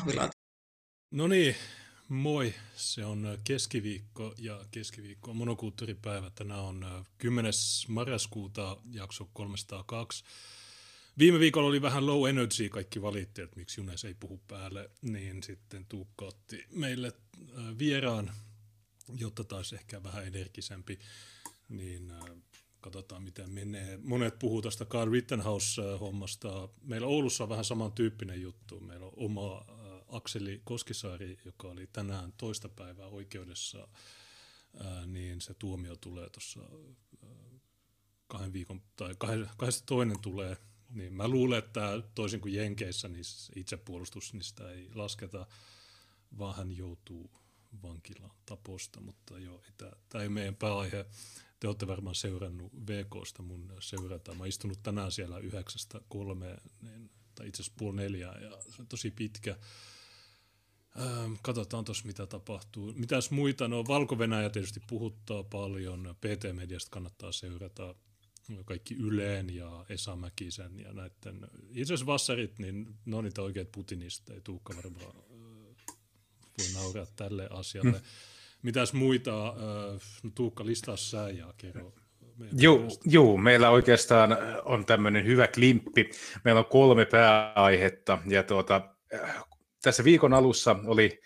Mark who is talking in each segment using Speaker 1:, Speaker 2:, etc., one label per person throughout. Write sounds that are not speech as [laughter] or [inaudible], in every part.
Speaker 1: kahvilaan.
Speaker 2: No niin, moi. Se on keskiviikko ja keskiviikko on monokulttuuripäivä. Tänään on 10. marraskuuta jakso 302. Viime viikolla oli vähän low energy, kaikki valitti, että miksi Junes ei puhu päälle, niin sitten Tuukka otti meille vieraan, jotta taisi ehkä vähän energisempi, niin katsotaan miten menee. Monet puhuu tästä Carl Rittenhouse-hommasta. Meillä Oulussa on vähän samantyyppinen juttu. Meillä on oma Akseli Koskisaari, joka oli tänään toista päivää oikeudessa, niin se tuomio tulee tuossa kahden viikon, tai kahdesta toinen tulee, niin mä luulen, että toisin kuin Jenkeissä, niin itsepuolustus niistä ei lasketa, vaan hän joutuu vankilaan taposta, mutta joo, tämä ei ole meidän pääaihe. Te olette varmaan seurannut VKsta mun seurata. Mä istunut tänään siellä yhdeksästä kolmeen, niin, tai itse asiassa puoli neljää, ja se on tosi pitkä. Ähm, katsotaan tuossa, mitä tapahtuu. Mitäs muita? No valko tietysti puhuttaa paljon. PT-mediasta kannattaa seurata kaikki Yleen ja Esa Mäkisen ja näiden. Itse asiassa vassarit, niin ne on niitä oikeat putinisteja. Tuukka varmaan äh, voi nauraa tälle asialle. Hmm. Mitäs muita? Äh, no, Tuukka, listaa sä ja kerro
Speaker 3: Joo, juu, meillä oikeastaan on tämmöinen hyvä klimppi. Meillä on kolme pääaihetta ja tuota, tässä viikon alussa oli,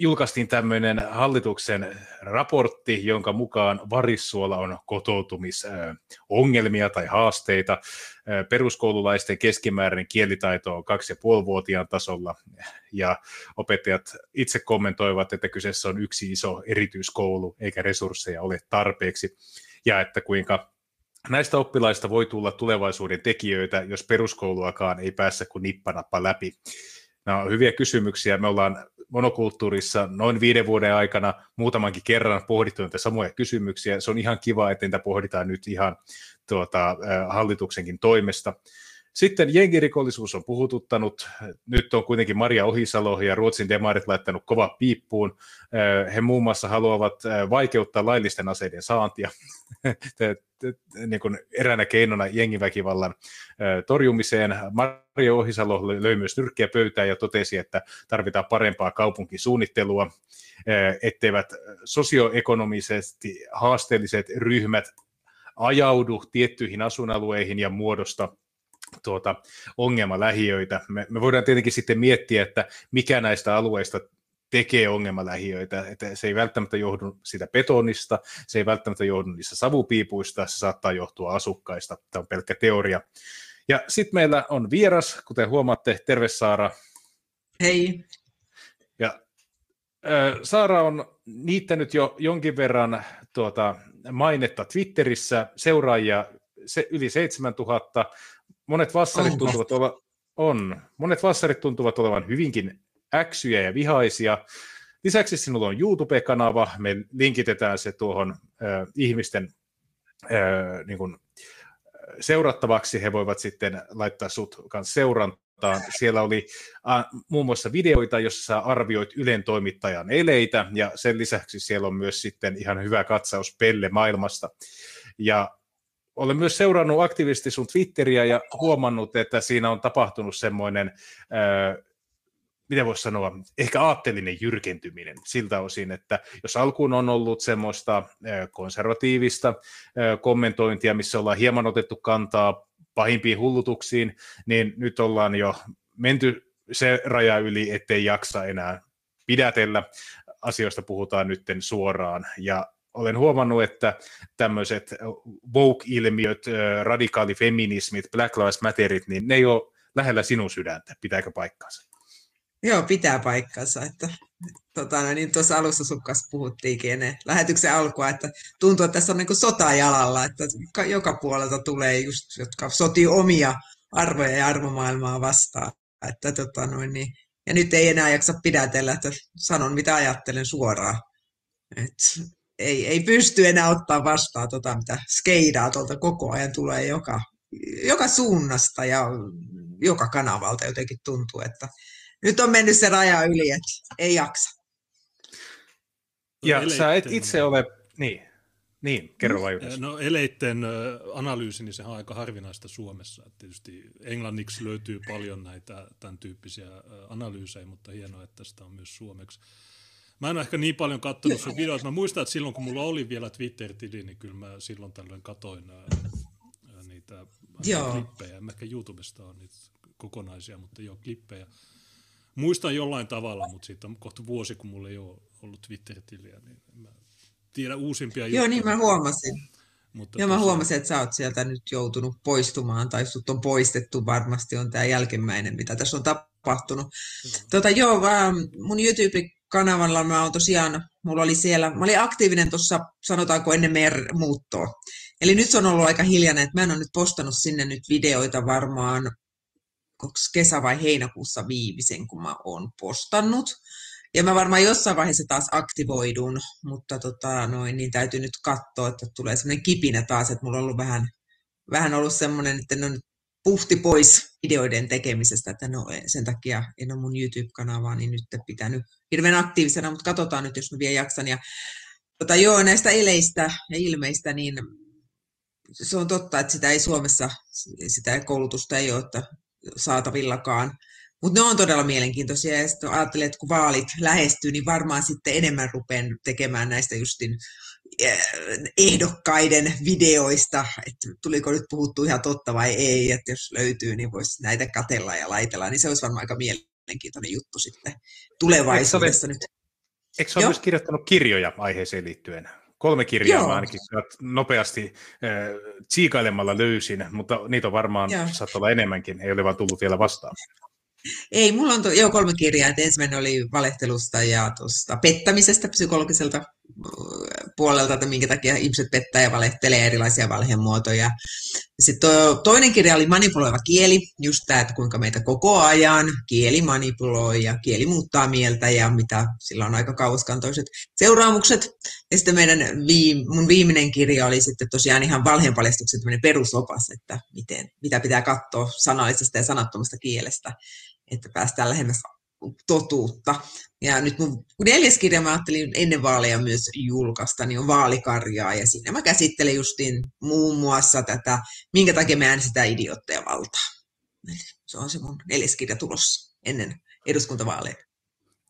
Speaker 3: julkaistiin tämmöinen hallituksen raportti, jonka mukaan Varissuolla on kotoutumisongelmia tai haasteita. Peruskoululaisten keskimääräinen kielitaito on kaksi ja vuotiaan tasolla, ja opettajat itse kommentoivat, että kyseessä on yksi iso erityiskoulu, eikä resursseja ole tarpeeksi, ja että kuinka Näistä oppilaista voi tulla tulevaisuuden tekijöitä, jos peruskouluakaan ei päässä kuin nippanappa läpi. Nämä on hyviä kysymyksiä. Me ollaan monokulttuurissa noin viiden vuoden aikana muutamankin kerran pohdittu näitä samoja kysymyksiä. Se on ihan kiva, että niitä pohditaan nyt ihan tuota, hallituksenkin toimesta. Sitten jengirikollisuus on puhututtanut. Nyt on kuitenkin Maria Ohisalo ja Ruotsin demarit laittanut kova piippuun. He muun muassa haluavat vaikeuttaa laillisten aseiden saantia [laughs] niin kuin eräänä keinona jengiväkivallan torjumiseen. Maria Ohisalo löi myös nyrkkiä pöytään ja totesi, että tarvitaan parempaa kaupunkisuunnittelua, etteivät sosioekonomisesti haasteelliset ryhmät ajaudu tiettyihin asuinalueihin ja muodosta tuota, ongelmalähiöitä. Me, me voidaan tietenkin sitten miettiä, että mikä näistä alueista tekee ongelmalähiöitä, että se ei välttämättä johdu sitä betonista, se ei välttämättä johdu niistä savupiipuista, se saattaa johtua asukkaista, tämä on pelkkä teoria. Ja sitten meillä on vieras, kuten huomaatte, terve Saara.
Speaker 1: Hei.
Speaker 3: Ja Saara on niittänyt jo jonkin verran tuota, mainetta Twitterissä, seuraajia se, yli 7000, monet vassarit Onko? tuntuvat olla, on. Monet vassarit tuntuvat olevan hyvinkin äksyjä ja vihaisia. Lisäksi sinulla on YouTube-kanava, me linkitetään se tuohon äh, ihmisten äh, niin kuin, seurattavaksi, he voivat sitten laittaa sut kanssa seurantaan. Siellä oli äh, muun muassa videoita, jossa arvioit Ylen toimittajan eleitä, ja sen lisäksi siellä on myös sitten ihan hyvä katsaus Pelle maailmasta. Ja olen myös seurannut aktiivisesti sun Twitteriä ja huomannut, että siinä on tapahtunut semmoinen, äh, mitä voisi sanoa, ehkä aatteellinen jyrkentyminen siltä osin, että jos alkuun on ollut semmoista konservatiivista kommentointia, missä ollaan hieman otettu kantaa pahimpiin hullutuksiin, niin nyt ollaan jo menty se raja yli, ettei jaksa enää pidätellä. Asioista puhutaan nytten suoraan, ja olen huomannut, että tämmöiset woke-ilmiöt, radikaalifeminismit, Black Lives Matterit, niin ne ei ole lähellä sinun sydäntä. Pitääkö paikkansa?
Speaker 1: Joo, pitää paikkansa. Että, tota, no, niin tuossa alussa sun kanssa puhuttiinkin ennen lähetyksen alkua, että tuntuu, että tässä on niin sota jalalla, että joka puolelta tulee just, jotka sotii omia arvoja ja arvomaailmaa vastaan. Että, tota, noin, niin, ja nyt ei enää jaksa pidätellä, että sanon mitä ajattelen suoraan. Et, ei, ei pysty enää ottaa vastaan tota, mitä skeidaa tuolta koko ajan tulee joka, joka suunnasta ja joka kanavalta jotenkin tuntuu, että nyt on mennyt se raja yli, että ei jaksa.
Speaker 3: Ja sä et itse ole, niin. Niin, kerro vain
Speaker 2: No eleitten analyysi, niin sehän on aika harvinaista Suomessa. Et tietysti englanniksi löytyy paljon näitä tämän tyyppisiä analyysejä, mutta hienoa, että sitä on myös suomeksi. Mä en ole ehkä niin paljon katsonut sun videoita. Mä muistan, että silloin kun mulla oli vielä Twitter-tili, niin kyllä mä silloin tällöin katoin niitä Joo. klippejä. Mä ehkä YouTubesta on niitä kokonaisia, mutta joo, klippejä. Muistan jollain tavalla, mutta siitä on kohta vuosi, kun mulla ei ole ollut Twitter-tiliä, niin mä tiedä uusimpia
Speaker 1: Joo, juttuja. niin mä huomasin. Mutta Joo, mä huomasin, että sä oot sieltä nyt joutunut poistumaan, tai sut on poistettu varmasti, on tämä jälkimmäinen, mitä tässä on tapahtunut. Mm. Tota, joo, mun YouTube-kanavalla mä oon tosiaan, mulla oli siellä, mä olin aktiivinen tuossa, sanotaanko ennen meidän muuttoa. Eli nyt se on ollut aika hiljainen, että mä en ole nyt postannut sinne nyt videoita varmaan kesä- vai heinäkuussa viimeisen, kun mä oon postannut. Ja mä varmaan jossain vaiheessa taas aktivoidun, mutta tota, noin, niin täytyy nyt katsoa, että tulee semmoinen kipinä taas, että mulla on ollut vähän, vähän ollut semmoinen, että on nyt puhti pois videoiden tekemisestä, että no, sen takia en ole mun YouTube-kanavaa, niin nyt pitänyt hirveän aktiivisena, mutta katsotaan nyt, jos mä vielä jaksan. Ja tota, joo, näistä eleistä ja ilmeistä, niin se on totta, että sitä ei Suomessa, sitä koulutusta ei ole että saatavillakaan. Mutta ne on todella mielenkiintoisia ja sitten ajattelen, että kun vaalit lähestyy, niin varmaan sitten enemmän rupean tekemään näistä justin eh, ehdokkaiden videoista, että tuliko nyt puhuttu ihan totta vai ei, että jos löytyy, niin voisi näitä katella ja laitella, niin se olisi varmaan aika mielenkiintoinen juttu sitten tulevaisuudessa
Speaker 3: eikö nyt. Eikö sä myös kirjoittanut kirjoja aiheeseen liittyen? Kolme kirjaa Joo. mä ainakin nopeasti äh, tsiikailemalla löysin, mutta niitä on varmaan saattaa olla enemmänkin, ei ole vaan tullut vielä vastaan.
Speaker 1: Ei, mulla on to, jo kolme kirjaa. Että ensimmäinen oli valehtelusta ja tuosta pettämisestä psykologiselta puolelta, että minkä takia ihmiset pettää ja valehtelee erilaisia valhemuotoja. Sitten to, toinen kirja oli manipuloiva kieli, just tämä, että kuinka meitä koko ajan kieli manipuloi ja kieli muuttaa mieltä ja mitä sillä on aika kauaskantoiset seuraamukset. Ja sitten meidän viim, mun viimeinen kirja oli sitten tosiaan ihan valheenpaljastuksen perusopas, että miten, mitä pitää katsoa sanallisesta ja sanattomasta kielestä, että päästään lähemmäs totuutta. Ja nyt mun neljäs kirja mä ajattelin ennen vaaleja myös julkaista, niin on vaalikarjaa. Ja siinä mä käsittelen justiin muun muassa tätä, minkä takia me äänestetään idiootteja valtaa. Se on se mun neljäs kirja tulossa ennen eduskuntavaaleja.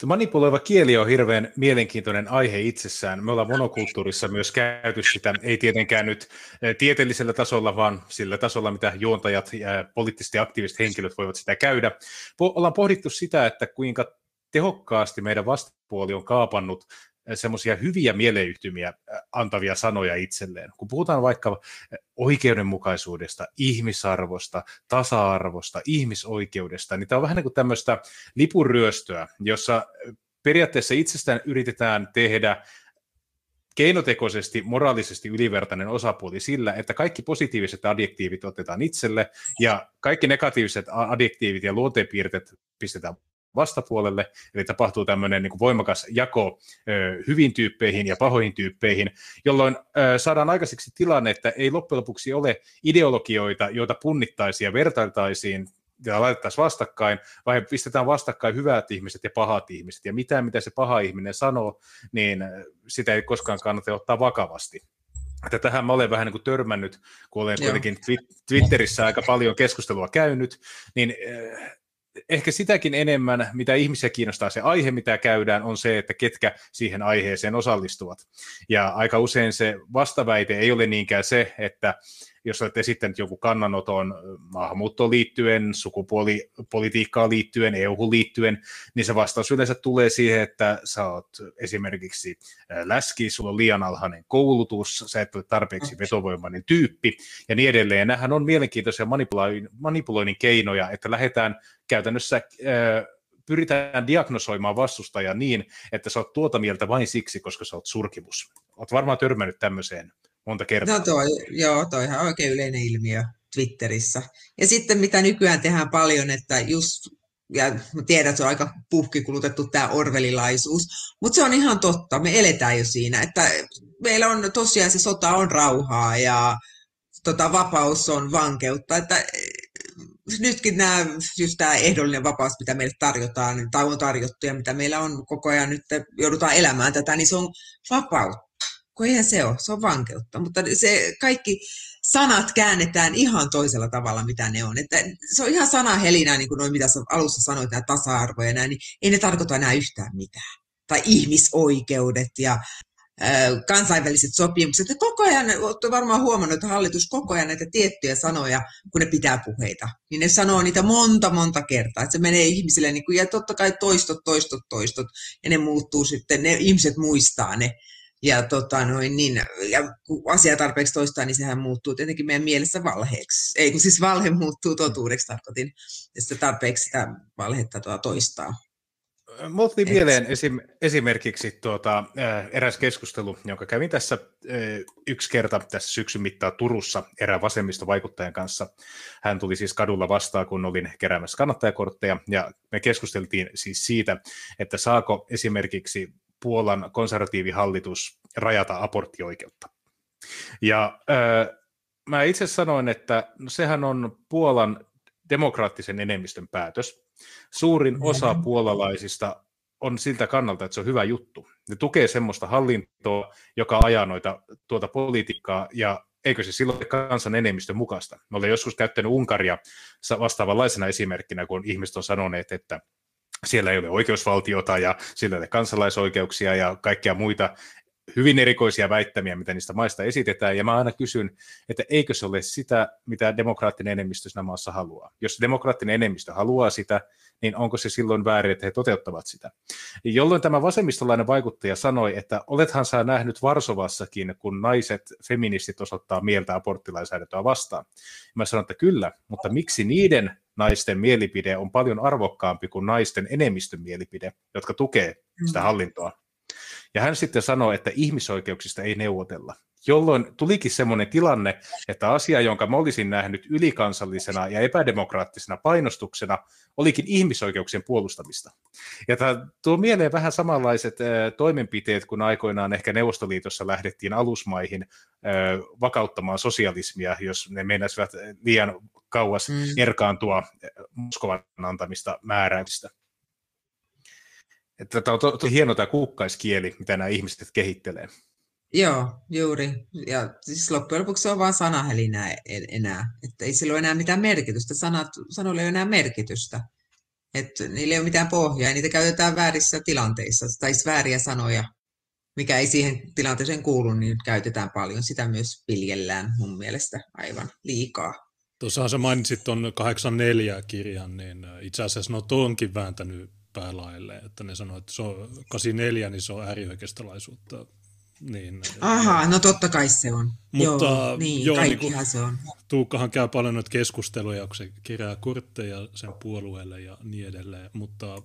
Speaker 3: Manipuloiva kieli on hirveän mielenkiintoinen aihe itsessään. Me ollaan monokulttuurissa myös käyty sitä, ei tietenkään nyt eh, tieteellisellä tasolla, vaan sillä tasolla, mitä juontajat ja poliittisesti aktiiviset henkilöt voivat sitä käydä. Ollaan pohdittu sitä, että kuinka tehokkaasti meidän vastapuoli on kaapannut semmoisia hyviä mieleyhtymiä antavia sanoja itselleen. Kun puhutaan vaikka oikeudenmukaisuudesta, ihmisarvosta, tasa-arvosta, ihmisoikeudesta, niin tämä on vähän niin kuin tämmöistä lipuryöstöä, jossa periaatteessa itsestään yritetään tehdä keinotekoisesti, moraalisesti ylivertainen osapuoli sillä, että kaikki positiiviset adjektiivit otetaan itselle ja kaikki negatiiviset adjektiivit ja luonteenpiirteet pistetään vastapuolelle, eli tapahtuu tämmöinen niin kuin voimakas jako ö, hyvin tyyppeihin ja pahoihin tyyppeihin, jolloin ö, saadaan aikaiseksi tilanne, että ei loppujen lopuksi ole ideologioita, joita punnittaisiin ja vertailtaisiin ja laitettaisiin vastakkain, vai pistetään vastakkain hyvät ihmiset ja pahat ihmiset, ja mitään mitä se paha ihminen sanoo, niin sitä ei koskaan kannata ottaa vakavasti. Että tähän mä olen vähän niin kuin törmännyt, kun olen Joo. kuitenkin Twitterissä aika paljon keskustelua käynyt, niin ehkä sitäkin enemmän, mitä ihmisiä kiinnostaa se aihe, mitä käydään, on se, että ketkä siihen aiheeseen osallistuvat. Ja aika usein se vastaväite ei ole niinkään se, että jos olet esittänyt joku kannanoton maahanmuuttoon liittyen, sukupuolipolitiikkaan liittyen, eu liittyen, niin se vastaus yleensä tulee siihen, että sä oot esimerkiksi läski, sulla on liian alhainen koulutus, sä et ole tarpeeksi vetovoimainen tyyppi ja niin edelleen. Nämähän on mielenkiintoisia manipuloinnin, manipuloinnin keinoja, että lähdetään käytännössä pyritään diagnosoimaan vastustajaa niin, että sä oot tuota mieltä vain siksi, koska sä oot surkimus. Oot varmaan törmännyt tämmöiseen monta kertaa.
Speaker 1: No toi, joo, toi ihan oikein yleinen ilmiö Twitterissä. Ja sitten mitä nykyään tehdään paljon, että just, ja että se on aika puhkikulutettu tämä orvelilaisuus, mutta se on ihan totta, me eletään jo siinä, että meillä on tosiaan se sota on rauhaa ja tota, vapaus on vankeutta, että nytkin nämä, just tämä ehdollinen vapaus, mitä meille tarjotaan, tai on tarjottu ja mitä meillä on koko ajan nyt, joudutaan elämään tätä, niin se on vapautta kun eihän se ole, se on vankeutta. Mutta se kaikki sanat käännetään ihan toisella tavalla, mitä ne on. Että se on ihan sanahelinää, niin kuin noin, mitä alussa sanoit, nämä tasa-arvo ja näin, niin ei ne tarkoita enää yhtään mitään. Tai ihmisoikeudet ja kansainväliset sopimukset. Ja koko ajan, olette varmaan huomannut, että hallitus koko ajan näitä tiettyjä sanoja, kun ne pitää puheita, niin ne sanoo niitä monta, monta kertaa. Että se menee ihmisille, niin kuin, ja totta kai toistot, toistot, toistot, ja ne muuttuu sitten, ne ihmiset muistaa ne. Ja, tota, noin, niin, ja kun asia tarpeeksi toistaa, niin sehän muuttuu tietenkin meidän mielessä valheeksi. Ei kun siis valhe muuttuu totuudeksi, tarkoitin, että tarpeeksi sitä valhetta tuota toistaa.
Speaker 3: Mulla tuli mieleen esim, esimerkiksi tuota, eräs keskustelu, jonka kävin tässä yksi kerta tässä syksyn mittaan Turussa erään vasemmistovaikuttajan kanssa. Hän tuli siis kadulla vastaan, kun olin keräämässä kannattajakortteja, ja me keskusteltiin siis siitä, että saako esimerkiksi Puolan konservatiivihallitus rajata aborttioikeutta. Ja äh, mä itse sanoin, että no sehän on Puolan demokraattisen enemmistön päätös. Suurin osa puolalaisista on siltä kannalta, että se on hyvä juttu. Ne tukee semmoista hallintoa, joka ajaa noita tuota politiikkaa, ja eikö se silloin kansan enemmistön mukaista? Me olen joskus käyttänyt Unkaria vastaavanlaisena esimerkkinä, kun ihmiset on sanoneet, että siellä ei ole oikeusvaltiota ja siellä ei ole kansalaisoikeuksia ja kaikkia muita hyvin erikoisia väittämiä, mitä niistä maista esitetään, ja mä aina kysyn, että eikö se ole sitä, mitä demokraattinen enemmistö siinä maassa haluaa. Jos demokraattinen enemmistö haluaa sitä, niin onko se silloin väärin, että he toteuttavat sitä. Jolloin tämä vasemmistolainen vaikuttaja sanoi, että olethan sä nähnyt Varsovassakin, kun naiset, feministit osoittaa mieltä aborttilainsäädäntöä vastaan. Mä sanoin, että kyllä, mutta miksi niiden naisten mielipide on paljon arvokkaampi kuin naisten enemmistön mielipide, jotka tukee sitä mm. hallintoa ja hän sitten sanoi, että ihmisoikeuksista ei neuvotella. Jolloin tulikin semmoinen tilanne, että asia, jonka mä olisin nähnyt ylikansallisena ja epädemokraattisena painostuksena, olikin ihmisoikeuksien puolustamista. Ja tämä tuo mieleen vähän samanlaiset toimenpiteet, kun aikoinaan ehkä Neuvostoliitossa lähdettiin alusmaihin vakauttamaan sosialismia, jos ne meinasivat liian kauas mm. erkaantua Moskovan antamista määräyksistä. Että tämä on tosi hieno tämä kukkaiskieli, mitä nämä ihmiset kehittelee.
Speaker 1: Joo, juuri. Ja siis loppujen lopuksi se on vain sanahelinää enää. Että ei sillä ole enää mitään merkitystä. Sanat, sanoilla ei ole enää merkitystä. Että niillä ei ole mitään pohjaa. Niitä käytetään väärissä tilanteissa. Tai siis vääriä sanoja, mikä ei siihen tilanteeseen kuulu, niin käytetään paljon. Sitä myös viljellään mun mielestä aivan liikaa.
Speaker 2: Tuossahan sä mainitsit tuon 84 kirjan, niin itse asiassa no onkin vääntänyt päälaille, että ne sanoo, että se on 84, niin se on äärioikeistolaisuutta. Niin,
Speaker 1: Aha, no totta kai se on.
Speaker 2: Mutta
Speaker 1: joo, niin, joo, niin kuin, se on.
Speaker 2: Tuukkahan käy paljon noita keskusteluja, kun se kerää kurtteja sen puolueelle ja niin edelleen, mutta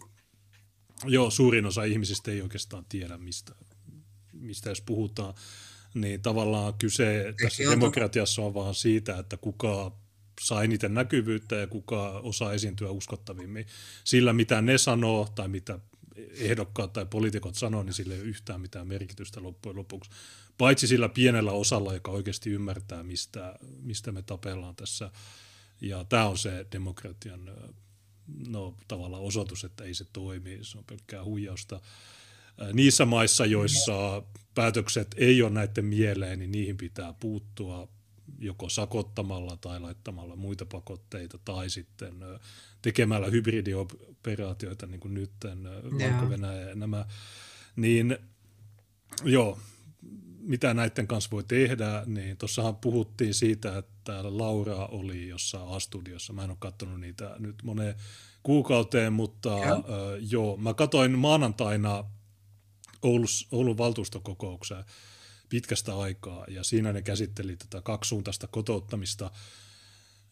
Speaker 2: joo, suurin osa ihmisistä ei oikeastaan tiedä, mistä, mistä jos puhutaan, niin tavallaan kyse tässä demokratiassa on vaan siitä, että kuka saa eniten näkyvyyttä ja kuka osaa esiintyä uskottavimmin. Sillä, mitä ne sanoo tai mitä ehdokkaat tai poliitikot sanoo, niin sillä ei ole yhtään mitään merkitystä loppujen lopuksi. Paitsi sillä pienellä osalla, joka oikeasti ymmärtää, mistä, mistä me tapellaan tässä. Ja tämä on se demokratian no, tavallaan osoitus, että ei se toimi, se on pelkkää huijausta. Niissä maissa, joissa päätökset ei ole näiden mieleen, niin niihin pitää puuttua joko sakottamalla tai laittamalla muita pakotteita tai sitten tekemällä hybridioperaatioita, niin kuin nyt Valko-Venäjä ja nämä, niin joo, mitä näiden kanssa voi tehdä, niin tuossahan puhuttiin siitä, että Laura oli jossain A-studiossa, mä en ole katsonut niitä nyt moneen kuukauteen, mutta ja. äh, joo, mä katsoin maanantaina Oulus, Oulun valtuustokokouksen, pitkästä aikaa, ja siinä ne käsitteli tätä kaksisuuntaista kotouttamista,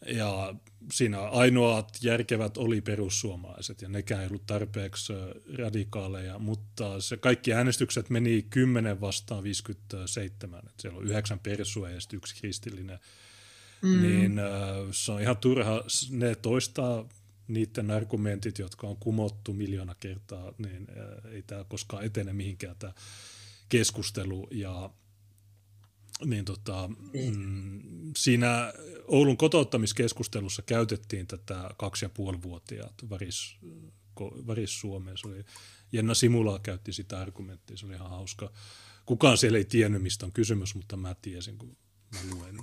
Speaker 2: ja siinä ainoat järkevät oli perussuomalaiset, ja nekään ei ollut tarpeeksi radikaaleja, mutta se kaikki äänestykset meni 10 vastaan 57, että siellä on yhdeksän persua ja sitten yksi kristillinen, mm. niin se on ihan turha, ne toistaa niiden argumentit, jotka on kumottu miljoona kertaa, niin ei tämä koskaan etene mihinkään tämä keskustelu, ja niin tota, niin. mm, siinä Oulun kotouttamiskeskustelussa käytettiin tätä kaksi ja puoli vuotiaat Varis, Varis Suomeen. Se oli, Jenna Simula käytti sitä argumenttia, se oli ihan hauska kukaan siellä ei tiennyt, mistä on kysymys, mutta mä tiesin, kun mä luen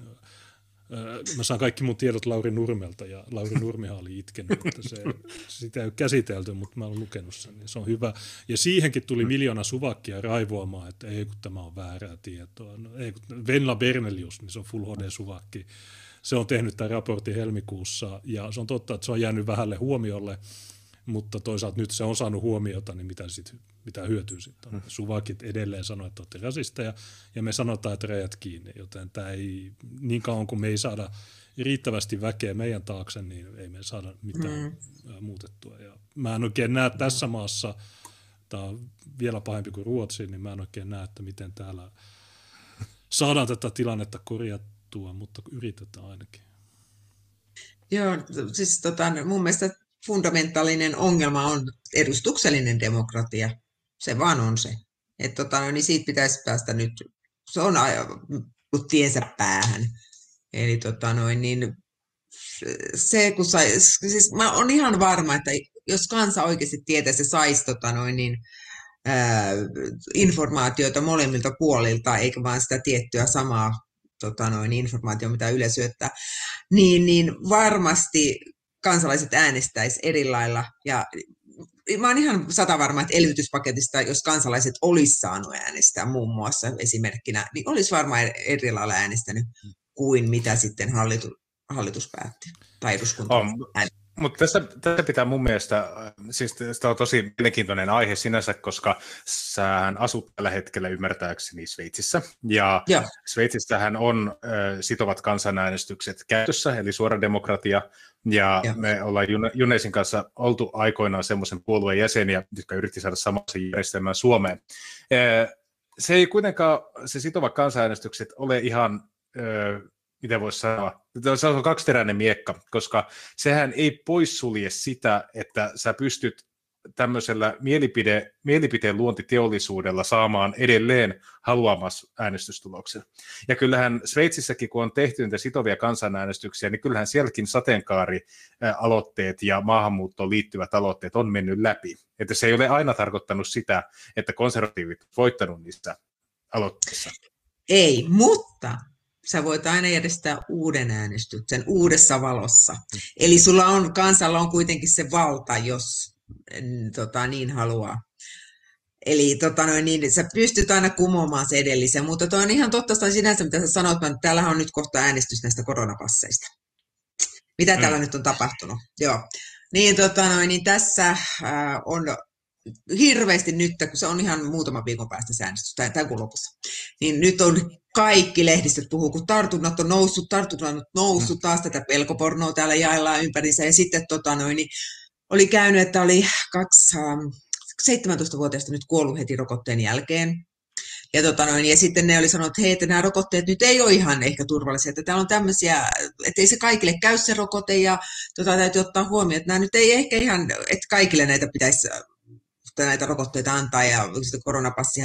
Speaker 2: mä saan kaikki mun tiedot Lauri Nurmelta ja Lauri Nurmihan oli itkenyt, että se, sitä ei ole käsitelty, mutta mä olen lukenut sen, niin se on hyvä. Ja siihenkin tuli miljoona suvakkia raivoamaan, että ei kun tämä on väärää tietoa. No, ei kun Venla Bernelius, niin se on Full HD-suvakki. Se on tehnyt tämän raportin helmikuussa ja se on totta, että se on jäänyt vähälle huomiolle, mutta toisaalta nyt se on saanut huomiota, niin mitä, sit, mitä hyötyä sitten on. Mm. Suvakit edelleen sanoo, että olette rasisteja, ja me sanotaan, että rajat kiinni, joten tämä ei, niin kauan kuin me ei saada riittävästi väkeä meidän taakse, niin ei me saada mitään mm. muutettua. Ja mä en oikein näe tässä maassa, tämä on vielä pahempi kuin Ruotsi, niin mä en oikein näe, että miten täällä saadaan tätä tilannetta korjattua, mutta yritetään ainakin.
Speaker 1: Joo, siis tota, mun mielestä fundamentaalinen ongelma on edustuksellinen demokratia. Se vaan on se. Että tota, no, niin siitä pitäisi päästä nyt, se on tiensä päähän. Eli tota, noin, niin, se, kun sai, siis mä olen ihan varma, että jos kansa oikeasti tietäisi se saisi tota, noin, niin, ää, informaatiota molemmilta puolilta, eikä vaan sitä tiettyä samaa tota, noin, informaatiota, mitä Yle syöttää, niin, niin varmasti kansalaiset äänestäisi eri lailla. Ja mä oon ihan sata varma, että elvytyspaketista, jos kansalaiset olisi saanut äänestää muun muassa esimerkkinä, niin olisi varmaan eri lailla äänestänyt kuin mitä sitten hallitus, hallitus päätti tai eduskunta on.
Speaker 3: Mutta tässä, tässä pitää mun mielestä, siis tämä on tosi mielenkiintoinen aihe sinänsä, koska sä asut tällä hetkellä ymmärtääkseni Sveitsissä, ja ja. Sveitsissähän on äh, sitovat kansanäänestykset käytössä, eli suora demokratia, ja, ja. me ollaan Junesin kanssa oltu aikoinaan semmoisen puolueen jäseniä, jotka yritti saada samassa järjestelmään Suomeen. Äh, se ei kuitenkaan, se sitova kansanäänestykset ole ihan äh, miten voisi sanoa, se on kaksiteräinen miekka, koska sehän ei poissulje sitä, että sä pystyt tämmöisellä mielipide, mielipiteen luontiteollisuudella saamaan edelleen haluamas äänestystuloksen. Ja kyllähän Sveitsissäkin, kun on tehty niitä sitovia kansanäänestyksiä, niin kyllähän sielläkin sateenkaarialoitteet ja maahanmuuttoon liittyvät aloitteet on mennyt läpi. Että se ei ole aina tarkoittanut sitä, että konservatiivit voittanut niissä aloitteissa.
Speaker 1: Ei, mutta sä voit aina järjestää uuden äänestyksen uudessa valossa. Eli sulla on, kansalla on kuitenkin se valta, jos tota, niin haluaa. Eli tota noin, niin, sä pystyt aina kumoamaan se edellisen, mutta toi on ihan totta sinänsä, mitä sä sanoit, että täällähän on nyt kohta äänestys näistä koronapasseista. Mitä mm. täällä nyt on tapahtunut? Joo. Niin, tota noin, niin tässä äh, on hirveästi nyt, kun se on ihan muutama viikon päästä se äänestys, tai tämän kuun lopussa, niin nyt on kaikki lehdistöt puhuu, kun tartunnat on noussut, tartunnat on noussut, mm. taas tätä pelkopornoa täällä jaellaan ympärissä, ja sitten tota noin, niin oli käynyt, että oli kaksi, 17-vuotiaista nyt kuollut heti rokotteen jälkeen, ja, tota noin, ja sitten ne oli sanonut, että hei, että nämä rokotteet nyt ei ole ihan ehkä turvallisia, että täällä on tämmöisiä, että ei se kaikille käy se rokote, ja tota, täytyy ottaa huomioon, että nämä nyt ei ehkä ihan, että kaikille näitä pitäisi näitä rokotteita antaa, ja koronapassia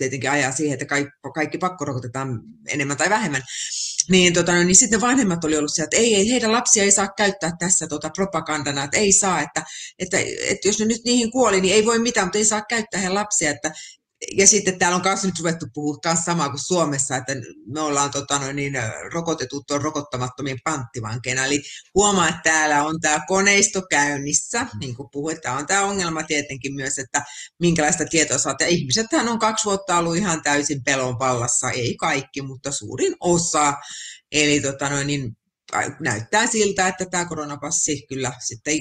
Speaker 1: tietenkin ajaa siihen, että kaikki, kaikki pakkorokotetaan enemmän tai vähemmän. Niin, tota, niin sitten vanhemmat oli ollut sieltä, että ei, ei, heidän lapsia ei saa käyttää tässä tota, propagandana, että ei saa, että, että, että jos ne nyt niihin kuoli, niin ei voi mitään, mutta ei saa käyttää heidän lapsia, että, ja sitten täällä on myös nyt ruvettu puhua samaa kuin Suomessa, että me ollaan tota, niin, rokotetut on rokottamattomien panttivankeina. Eli huomaa, että täällä on tämä koneisto käynnissä, niin kuin puhuit, tämä on tämä ongelma tietenkin myös, että minkälaista tietoa saat. Ja ihmisethän on kaksi vuotta ollut ihan täysin pelon vallassa, ei kaikki, mutta suurin osa. Eli tota, niin, näyttää siltä, että tämä koronapassi kyllä sitten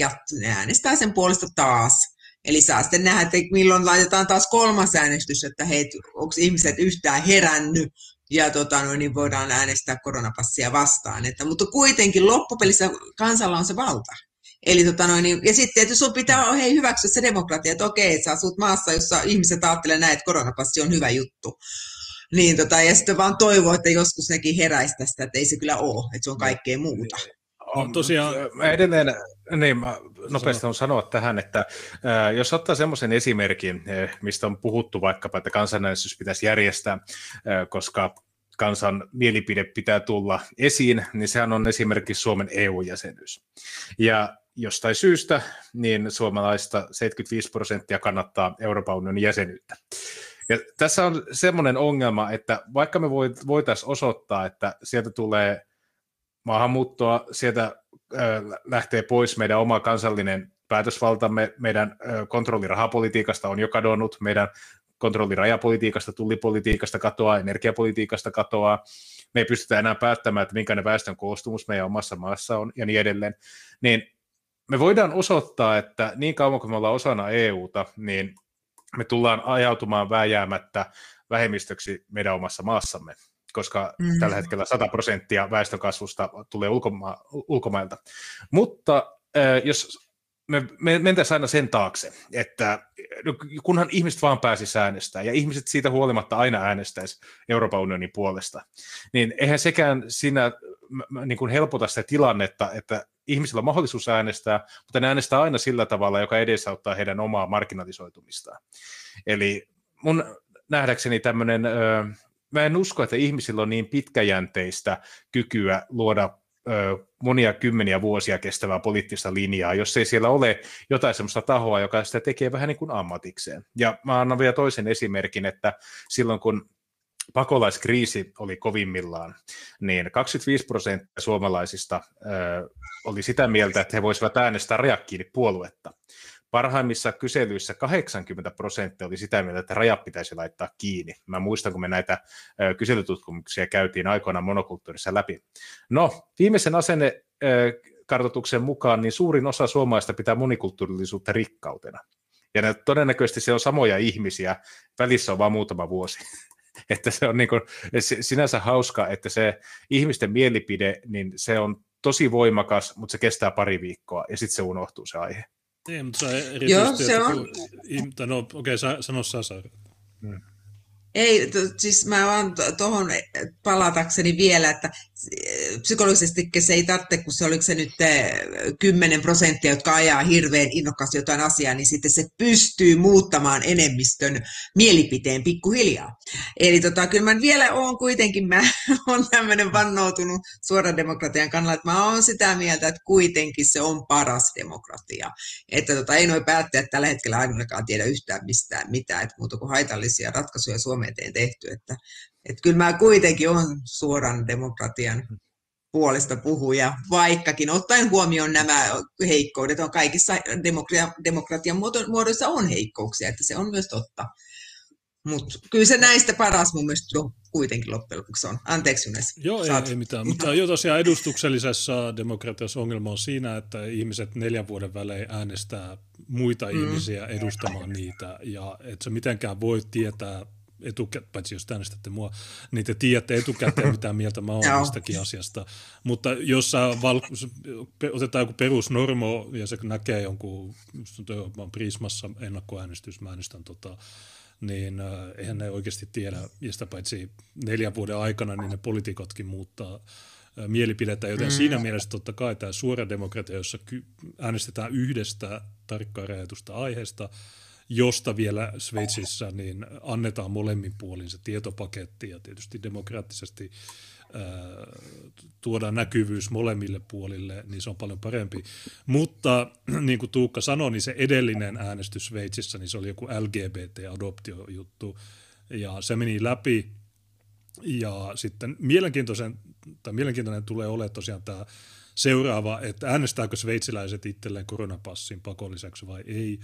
Speaker 1: äänestää sen puolesta taas Eli saa sitten nähdä, että milloin laitetaan taas kolmas äänestys, että hei, onko ihmiset yhtään herännyt ja tota, no, niin voidaan äänestää koronapassia vastaan. Että, mutta kuitenkin loppupelissä kansalla on se valta. Eli, tota, no, niin, ja sitten että sun pitää hei, hyväksyä se demokratia, että okei, että sä asut maassa, jossa ihmiset ajattelee näin, että koronapassi on hyvä juttu. Niin, tota, ja sitten vaan toivoo, että joskus nekin heräisi tästä, että ei se kyllä ole, että se on kaikkea muuta.
Speaker 3: On tosiaan... Mä edelleen, niin mä nopeasti on sanoa tähän, että äh, jos ottaa semmoisen esimerkin, äh, mistä on puhuttu vaikkapa, että kansanäänestys pitäisi järjestää, äh, koska kansan mielipide pitää tulla esiin, niin sehän on esimerkiksi Suomen EU-jäsenyys. Ja jostain syystä, niin suomalaista 75 prosenttia kannattaa Euroopan unionin jäsenyyttä. Ja tässä on semmoinen ongelma, että vaikka me voitaisiin osoittaa, että sieltä tulee maahanmuuttoa, sieltä lähtee pois meidän oma kansallinen päätösvaltamme, meidän kontrolli rahapolitiikasta on jo kadonnut, meidän kontrolli rajapolitiikasta, tullipolitiikasta katoaa, energiapolitiikasta katoaa, me ei pystytä enää päättämään, että minkälainen väestön koostumus meidän omassa maassa on ja niin edelleen, niin me voidaan osoittaa, että niin kauan kuin me ollaan osana EUta, niin me tullaan ajautumaan vääjäämättä vähemmistöksi meidän omassa maassamme, koska mm. tällä hetkellä 100 prosenttia väestönkasvusta tulee ulkoma- ulkomailta. Mutta äh, jos me, me mentäisiin aina sen taakse, että no, kunhan ihmiset vaan pääsisi äänestää, ja ihmiset siitä huolimatta aina äänestäisi Euroopan unionin puolesta, niin eihän sekään siinä niin kuin helpota sitä tilannetta, että ihmisillä on mahdollisuus äänestää, mutta ne äänestää aina sillä tavalla, joka edesauttaa heidän omaa marginalisoitumistaan. Eli mun nähdäkseni tämmöinen, mä en usko, että ihmisillä on niin pitkäjänteistä kykyä luoda monia kymmeniä vuosia kestävää poliittista linjaa, jos ei siellä ole jotain sellaista tahoa, joka sitä tekee vähän niin kuin ammatikseen. Ja mä annan vielä toisen esimerkin, että silloin kun pakolaiskriisi oli kovimmillaan, niin 25 prosenttia suomalaisista ö, oli sitä mieltä, että he voisivat äänestää kiinni puoluetta. Parhaimmissa kyselyissä 80 prosenttia oli sitä mieltä, että rajat pitäisi laittaa kiinni. Mä muistan, kun me näitä kyselytutkimuksia käytiin aikoinaan monokulttuurissa läpi. No, viimeisen asenne kartoituksen mukaan niin suurin osa suomalaista pitää monikulttuurillisuutta rikkautena. Ja ne, todennäköisesti se on samoja ihmisiä, välissä on vain muutama vuosi. [laughs] että se on niin kuin, sinänsä hauska, että se ihmisten mielipide, niin se on tosi voimakas, mutta se kestää pari viikkoa ja sitten se unohtuu se aihe.
Speaker 2: Niin, mutta se Joo, se on. Kun, no okei, okay, sano Sasa. Hmm.
Speaker 1: Ei, to, siis mä vaan tuohon palatakseni vielä, että psykologisesti se ei tarvitse, kun se oliko se nyt 10 prosenttia, jotka ajaa hirveän innokkaasti jotain asiaa, niin sitten se pystyy muuttamaan enemmistön mielipiteen pikkuhiljaa. Eli tota, kyllä mä vielä oon kuitenkin, mä [laughs] oon tämmöinen vannoutunut suoran demokratian kannalta, että mä oon sitä mieltä, että kuitenkin se on paras demokratia. Että tota, ei noin päättäjät tällä hetkellä ainakaan tiedä yhtään mistään mitään, että muuta kuin haitallisia ratkaisuja Suomeen tehty. Että, että kyllä mä kuitenkin on suoran demokratian puolesta puhuja, vaikkakin ottaen huomioon nämä heikkoudet, on kaikissa demokratian muodoissa on heikkouksia, että se on myös totta. Mutta kyllä se näistä paras mun mielestä kuitenkin loppujen lopuksi on. Anteeksi Junes.
Speaker 2: Joo, ei, ei mitään. Mutta jo tosiaan edustuksellisessa demokratiassa ongelma on siinä, että ihmiset neljän vuoden välein äänestää muita mm. ihmisiä edustamaan niitä. Ja et sä mitenkään voi tietää etukäteen, paitsi jos äänestätte mua, niin te tiedätte etukäteen, [laughs] mitä mieltä mä oon tästäkin asiasta. Mutta jos sä val- otetaan joku perusnormo ja se näkee jonkun, mä oon Prismassa ennakkoäänestys, mä äänestän tota, niin äh, eihän ne oikeasti tiedä, ja sitä paitsi neljän vuoden aikana, niin ne poliitikotkin muuttaa äh, mielipidettä, joten mm. siinä mielessä totta kai tämä suora demokratia, jossa ky- äänestetään yhdestä tarkkaan rajatusta aiheesta, josta vielä Sveitsissä niin annetaan molemmin puolin se tietopaketti ja tietysti demokraattisesti ää, tuodaan näkyvyys molemmille puolille, niin se on paljon parempi. Mutta [clears throat] niin kuin Tuukka sanoi, niin se edellinen äänestys Sveitsissä, niin se oli joku LGBT-adoptiojuttu ja se meni läpi ja sitten mielenkiintoisen, tai mielenkiintoinen tulee olemaan tosiaan tämä seuraava, että äänestääkö sveitsiläiset itselleen koronapassin pakolliseksi vai ei.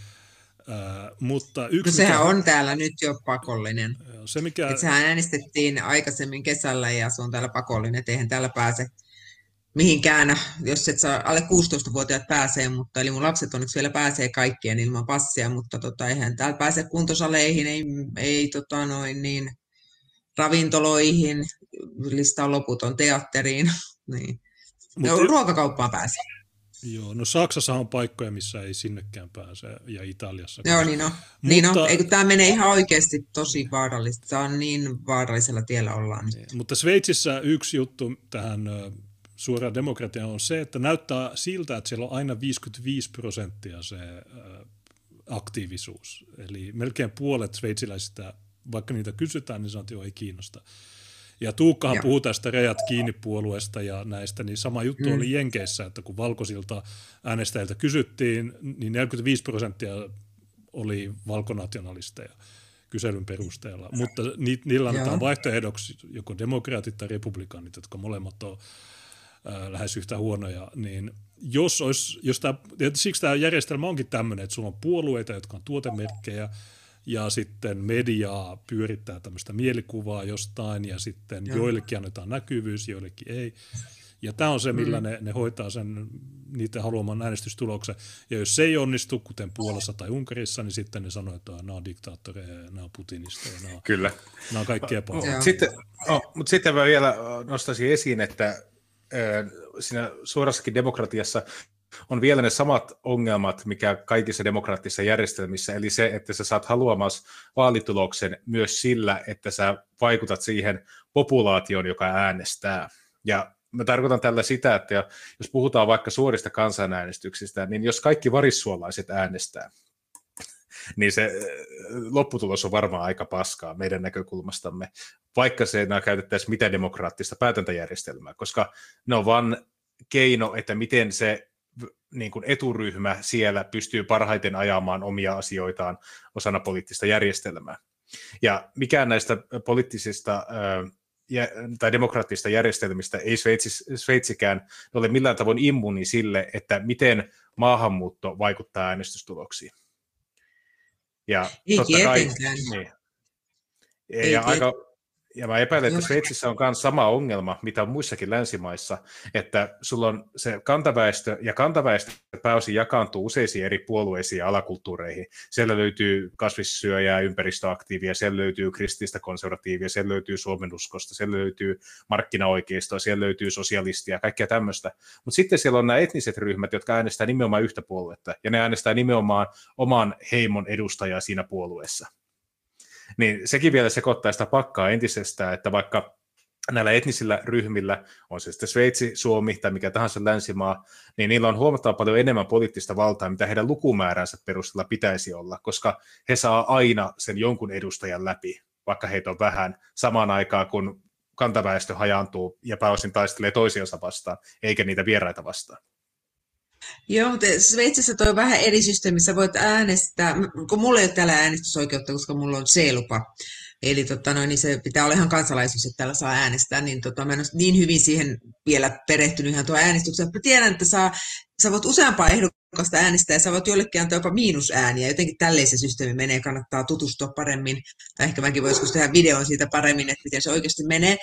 Speaker 2: Mutta yksi,
Speaker 1: no sehän mikä... on täällä nyt jo pakollinen. Se mikä... Et sehän äänestettiin aikaisemmin kesällä ja se on täällä pakollinen, että eihän täällä pääse mihinkään, jos et saa, alle 16-vuotiaat pääsee, mutta eli mun lapset onneksi vielä pääsee kaikkien ilman passia, mutta tota, eihän täällä pääse kuntosaleihin, ei, ei tota noin niin, ravintoloihin, lista on loputon teatteriin, [laughs] niin. Mut... No, ruokakauppaan pääsee.
Speaker 2: Joo, no Saksassa on paikkoja, missä ei sinnekään pääse, ja Italiassa.
Speaker 1: Joo, niin on. Mutta, niin on. Eikö tämä menee ihan oikeasti tosi vaarallista. Tämä on niin vaarallisella tiellä ollaan
Speaker 2: niin, Mutta Sveitsissä yksi juttu tähän suoraan demokratiaan on se, että näyttää siltä, että siellä on aina 55 prosenttia se aktiivisuus. Eli melkein puolet sveitsiläisistä, vaikka niitä kysytään, niin sanoo, että ei kiinnosta. Ja Tuukkahan puhuu tästä rajat kiinni puolueesta ja näistä, niin sama juttu mm. oli Jenkeissä, että kun valkoisilta äänestäjiltä kysyttiin, niin 45 prosenttia oli valkonationalisteja. kyselyn perusteella, mutta ni, niillä annetaan vaihtoehdoksi joko demokraatit tai republikaanit, jotka molemmat on lähes yhtä huonoja, niin jos, olisi, jos tämä, siksi tämä järjestelmä onkin tämmöinen, että sulla on puolueita, jotka on tuotemerkkejä, ja sitten mediaa pyörittää tämmöistä mielikuvaa jostain, ja sitten Joo. joillekin annetaan näkyvyys, joillekin ei. Ja tämä on se, millä mm. ne, ne hoitaa sen niiden haluaman äänestystuloksen. Ja jos se ei onnistu, kuten Puolassa tai Unkarissa, niin sitten ne sanoo, että nämä on diktaattoreja ja nämä on putinista ja nämä
Speaker 3: Kyllä.
Speaker 2: Nämä on kaikki epäilyjä.
Speaker 3: Sitten, oh, mutta sitten mä vielä nostaisin esiin, että äh, siinä suorassakin demokratiassa on vielä ne samat ongelmat, mikä kaikissa demokraattisissa järjestelmissä, eli se, että sä saat haluamas vaalituloksen myös sillä, että sä vaikutat siihen populaatioon, joka äänestää. Ja mä tarkoitan tällä sitä, että jos puhutaan vaikka suorista kansanäänestyksistä, niin jos kaikki varissuolaiset äänestää, [laughs] niin se lopputulos on varmaan aika paskaa meidän näkökulmastamme, vaikka se käytettäisiin mitä demokraattista päätäntäjärjestelmää, koska ne on vain keino, että miten se niin kuin eturyhmä siellä pystyy parhaiten ajamaan omia asioitaan osana poliittista järjestelmää. Ja mikään näistä poliittisista tai demokraattista järjestelmistä ei Sveitsi, Sveitsikään ole millään tavoin immuuni sille, että miten maahanmuutto vaikuttaa äänestystuloksiin.
Speaker 1: Ja ei totta kai, niin.
Speaker 3: Ei ja aika, ja mä epäilen, että Sveitsissä on myös sama ongelma, mitä on muissakin länsimaissa, että sulla on se kantaväestö, ja kantaväestö pääosin jakaantuu useisiin eri puolueisiin ja alakulttuureihin. Siellä löytyy kasvissyöjää, ympäristöaktiivia, siellä löytyy krististä konservatiivia, siellä löytyy suomenuskosta, siellä löytyy markkinaoikeistoa, siellä löytyy sosialistia, kaikkea tämmöistä. Mutta sitten siellä on nämä etniset ryhmät, jotka äänestää nimenomaan yhtä puoluetta, ja ne äänestää nimenomaan oman heimon edustajaa siinä puolueessa niin sekin vielä sekoittaa sitä pakkaa entisestään, että vaikka näillä etnisillä ryhmillä, on se sitten Sveitsi, Suomi tai mikä tahansa länsimaa, niin niillä on huomattavan paljon enemmän poliittista valtaa, mitä heidän lukumääränsä perusteella pitäisi olla, koska he saa aina sen jonkun edustajan läpi, vaikka heitä on vähän, samaan aikaan kun kantaväestö hajaantuu ja pääosin taistelee toisiansa vastaan, eikä niitä vieraita vastaan.
Speaker 1: Joo, mutta Sveitsissä toi vähän eri systeemi. Sä voit äänestää, kun mulla ei ole täällä äänestysoikeutta, koska mulla on C-lupa. Eli tota, noin, niin se pitää olla ihan kansalaisuus, että täällä saa äänestää, niin tota, mä en ole niin hyvin siihen vielä perehtynyt ihan tuo äänestykseen. Mä tiedän, että saa, sä voit useampaa ehdokasta ja sä voit jollekin antaa jopa miinusääniä. Jotenkin tälleen se systeemi menee, kannattaa tutustua paremmin. Tai ehkä mäkin voisin tehdä videon siitä paremmin, että miten se oikeasti menee.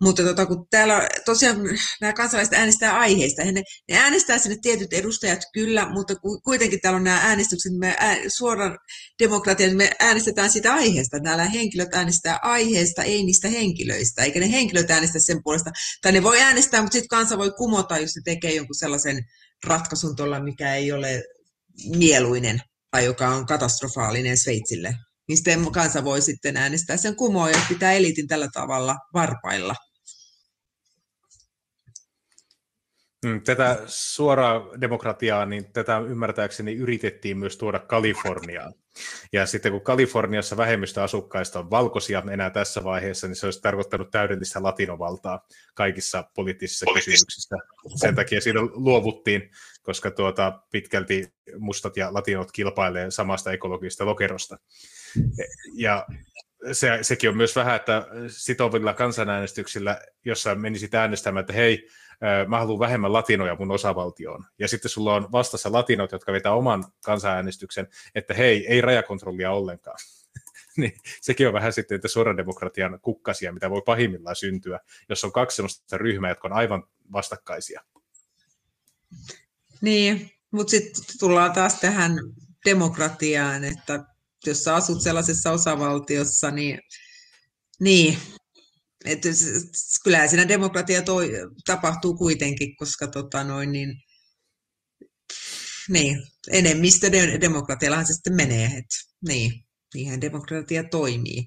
Speaker 1: Mutta tota, kun täällä tosiaan nämä kansalaiset äänestää aiheista, ne, ne äänestää sinne tietyt edustajat kyllä, mutta kuitenkin täällä on nämä äänestykset, me ää, suoran demokratian, me äänestetään siitä aiheesta. Nämä henkilöt äänestää aiheesta, ei niistä henkilöistä, eikä ne henkilöt äänestä sen puolesta. Tai ne voi äänestää, mutta sitten kansa voi kumota, jos se tekee jonkun sellaisen ratkaisun tuolla, mikä ei ole mieluinen tai joka on katastrofaalinen Sveitsille. Niin sitten kansa voi sitten äänestää sen kumoon ja pitää elitin tällä tavalla varpailla.
Speaker 3: Mm, tätä suoraa demokratiaa, niin tätä ymmärtääkseni yritettiin myös tuoda Kaliforniaan. Ja sitten kun Kaliforniassa vähemmistö asukkaista on valkoisia enää tässä vaiheessa, niin se olisi tarkoittanut täydellistä latinovaltaa kaikissa poliittisissa kysymyksissä. Sen takia siinä luovuttiin, koska tuota, pitkälti mustat ja latinot kilpailee samasta ekologisesta lokerosta. Ja se, sekin on myös vähän, että sitovilla kansanäänestyksillä, jossa menisit äänestämään, että hei, mä haluan vähemmän latinoja mun osavaltioon. Ja sitten sulla on vastassa latinot, jotka vetää oman kansanäänestyksen, että hei, ei rajakontrollia ollenkaan. [laughs] niin sekin on vähän sitten, että demokratian kukkasia, mitä voi pahimmillaan syntyä, jos on kaksi sellaista ryhmää, jotka on aivan vastakkaisia.
Speaker 1: Niin, mutta sitten tullaan taas tähän demokratiaan, että jos sä asut sellaisessa osavaltiossa, niin, niin että kyllähän siinä demokratia toi, tapahtuu kuitenkin, koska tota noin, niin, niin, enemmistö demokratiallahan se sitten menee. että niin, niinhän demokratia toimii.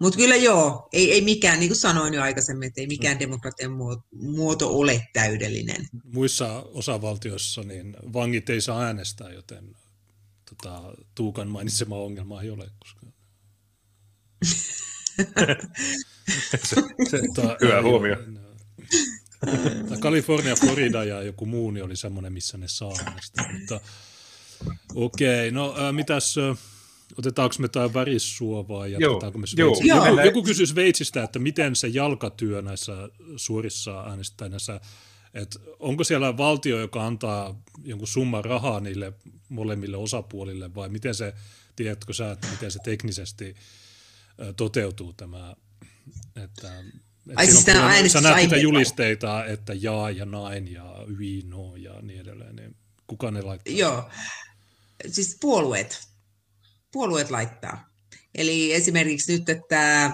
Speaker 1: Mutta kyllä joo, ei, ei mikään, niin kuin sanoin jo aikaisemmin, että ei mikään mm. demokratian muoto ole täydellinen.
Speaker 2: Muissa osavaltioissa niin vangit ei saa äänestää, joten tota, Tuukan mainitsema ongelma ei ole. Koska... [laughs]
Speaker 3: se, se, ta, [laughs] Hyvä huomio.
Speaker 2: Kalifornia, Florida ja joku muu niin oli semmoinen, missä ne saa. Mutta okei, okay, no äh, mitäs, äh, Otetaanko me jotain värissuovaa vai jatketaanko me
Speaker 3: Joo,
Speaker 2: Sveitsin?
Speaker 1: joo.
Speaker 2: Joku, joku kysyi Sveitsistä, että miten se jalkatyö näissä suorissa äänestäjissä, että onko siellä valtio, joka antaa jonkun summan rahaa niille molemmille osapuolille vai miten se, tiedätkö sä, että miten se teknisesti toteutuu tämä, että, että
Speaker 1: Ai siis
Speaker 2: kun sä näet niitä julisteita, että jaa ja nain ja yi, no ja niin edelleen, niin kuka ne laittaa?
Speaker 1: Joo, siis puolueet. Puolueet laittaa. Eli esimerkiksi nyt, että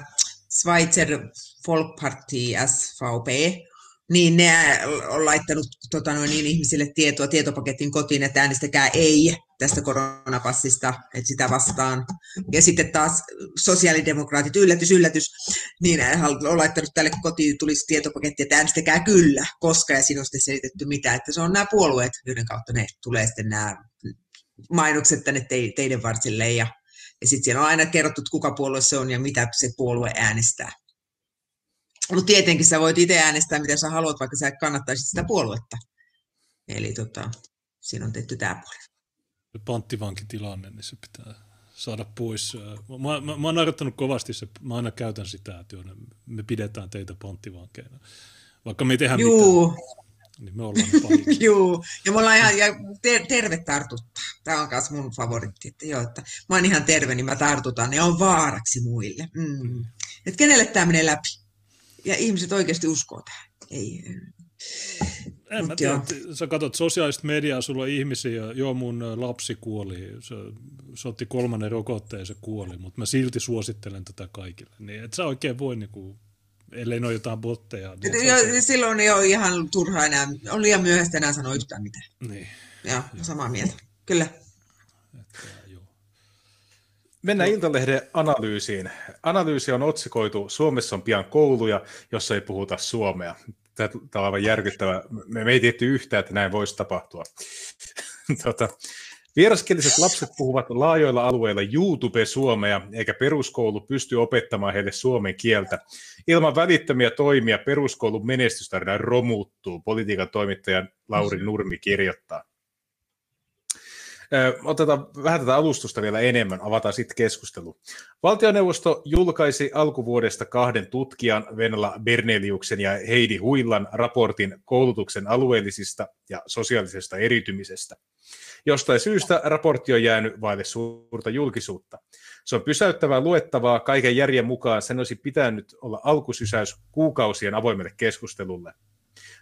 Speaker 1: Schweizer Volksparty SVP, niin ne on laittanut tota, noin, niin ihmisille tietoa tietopaketin kotiin, että äänestäkää ei tästä koronapassista, että sitä vastaan. Ja sitten taas sosiaalidemokraatit, yllätys, yllätys, niin on laittanut tälle kotiin tulisi tietopaketti, että äänestäkää kyllä, koska ja siinä on sitten selitetty mitä, että se on nämä puolueet, joiden kautta ne tulee sitten nämä mainokset tänne te, teidän varsille ja, ja sitten siellä on aina kerrottu, kuka puolue se on ja mitä se puolue äänestää. Mutta tietenkin sä voit itse äänestää, mitä sä haluat, vaikka sä kannattaisit sitä puoluetta. Eli tota, siinä on tehty tämä puoli.
Speaker 2: panttivankitilanne, niin se pitää saada pois. Mä, mä, mä oon kovasti, se, mä aina käytän sitä, että joo, me pidetään teitä panttivankeina. Vaikka me ei tehdä mitään,
Speaker 1: Juu,
Speaker 2: niin me ollaan [laughs]
Speaker 1: juu. Ja me ollaan ihan, ja ter- terve tartuttaa. Tämä on myös mun favoritti, että joo, että mä oon ihan terve, niin mä tartutan. Ne on vaaraksi muille. Mm. Että kenelle tämä menee läpi? Ja ihmiset oikeasti uskoo tähän. Ei,
Speaker 2: En mä tiedä,
Speaker 1: joo.
Speaker 2: sä katsot sosiaalista mediaa, sulla on ihmisiä, joo mun ä, lapsi kuoli, se, se otti kolmannen rokotteen ja se kuoli, mutta mä silti suosittelen tätä kaikille. Niin et sä oikein voi, niinku, ellei ne ole jotain botteja. Niin, sä
Speaker 1: Jo,
Speaker 2: oikein-
Speaker 1: silloin ei ole ihan turhaa enää, on liian myöhäistä enää sanoa yhtään mitään.
Speaker 2: niin,
Speaker 1: Joo, samaa mieltä. Kyllä.
Speaker 2: että.
Speaker 3: Mennään Iltalehden analyysiin. Analyysi on otsikoitu Suomessa on pian kouluja, jossa ei puhuta suomea. Tämä on aivan järkyttävä. Me, ei tietty yhtään, että näin voisi tapahtua. [laughs] tota, vieraskieliset lapset puhuvat laajoilla alueilla YouTube-suomea, eikä peruskoulu pysty opettamaan heille suomen kieltä. Ilman välittömiä toimia peruskoulun menestystarina romuttuu, politiikan toimittaja Lauri Nurmi kirjoittaa. Otetaan vähän tätä alustusta vielä enemmän, avataan sitten keskustelu. Valtioneuvosto julkaisi alkuvuodesta kahden tutkijan, Venla Berneliuksen ja Heidi Huillan, raportin koulutuksen alueellisista ja sosiaalisesta eritymisestä. Jostain syystä raportti on jäänyt vaille suurta julkisuutta. Se on pysäyttävää luettavaa kaiken järjen mukaan. Sen olisi pitänyt olla alkusysäys kuukausien avoimelle keskustelulle.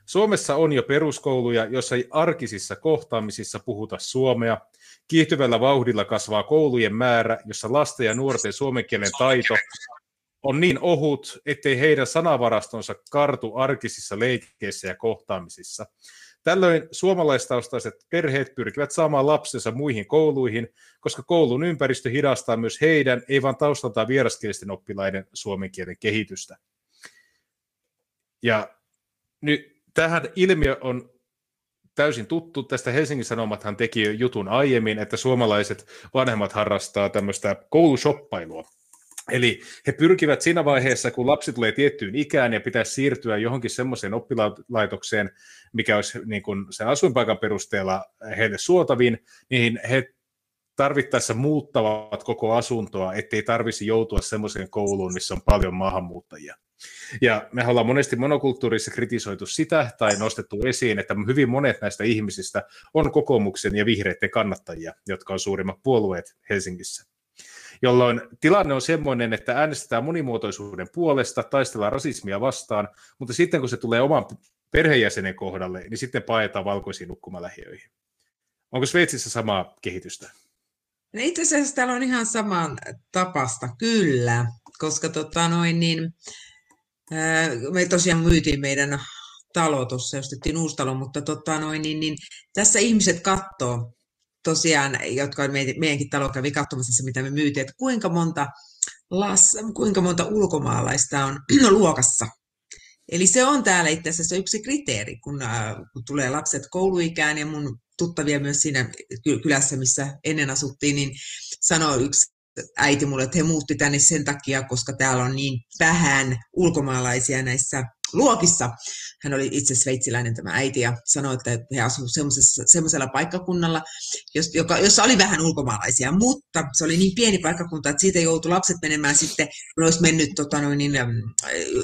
Speaker 3: Suomessa on jo peruskouluja, joissa ei arkisissa kohtaamisissa puhuta suomea. Kiihtyvällä vauhdilla kasvaa koulujen määrä, jossa lasten ja nuorten suomen kielen taito on niin ohut, ettei heidän sanavarastonsa kartu arkisissa leikeissä ja kohtaamisissa. Tällöin suomalaistaustaiset perheet pyrkivät saamaan lapsensa muihin kouluihin, koska koulun ympäristö hidastaa myös heidän, ei vain taustaltaan vieraskielisten oppilaiden suomen kielen kehitystä. Ja nyt tähän ilmiö on täysin tuttu. Tästä Helsingin Sanomathan teki jutun aiemmin, että suomalaiset vanhemmat harrastaa tämmöistä koulushoppailua. Eli he pyrkivät siinä vaiheessa, kun lapsi tulee tiettyyn ikään ja pitäisi siirtyä johonkin semmoiseen oppilaitokseen, mikä olisi niin kuin sen asuinpaikan perusteella heille suotavin, niin he tarvittaessa muuttavat koko asuntoa, ettei tarvisi joutua semmoiseen kouluun, missä on paljon maahanmuuttajia. Ja me ollaan monesti monokulttuurissa kritisoitu sitä tai nostettu esiin, että hyvin monet näistä ihmisistä on kokoomuksen ja vihreiden kannattajia, jotka on suurimmat puolueet Helsingissä. Jolloin tilanne on semmoinen, että äänestetään monimuotoisuuden puolesta, taistellaan rasismia vastaan, mutta sitten kun se tulee oman perheenjäsenen kohdalle, niin sitten paetaan valkoisiin nukkumalähiöihin. Onko Sveitsissä samaa kehitystä?
Speaker 1: No itse asiassa täällä on ihan saman tapasta, kyllä, koska tota noin niin, me tosiaan myytiin meidän talo tuossa, ostettiin uusi talo, mutta tota noin niin, niin tässä ihmiset katsoo tosiaan, jotka meidän, meidänkin talo kävi katsomassa se, mitä me myytiin, että kuinka monta, las, kuinka monta ulkomaalaista on [clears throat] luokassa. Eli se on täällä itse asiassa yksi kriteeri, kun, kun tulee lapset kouluikään ja mun tuttavia myös siinä ky- kylässä, missä ennen asuttiin, niin sanoi yksi äiti mulle, että he muutti tänne sen takia, koska täällä on niin vähän ulkomaalaisia näissä luokissa. Hän oli itse sveitsiläinen tämä äiti ja sanoi, että he asuivat semmoisella paikkakunnalla, joka, jossa oli vähän ulkomaalaisia, mutta se oli niin pieni paikkakunta, että siitä joutui lapset menemään sitten, kun olisi mennyt tota noin, niin,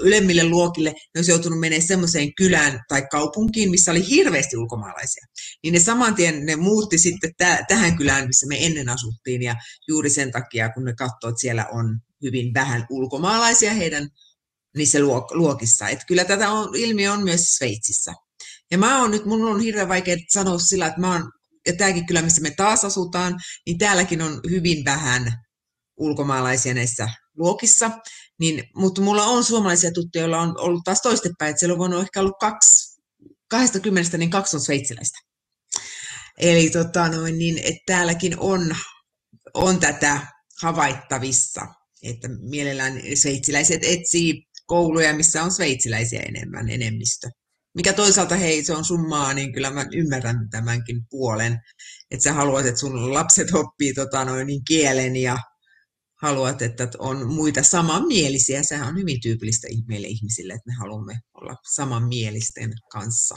Speaker 1: ylemmille luokille, ne olisi joutunut menemään semmoiseen kylään tai kaupunkiin, missä oli hirveästi ulkomaalaisia. Niin ne saman tien ne muutti sitten täh- tähän kylään, missä me ennen asuttiin ja juuri sen takia, kun ne katsoo, että siellä on hyvin vähän ulkomaalaisia heidän niissä luokissa. Että kyllä tätä on, ilmiö on myös Sveitsissä. Ja mä oon nyt, mun on hirveän vaikea sanoa sillä, että mä oon, ja tämäkin kyllä, missä me taas asutaan, niin täälläkin on hyvin vähän ulkomaalaisia näissä luokissa. Niin, mutta mulla on suomalaisia tuttuja, joilla on ollut taas toistepäin, että siellä on voinut ehkä ollut kaksi, kahdesta kymmenestä, niin kaksi on sveitsiläistä. Eli tota noin, niin, että täälläkin on, on tätä havaittavissa, että mielellään sveitsiläiset etsii kouluja, missä on sveitsiläisiä enemmän enemmistö. Mikä toisaalta, hei, se on summaa, niin kyllä mä ymmärrän tämänkin puolen, että sä haluat, että sun lapset oppii tota, noin, niin kielen ja haluat, että on muita samanmielisiä. Sehän on hyvin tyypillistä meille ihmisille, että me haluamme olla samanmielisten kanssa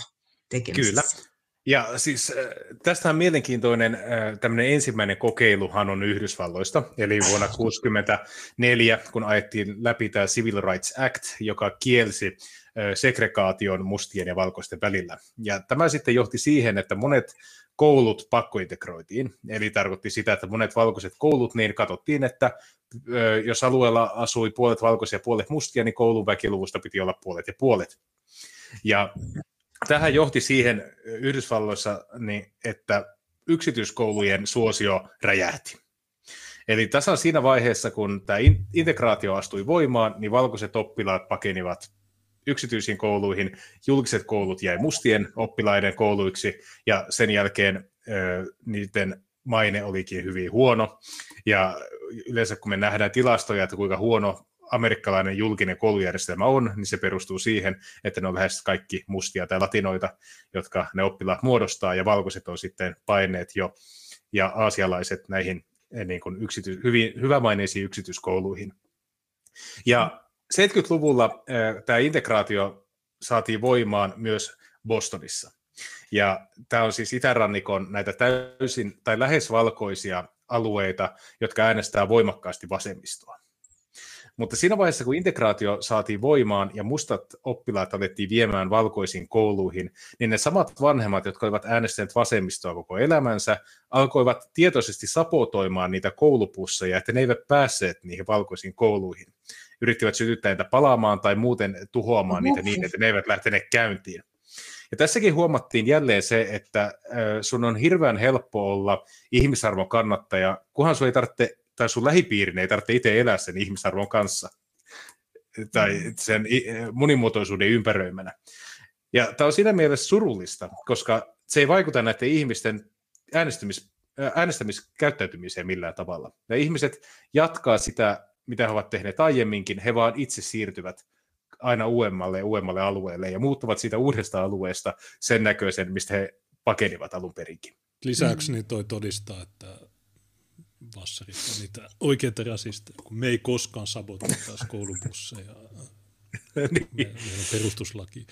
Speaker 1: tekemisissä.
Speaker 3: Kyllä. Ja siis äh, tästähän mielenkiintoinen äh, tämmöinen ensimmäinen kokeiluhan on Yhdysvalloista, eli vuonna [laughs] 1964, kun ajettiin läpi tämä Civil Rights Act, joka kielsi äh, segregaation mustien ja valkoisten välillä. Ja tämä sitten johti siihen, että monet koulut pakkointegroitiin, eli tarkoitti sitä, että monet valkoiset koulut, niin katsottiin, että jos alueella asui puolet valkoisia ja puolet mustia, niin koulun väkiluvusta piti olla puolet ja puolet. Ja tähän johti siihen Yhdysvalloissa, niin, että yksityiskoulujen suosio räjähti. Eli tasan siinä vaiheessa, kun tämä integraatio astui voimaan, niin valkoiset oppilaat pakenivat yksityisiin kouluihin, julkiset koulut jäi mustien oppilaiden kouluiksi, ja sen jälkeen ö, niiden maine olikin hyvin huono. Ja yleensä kun me nähdään tilastoja, että kuinka huono amerikkalainen julkinen koulujärjestelmä on, niin se perustuu siihen, että ne on lähes kaikki mustia tai latinoita, jotka ne oppilaat muodostaa, ja valkoiset on sitten paineet jo, ja aasialaiset näihin eh, niin kuin yksity- hyvin, hyvämaineisiin yksityiskouluihin. Ja 70-luvulla äh, tämä integraatio saatiin voimaan myös Bostonissa. Ja tämä on siis itärannikon näitä täysin tai lähes valkoisia alueita, jotka äänestää voimakkaasti vasemmistoa. Mutta siinä vaiheessa, kun integraatio saatiin voimaan ja mustat oppilaat alettiin viemään valkoisiin kouluihin, niin ne samat vanhemmat, jotka olivat äänestäneet vasemmistoa koko elämänsä, alkoivat tietoisesti sapotoimaan niitä koulupusseja, että ne eivät päässeet niihin valkoisiin kouluihin. Yrittivät sytyttää niitä palaamaan tai muuten tuhoamaan niitä niin, että ne eivät lähteneet käyntiin. Ja tässäkin huomattiin jälleen se, että sun on hirveän helppo olla ihmisarvon kannattaja, kunhan sun ei tarvitse tai sun lähipiirin ei tarvitse itse elää sen ihmisarvon kanssa tai mm. sen monimuotoisuuden ympäröimänä. Ja tämä on siinä mielessä surullista, koska se ei vaikuta näiden ihmisten äänestämis, äänestämiskäyttäytymiseen millään tavalla. Ja ihmiset jatkaa sitä, mitä he ovat tehneet aiemminkin, he vaan itse siirtyvät aina uudemmalle ja uudemmalle alueelle ja muuttuvat siitä uudesta alueesta sen näköisen, mistä he pakenivat alun perinkin.
Speaker 2: Lisäksi niin toi todistaa, että vassarit on niitä oikeita rasisteja, kun me ei koskaan sabotoitaisi koulubusseja. [laughs] niin. me, meillä on perustuslaki.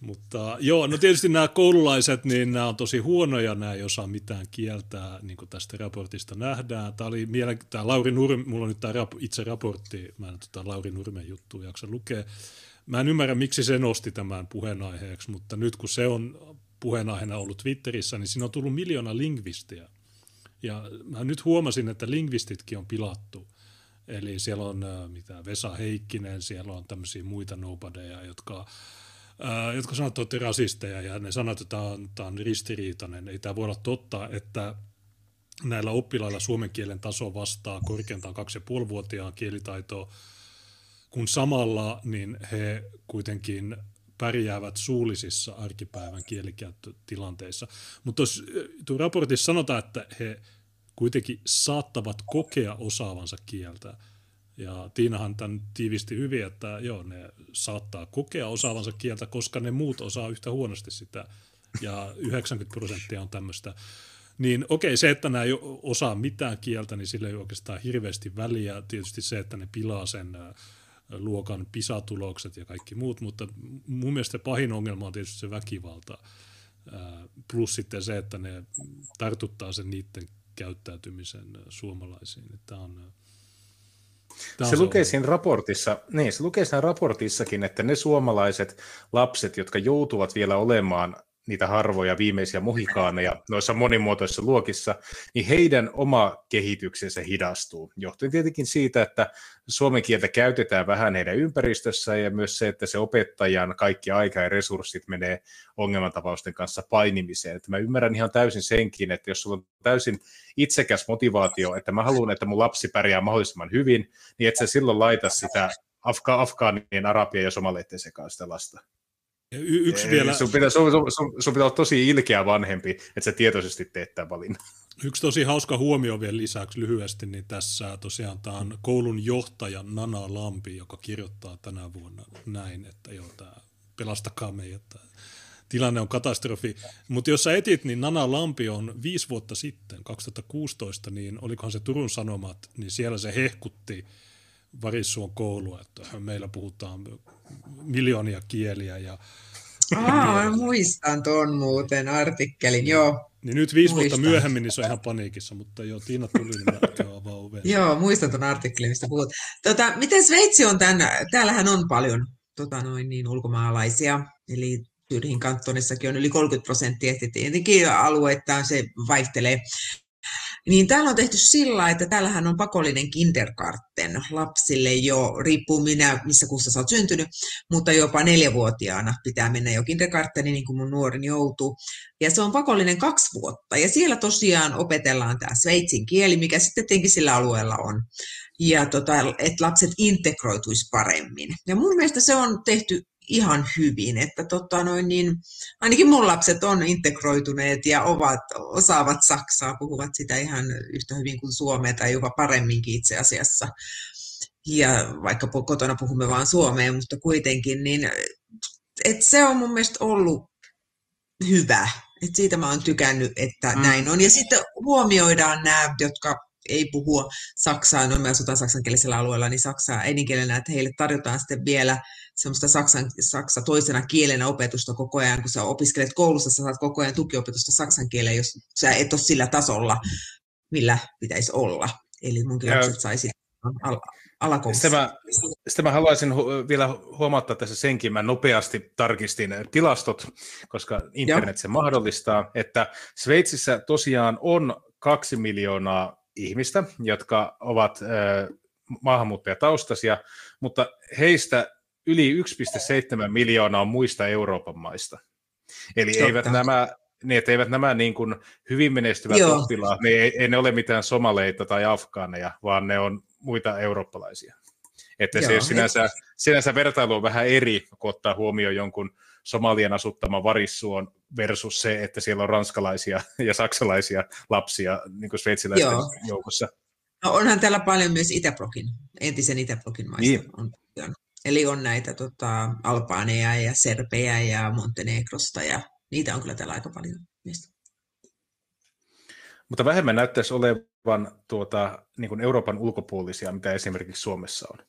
Speaker 2: Mutta joo, no tietysti nämä koululaiset, niin nämä on tosi huonoja, nämä ei osaa mitään kieltää, niin kuin tästä raportista nähdään. Tämä oli mielen... tämä Lauri Nurme, mulla on nyt tämä rap, itse raportti, mä en tota Lauri Nurmen juttu jaksa lukea. Mä en ymmärrä, miksi se nosti tämän puheenaiheeksi, mutta nyt kun se on puheenaiheena ollut Twitterissä, niin siinä on tullut miljoona lingvistiä ja mä nyt huomasin, että lingvistitkin on pilattu. Eli siellä on äh, mitä, Vesa Heikkinen, siellä on tämmöisiä muita nobodyja, jotka, ää, äh, jotka sanovat, että rasisteja ja ne sanovat, että tämä on, ristiriitainen. Ei tämä voi olla totta, että näillä oppilailla suomen kielen taso vastaa korkeintaan 2,5-vuotiaan kielitaitoa, kun samalla niin he kuitenkin pärjäävät suullisissa arkipäivän kielikäyttötilanteissa. Mutta tuossa raportissa sanotaan, että he kuitenkin saattavat kokea osaavansa kieltä. Ja Tiinahan tämän tiivisti hyvin, että joo, ne saattaa kokea osaavansa kieltä, koska ne muut osaa yhtä huonosti sitä. Ja 90 prosenttia on tämmöistä. Niin okei, se, että nämä ei osaa mitään kieltä, niin sillä ei oikeastaan hirveästi väliä. Tietysti se, että ne pilaa sen luokan pisatulokset ja kaikki muut, mutta mun mielestä pahin ongelma on tietysti se väkivalta, plus sitten se, että ne tartuttaa sen niiden käyttäytymisen suomalaisiin. Tämä on,
Speaker 3: Tämä se, se lukee siinä raportissa, niin, se lukee siinä raportissakin, että ne suomalaiset lapset, jotka joutuvat vielä olemaan niitä harvoja viimeisiä muhikaaneja noissa monimuotoisissa luokissa, niin heidän oma kehityksensä hidastuu. Johtuen tietenkin siitä, että suomen kieltä käytetään vähän heidän ympäristössä ja myös se, että se opettajan kaikki aika ja resurssit menee ongelmantapausten kanssa painimiseen. Että mä ymmärrän ihan täysin senkin, että jos sulla on täysin itsekäs motivaatio, että mä haluan, että mun lapsi pärjää mahdollisimman hyvin, niin et sä silloin laita sitä Afga- Afgaanien, Arabia ja Somaleiden sekaan sitä lasta.
Speaker 2: Y- yksi vielä...
Speaker 3: Sun pitää, sun, sun, sun pitää olla tosi ilkeä vanhempi, että sä tietoisesti teet tämän valinnan.
Speaker 2: Yksi tosi hauska huomio vielä lisäksi lyhyesti, niin tässä tosiaan tämä on koulun johtaja Nana Lampi, joka kirjoittaa tänä vuonna näin, että joo, tämä pelastakaa meidät, tilanne on katastrofi. Mutta jos sä etit, niin Nana Lampi on viisi vuotta sitten, 2016, niin olikohan se Turun Sanomat, niin siellä se hehkutti Varissuon koulua, että meillä puhutaan miljoonia kieliä. Ja,
Speaker 1: Aa, ja, muistan tuon muuten artikkelin, joo.
Speaker 2: Niin nyt viisi muistan. vuotta myöhemmin niin se on ihan paniikissa, mutta joo, Tiina tuli, niin mä avaa oven.
Speaker 1: joo, muistan tuon artikkelin, mistä puhut. Tota, miten Sveitsi on tämän, täällähän on paljon tota noin, niin, ulkomaalaisia, eli Tyrhin kantonissakin on yli 30 prosenttia, tietenkin alueittain se vaihtelee. Niin täällä on tehty sillä, että täällähän on pakollinen kindergarten lapsille jo, riippuu minä, missä kuussa sä oot syntynyt, mutta jopa neljävuotiaana pitää mennä jo kindergarteniin, niin kuin mun nuorin joutuu. Ja se on pakollinen kaksi vuotta. Ja siellä tosiaan opetellaan tämä sveitsin kieli, mikä sitten tietenkin sillä alueella on. Ja tota, että lapset integroituisi paremmin. Ja mun mielestä se on tehty ihan hyvin, että tota noin, niin, ainakin mun lapset on integroituneet ja ovat, osaavat saksaa, puhuvat sitä ihan yhtä hyvin kuin suomea tai jopa paremminkin itse asiassa. Ja vaikka kotona puhumme vain suomea, mutta kuitenkin, niin et se on mun mielestä ollut hyvä. Et siitä mä oon tykännyt, että mm. näin on. Ja sitten huomioidaan nämä, jotka ei puhua saksaa, no me asutaan saksankielisellä alueella, niin saksaa äidinkielenä, että heille tarjotaan sitten vielä semmoista saksan, saksa toisena kielenä opetusta koko ajan, kun sä opiskelet koulussa, sä saat koko ajan tukiopetusta saksan kieleen, jos sä et ole sillä tasolla, millä pitäisi olla. Eli munkin lapset saisi al- alakoulussa.
Speaker 3: Sitten mä, sitten mä haluaisin hu- vielä huomauttaa tässä senkin, mä nopeasti tarkistin tilastot, koska internet Joo. se mahdollistaa, että Sveitsissä tosiaan on kaksi miljoonaa ihmistä, jotka ovat maahanmuuttajataustaisia, mutta heistä yli 1,7 miljoonaa on muista Euroopan maista. Eli Totta. eivät nämä, niin, että eivät nämä niin kuin hyvin menestyvät Joo. oppilaat, niin ei, ei ne ole mitään somaleita tai afgaaneja, vaan ne on muita eurooppalaisia. Että Joo, se sinänsä, sinänsä vertailu on vähän eri, kun ottaa huomioon jonkun Somalian asuttama varissuon versus se, että siellä on ranskalaisia ja saksalaisia lapsia niin kuin sveitsiläisten Joo. joukossa.
Speaker 1: No onhan täällä paljon myös Itäblokin, entisen Itäblokin maista. Niin. On, Eli on näitä tota, Albaaneja ja Serbejä ja Montenegrosta ja niitä on kyllä täällä aika paljon mistä.
Speaker 3: Mutta vähemmän näyttäisi olevan tuota, niin kuin Euroopan ulkopuolisia, mitä esimerkiksi Suomessa on.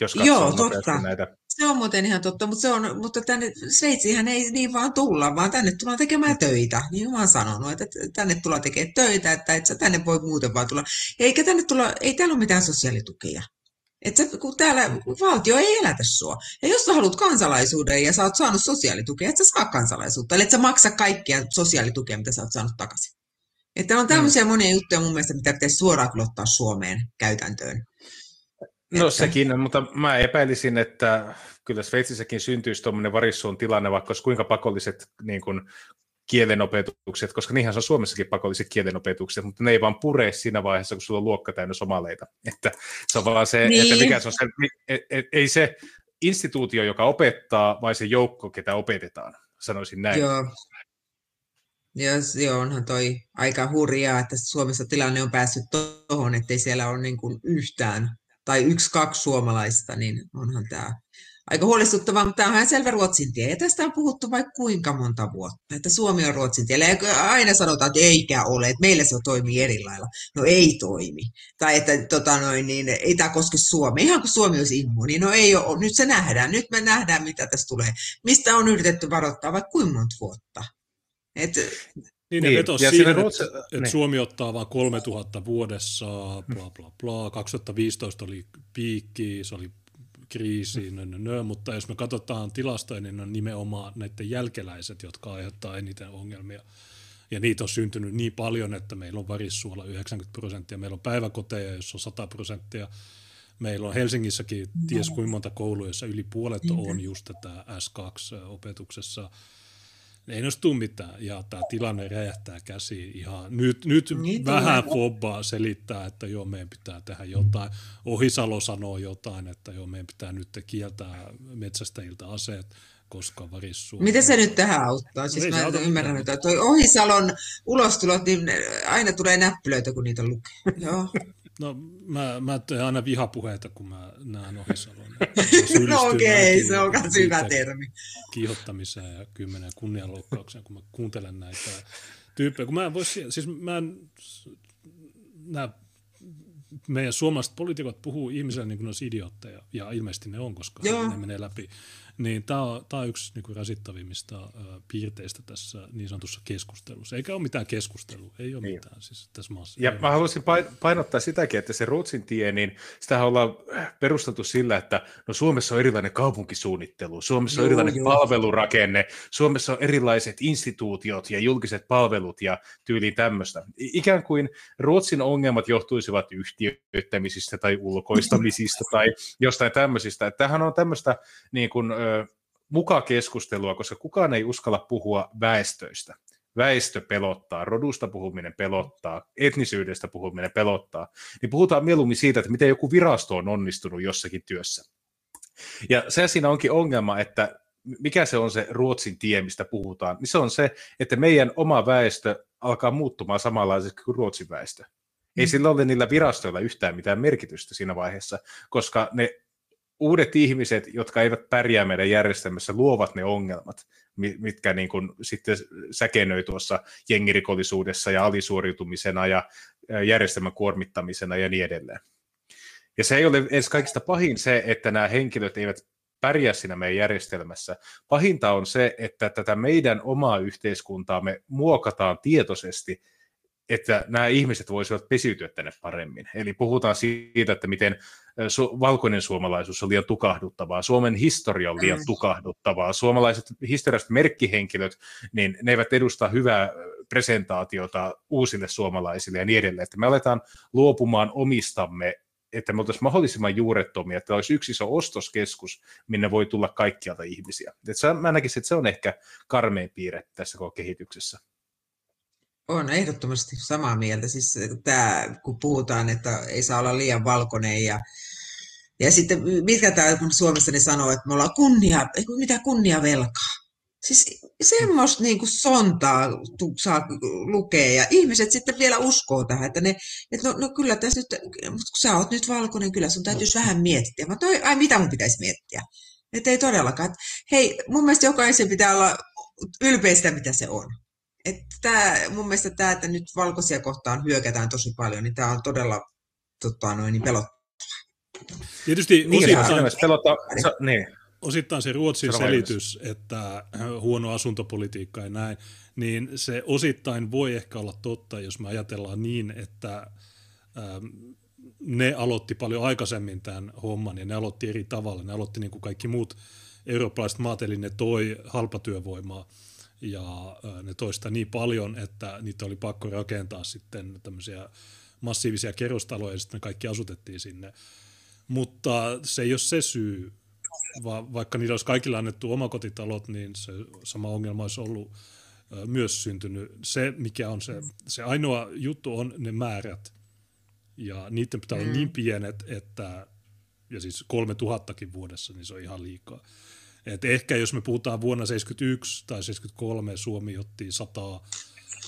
Speaker 1: Jos Joo, totta. Näitä. Se on muuten ihan totta, mutta, se on, mutta tänne Sveitsihän ei niin vaan tulla, vaan tänne tullaan tekemään töitä. Niin vaan sanonut, että tänne tullaan tekemään töitä, että et sä tänne voi muuten vaan tulla. Eikä tänne tulla, ei täällä ole mitään sosiaalitukia. Että kun täällä valtio ei elätä sua. Ja jos sä haluat kansalaisuuden ja sä oot saanut sosiaalitukea, et sä saa kansalaisuutta. Eli et sä maksa kaikkia sosiaalitukea, mitä sä oot saanut takaisin. Että on tämmöisiä mm. monia juttuja mun mielestä, mitä pitäisi suoraan kyllä ottaa Suomeen käytäntöön.
Speaker 3: No että... sekin, mutta mä epäilisin, että kyllä Sveitsissäkin syntyisi tuommoinen varissuun tilanne, vaikka olisi kuinka pakolliset niin kuin, kielenopetukset, koska niinhän se on Suomessakin pakolliset kielenopetukset, mutta ne ei vaan pure siinä vaiheessa, kun sulla on luokka täynnä somaleita. [laughs] Että se on vaan se, niin. että mikä se on se, et, et, ei se instituutio, joka opettaa, vai se joukko, ketä opetetaan, sanoisin näin.
Speaker 1: Joo. Jos, joo, onhan toi aika hurjaa, että Suomessa tilanne on päässyt tuohon, ettei siellä ole niin kuin yhtään tai yksi, kaksi suomalaista, niin onhan tämä aika huolestuttavaa, mutta tämä on selvä Ruotsin tie. Ja tästä on puhuttu vaikka kuinka monta vuotta, että Suomi on Ruotsin tiellä. Ja aina sanotaan, että eikä ole, että meillä se toimii eri lailla. No ei toimi. Tai että tota noin, niin, ei tämä koske Suomea. Ihan kuin Suomi olisi immuuni. No ei ole. Nyt se nähdään. Nyt me nähdään, mitä tässä tulee. Mistä on yritetty varoittaa vaikka kuinka monta vuotta. Et,
Speaker 2: niin, niin. vetosi ja siihen, Ruotsi... että, että niin. Suomi ottaa vain 3000 vuodessa, bla bla bla. 2015 oli piikki, se oli kriisi, nö, nö, nö, mutta jos me katsotaan tilastoja, niin on nimenomaan näiden jälkeläiset, jotka aiheuttaa eniten ongelmia. Ja niitä on syntynyt niin paljon, että meillä on varissuolla 90 prosenttia, meillä on päiväkoteja, joissa on 100 prosenttia, meillä on Helsingissäkin ties kuinka monta koulua, joissa yli puolet on just tätä S2-opetuksessa – ei noista tule mitään, ja tämä tilanne räjähtää käsiin ihan. Nyt, nyt niin vähän fobbaa selittää, että joo, meidän pitää tehdä jotain. Ohisalo sanoo jotain, että joo, meidän pitää nyt kieltää metsästäjiltä aseet, koska varissu...
Speaker 1: Miten se nyt tähän auttaa? Siis mä ymmärrän, että toi Ohisalon ulostulot, niin aina tulee näppylöitä, kun niitä lukee. [laughs] Joo.
Speaker 2: No mä, mä teen aina vihapuheita, kun mä näen Ohisalon. [laughs]
Speaker 1: no okei, okay, se on myös hyvä termi.
Speaker 2: Kiihottamiseen ja kymmenen kunnianloukkaukseen, kun mä kuuntelen näitä tyyppejä. Kun mä en voi, siis mä en, nämä meidän suomalaiset poliitikot puhuu ihmiselle niin kuin ne olisi idiootteja, ja ilmeisesti ne on, koska Joo. ne menee läpi. Niin tämä on, tämä on yksi niin kuin rasittavimmista äh, piirteistä tässä niin sanotussa keskustelussa. Eikä ole mitään keskustelua, ei ole niin. mitään siis tässä maassa.
Speaker 3: Ja mä haluaisin painottaa sitäkin, että se Ruotsin tie, niin sitä ollaan perusteltu sillä, että no Suomessa on erilainen kaupunkisuunnittelu, Suomessa on erilainen joo. palvelurakenne, Suomessa on erilaiset instituutiot ja julkiset palvelut ja tyyliin tämmöistä. Ikään kuin Ruotsin ongelmat johtuisivat yhtiöittämisistä tai ulkoistamisista [laughs] tai jostain tämmöisistä. Tähän on tämmöistä niin kuin, muka keskustelua, koska kukaan ei uskalla puhua väestöistä. Väestö pelottaa, rodusta puhuminen pelottaa, etnisyydestä puhuminen pelottaa. Niin puhutaan mieluummin siitä, että miten joku virasto on onnistunut jossakin työssä. Ja se siinä onkin ongelma, että mikä se on se Ruotsin tie, mistä puhutaan, niin se on se, että meidän oma väestö alkaa muuttumaan samanlaiseksi kuin Ruotsin väestö. Ei mm. sillä ole niillä virastoilla yhtään mitään merkitystä siinä vaiheessa, koska ne uudet ihmiset, jotka eivät pärjää meidän järjestelmässä, luovat ne ongelmat, mitkä niin kuin sitten säkenöi tuossa jengirikollisuudessa ja alisuoriutumisena ja järjestelmän kuormittamisena ja niin edelleen. Ja se ei ole edes kaikista pahin se, että nämä henkilöt eivät pärjää siinä meidän järjestelmässä. Pahinta on se, että tätä meidän omaa yhteiskuntaamme muokataan tietoisesti että nämä ihmiset voisivat pesiytyä tänne paremmin. Eli puhutaan siitä, että miten su- valkoinen suomalaisuus on liian tukahduttavaa, Suomen historia on liian mm. tukahduttavaa, suomalaiset historialliset merkkihenkilöt, niin ne eivät edusta hyvää presentaatiota uusille suomalaisille ja niin edelleen, että me aletaan luopumaan omistamme että me oltaisiin mahdollisimman juurettomia, että olisi yksi iso ostoskeskus, minne voi tulla kaikkialta ihmisiä. Että mä näkisin, että se on ehkä karmein piirre tässä koko kehityksessä.
Speaker 1: On ehdottomasti samaa mieltä. Siis tämä, kun puhutaan, että ei saa olla liian valkoinen ja ja sitten mitkä tämä, kun Suomessa ne sanoo, että me ollaan kunnia, mitä kunnia velkaa. Siis semmoista niin kuin sontaa saa lukea ja ihmiset sitten vielä uskoo tähän, että, ne, että no, no kyllä tässä nyt, kun sä oot nyt valkoinen, kyllä sun täytyisi vähän miettiä. Mä toi, ai mitä mun pitäisi miettiä? Että ei todellakaan. Hei, mun mielestä jokaisen pitää olla ylpeistä, mitä se on että tämä, mun mielestä tämä, että nyt valkoisia kohtaan hyökätään tosi paljon, niin tämä on todella tota, noin, niin pelottavaa.
Speaker 2: Tietysti niin, osittain, pelottaa, se, niin. osittain se Ruotsin se selitys, että huono asuntopolitiikka ja näin, niin se osittain voi ehkä olla totta, jos me ajatellaan niin, että ähm, ne aloitti paljon aikaisemmin tämän homman ja ne aloitti eri tavalla. Ne aloitti niin kuin kaikki muut eurooppalaiset maat, eli ne toi halpatyövoimaa ja ne toista niin paljon, että niitä oli pakko rakentaa sitten tämmöisiä massiivisia kerrostaloja ja sitten kaikki asutettiin sinne. Mutta se ei ole se syy, va- vaikka niillä olisi kaikilla annettu omakotitalot, niin se sama ongelma olisi ollut myös syntynyt. Se, mikä on se, se ainoa juttu on ne määrät. Ja niiden pitää mm. olla niin pienet, että, ja siis kolme tuhattakin vuodessa, niin se on ihan liikaa. Et ehkä jos me puhutaan vuonna 71 tai 73 Suomi otti 100,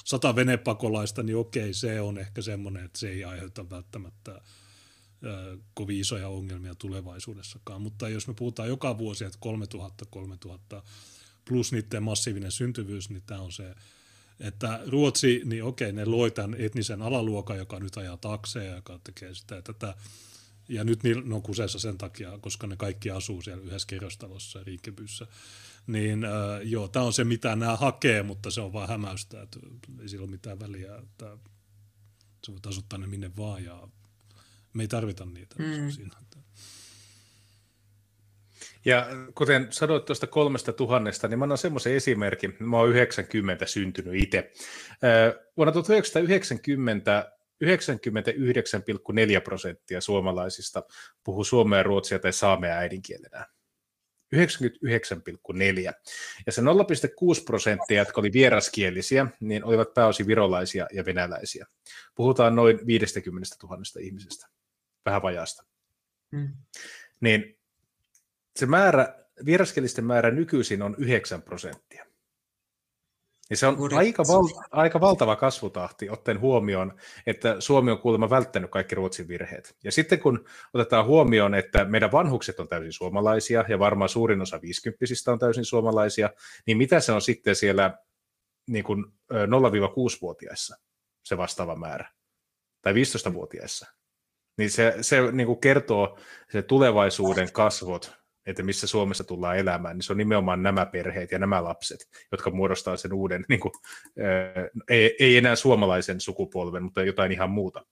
Speaker 2: 100 venepakolaista, niin okei, se on ehkä semmoinen, että se ei aiheuta välttämättä kovin isoja ongelmia tulevaisuudessakaan. Mutta jos me puhutaan joka vuosi, että 3000, 3000 plus niiden massiivinen syntyvyys, niin tämä on se, että Ruotsi, niin okei, ne loi tämän etnisen alaluokan, joka nyt ajaa takseja, joka tekee sitä ja tätä, ja nyt ne on kuseessa sen takia, koska ne kaikki asuu siellä yhdessä kerrostalossa ja Riikebyssä. Niin äh, joo, tämä on se, mitä nämä hakee, mutta se on vaan hämäystä, että ei sillä ole mitään väliä, että sä voit asuttaa ne minne vaan ja me ei tarvita niitä mm. siinä.
Speaker 3: Ja kuten sanoit tuosta kolmesta tuhannesta, niin mä annan semmoisen esimerkin. Mä oon 90 syntynyt itse. Vuonna 1990 99,4 prosenttia suomalaisista puhuu suomea, ruotsia tai saamea äidinkielenään. 99,4. Ja se 0,6 prosenttia, jotka oli vieraskielisiä, niin olivat pääosin virolaisia ja venäläisiä. Puhutaan noin 50 000 ihmisestä, vähän vajaasta. Hmm. Niin se määrä, vieraskielisten määrä nykyisin on 9 prosenttia. Ja se on aika, val, aika valtava kasvutahti, ottaen huomioon, että Suomi on kuulemma välttänyt kaikki Ruotsin virheet. Ja sitten kun otetaan huomioon, että meidän vanhukset on täysin suomalaisia, ja varmaan suurin osa 50 on täysin suomalaisia, niin mitä se on sitten siellä niin kuin 0-6-vuotiaissa, se vastaava määrä, tai 15-vuotiaissa? Niin se, se niin kuin kertoo se tulevaisuuden kasvot että missä Suomessa tullaan elämään, niin se on nimenomaan nämä perheet ja nämä lapset, jotka muodostaa sen uuden, niin kuin, ei, ei enää suomalaisen sukupolven, mutta jotain ihan muuta.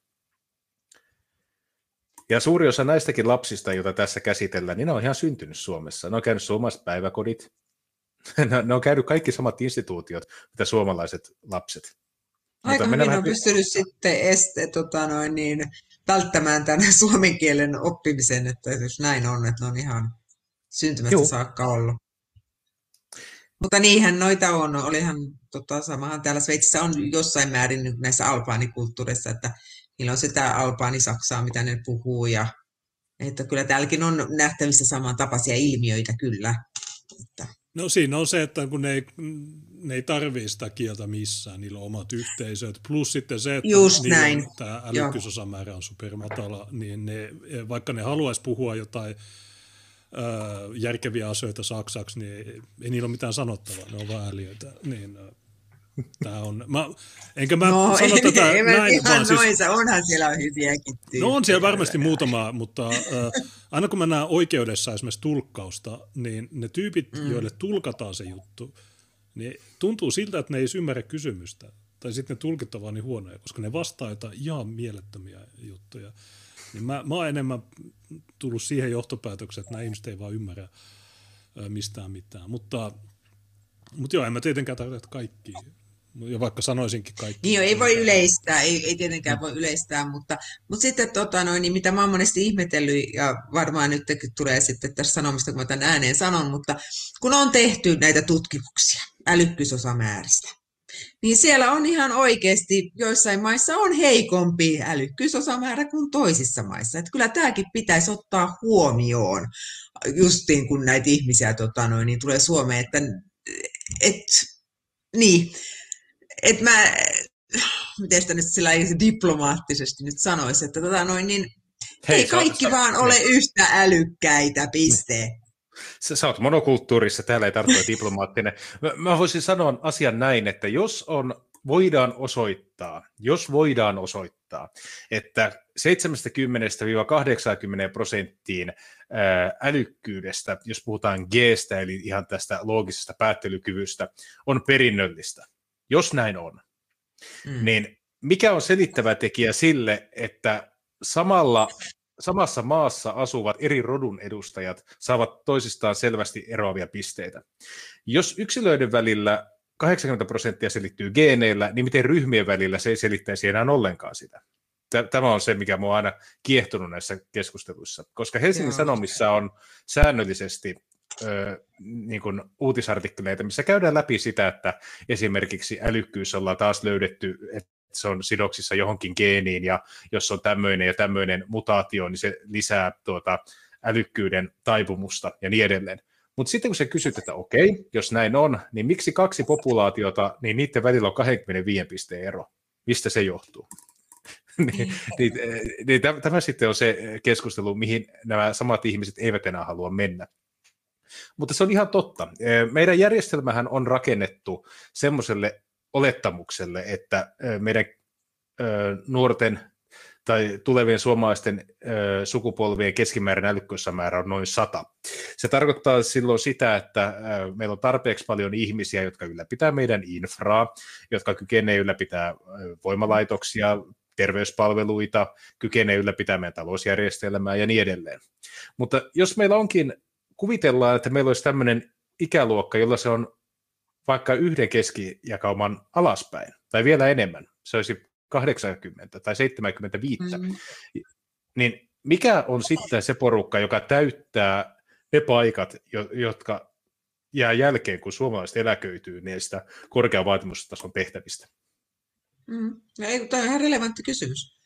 Speaker 3: Ja suuri osa näistäkin lapsista, joita tässä käsitellään, niin ne on ihan syntynyt Suomessa. Ne on käynyt suomalaiset päiväkodit, [laughs] ne on käynyt kaikki samat instituutiot, mitä suomalaiset lapset.
Speaker 1: Aika Mutta hyvin on pystynyt sitten este, tota noin, niin, välttämään tämän [laughs] suomen kielen oppimisen, että jos näin on, että ne on ihan syntymästä Joo. saakka ollut. Mutta niinhän noita on. Olihan tota, samahan täällä Sveitsissä on jossain määrin näissä albaanikulttuureissa, että niillä on sitä albaani-saksaa, mitä ne puhuu. Ja, että kyllä täälläkin on nähtävissä samantapaisia ilmiöitä kyllä. Että.
Speaker 2: No siinä on se, että kun ne ei, ne ei tarvii sitä kieltä missään, niillä on omat yhteisöt, plus sitten se, että
Speaker 1: Just näin.
Speaker 2: tämä älykkyysosamäärä on supermatala, niin ne, vaikka ne haluaisi puhua jotain järkeviä asioita saksaksi, niin ei, ei niillä ole mitään sanottavaa, ne on vaan älioita. Niin, Tämä on, mä, enkä mä no, sano ei, tätä ei, näin,
Speaker 1: ihan vaan siis, onhan siellä hyviäkin tyyppejä.
Speaker 2: No on siellä varmasti muutama, mutta äh, aina kun mä näen oikeudessa esimerkiksi tulkkausta, niin ne tyypit, mm. joille tulkataan se juttu, niin tuntuu siltä, että ne ei ymmärrä kysymystä. Tai sitten ne tulkit niin huonoja, koska ne vastaa jotain ihan mielettömiä juttuja. Niin mä, mä oon enemmän tullut siihen johtopäätökseen, että nämä ihmiset ei vaan ymmärrä mistään mitään. Mutta, mutta joo, en mä tietenkään tarkoita kaikki. Ja vaikka sanoisinkin kaikki.
Speaker 1: Niin jo, ei voi yleistää, ei, ei tietenkään voi yleistää, mutta, mutta sitten tota noin, niin mitä mä oon monesti ihmetellyt, ja varmaan nyt tulee sitten tässä sanomista, kun mä tämän ääneen sanon, mutta kun on tehty näitä tutkimuksia älykkyysosamääristä, niin siellä on ihan oikeasti, joissain maissa on heikompi älykkyysosamäärä kuin toisissa maissa. Että kyllä tämäkin pitäisi ottaa huomioon, justiin kun näitä ihmisiä tota noin, niin tulee Suomeen, että et, niin, että mä, miten sitä nyt sillä diplomaattisesti nyt sanoisi, että tota noin, niin Hei, ei kaikki vaan ole niin. yhtä älykkäitä, piste.
Speaker 3: Sä, sä oot monokulttuurissa, täällä ei tarvitse diplomaattinen. Mä, mä voisin sanoa asian näin, että jos on, voidaan osoittaa, jos voidaan osoittaa, että 70-80 prosenttiin älykkyydestä, jos puhutaan Gstä, eli ihan tästä loogisesta päättelykyvystä, on perinnöllistä. Jos näin on, mm. niin mikä on selittävä tekijä sille, että samalla samassa maassa asuvat eri rodun edustajat saavat toisistaan selvästi eroavia pisteitä. Jos yksilöiden välillä 80 prosenttia selittyy geeneillä, niin miten ryhmien välillä se ei selittäisi enää ollenkaan sitä? Tämä on se, mikä minua on aina kiehtunut näissä keskusteluissa, koska Helsingin Joo. Sanomissa on säännöllisesti ö, niin kuin uutisartikkeleita, missä käydään läpi sitä, että esimerkiksi älykkyys ollaan taas löydetty, että se on sidoksissa johonkin geeniin, ja jos on tämmöinen ja tämmöinen mutaatio, niin se lisää tuota älykkyyden taipumusta ja niin edelleen. Mutta sitten kun se kysyt, että okei, jos näin on, niin miksi kaksi populaatiota, niin niiden välillä on 25 pisteen ero? Mistä se johtuu? [laughs] niin, niin, niin, tämä sitten on se keskustelu, mihin nämä samat ihmiset eivät enää halua mennä. Mutta se on ihan totta. Meidän järjestelmähän on rakennettu semmoiselle olettamukselle, että meidän nuorten tai tulevien suomalaisten sukupolvien keskimääräinen älykkyysmäärä on noin sata. Se tarkoittaa silloin sitä, että meillä on tarpeeksi paljon ihmisiä, jotka ylläpitää meidän infraa, jotka kykenevät ylläpitää voimalaitoksia, terveyspalveluita, kykenee ylläpitämään meidän talousjärjestelmää ja niin edelleen. Mutta jos meillä onkin, kuvitellaan, että meillä olisi tämmöinen ikäluokka, jolla se on vaikka yhden keskijakauman alaspäin, tai vielä enemmän, se olisi 80 tai 75, mm. niin mikä on sitten se porukka, joka täyttää ne paikat, jotka jää jälkeen, kun suomalaiset eläköityy niistä korkean vaatimustason tehtävistä?
Speaker 1: Mm. No, tämä on ihan relevantti kysymys.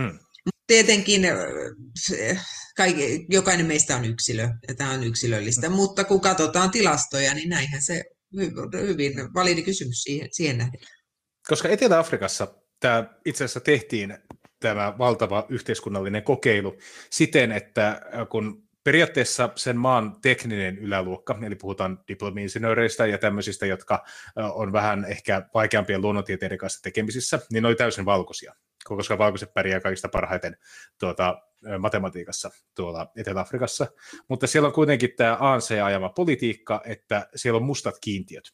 Speaker 1: Hmm. Tietenkin kaikki, jokainen meistä on yksilö, ja tämä on yksilöllistä, hmm. mutta kun katsotaan tilastoja, niin näinhän se hyvin validi kysymys siihen, siihen nähden.
Speaker 3: Koska Etelä-Afrikassa tämä itse asiassa tehtiin tämä valtava yhteiskunnallinen kokeilu siten, että kun periaatteessa sen maan tekninen yläluokka, eli puhutaan diplomi-insinööreistä ja tämmöisistä, jotka on vähän ehkä vaikeampien luonnontieteiden kanssa tekemisissä, niin ne oli täysin valkoisia, koska valkoiset pärjää kaikista parhaiten tuota, matematiikassa tuolla Etelä-Afrikassa. Mutta siellä on kuitenkin tämä ANC-ajama politiikka, että siellä on mustat kiintiöt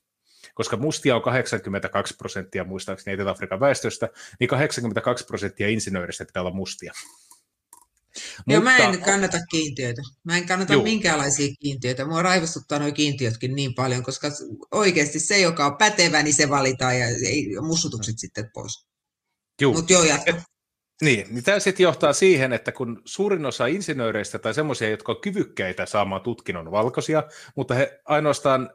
Speaker 3: koska mustia on 82 prosenttia muistaakseni Etelä-Afrikan väestöstä, niin 82 prosenttia insinööristä pitää olla mustia.
Speaker 1: Joo, Mutta... mä en kannata kiintiöitä. Mä en kannata Juu. minkäänlaisia kiintiöitä. Mua raivostuttaa nuo kiintiötkin niin paljon, koska oikeasti se, joka on pätevä, niin se valitaan ja mussutukset sitten pois. Mutta joo, jatka.
Speaker 3: Niin, niin tämä sitten johtaa siihen, että kun suurin osa insinööreistä tai semmoisia, jotka on kyvykkäitä saamaan tutkinnon valkoisia, mutta he ainoastaan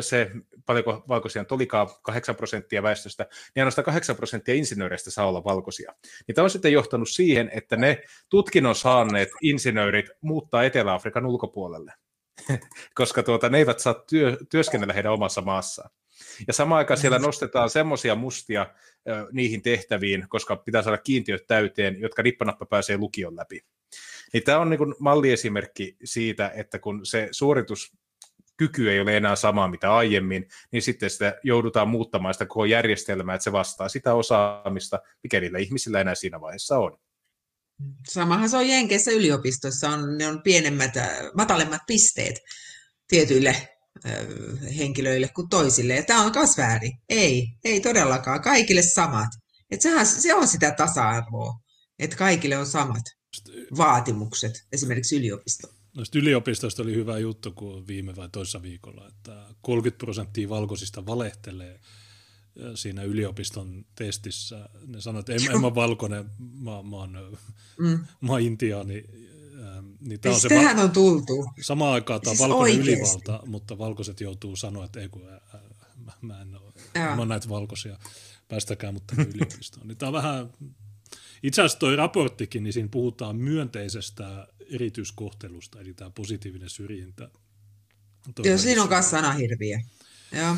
Speaker 3: se, paljonko valkoisia on olikaan, 8 prosenttia väestöstä, niin ainoastaan 8 prosenttia insinööreistä saa olla valkoisia. Niin tämä on sitten johtanut siihen, että ne tutkinnon saaneet insinöörit muuttaa Etelä-Afrikan ulkopuolelle, [laughs] koska tuota, ne eivät saa työ, työskennellä heidän omassa maassaan. Ja samaan aikaan siellä nostetaan semmoisia mustia ö, niihin tehtäviin, koska pitää saada kiintiöt täyteen, jotka nippanappa pääsee lukion läpi. Niin tämä on niin kuin malliesimerkki siitä, että kun se suoritus kyky ei ole enää sama mitä aiemmin, niin sitten sitä joudutaan muuttamaan sitä koko järjestelmää, että se vastaa sitä osaamista, mikä niillä ihmisillä enää siinä vaiheessa on.
Speaker 1: Samahan se on Jenkeissä yliopistossa, on, ne on pienemmät, matalemmat pisteet tietyille henkilöille kuin toisille. Ja tämä on myös väärin. Ei, ei todellakaan. Kaikille samat. Et sehän, se on sitä tasa-arvoa, että kaikille on samat vaatimukset, esimerkiksi yliopisto.
Speaker 2: Noista yliopistoista oli hyvä juttu, kun viime vai toisessa viikolla, että 30 prosenttia valkoisista valehtelee siinä yliopiston testissä. Ne sanoivat, että en, en mä [laughs] valkoinen, mä, mä, oon, mm. mä oon intiaani
Speaker 1: niin tämä on se va- on tultu.
Speaker 2: Samaan aikaan tämä on siis valkoinen oikeasti. ylivalta, mutta valkoiset joutuu sanoa, että ei kun, ää, mä, mä en ole, mä näitä valkoisia, päästäkää mutta yliopistoon. Niin tämä on vähän, itse asiassa tuo raporttikin, niin siinä puhutaan myönteisestä erityiskohtelusta, eli tämä positiivinen syrjintä.
Speaker 1: Joo, siinä on myös sanahirviä. Joo.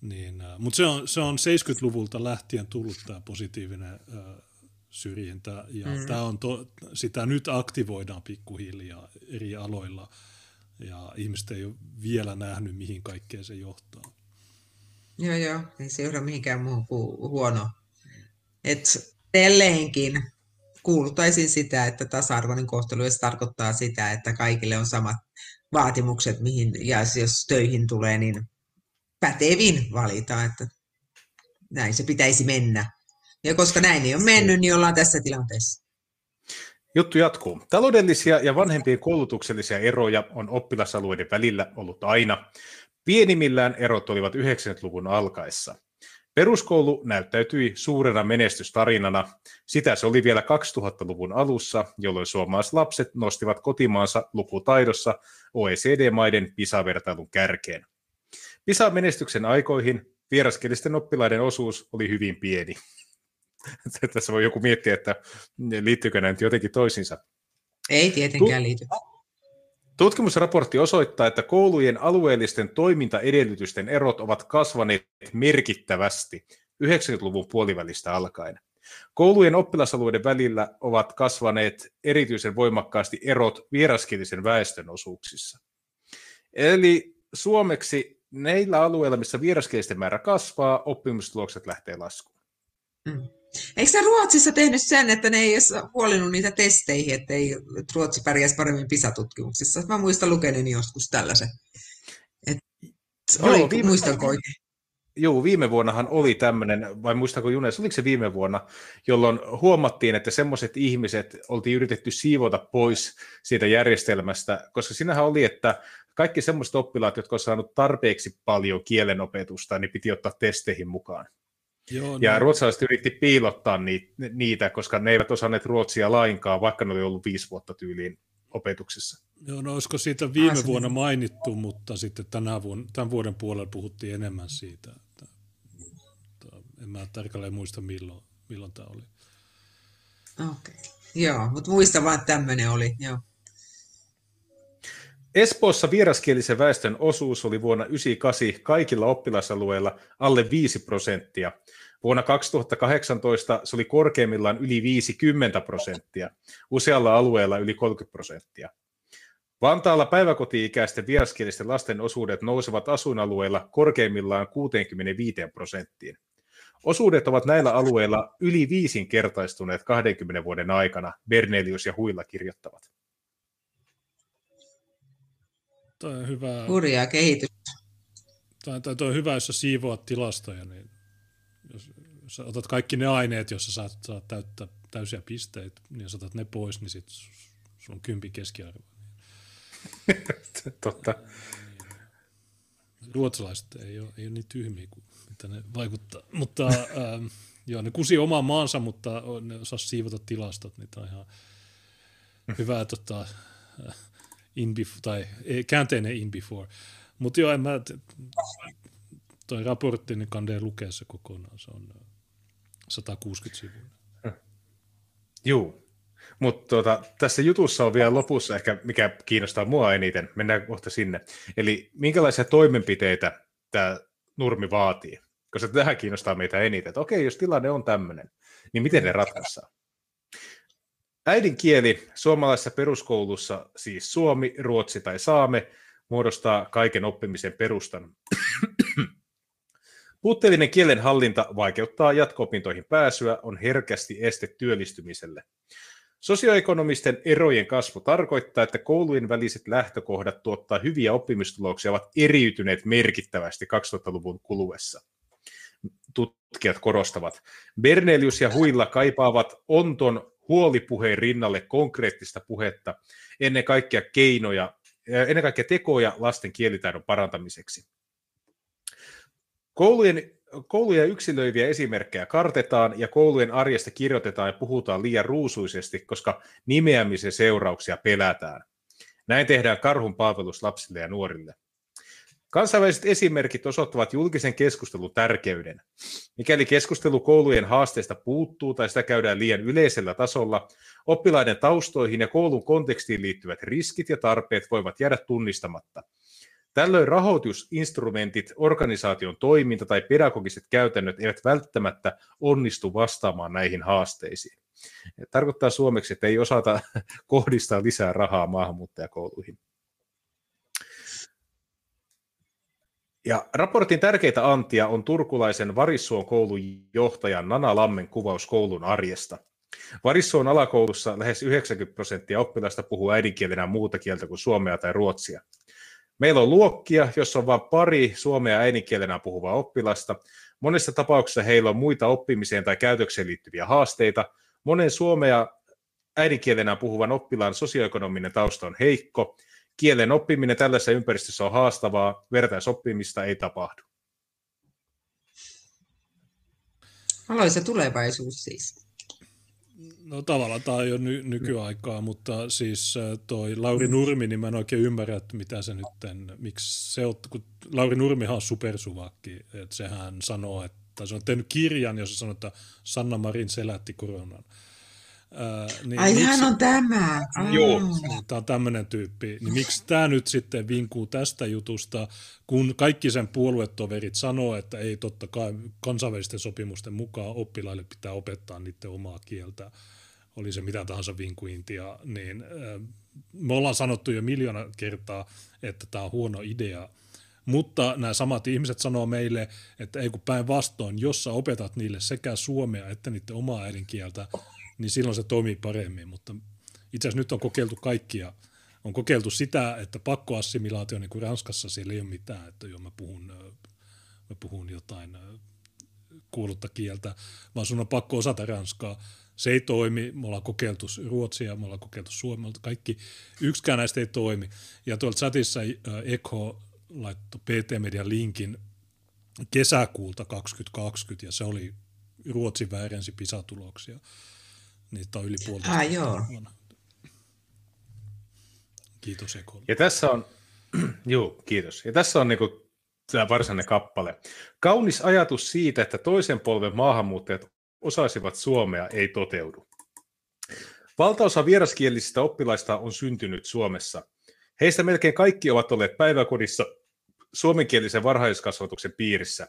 Speaker 2: Niin, mutta se on, se on 70-luvulta lähtien tullut tämä positiivinen äh, syrjintä, ja mm. tämä on to, sitä nyt aktivoidaan pikkuhiljaa eri aloilla, ja ihmiset ei ole vielä nähnyt, mihin kaikkeen se johtaa.
Speaker 1: Joo, joo, ei se johda mihinkään muuhun kuin huono. Et edelleenkin kuuluttaisin sitä, että tasa-arvoinen kohtelu tarkoittaa sitä, että kaikille on samat vaatimukset, mihin, ja jos töihin tulee, niin pätevin valita, että näin se pitäisi mennä. Ja koska näin ei ole mennyt, niin ollaan tässä tilanteessa.
Speaker 3: Juttu jatkuu. Taloudellisia ja vanhempien koulutuksellisia eroja on oppilasalueiden välillä ollut aina. Pienimmillään erot olivat 90-luvun alkaessa. Peruskoulu näyttäytyi suurena menestystarinana. Sitä se oli vielä 2000-luvun alussa, jolloin suomalaiset lapset nostivat kotimaansa lukutaidossa OECD-maiden PISA-vertailun kärkeen. PISA-menestyksen aikoihin vieraskielisten oppilaiden osuus oli hyvin pieni. [laughs] Tässä voi joku miettiä, että liittyykö näin jotenkin toisiinsa.
Speaker 1: Ei tietenkään liity.
Speaker 3: Tutkimusraportti osoittaa, että koulujen alueellisten toimintaedellytysten erot ovat kasvaneet merkittävästi 90-luvun puolivälistä alkaen. Koulujen oppilasalueiden välillä ovat kasvaneet erityisen voimakkaasti erot vieraskielisen väestön osuuksissa. Eli suomeksi neillä alueilla, missä vieraskielisten määrä kasvaa, oppimistulokset lähtee laskuun.
Speaker 1: Mm. Eikö se Ruotsissa tehnyt sen, että ne ei edes huolinut niitä testeihin, että ei Ruotsi pärjäisi paremmin PISA-tutkimuksissa? Mä muistan lukeneeni joskus tällaisen. Et, Joo, oli, viime... muistanko oikein?
Speaker 3: Joo, viime vuonnahan oli tämmöinen, vai muistanko Junes, oliko se viime vuonna, jolloin huomattiin, että semmoiset ihmiset oltiin yritetty siivota pois siitä järjestelmästä, koska sinähän oli, että kaikki semmoiset oppilaat, jotka on saanut tarpeeksi paljon kielenopetusta, niin piti ottaa testeihin mukaan. Joo, ja no. ruotsalaiset yritti piilottaa niitä, koska ne eivät osanneet ruotsia lainkaan, vaikka ne oli ollut viisi vuotta tyyliin opetuksessa.
Speaker 2: Joo, no olisiko siitä viime vuonna mainittu, mutta sitten tänä vuonna, tämän vuoden puolella puhuttiin enemmän siitä. Että, että en mä tarkalleen muista milloin, milloin tämä oli.
Speaker 1: Okei, okay. joo, mutta muista vaan, että tämmöinen oli, joo.
Speaker 3: Espoossa vieraskielisen väestön osuus oli vuonna 1998 kaikilla oppilasalueilla alle 5 prosenttia. Vuonna 2018 se oli korkeimmillaan yli 50 prosenttia, usealla alueella yli 30 prosenttia. Vantaalla päiväkoti-ikäisten vieraskielisten lasten osuudet nousevat asuinalueilla korkeimmillaan 65 prosenttiin. Osuudet ovat näillä alueilla yli viisinkertaistuneet 20 vuoden aikana, Bernelius ja Huilla kirjoittavat.
Speaker 2: Toi on hyvä.
Speaker 1: Hurjaa kehitys.
Speaker 2: Tai, tai toi on hyvä, jos sä siivoat tilastoja, niin jos, jos sä otat kaikki ne aineet, joissa saat, saat täyttä, täysiä pisteitä, niin jos otat ne pois, niin sit sulla on kympi keskiarvo. [laughs]
Speaker 3: Totta.
Speaker 2: Ruotsalaiset ei ole, ei ole niin tyhmiä kuin mitä ne vaikuttaa. Mutta ähm, joo, ne kusi oman maansa, mutta ne osaa siivota tilastot, niin tämä on ihan hyvä tota, in before, tai käänteinen in before. Mutta joo, en mä, toi raportti, niin kandee lukea se kokonaan, se on 160 äh, sivua.
Speaker 3: Joo, mutta tuota, tässä jutussa on vielä lopussa ehkä, mikä kiinnostaa mua eniten, mennään kohta sinne. Eli minkälaisia toimenpiteitä tämä nurmi vaatii? Koska tähän kiinnostaa meitä eniten, että okei, jos tilanne on tämmöinen, niin miten ne ratkaistaan? Äidinkieli suomalaisessa peruskoulussa, siis suomi, ruotsi tai saame, muodostaa kaiken oppimisen perustan. [clears throat] Puutteellinen kielenhallinta vaikeuttaa jatko-opintoihin pääsyä, on herkästi este työllistymiselle. Sosioekonomisten erojen kasvu tarkoittaa, että koulujen väliset lähtökohdat tuottaa hyviä oppimistuloksia ovat eriytyneet merkittävästi 2000-luvun kuluessa. Tutkijat korostavat. Bernelius ja Huilla kaipaavat onton huolipuheen rinnalle konkreettista puhetta, ennen kaikkea keinoja, ennen kaikkea tekoja lasten kielitaidon parantamiseksi. Koulujen, kouluja yksilöiviä esimerkkejä kartetaan ja koulujen arjesta kirjoitetaan ja puhutaan liian ruusuisesti, koska nimeämisen seurauksia pelätään. Näin tehdään karhun palvelus lapsille ja nuorille. Kansainväliset esimerkit osoittavat julkisen keskustelun tärkeyden. Mikäli keskustelu koulujen haasteista puuttuu tai sitä käydään liian yleisellä tasolla, oppilaiden taustoihin ja koulun kontekstiin liittyvät riskit ja tarpeet voivat jäädä tunnistamatta. Tällöin rahoitusinstrumentit, organisaation toiminta tai pedagogiset käytännöt eivät välttämättä onnistu vastaamaan näihin haasteisiin. Tarkoittaa suomeksi, että ei osata [laughs] kohdistaa lisää rahaa maahanmuuttajakouluihin. Ja raportin tärkeitä antia on turkulaisen Varissuon koulun johtajan Nana Lammen kuvaus koulun arjesta. Varissuon alakoulussa lähes 90 prosenttia oppilaista puhuu äidinkielenä muuta kieltä kuin suomea tai ruotsia. Meillä on luokkia, jossa on vain pari suomea äidinkielenä puhuvaa oppilasta. Monessa tapauksessa heillä on muita oppimiseen tai käytökseen liittyviä haasteita. Monen suomea äidinkielenä puhuvan oppilaan sosioekonominen tausta on heikko, Kielen oppiminen tällaisessa ympäristössä on haastavaa, vertaisoppimista ei tapahdu.
Speaker 1: Aloisa tulevaisuus siis.
Speaker 2: No tavallaan tämä on jo ny- nykyaikaa, mutta siis toi Lauri Nurmi, niin mä en oikein ymmärrä, että mitä se nyt, miksi se on, kun Lauri Nurmihan on supersuvakki, että sehän sanoo, että se on tehnyt kirjan, jossa sanoo, että Sanna Marin selätti koronan.
Speaker 1: Niin Ai miksi, hän on tämä.
Speaker 3: Joo.
Speaker 2: Niin, tämä on tämmöinen tyyppi. Niin miksi tämä nyt sitten vinkuu tästä jutusta, kun kaikki sen puoluetoverit sanoo, että ei totta kai kansainvälisten sopimusten mukaan oppilaille pitää opettaa niiden omaa kieltä, oli se mitä tahansa vinkuintia, niin me ollaan sanottu jo miljoona kertaa, että tämä on huono idea, mutta nämä samat ihmiset sanoo meille, että ei kun päinvastoin, jos sä opetat niille sekä suomea että niiden omaa äidinkieltä, niin silloin se toimii paremmin. Mutta itse asiassa nyt on kokeiltu kaikkia. On kokeiltu sitä, että pakkoassimilaatio, niin kuin Ranskassa, siellä ei ole mitään, että joo, mä puhun, mä puhun jotain kuulutta kieltä, vaan sun on pakko osata ranskaa. Se ei toimi, me ollaan kokeiltu ruotsia, me ollaan kokeiltu suomelta, kaikki, yksikään näistä ei toimi. Ja tuolla chatissa Eko laittoi PT-median linkin kesäkuulta 2020, ja se oli Ruotsi väärensi PISA-tuloksia. Niitä on yli puolta.
Speaker 1: Ah, joo.
Speaker 2: Kiitos Ekolle.
Speaker 3: Ja tässä on, [clears throat] joo, kiitos. Ja tässä on niinku tämä varsinainen kappale. Kaunis ajatus siitä, että toisen polven maahanmuuttajat osaisivat suomea, ei toteudu. Valtaosa vieraskielisistä oppilaista on syntynyt Suomessa. Heistä melkein kaikki ovat olleet päiväkodissa suomenkielisen varhaiskasvatuksen piirissä.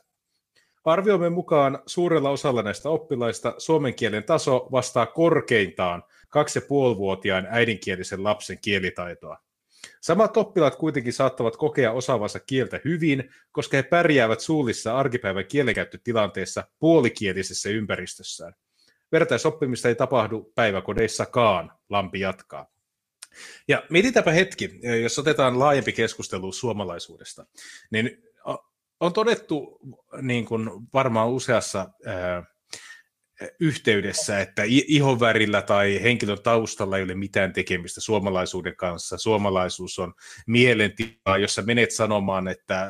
Speaker 3: Arvioimme mukaan suurella osalla näistä oppilaista suomen kielen taso vastaa korkeintaan 2,5-vuotiaan äidinkielisen lapsen kielitaitoa. Samat oppilaat kuitenkin saattavat kokea osaavansa kieltä hyvin, koska he pärjäävät suullissa arkipäivän kielenkäyttötilanteessa puolikielisessä ympäristössään. Vertaisoppimista ei tapahdu päiväkodeissakaan, Lampi jatkaa. Ja mietitäpä hetki, jos otetaan laajempi keskustelu suomalaisuudesta, niin on todettu niin kuin varmaan useassa ää, yhteydessä, että ihonvärillä tai henkilön taustalla ei ole mitään tekemistä suomalaisuuden kanssa. Suomalaisuus on mielentila, jossa menet sanomaan, että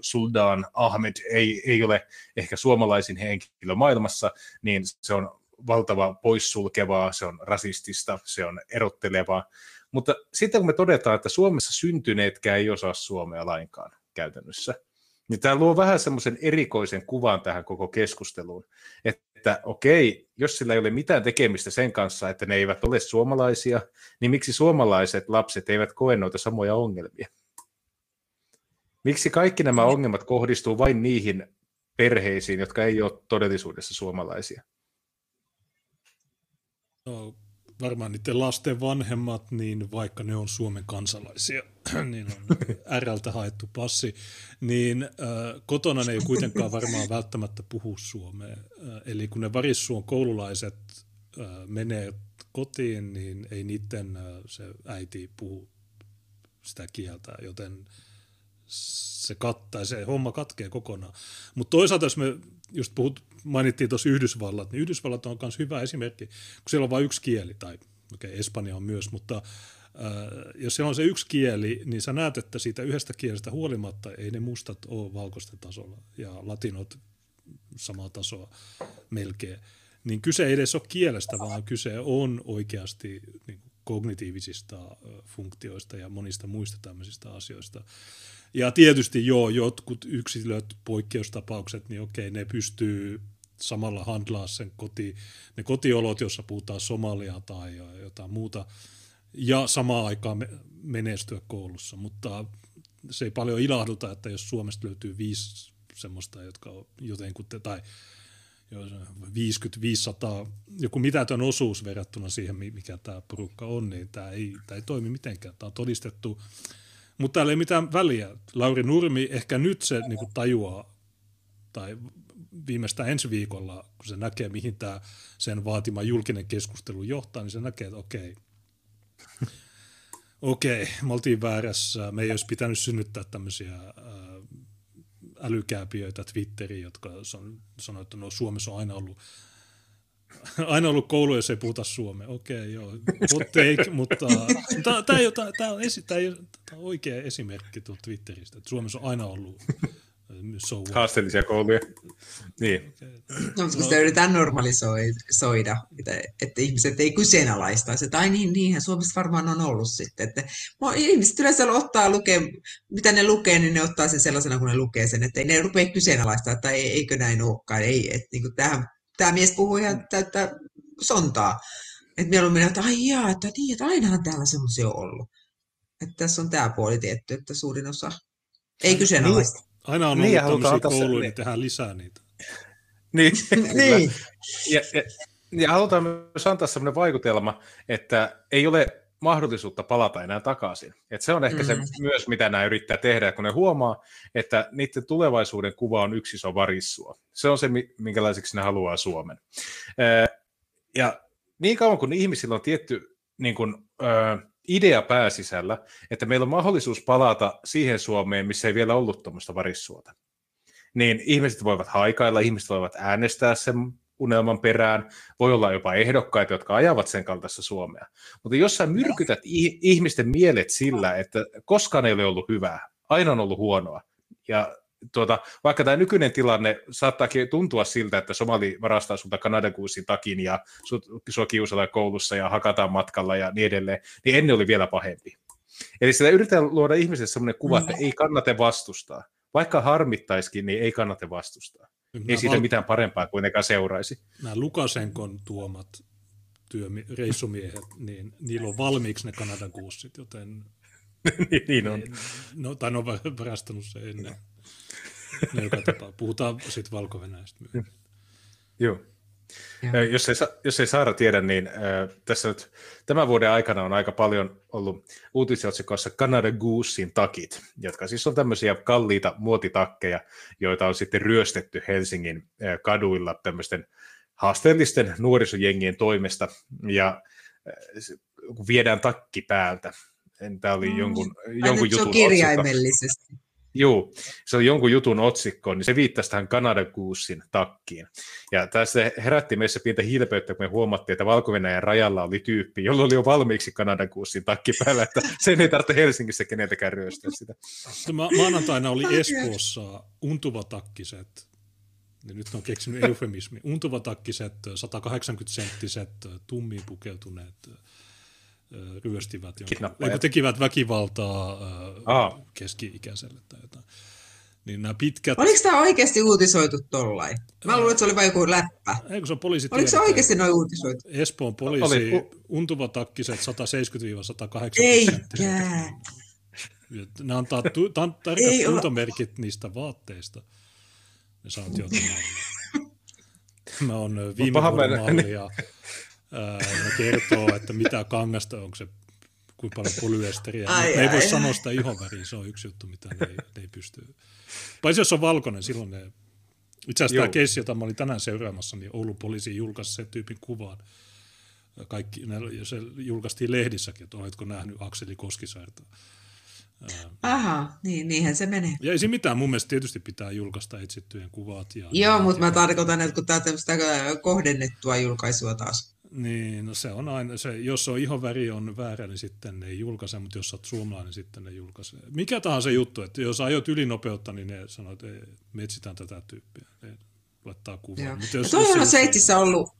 Speaker 3: Suldan Ahmed ei, ei ole ehkä suomalaisin henkilö maailmassa, niin se on valtava poissulkevaa, se on rasistista, se on erottelevaa. Mutta sitten kun me todetaan, että Suomessa syntyneetkään ei osaa suomea lainkaan käytännössä, niin tämä luo vähän semmoisen erikoisen kuvan tähän koko keskusteluun, että okei, jos sillä ei ole mitään tekemistä sen kanssa, että ne eivät ole suomalaisia, niin miksi suomalaiset lapset eivät koe noita samoja ongelmia? Miksi kaikki nämä ongelmat kohdistuu vain niihin perheisiin, jotka ei ole todellisuudessa suomalaisia?
Speaker 2: No, varmaan niiden lasten vanhemmat, niin vaikka ne on Suomen kansalaisia, [coughs] niin on RLtä haettu passi, niin äh, kotona ne ei kuitenkaan varmaan välttämättä puhu suomea. Äh, eli kun ne varissuon koululaiset äh, menee kotiin, niin ei niiden äh, se äiti puhu sitä kieltä, joten se kattaa, se homma katkee kokonaan. Mutta toisaalta, jos me just puhut, mainittiin tuossa Yhdysvallat, niin Yhdysvallat on myös hyvä esimerkki, kun siellä on vain yksi kieli, tai okei, okay, Espanja on myös, mutta äh, jos siellä on se yksi kieli, niin sä näet, että siitä yhdestä kielestä huolimatta ei ne mustat ole valkoisten tasolla, ja latinot samaa tasoa melkein. Niin kyse ei edes ole kielestä, vaan kyse on oikeasti niin kognitiivisista funktioista ja monista muista tämmöisistä asioista. Ja tietysti joo, jotkut yksilöt, poikkeustapaukset, niin okei, ne pystyy samalla handlaa sen koti, ne kotiolot, jossa puhutaan somaliaa tai jotain muuta, ja samaan aikaan menestyä koulussa. Mutta se ei paljon ilahduta, että jos Suomesta löytyy viisi semmoista, jotka on jotenkin, tai 50-500, joku mitätön osuus verrattuna siihen, mikä tämä porukka on, niin tämä ei, tämä ei toimi mitenkään. Tämä on todistettu mutta täällä ei mitään väliä. Lauri Nurmi ehkä nyt se niin kuin tajuaa, tai viimeistä ensi viikolla, kun se näkee, mihin tämä sen vaatima julkinen keskustelu johtaa, niin se näkee, että okei, okei, me oltiin väärässä, me ei olisi pitänyt synnyttää tämmöisiä älykääpiöitä Twitteriin, jotka sanoo, että no Suomessa on aina ollut [laughs] aina ollut koulu, jos ei puhuta suomea. Okei, okay, joo. Hot take, mutta tämä on, esi, on oikea esimerkki tuolta Twitteristä, että Suomessa on aina ollut
Speaker 3: so Haasteellisia kouluja. Niin.
Speaker 1: No, mutta sitä yritetään normalisoida, että, että ihmiset ei kyseenalaistaisi. Tai niin, niinhän Suomessa varmaan on ollut sitten. Että, ihmiset yleensä ottaa lukee, mitä ne lukee, niin ne ottaa sen sellaisena, kun ne lukee sen. Että ei ne rupea kyseenalaistaa, että eikö näin olekaan. Ei, että, niin tähän tämä mies puhuu ihan täyttä sontaa. Että mieluummin, että ai jaa, että, niin, että ainahan täällä semmoisia on ollut. Että tässä on tämä puoli tietty, että suurin osa ei kyseenalaista.
Speaker 2: Niin, aina on ollut niin, tämmöisiä kouluja, niin tehdään lisää niitä. [laughs]
Speaker 3: niin, niin. Ja, ja, ja halutaan myös antaa sellainen vaikutelma, että ei ole mahdollisuutta palata enää takaisin. Et se on ehkä mm. se myös, mitä nämä yrittää tehdä, kun ne huomaa, että niiden tulevaisuuden kuva on yksi iso varissua. Se on se, minkälaiseksi ne haluaa Suomen. Ja niin kauan kuin ihmisillä on tietty niin kuin, idea pääsisällä, että meillä on mahdollisuus palata siihen Suomeen, missä ei vielä ollut tuommoista varissuota, niin ihmiset voivat haikailla, ihmiset voivat äänestää sen unelman perään, voi olla jopa ehdokkaita, jotka ajavat sen kaltaista Suomea. Mutta jos sä myrkytät ihmisten mielet sillä, että koskaan ei ole ollut hyvää, aina on ollut huonoa, ja tuota, vaikka tämä nykyinen tilanne saattaakin tuntua siltä, että Somali varastaa sulta kanadakuusin takin ja sua kiusalla koulussa ja hakataan matkalla ja niin edelleen, niin ennen oli vielä pahempi. Eli sitä yritetään luoda ihmiselle sellainen kuva, että ei kannata vastustaa. Vaikka harmittaisikin, niin ei kannata vastustaa. Nämä ei siitä val... mitään parempaa kuitenkaan seuraisi.
Speaker 2: Nämä Lukasenkon tuomat työmi- reissumiehet, niin niillä on valmiiksi ne Kanadan kuussit, joten...
Speaker 3: niin, [laughs] niin on.
Speaker 2: No, tai ne on varastanut se ennen. [laughs] No, joka tapaa. Puhutaan sitten valko myöhemmin.
Speaker 3: Joo. Ja. Jos ei, jos ei Saara tiedä, niin äh, tässä nyt tämän vuoden aikana on aika paljon ollut uutisotsikossa Canada Goosein takit, jotka siis on tämmöisiä kalliita muotitakkeja, joita on sitten ryöstetty Helsingin äh, kaduilla tämmöisten haasteellisten nuorisojengien toimesta, ja äh, kun viedään takki päältä, Tämä oli jonkun, mm. jonkun jutun
Speaker 1: kirjaimellisesti. Otsikko.
Speaker 3: Joo, se on jonkun jutun otsikko, niin se viittasi tähän Kanadan kuussin takkiin. Ja tässä herätti meissä pientä hilpeyttä, kun me huomattiin, että valko rajalla oli tyyppi, jolla oli jo valmiiksi Kanadan kuussin takki päällä, että sen ei tarvitse Helsingissä keneltäkään ryöstää sitä.
Speaker 2: Ma- maanantaina oli Espoossa untuvatakkiset, niin nyt on keksinyt eufemismi, untuvatakkiset, 180-senttiset, tummiin pukeutuneet ryöstivät, jonkun, tekivät väkivaltaa äh, keski-ikäiselle tai jotain. Niin nämä pitkät...
Speaker 1: Oliko tämä oikeasti uutisoitu tollain? Mä luulen, että se oli vain joku läppä.
Speaker 2: Eikö se on poliisi
Speaker 1: Oliko se oikeasti noin uutisoitu?
Speaker 2: Espoon poliisi, oli... untuvatakkiset 170-180
Speaker 1: Eikä.
Speaker 2: Ne antaa tu- tarkat tuntomerkit niistä vaatteista. Ne saat jotain. [laughs] Mä oon viime vuoden mallia [laughs] ne kertoo, että mitä kangasta, onko se kuinka paljon polyesteriä. Ai, ne ei voi sanoa sitä ihonväriä, se on yksi juttu, mitä ne ei, ne ei pysty. Paitsi jos on valkoinen, silloin ne... Itse asiassa tämä keissi, jota mä olin tänään seuraamassa, niin Oulun poliisi julkaisi sen tyypin kuvan. Kaikki, ne, se julkaistiin lehdissäkin, että oletko nähnyt Akseli Koskisaarta.
Speaker 1: Aha, niin, niinhän se menee.
Speaker 2: Ja ei siinä mitään, mun mielestä tietysti pitää julkaista etsittyjen kuvat. Ja
Speaker 1: Joo, mutta mä tarkoitan, että kun tämä on kohdennettua julkaisua taas.
Speaker 2: Niin, no se on aina, se, jos on ihonväri on väärä, niin sitten ne ei julkaise, mutta jos olet suomalainen, niin sitten ne julkaise. Mikä tahansa juttu, että jos ajot ylinopeutta, niin ne sanoo, että me etsitään tätä tyyppiä. Ne laittaa kuvaa.
Speaker 1: Mutta jos, toi on Sveitsissä ollut,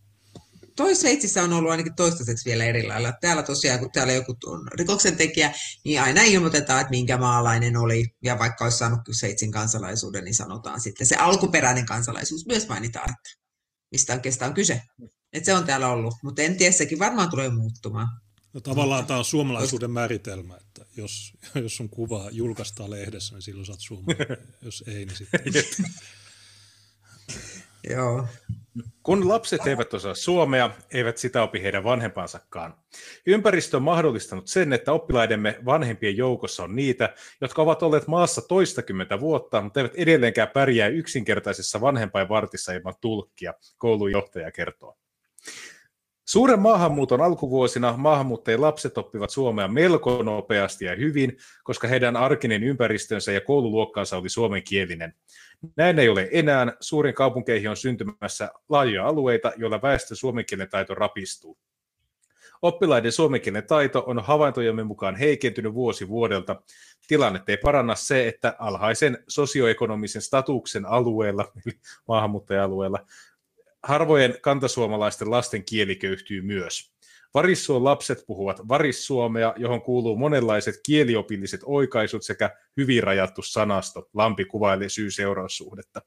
Speaker 1: toi Sveitsissä on ollut ainakin toistaiseksi vielä eri lailla. Täällä tosiaan, kun täällä joku on rikoksentekijä, niin aina ilmoitetaan, että minkä maalainen oli. Ja vaikka olisi saanut Sveitsin kansalaisuuden, niin sanotaan sitten se alkuperäinen kansalaisuus myös mainitaan, että mistä oikeastaan on kyse. Et se on täällä ollut, mutta en tiedä, sekin varmaan tulee muuttumaan.
Speaker 2: No, tavallaan tämä on suomalaisuuden määritelmä, että jos, jos sun kuva julkaistaan lehdessä, niin silloin saat suomalainen. jos ei, niin sitten... [laughs]
Speaker 1: Joo.
Speaker 3: Kun lapset eivät osaa suomea, eivät sitä opi heidän vanhempansakaan. Ympäristö on mahdollistanut sen, että oppilaidemme vanhempien joukossa on niitä, jotka ovat olleet maassa toistakymmentä vuotta, mutta eivät edelleenkään pärjää yksinkertaisessa vanhempainvartissa ilman tulkkia, koulujohtaja kertoo. Suuren maahanmuuton alkuvuosina maahanmuuttajien lapset oppivat suomea melko nopeasti ja hyvin, koska heidän arkinen ympäristönsä ja koululuokkaansa oli suomenkielinen. Näin ei ole enää. Suurin kaupunkeihin on syntymässä laajoja alueita, joilla väestön suomenkielen taito rapistuu. Oppilaiden suomenkielen taito on havaintojemme mukaan heikentynyt vuosi vuodelta. Tilanne ei paranna se, että alhaisen sosioekonomisen statuksen alueella, eli maahanmuuttaja-alueella, harvojen kantasuomalaisten lasten kieli köyhtyy myös. Varissuon lapset puhuvat varissuomea, johon kuuluu monenlaiset kieliopilliset oikaisut sekä hyvin rajattu sanasto. Lampi kuvailee syy-seuraussuhdetta.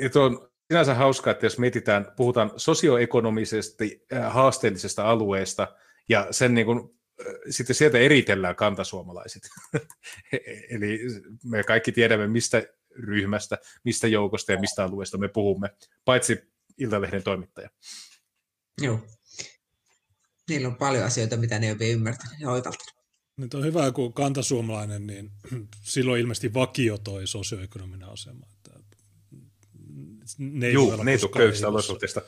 Speaker 3: Ja tuon sinänsä hauskaa, että jos mietitään, puhutaan sosioekonomisesti äh, haasteellisesta alueesta, ja sen niin kuin, äh, sitten sieltä eritellään kantasuomalaiset. [laughs] Eli me kaikki tiedämme, mistä ryhmästä, mistä joukosta ja mistä alueesta me puhumme, paitsi Iltalehden toimittaja.
Speaker 1: Joo. Niillä on paljon asioita, mitä ne ei ole ymmärtänyt ja oivaltanut.
Speaker 2: Nyt on hyvä, kun kantasuomalainen, niin [clears throat] silloin ilmeisesti vakio toi sosioekonominen asema. Että
Speaker 3: ne ei Juu, ne ei tule köyhistä olosuhteista.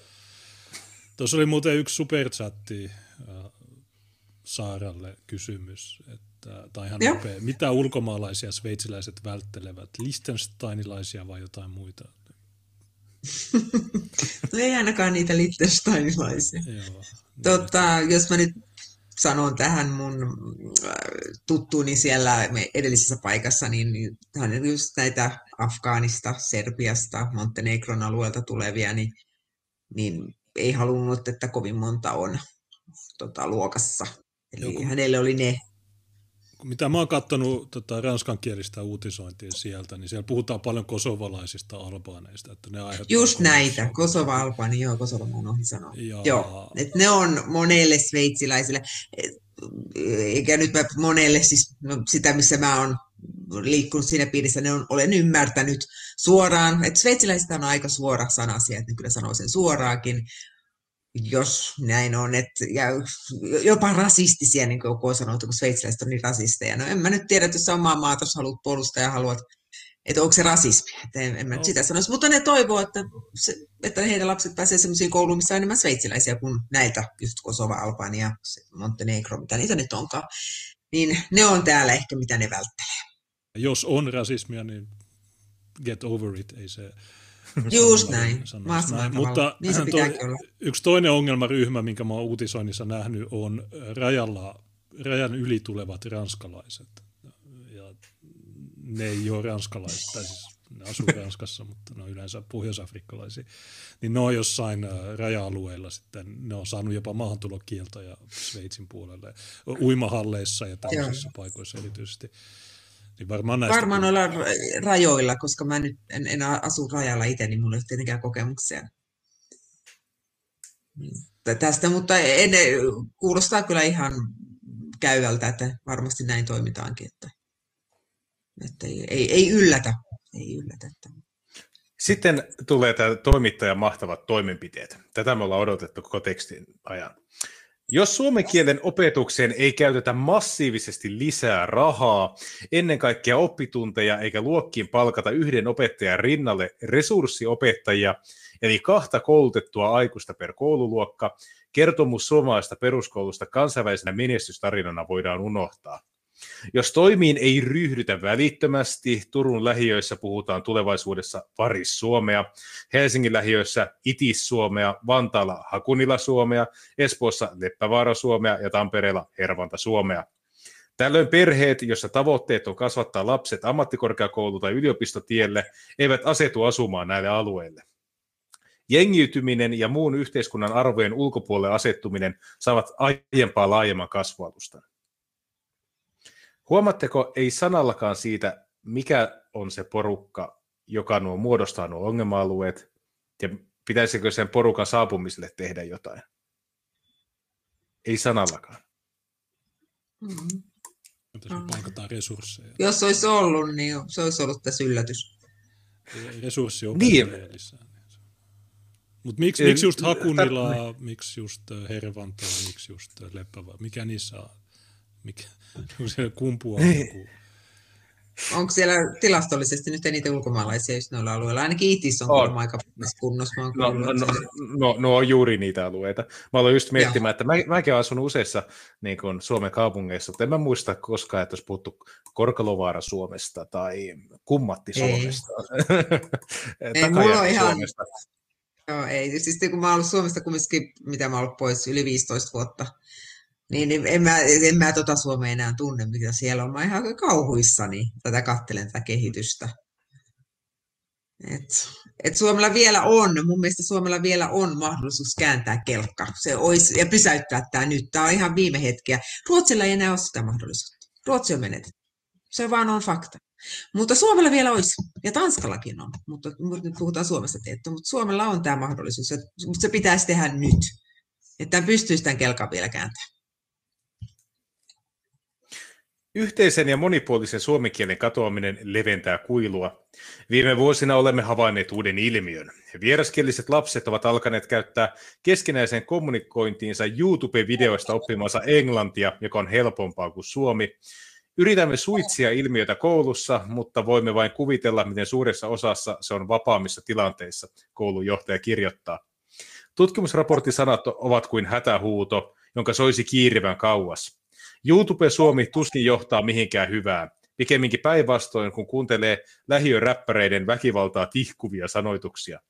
Speaker 2: Tuossa oli muuten yksi superchatti äh, Saaralle kysymys, että, tai ihan nopea. Mitä ulkomaalaisia sveitsiläiset välttelevät? Liechtensteinilaisia vai jotain muita? [laughs]
Speaker 1: no ei ainakaan niitä Liechtensteinilaisia. Joo, tota, jos mä nyt sanon tähän mun äh, tuttuuni siellä edellisessä paikassa, niin, niin hän on just näitä Afgaanista, Serbiasta, Montenegron alueelta tulevia, niin, niin ei halunnut, että kovin monta on tota, luokassa. Eli Joku. hänelle oli ne
Speaker 2: mitä mä oon katsonut tota, ranskankielistä uutisointia sieltä, niin siellä puhutaan paljon kosovalaisista albaaneista. Että ne
Speaker 1: Just näitä, Kosova Albani, joo, Kosova mä ohi sanoa. Ja... Joo, että ne on monelle sveitsiläisille, eikä nyt mä monelle, siis no, sitä missä mä oon liikkunut siinä piirissä, ne on, olen ymmärtänyt suoraan, että sveitsiläiset on aika suora sanasia, että ne kyllä sanoo sen suoraakin, jos näin on, että, ja jopa rasistisia, niin kuin joku sanottu, kun sveitsiläiset on niin rasisteja. No en mä nyt tiedä, että jos omaa maata haluat puolustaa ja haluat, että onko se rasismi, että en, en mä nyt sitä sanoisi, mutta ne toivoo, että, se, että heidän lapset pääsee sellaisiin kouluun, missä on enemmän sveitsiläisiä kuin näiltä, just Kosova, Albania, Montenegro, mitä niitä nyt onkaan. Niin ne on täällä ehkä, mitä ne välttelee.
Speaker 2: Jos on rasismia, niin get over it, ei se
Speaker 1: Just näin,
Speaker 2: näin. Mutta niin se toi, yksi toinen ongelmaryhmä, minkä mä oon uutisoinnissa nähnyt, on rajalla, rajan yli tulevat ranskalaiset. Ja ne ei ole ranskalaiset, tai siis ne asuu Ranskassa, mutta ne on yleensä pohjoisafrikkalaisia. Niin ne on jossain raja-alueilla sitten, ne on saanut jopa maahantulokieltoja Sveitsin puolelle, uimahalleissa ja tällaisissa paikoissa erityisesti. Niin varmaan, näistä
Speaker 1: varmaan noilla rajoilla, koska mä nyt en, en asu rajalla itse, niin mulla ei ole tietenkään kokemuksia tästä, mutta en, kuulostaa kyllä ihan käyvältä, että varmasti näin toimitaankin, että, että ei, ei, ei yllätä. Ei yllätä
Speaker 3: Sitten tulee tämä toimittajan mahtavat toimenpiteet. Tätä me ollaan odotettu koko tekstin ajan. Jos suomen kielen opetukseen ei käytetä massiivisesti lisää rahaa, ennen kaikkea oppitunteja eikä luokkiin palkata yhden opettajan rinnalle resurssiopettajia, eli kahta koulutettua aikuista per koululuokka, kertomus suomalaisesta peruskoulusta kansainvälisenä menestystarinana voidaan unohtaa. Jos toimiin ei ryhdytä välittömästi, Turun lähiöissä puhutaan tulevaisuudessa Varis-Suomea, Helsingin lähiöissä Itis-Suomea, Vantaalla Hakunila-Suomea, Espoossa Leppävaara-Suomea ja Tampereella Hervanta-Suomea. Tällöin perheet, joissa tavoitteet on kasvattaa lapset ammattikorkeakoulu- tai yliopistotielle, eivät asetu asumaan näille alueille. Jengiytyminen ja muun yhteiskunnan arvojen ulkopuolelle asettuminen saavat aiempaa laajemman kasvualustan. Huomatteko, ei sanallakaan siitä, mikä on se porukka, joka nuo muodostaa nuo ongelma-alueet, ja pitäisikö sen porukan saapumiselle tehdä jotain? Ei sanallakaan.
Speaker 2: Mm-hmm. Paikataan resursseja.
Speaker 1: Jos olisi ollut, niin se olisi ollut tässä yllätys.
Speaker 2: Resurssi on niin. Mutta miksi, miksi just Hakunilaa, miksi just Hervantaa, miksi just Leppävaa, mikä niissä on? Mikä, [laughs] se kumpuaa niin.
Speaker 1: Onko siellä tilastollisesti nyt eniten ulkomaalaisia just noilla alueilla? Ainakin Itis on, on. aika kunnossa.
Speaker 3: no, no, no, no, no, on juuri niitä alueita. Mä aloin just miettimään, Joo. että mä, mäkin olen asunut useissa niin kuin Suomen kaupungeissa, mutta en mä muista koskaan, että olisi puhuttu Korkalovaara Suomesta tai Kummatti Suomesta. [laughs]
Speaker 1: Ei, mulla on ihan... Suomesta. Joo, ei. Siis kun mä oon ollut Suomesta kumminkin, mitä mä oon ollut pois, yli 15 vuotta, niin, niin en mä, en mä tota Suomea enää tunne, mitä siellä on. Mä ihan kauhuissani tätä kattelen tätä kehitystä. Et, et Suomella vielä on, mun mielestä Suomella vielä on mahdollisuus kääntää kelkka se olisi, ja pysäyttää tämä nyt. Tämä on ihan viime hetkiä. Ruotsilla ei enää ole sitä mahdollisuutta. Ruotsi on menetetty. Se vaan on fakta. Mutta Suomella vielä olisi, ja Tanskallakin on, mutta nyt puhutaan Suomesta tietty, mutta Suomella on tämä mahdollisuus, mutta se pitäisi tehdä nyt, että pystyisi tämän kelkan vielä kääntämään.
Speaker 3: Yhteisen ja monipuolisen suomenkielen katoaminen leventää kuilua. Viime vuosina olemme havainneet uuden ilmiön. Vieraskieliset lapset ovat alkaneet käyttää keskinäiseen kommunikointiinsa YouTube-videoista oppimansa englantia, joka on helpompaa kuin suomi. Yritämme suitsia ilmiötä koulussa, mutta voimme vain kuvitella, miten suuressa osassa se on vapaammissa tilanteissa, koulun johtaja kirjoittaa. Tutkimusraportin sanat ovat kuin hätähuuto, jonka soisi kiirivän kauas. YouTube Suomi tuskin johtaa mihinkään hyvään. Pikemminkin päinvastoin, kun kuuntelee lähiöräppäreiden väkivaltaa tihkuvia sanoituksia.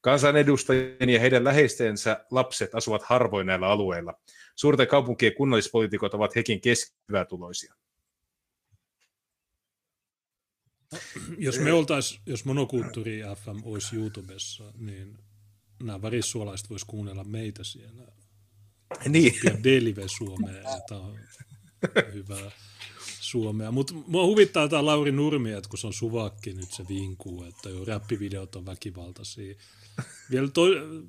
Speaker 3: Kansanedustajien ja heidän läheistensä lapset asuvat harvoin näillä alueilla. Suurten kaupunkien kunnallispoliitikot ovat hekin keskivätuloisia.
Speaker 2: Jos me oltais, jos monokulttuuri FM olisi YouTubessa, niin nämä värissuolaiset vois kuunnella meitä siellä.
Speaker 3: Niin.
Speaker 2: Ja Delive Suomea, tämä on hyvää Suomea. Mutta mua huvittaa tämä Lauri Nurmi, että kun se on suvakki nyt se vinkuu, että jo räppivideot on väkivaltaisia. Vielä to,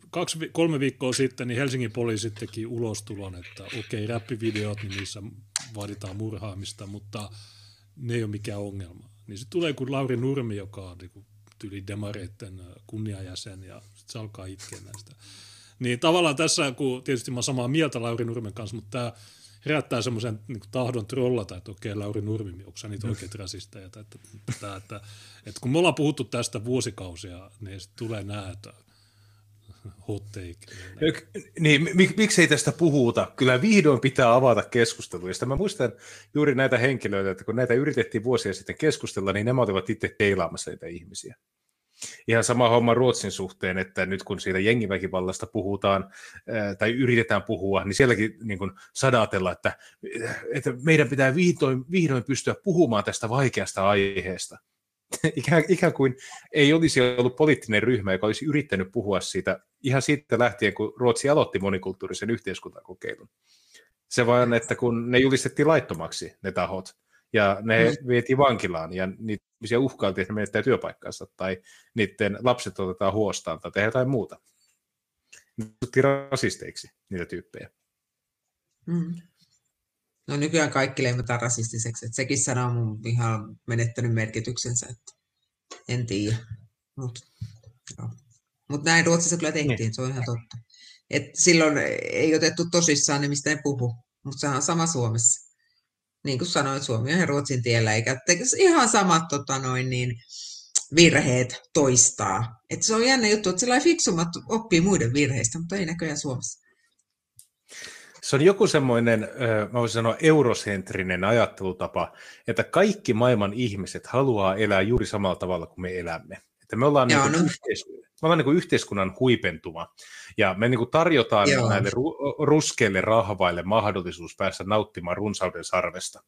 Speaker 2: kaksi, kolme viikkoa sitten niin Helsingin poliisi teki ulostulon, että okei, okay, räppivideot, niin niissä vaaditaan murhaamista, mutta ne ei ole mikään ongelma. Niin se tulee kuin Lauri Nurmi, joka on niin tyli demareitten kunniajäsen, ja sitten se alkaa itkeä näistä. Niin tavallaan tässä, kun tietysti mä samaa mieltä Lauri Nurmen kanssa, mutta tämä herättää semmoisen niin tahdon trollata, että okei, Lauri Nurmi, onko sä niitä oikeat rasisteja, että, että, että, että, että, kun me ollaan puhuttu tästä vuosikausia, niin sitten tulee nämä, että hot take.
Speaker 3: Niin, mik, miksei tästä puhuta? Kyllä vihdoin pitää avata keskustelua. Ja mä muistan juuri näitä henkilöitä, että kun näitä yritettiin vuosia sitten keskustella, niin nämä olivat itse teilaamassa niitä ihmisiä. Ihan sama homma Ruotsin suhteen, että nyt kun siitä jengiväkivallasta puhutaan tai yritetään puhua, niin sielläkin niin kuin sadatella, että, että meidän pitää vihdoin, vihdoin pystyä puhumaan tästä vaikeasta aiheesta. [laughs] Ikään, ikään kuin ei olisi ollut poliittinen ryhmä, joka olisi yrittänyt puhua siitä ihan siitä lähtien, kun Ruotsi aloitti monikulttuurisen yhteiskuntakokeilun. Se vaan, että kun ne julistettiin laittomaksi, ne tahot, ja ne mm. vietiin vankilaan, ja niitä uhkailtiin, että ne menettää työpaikkansa, tai niiden lapset otetaan huostaan, tai tehdään jotain muuta. Ne rasisteiksi, niitä tyyppejä.
Speaker 1: Mm. No nykyään kaikki leimataan rasistiseksi, että sekin sana on mun ihan menettänyt merkityksensä, että en tiedä. Mutta Mut näin Ruotsissa kyllä tehtiin, niin. se on ihan totta. Et silloin ei otettu tosissaan ne, mistä ne puhu, mutta sehän on sama Suomessa niin kuin sanoit, Suomi on Ruotsin tiellä, eikä ihan samat tota noin, niin, virheet toistaa. Et se on jännä juttu, että sillä fiksummat oppii muiden virheistä, mutta ei näköjään Suomessa.
Speaker 3: Se on joku semmoinen, mä voisin sanoa, eurosentrinen ajattelutapa, että kaikki maailman ihmiset haluaa elää juuri samalla tavalla kuin me elämme. Että me ollaan Joo, niin no. Me ollaan niin kuin yhteiskunnan huipentuma. Ja me niin kuin tarjotaan Joo. näille ru- ruskeille rahvaille mahdollisuus päästä nauttimaan runsauden sarvesta.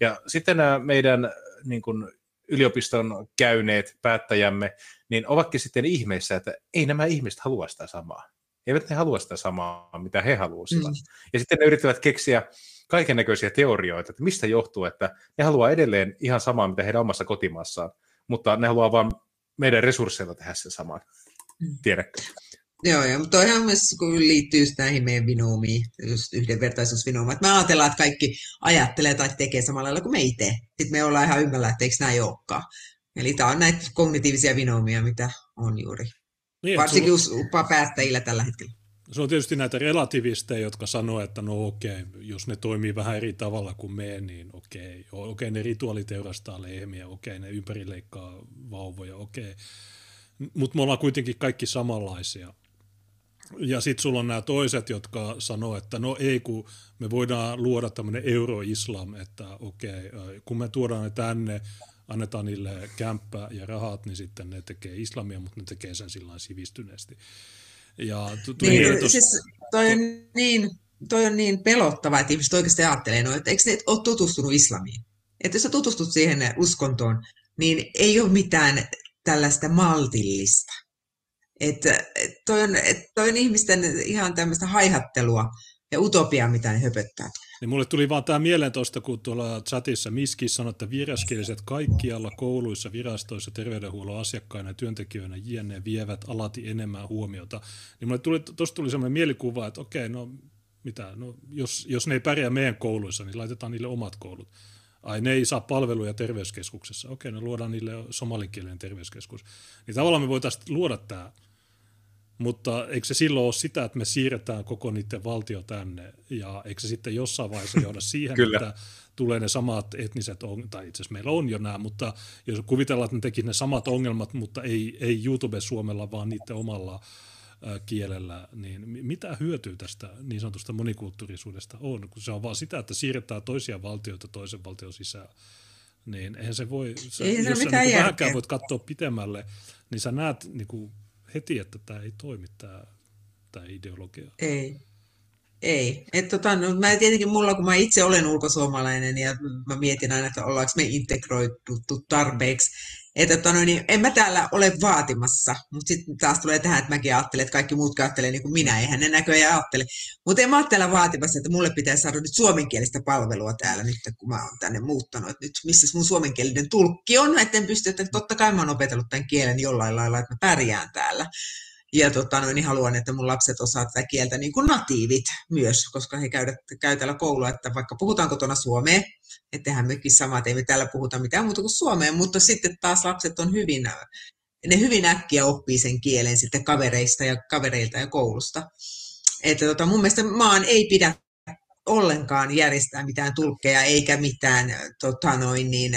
Speaker 3: Ja sitten nämä meidän niin kuin yliopiston käyneet päättäjämme, niin ovatkin sitten ihmeissä, että ei nämä ihmiset halua sitä samaa. Eivät ne halua sitä samaa, mitä he haluaisivat. Mm. Ja sitten ne yrittävät keksiä kaiken näköisiä teorioita, että mistä johtuu, että ne haluaa edelleen ihan samaa, mitä heidän omassa kotimaassaan, mutta ne haluaa vain meidän resursseilla tehdä sen saman. Mm. Tiedätkö?
Speaker 1: Joo, ja, mutta toihan myös liittyy just näihin meidän vinoumiin, just yhdenvertaisuusvinoumiin. Me ajatellaan, että kaikki ajattelee tai tekee samalla lailla kuin me itse. Sitten me ollaan ihan ymmällä, että eikö näin olekaan. Eli tämä on näitä kognitiivisia vinoumia, mitä on juuri. Niin, Varsinkin sulla... päättäjillä tällä hetkellä.
Speaker 2: Se on tietysti näitä relativisteja, jotka sanoo, että no okei, jos ne toimii vähän eri tavalla kuin me, niin okei, okei ne rituaaliteurastaa lehmiä, okei ne ympärileikkaa vauvoja, okei. Mutta me ollaan kuitenkin kaikki samanlaisia. Ja sitten sulla on nämä toiset, jotka sanoo, että no ei, kun me voidaan luoda tämmöinen euroislam, että okei, kun me tuodaan ne tänne, annetaan niille kämppä ja rahat, niin sitten ne tekee islamia, mutta ne tekee sen sillä sivistyneesti.
Speaker 1: Ja niin, tos... siis toi on niin, toi on niin pelottava, että ihmiset oikeasti ajattelee, no, että eikö ne ole tutustunut islamiin? Että jos sä tutustut siihen uskontoon, niin ei ole mitään tällaista maltillista. Että toi on, et toi on ihmisten ihan tämmöistä haihattelua, ja utopia, mitä ne höpöttää.
Speaker 2: Niin mulle tuli vaan tämä mieleen tuosta, kun tuolla chatissa Miski sanoi, että vieraskieliset kaikkialla kouluissa, virastoissa, terveydenhuollon asiakkaina ja työntekijöinä jne. vievät alati enemmän huomiota. Niin mulle tuli, tuosta tuli sellainen mielikuva, että okei, no mitä, no jos, jos ne ei pärjää meidän kouluissa, niin laitetaan niille omat koulut. Ai ne ei saa palveluja terveyskeskuksessa. Okei, no luodaan niille somalinkielinen terveyskeskus. Niin tavallaan me voitaisiin luoda tämä mutta eikö se silloin ole sitä, että me siirretään koko niiden valtio tänne, ja eikö se sitten jossain vaiheessa johda [laughs] siihen, että tulee ne samat etniset ongelmat, tai itse asiassa meillä on jo nämä, mutta jos kuvitellaan, että ne tekisivät ne samat ongelmat, mutta ei, ei YouTube-suomella, vaan niiden omalla kielellä, niin mitä hyötyä tästä niin sanotusta monikulttuurisuudesta on, kun se on vaan sitä, että siirretään toisia valtioita toisen valtion sisään, niin eihän se voi, se,
Speaker 1: ei se
Speaker 2: jos
Speaker 1: sä
Speaker 2: niin
Speaker 1: vähänkään
Speaker 2: voit katsoa pitemmälle, niin sä näet niin kuin heti, että tämä ei toimi, tämä, tämä ideologia.
Speaker 1: Ei. Ei. Et tota, no, mä tietenkin mulla, kun mä itse olen ulkosuomalainen ja mä mietin aina, että ollaanko me integroiduttu tarpeeksi. Että tota, no, niin en mä täällä ole vaatimassa, mutta sitten taas tulee tähän, että mäkin ajattelen, että kaikki muut ajattelee niin kuin minä, eihän ne näköjään ajattele. Mutta en mä ole täällä vaatimassa, että mulle pitää saada nyt suomenkielistä palvelua täällä nyt, kun mä oon tänne muuttanut. Että nyt missä mun suomenkielinen tulkki on, että en pysty, että totta kai mä oon opetellut tämän kielen jollain lailla, että mä pärjään täällä. Ja tota, no, niin haluan, että mun lapset osaa tätä kieltä niin kuin natiivit myös, koska he käyvät, käy täällä koulua, että vaikka puhutaan kotona suomea, ettehän mekin sama, että ei me täällä puhuta mitään muuta kuin suomea, mutta sitten taas lapset on hyvin, ne hyvin äkkiä oppii sen kielen sitten kavereista ja kavereilta ja koulusta. Että tota, mun mielestä maan ei pidä ollenkaan järjestää mitään tulkkeja eikä mitään tota noin, niin,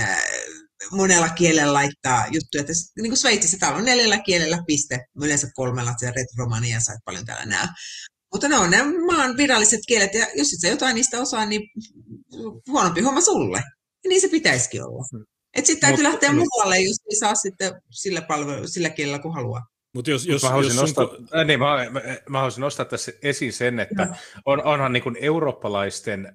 Speaker 1: monella kielellä laittaa juttuja. Että niin kuin Sveitsissä täällä on neljällä kielellä piste, yleensä kolmella, se retromania sä paljon täällä näe. Mutta ne on ne maan viralliset kielet, ja jos et sä jotain niistä osaa, niin huonompi homma sulle. Ja niin se pitäisikin olla. Hmm. Että sitten täytyy lähteä muualle, jos ei saa sitten sillä, palvelu, sillä kielellä, kun haluaa.
Speaker 3: Mutta jos, jos, mä, haluaisin jos nostaa, sun... äh, niin, mä, mä, mä haluaisin nostaa tässä esiin sen, että on, onhan niin kuin eurooppalaisten äh,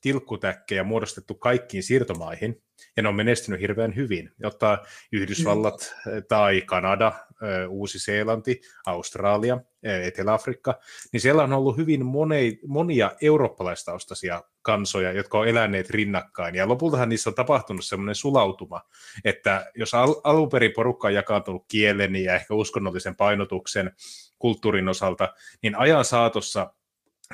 Speaker 3: tilkkutäkkejä muodostettu kaikkiin siirtomaihin, ja ne on menestynyt hirveän hyvin, jotta Yhdysvallat mm. tai Kanada, Uusi-Seelanti, Australia, Etelä-Afrikka, niin siellä on ollut hyvin moni, monia eurooppalaistaustaisia kansoja, jotka on eläneet rinnakkain, ja lopultahan niissä on tapahtunut semmoinen sulautuma, että jos al- alun perin porukka on jakaantunut kielen ja ehkä uskonnollisen painotuksen kulttuurin osalta, niin ajan saatossa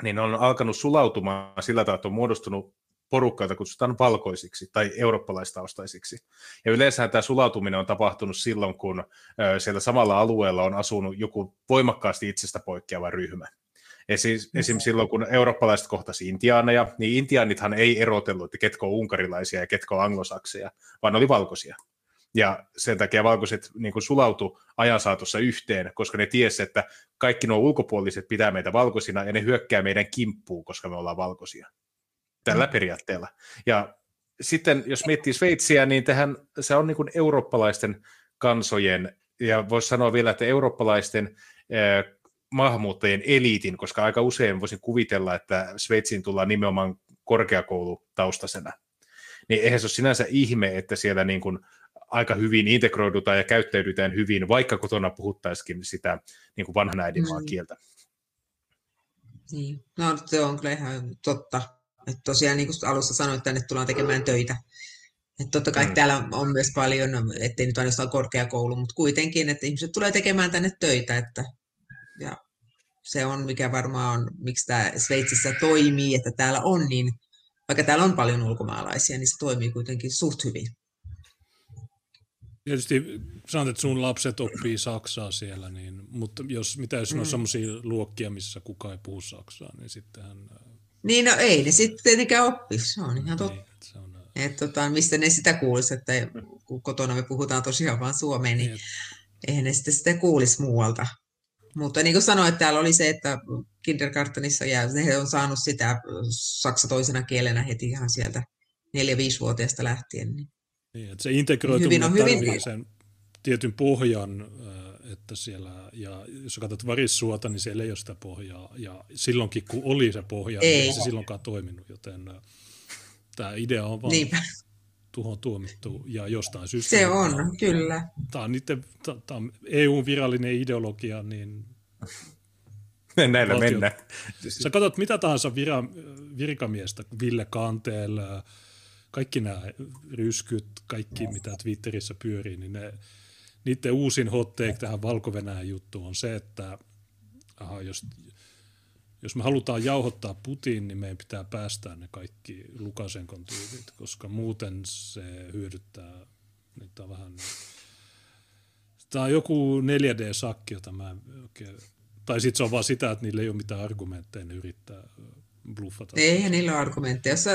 Speaker 3: niin on alkanut sulautumaan sillä tavalla, että on muodostunut porukka, jota kutsutaan valkoisiksi tai eurooppalaistaustaisiksi. Ja yleensä tämä sulautuminen on tapahtunut silloin, kun siellä samalla alueella on asunut joku voimakkaasti itsestä poikkeava ryhmä. Esim. esim. silloin, kun eurooppalaiset kohtasi intiaaneja, niin intiaanithan ei erotellut, että ketkä on unkarilaisia ja ketkä on anglosakseja, vaan oli valkoisia. Ja sen takia valkoiset niin kuin sulautu ajan saatossa yhteen, koska ne tiesi, että kaikki nuo ulkopuoliset pitää meitä valkoisina ja ne hyökkää meidän kimppuun, koska me ollaan valkoisia tällä mm. periaatteella. Ja sitten jos miettii Sveitsiä, niin tähän, se on niin kuin eurooppalaisten kansojen, ja voisi sanoa vielä, että eurooppalaisten eh, maahanmuuttajien eliitin, koska aika usein voisin kuvitella, että Sveitsiin tullaan nimenomaan korkeakoulutaustaisena. Niin eihän se ole sinänsä ihme, että siellä niin kuin aika hyvin integroidutaan ja käyttäydytään hyvin, vaikka kotona puhuttaisikin sitä niin kuin vanhan äidinmaan mm. kieltä.
Speaker 1: Niin, no se on kyllä ihan totta. Että tosiaan niin kuin alussa sanoin, että tänne tullaan tekemään töitä. Että totta kai mm. täällä on myös paljon, ettei nyt ainoastaan korkeakoulu, mutta kuitenkin, että ihmiset tulee tekemään tänne töitä. Että, ja se on, mikä varmaan on, miksi tämä Sveitsissä toimii, että täällä on niin, vaikka täällä on paljon ulkomaalaisia, niin se toimii kuitenkin suht hyvin.
Speaker 2: Tietysti sanot, että sun lapset oppii saksaa siellä, niin, mutta jos, mitä jos mm. on sellaisia luokkia, missä kukaan ei puhu saksaa, niin sittenhän
Speaker 1: niin no ei ne sitten tietenkään oppi, se on ihan totta. Niin, se on... Et, tota, mistä ne sitä kuulisi, että kun kotona me puhutaan tosiaan vain suomeen, niin, niin eihän ne sitten sitä kuulisi muualta. Mutta niin kuin sanoin, että täällä oli se, että kindergartenissa ja he on saanut sitä saksa toisena kielenä heti ihan sieltä 4-5-vuotiaasta lähtien. Niin.
Speaker 2: Niin, että se integroituminen hyvin on hyvin... sen tietyn pohjan että siellä, ja jos katsot varissuota, niin siellä ei ole sitä pohjaa, ja silloinkin kun oli se pohja, niin ei, niin ei se silloinkaan toiminut, joten äh, tämä idea on vaan Niinpä. Tuohon tuomittu, ja jostain syystä.
Speaker 1: Se on, tämä, kyllä.
Speaker 2: Tämä on, niiden, tämä on EU-virallinen ideologia, niin [laughs]
Speaker 3: Näillä valtio. mennään.
Speaker 2: Sä katsot mitä tahansa vira, virkamiestä, Ville Kanteella, kaikki nämä ryskyt, kaikki mitä Twitterissä pyörii, niin ne, niiden uusin hot take tähän valko juttuun on se, että aha, jos, jos me halutaan jauhottaa Putin, niin meidän pitää päästää ne kaikki Lukasenkon tyylit, koska muuten se hyödyttää, nyt on vähän, tämä on joku 4D-sakki, jota mä oikein, tai sitten se on vaan sitä, että niillä ei ole mitään argumentteja, ne yrittää bluffata.
Speaker 1: Eihän niillä ole argumentteja. Jos,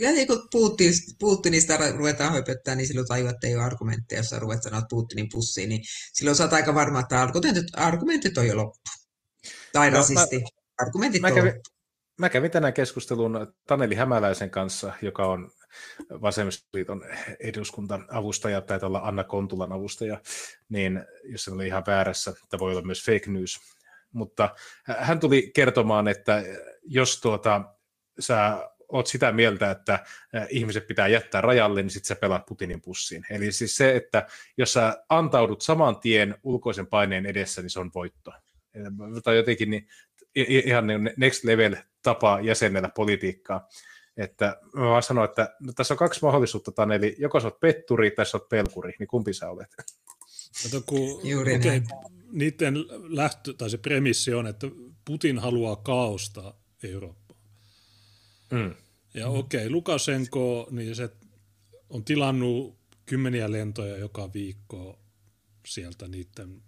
Speaker 1: ja niin kun Putin, Putinista ruvetaan höpöttää, niin silloin tajua, että ei ole argumentteja. Jos sä ruvet sanoa Putinin pussiin, niin silloin sä oot aika varma, että argumentit, argumentit on jo loppu. Tai no, rasisti. Mä, argumentit
Speaker 3: mä kävin, mä kävin tänään keskustelun Taneli Hämäläisen kanssa, joka on Vasemmistoliiton eduskuntan avustaja, tai olla Anna Kontulan avustaja, niin jos se oli ihan väärässä, että voi olla myös fake news. Mutta hän tuli kertomaan, että jos tuota, sä oot sitä mieltä, että ihmiset pitää jättää rajalle, niin sitten sä pelaat Putinin pussiin. Eli siis se, että jos sä antaudut saman tien ulkoisen paineen edessä, niin se on voitto. Tai jotenkin niin, ihan niin next level tapa jäsennellä politiikkaa. Että mä vaan sanon, että no, tässä on kaksi mahdollisuutta, Taneli. Joko sä oot petturi tai sä oot pelkuri, niin kumpi sä olet?
Speaker 2: Kato, kun, Juuri okay, niiden lähtö, tai se premissi on, että Putin haluaa kaosta Eurooppaan. Mm. Ja mm. okei, okay, Lukasenko, niin se on tilannut kymmeniä lentoja joka viikko sieltä niiden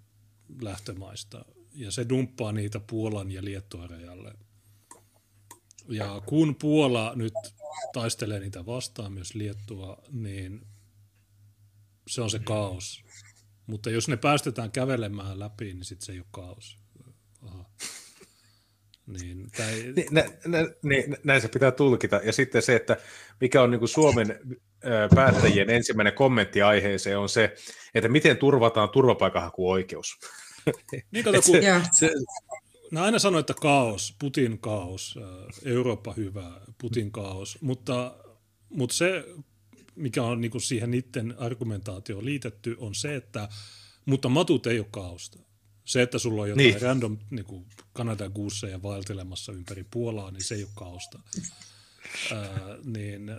Speaker 2: lähtömaista. Ja se dumppaa niitä Puolan ja Liettuan rajalle. Ja kun Puola nyt taistelee niitä vastaan, myös Liettua, niin se on se kaos. Mutta jos ne päästetään kävelemään läpi, niin sitten se ei ole kaos. Aha.
Speaker 3: Niin, tai... niin, nä, nä, niin, näin se pitää tulkita. Ja sitten se, että mikä on niin Suomen päättäjien ensimmäinen kommentti aiheeseen on se, että miten turvataan turvapaikanhakuoikeus. [laughs]
Speaker 2: Niin kato, kun se, No aina sanoo, että kaos, Putin kaos, Eurooppa hyvä, Putin kaos, mutta, mutta se, mikä on niin siihen niiden argumentaatioon liitetty, on se, että mutta matut ei ole kaosta. Se, että sulla on jotain niin. random niin kuin Kanadan guusseja vaeltelemassa ympäri Puolaa, niin se ei ole kaosta. Ää, niin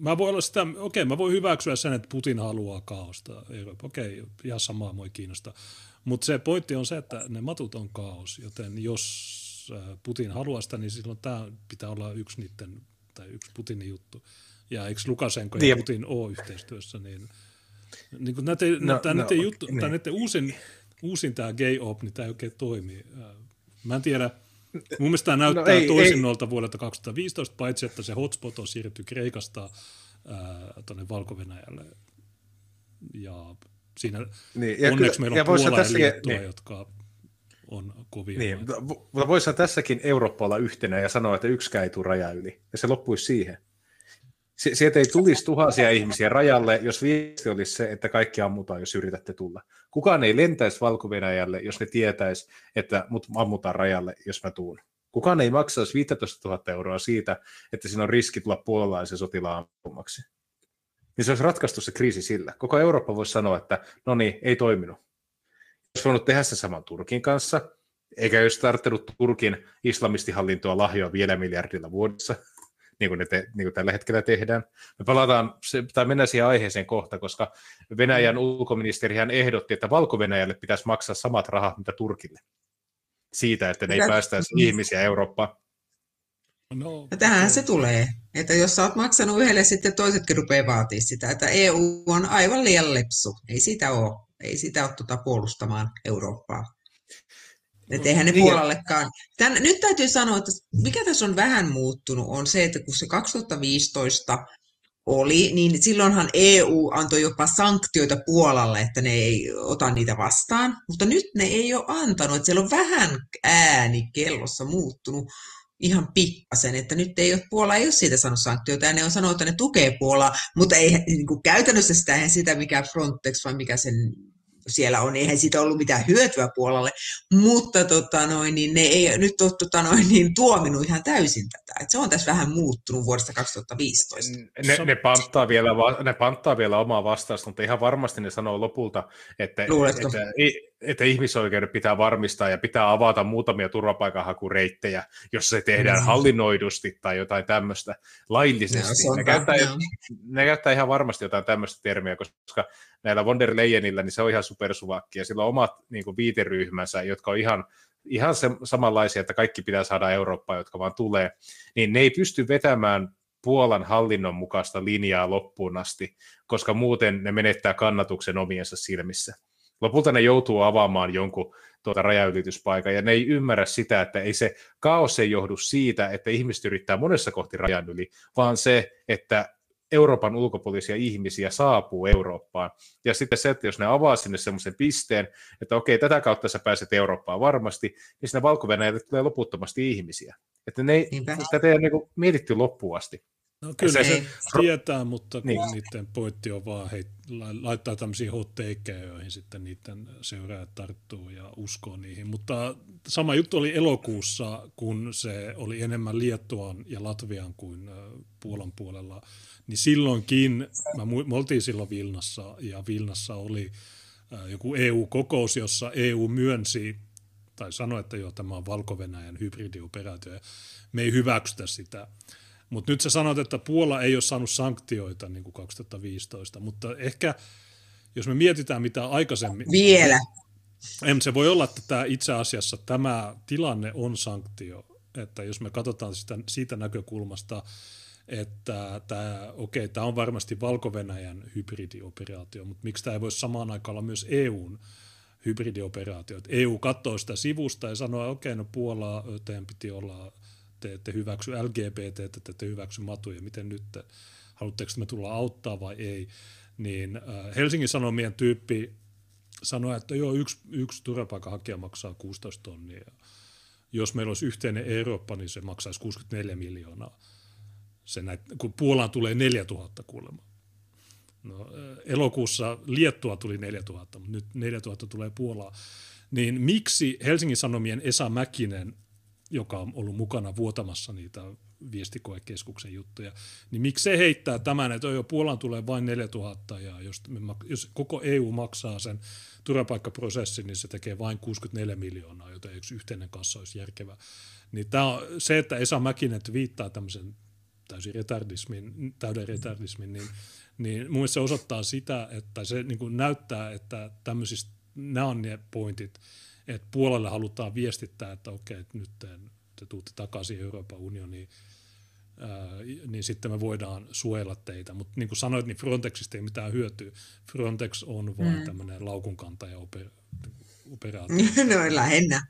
Speaker 2: mä voin olla sitä, okei, okay, mä voin hyväksyä sen, että Putin haluaa kaosta. Okei, okay, ihan samaa mua kiinnostaa. Mutta se pointti on se, että ne matut on kaos, joten jos Putin haluaa sitä, niin silloin tämä pitää olla yksi niiden, tai yksi Putinin juttu. Ja eikö Lukasenko ja niin. Putin ole yhteistyössä, niin, niin kuin näiden, no, tämä no, näiden, juttu, niin. näiden uusin, uusin tämä gay op, niin tämä ei oikein toimi. Mä en tiedä, mun mielestä tämä no näyttää no, ei, toisinnolta ei. vuodelta 2015, paitsi että se hotspot on siirretty Kreikasta tuonne Valko-Venäjälle. Ja siinä niin, ja onneksi kyllä, meillä on ja Puola tässä, ja Liettua, niin. jotka on kovia.
Speaker 3: Niin, mutta voisi tässäkin Eurooppa olla yhtenä ja sanoa, että yksikään ei tule raja yli. Ja se loppuisi siihen. Sieltä ei tulisi tuhansia ihmisiä rajalle, jos viesti olisi se, että kaikki ammutaan, jos yritätte tulla. Kukaan ei lentäisi valko jos ne tietäisi, että mut ammutaan rajalle, jos mä tuun. Kukaan ei maksaisi 15 000 euroa siitä, että siinä on riski tulla puolalaisen sotilaan ampumaksi niin se olisi ratkaistu se kriisi sillä. Koko Eurooppa voisi sanoa, että no niin, ei toiminut. Olisi voinut tehdä sen saman Turkin kanssa, eikä olisi tarttunut Turkin islamistihallintoa lahjoa vielä miljardilla vuodessa, niin kuin, ne te, niin kuin tällä hetkellä tehdään. Me palataan, se, tai mennään siihen aiheeseen kohta, koska Venäjän ulkoministerihän ehdotti, että Valko-Venäjälle pitäisi maksaa samat rahat, mitä Turkille. Siitä, että ne ei päästäisi ihmisiä Eurooppaan.
Speaker 1: No, tähän se tulee. Että jos sä oot maksanut yhdelle, sitten toisetkin rupeaa vaatii sitä, että EU on aivan liian lepsu. Ei sitä ole. Ei sitä ole tuota puolustamaan Eurooppaa. Että eihän ne niin. Puolallekaan. Tän, nyt täytyy sanoa, että mikä tässä on vähän muuttunut, on se, että kun se 2015 oli, niin silloinhan EU antoi jopa sanktioita Puolalle, että ne ei ota niitä vastaan. Mutta nyt ne ei ole antanut. Että siellä on vähän ääni kellossa muuttunut ihan pikkasen, että nyt ei ole, Puola ei ole siitä saanut sanktioita, ja ne on sanonut, että ne tukee Puolaa, mutta ei niin kuin käytännössä sitä, eihän sitä mikä Frontex, vai mikä sen siellä on, eihän siitä ollut mitään hyötyä Puolalle, mutta tota noin, niin ne ei nyt ole tota noin, niin tuominut ihan täysin tätä. Et se on tässä vähän muuttunut vuodesta 2015.
Speaker 3: Ne, ne, panttaa, vielä, ne panttaa vielä omaa vastausta, mutta ihan varmasti ne sanoo lopulta, että, että että ihmisoikeudet pitää varmistaa ja pitää avata muutamia turvapaikanhakureittejä, jos se tehdään mm. hallinnoidusti tai jotain tämmöistä laillisesti. No, ne, käyttää, ne käyttää ihan varmasti jotain tämmöistä termiä, koska näillä von der Leyenillä niin se on ihan supersuvakki ja sillä on omat niin kuin, viiteryhmänsä, jotka on ihan ihan se, samanlaisia, että kaikki pitää saada Eurooppaan, jotka vaan tulee, niin ne ei pysty vetämään Puolan hallinnon mukaista linjaa loppuun asti, koska muuten ne menettää kannatuksen omiensa silmissä. Lopulta ne joutuu avaamaan jonkun tuota rajaylityspaikan, ja ne ei ymmärrä sitä, että ei se kaos ei johdu siitä, että ihmiset yrittää monessa kohti rajan yli, vaan se, että Euroopan ulkopuolisia ihmisiä saapuu Eurooppaan. Ja sitten se, että jos ne avaa sinne semmoisen pisteen, että okei, tätä kautta sä pääset Eurooppaan varmasti, niin sinne valko tulee loputtomasti ihmisiä. Että ne ei, tätä ei ole niin mietitty loppuun asti.
Speaker 2: No kyllä se, se tietää, mutta kun niin. niiden pointti on vaan hei, laittaa tämmöisiä hot joihin sitten niiden seuraajat tarttuu ja uskoo niihin. Mutta sama juttu oli elokuussa, kun se oli enemmän Liettuan ja Latvian kuin Puolan puolella. Niin silloinkin, mä, me oltiin silloin Vilnassa ja Vilnassa oli joku EU-kokous, jossa EU myönsi tai sanoi, että joo, tämä on Valko-Venäjän hybridioperaatio ja me ei hyväksytä sitä. Mutta nyt sä sanot, että Puola ei ole saanut sanktioita niin kuin 2015, mutta ehkä jos me mietitään mitä aikaisemmin...
Speaker 1: Vielä.
Speaker 2: Em, se voi olla, että tämä itse asiassa tämä tilanne on sanktio, että jos me katsotaan sitä siitä näkökulmasta, että tämä, okei, tämä on varmasti Valko-Venäjän hybridioperaatio, mutta miksi tämä ei voisi samaan aikaan olla myös EUn hybridioperaatio? EU katsoo sitä sivusta ja sanoo, että okei, no Puolaa, teidän piti olla te ette hyväksy LGBT, te ette hyväksy matuja, miten nyt, te, haluatteko me tulla auttaa vai ei, niin äh, Helsingin Sanomien tyyppi sanoi, että joo, yksi, yksi turvapaikanhakija maksaa 16 tonnia. Jos meillä olisi yhteinen Eurooppa, niin se maksaisi 64 miljoonaa. Se näit, kun Puolaan tulee 4000 kuulemma. No, äh, elokuussa Liettua tuli 4000, mutta nyt 4000 tulee Puolaa. Niin miksi Helsingin Sanomien Esa Mäkinen joka on ollut mukana vuotamassa niitä viestikoekeskuksen juttuja, niin miksi se heittää tämän, että jo Puolaan tulee vain 4000 ja jos, me, jos koko EU maksaa sen turvapaikkaprosessin, niin se tekee vain 64 miljoonaa, joten yksi yhteinen kassa olisi järkevä. Niin tämä on, se, että Esa Mäkinen viittaa tämmöisen täysin retardismin, täyden retardismin, niin, niin mun mielestä se osoittaa sitä, että se niin näyttää, että tämmöisistä, nämä on ne pointit, että Puolalle halutaan viestittää, että okei, että nyt te tuutte takaisin Euroopan unioniin, ää, niin sitten me voidaan suojella teitä. Mutta niin kuin sanoit, niin Frontexista ei mitään hyötyä. Frontex on vain mm. tämmöinen laukunkantaja operaatio. [laughs]
Speaker 1: no lähinnä.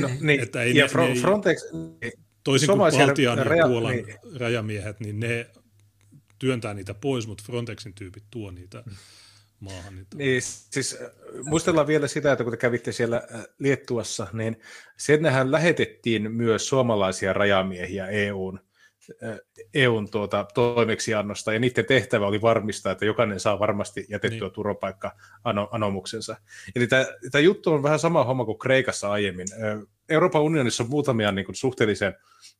Speaker 3: no, niin, että ei, ja ne, Fro- Frontex...
Speaker 2: Toisin kuin Baltian ja Puolan niin. rajamiehet, niin ne työntää niitä pois, mutta Frontexin tyypit tuo niitä mm maahan. Niin,
Speaker 3: niin siis äh, muistellaan vielä sitä, että kun te kävitte siellä äh, Liettuassa, niin sinnehän lähetettiin myös suomalaisia rajamiehiä EUn, äh, EUn tuota, toimeksiannosta, ja niiden tehtävä oli varmistaa, että jokainen saa varmasti jätettyä niin. turvapaikka-anomuksensa. Eli tämä juttu on vähän sama homma kuin Kreikassa aiemmin. Euroopan unionissa on muutamia niin kuin, suhteellisen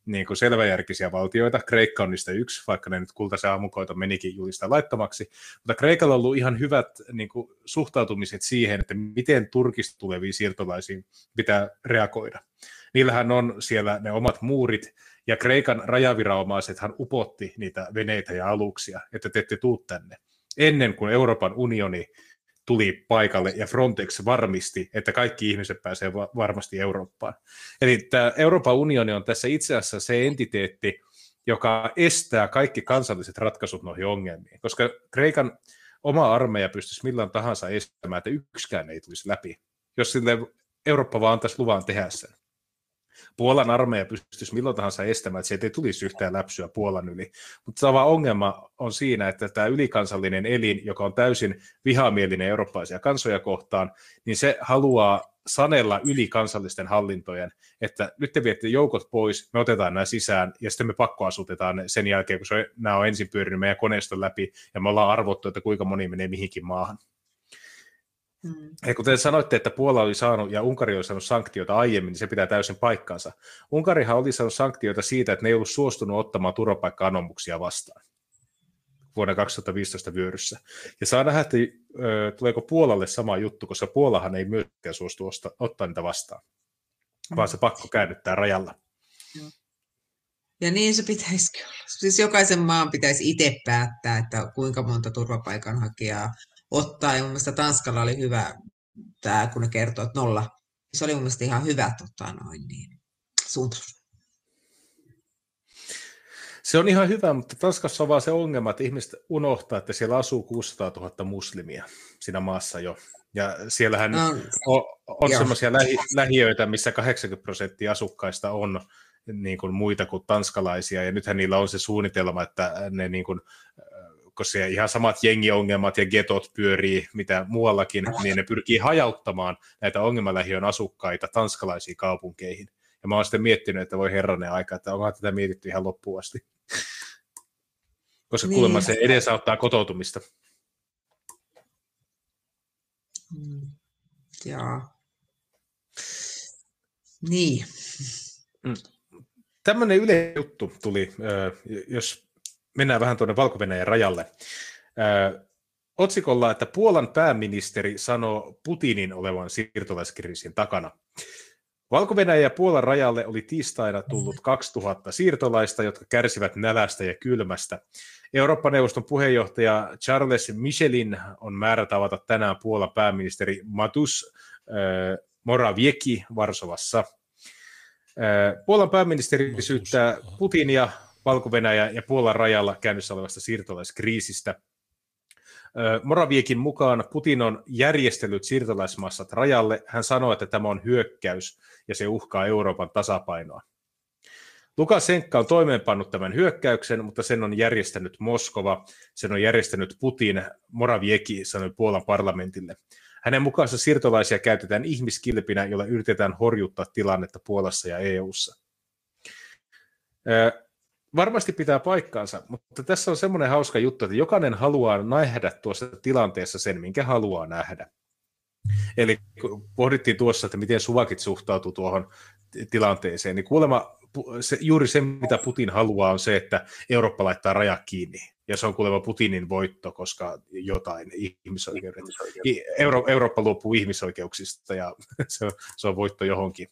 Speaker 3: niin kuin selväjärkisiä valtioita. Kreikka on niistä yksi, vaikka ne nyt kultaisen aamukoita menikin julista laittamaksi. Mutta Kreikalla on ollut ihan hyvät niin kuin, suhtautumiset siihen, että miten Turkista tuleviin siirtolaisiin pitää reagoida. Niillähän on siellä ne omat muurit, ja Kreikan rajaviranomaisethan upotti niitä veneitä ja aluksia, että te ette tuu tänne. Ennen kuin Euroopan unioni tuli paikalle ja Frontex varmisti, että kaikki ihmiset pääsee varmasti Eurooppaan. Eli tämä Euroopan unioni on tässä itse asiassa se entiteetti, joka estää kaikki kansalliset ratkaisut noihin ongelmiin, koska Kreikan oma armeija pystyisi millään tahansa estämään, että yksikään ei tulisi läpi, jos sille Eurooppa vaan antaisi luvan tehdä sen. Puolan armeija pystyisi milloin tahansa estämään, että sieltä ei tulisi yhtään läpsyä Puolan yli. Mutta sama ongelma on siinä, että tämä ylikansallinen elin, joka on täysin vihamielinen eurooppalaisia kansoja kohtaan, niin se haluaa sanella yli kansallisten hallintojen, että nyt te viette joukot pois, me otetaan nämä sisään ja sitten me pakkoasutetaan sen jälkeen, kun se, nämä on ensin pyörinyt meidän koneiston läpi ja me ollaan arvottu, että kuinka moni menee mihinkin maahan. Mm. Ja kuten sanoitte, että Puola oli saanut ja Unkari oli saanut sanktioita aiemmin, niin se pitää täysin paikkaansa. Unkarihan oli saanut sanktioita siitä, että ne ei ollut suostunut ottamaan turvapaikka-anomuksia vastaan. vuonna 2015 vyöryssä. Ja saa nähdä, että ö, tuleeko Puolalle sama juttu, koska Puolahan ei myöskään suostu osta, ottaa niitä vastaan, vaan se pakko käännyttää rajalla.
Speaker 1: Ja niin se pitäisi olla. Siis jokaisen maan pitäisi itse päättää, että kuinka monta turvapaikanhakijaa ottaa. Ja mun mielestä Tanskalla oli hyvä tämä, kun ne kertoo, että nolla. Se oli mun mielestä ihan hyvä tota, noin, niin, suuntaus.
Speaker 3: Se on ihan hyvä, mutta Tanskassa on vaan se ongelma, että ihmiset unohtaa, että siellä asuu 600 000 muslimia siinä maassa jo. Ja siellähän no, on, on sellaisia lähi, lähiöitä, missä 80 prosenttia asukkaista on niin kuin muita kuin tanskalaisia, ja nythän niillä on se suunnitelma, että ne niin kuin, siellä ihan samat jengiongelmat ja getot pyörii mitä muuallakin, niin ne pyrkii hajauttamaan näitä ongelmalähiön asukkaita tanskalaisiin kaupunkeihin. Ja mä oon sitten miettinyt, että voi herranen aika, että onhan tätä mietitty ihan loppuun asti. Koska niin. kuulemma se edesauttaa kotoutumista.
Speaker 1: Mm. Jaa. Niin.
Speaker 3: Mm. Tämmöinen yle juttu tuli, jos mennään vähän tuonne valko rajalle. Otsikolla, että Puolan pääministeri sanoo Putinin olevan siirtolaiskriisin takana. valko ja Puolan rajalle oli tiistaina tullut 2000 siirtolaista, jotka kärsivät nälästä ja kylmästä. Eurooppa-neuvoston puheenjohtaja Charles Michelin on määrä tavata tänään Puolan pääministeri Matus Moravieki Varsovassa. Puolan pääministeri syyttää Putinia, valko ja Puolan rajalla käynnissä olevasta siirtolaiskriisistä. Moraviekin mukaan Putin on järjestellyt siirtolaismassat rajalle. Hän sanoi, että tämä on hyökkäys ja se uhkaa Euroopan tasapainoa. Lukasenka on toimeenpannut tämän hyökkäyksen, mutta sen on järjestänyt Moskova, sen on järjestänyt Putin, Moravieki sanoi Puolan parlamentille. Hänen mukaansa siirtolaisia käytetään ihmiskilpinä, jolla yritetään horjuttaa tilannetta Puolassa ja EU:ssa. Varmasti pitää paikkaansa, mutta tässä on semmoinen hauska juttu, että jokainen haluaa nähdä tuossa tilanteessa sen, minkä haluaa nähdä. Eli kun pohdittiin tuossa, että miten suvakit suhtautuu tuohon tilanteeseen, niin kuulemma se, juuri se, mitä Putin haluaa, on se, että Eurooppa laittaa rajat kiinni. Ja se on kuulemma Putinin voitto, koska jotain ihmisoikeudet. Euro, Eurooppa luopuu ihmisoikeuksista ja [laughs] se on, se on voitto johonkin.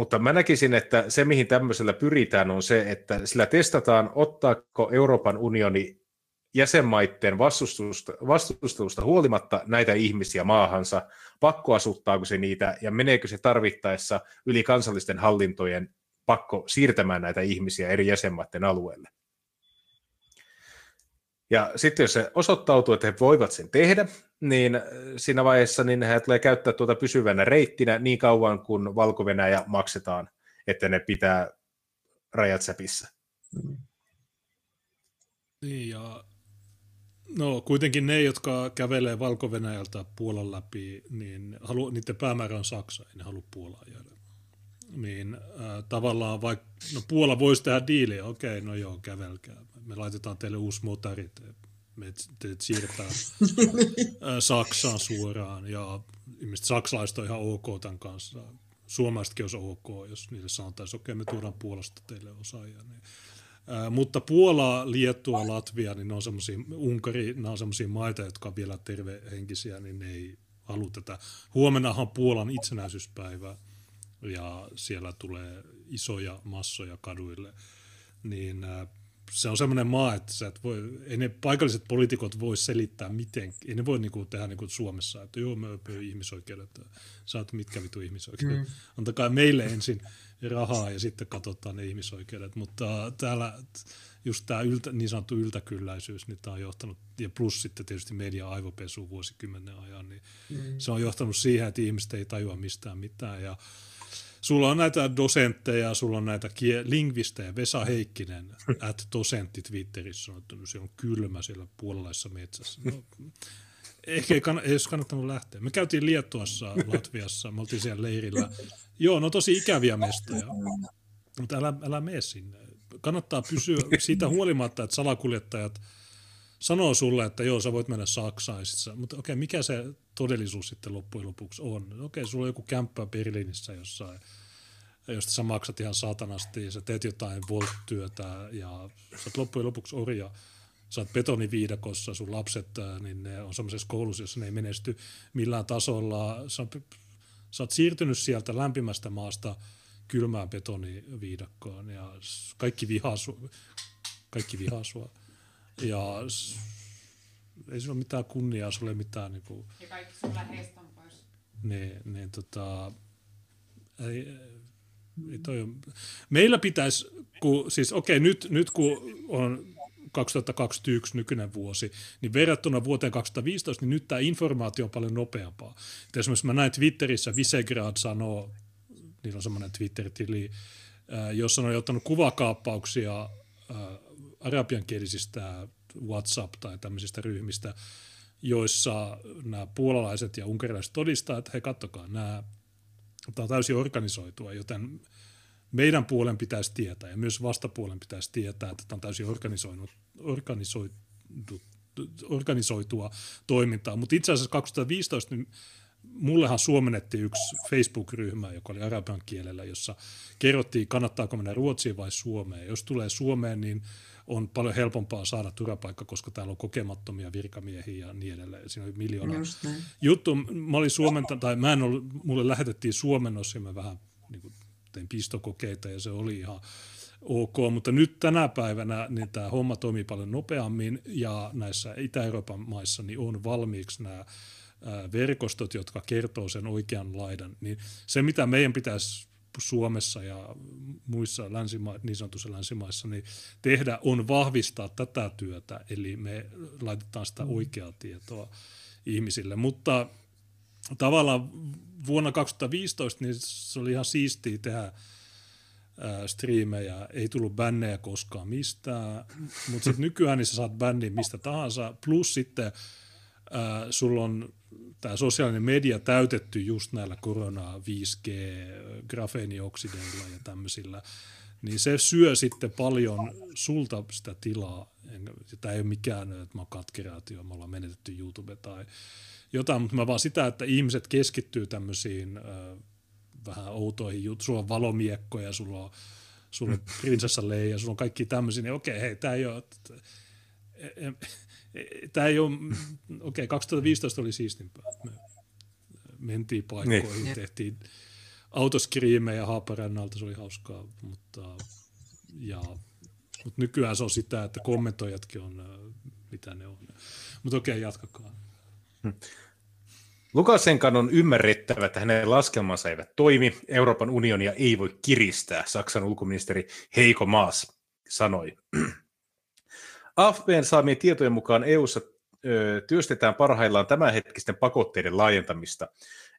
Speaker 3: Mutta mä näkisin, että se, mihin tämmöisellä pyritään, on se, että sillä testataan, ottaako Euroopan unioni jäsenmaiden vastustusta, vastustusta huolimatta näitä ihmisiä maahansa, pakkoasuttaako se niitä ja meneekö se tarvittaessa yli kansallisten hallintojen pakko siirtämään näitä ihmisiä eri jäsenmaiden alueelle. Ja sitten jos se osoittautuu, että he voivat sen tehdä, niin siinä vaiheessa niin he tulee käyttää tuota pysyvänä reittinä niin kauan, kun valko maksetaan, että ne pitää rajat säpissä.
Speaker 2: Niin, ja No kuitenkin ne, jotka kävelee valko Puolan läpi, niin halu, niiden päämäärä on Saksa, ei ne halua Puolaa jäädä. Niin äh, tavallaan vaikka, no Puola voisi tehdä diiliä, okei, no joo, kävelkää. Me laitetaan teille uusi motari, te, me teet siirtää [laughs] Saksaan suoraan ja ilmeisesti saksalaiset on ihan ok tämän kanssa. Suomalaisetkin olisi ok, jos niille sanotaan, että okei, me tuodaan Puolasta teille osaajia. Niin mutta Puola, Liettua, Latvia, niin ne on semmoisia, Unkari, ne on semmoisia maita, jotka on vielä tervehenkisiä, niin ne ei halua tätä. Huomennahan Puolan itsenäisyyspäivä ja siellä tulee isoja massoja kaduille, niin se on semmoinen maa, että sä et voi, ei ne paikalliset poliitikot voi selittää miten, ei ne voi niinku tehdä niin kuin Suomessa, että joo, me ihmisoikeudet, saat mitkä vitu ihmisoikeudet. Mm. Antakaa meille ensin rahaa ja sitten katsotaan ne ihmisoikeudet, mutta täällä just tämä yltä, niin sanottu yltäkylläisyys, niin tämä on johtanut, ja plus sitten tietysti media aivopesu vuosikymmenen ajan, niin mm. se on johtanut siihen, että ihmiset ei tajua mistään mitään, ja Sulla on näitä dosentteja, sulla on näitä kie- lingvistejä. Vesa Heikkinen, [laughs] at dosentti Twitterissä on, että siellä on kylmä siellä puolalaisessa metsässä. No, ehkä ei, kann- ei olisi kannattanut lähteä. Me käytiin Liettuassa, Latviassa, me oltiin siellä leirillä. Joo, no tosi ikäviä mestoja, mutta älä, älä mene sinne. Kannattaa pysyä [laughs] siitä huolimatta, että salakuljettajat sanoo sulle, että joo, sä voit mennä Saksaan. Mutta okei, okay, mikä se todellisuus sitten loppujen lopuksi on? Okei, okay, sulla on joku kämppä Berliinissä jossain josta sä maksat ihan saatanasti ja sä teet jotain volt-työtä ja sä oot loppujen lopuksi orja. Sä oot betoniviidakossa, sun lapset, niin ne on semmoisessa koulussa, jossa ne ei menesty millään tasolla. Sä, sä oot siirtynyt sieltä lämpimästä maasta kylmään betoniviidakkoon ja kaikki vihaa sua. Kaikki vihaa sua. Ja ei sulla mitään kunniaa, sulla ei mitään... Niin kuin,
Speaker 4: ja kaikki sun läheistä on pois.
Speaker 2: Niin, niin tota, ei, ei toi on, meillä pitäisi, kun, siis okei, okay, nyt, nyt kun on 2021 nykyinen vuosi, niin verrattuna vuoteen 2015, niin nyt tämä informaatio on paljon nopeampaa. Et esimerkiksi mä näin Twitterissä, Visegrad sanoo, niillä on semmoinen Twitter-tili, jossa on ottanut kuvakaappauksia arabiankielisistä WhatsApp- tai tämmöisistä ryhmistä, joissa nämä puolalaiset ja unkarilaiset todistaa, että he kattokaa, nämä, tämä on täysin organisoitua, joten meidän puolen pitäisi tietää ja myös vastapuolen pitäisi tietää, että tämä on täysin organisoinut, organisoitu, organisoitua toimintaa. Mutta itse asiassa 2015 niin mullehan suomennettiin yksi Facebook-ryhmä, joka oli arabian kielellä, jossa kerrottiin, kannattaako mennä Ruotsiin vai Suomeen. Jos tulee Suomeen, niin on paljon helpompaa saada turvapaikka, koska täällä on kokemattomia virkamiehiä ja niin edelleen. Siinä oli miljoona juttu. Mä olin suomenta, tai mä en ollut, mulle lähetettiin suomennos ja mä vähän niin kuin, tein pistokokeita ja se oli ihan ok, mutta nyt tänä päivänä niin tämä homma toimii paljon nopeammin ja näissä Itä-Euroopan maissa niin on valmiiksi nämä verkostot, jotka kertoo sen oikean laidan, niin se mitä meidän pitäisi Suomessa ja muissa länsima- niin sanotussa länsimaissa niin tehdä on vahvistaa tätä työtä, eli me laitetaan sitä mm. oikeaa tietoa ihmisille, mutta tavallaan vuonna 2015 niin se oli ihan siistiä tehdä striimejä, ei tullut bännejä koskaan mistään, mutta sitten nykyään niin sä saat bännin mistä tahansa, plus sitten äh, sulla on tämä sosiaalinen media täytetty just näillä korona 5G, grafeenioksideilla ja tämmöisillä, niin se syö sitten paljon sulta sitä tilaa. Tämä ei ole mikään, että mä oon katkeraatio, me ollaan menetetty YouTube tai jotain, mutta mä vaan sitä, että ihmiset keskittyy tämmöisiin äh, vähän outoihin juttuihin. Sulla on valomiekkoja, sulla on, sulla on prinsessa Leija, sulla on kaikki tämmöisiä, niin okei, hei, tämä ei ole... Tämä ei ole, okei, okay, 2015 oli siistimpää. Me mentiin paikkoihin, niin. tehtiin autoskriimejä Haaparannalta, se oli hauskaa, mutta, ja, mutta nykyään se on sitä, että kommentoijatkin on, mitä ne on. Mutta okei, okay, jatkakaa. Hmm.
Speaker 3: Lukasenkan on ymmärrettävä, että hänen laskelmansa eivät toimi. Euroopan unionia ei voi kiristää, Saksan ulkoministeri Heiko Maas sanoi. AFPn saamien tietojen mukaan EU:ssa työstetään parhaillaan tämänhetkisten pakotteiden laajentamista.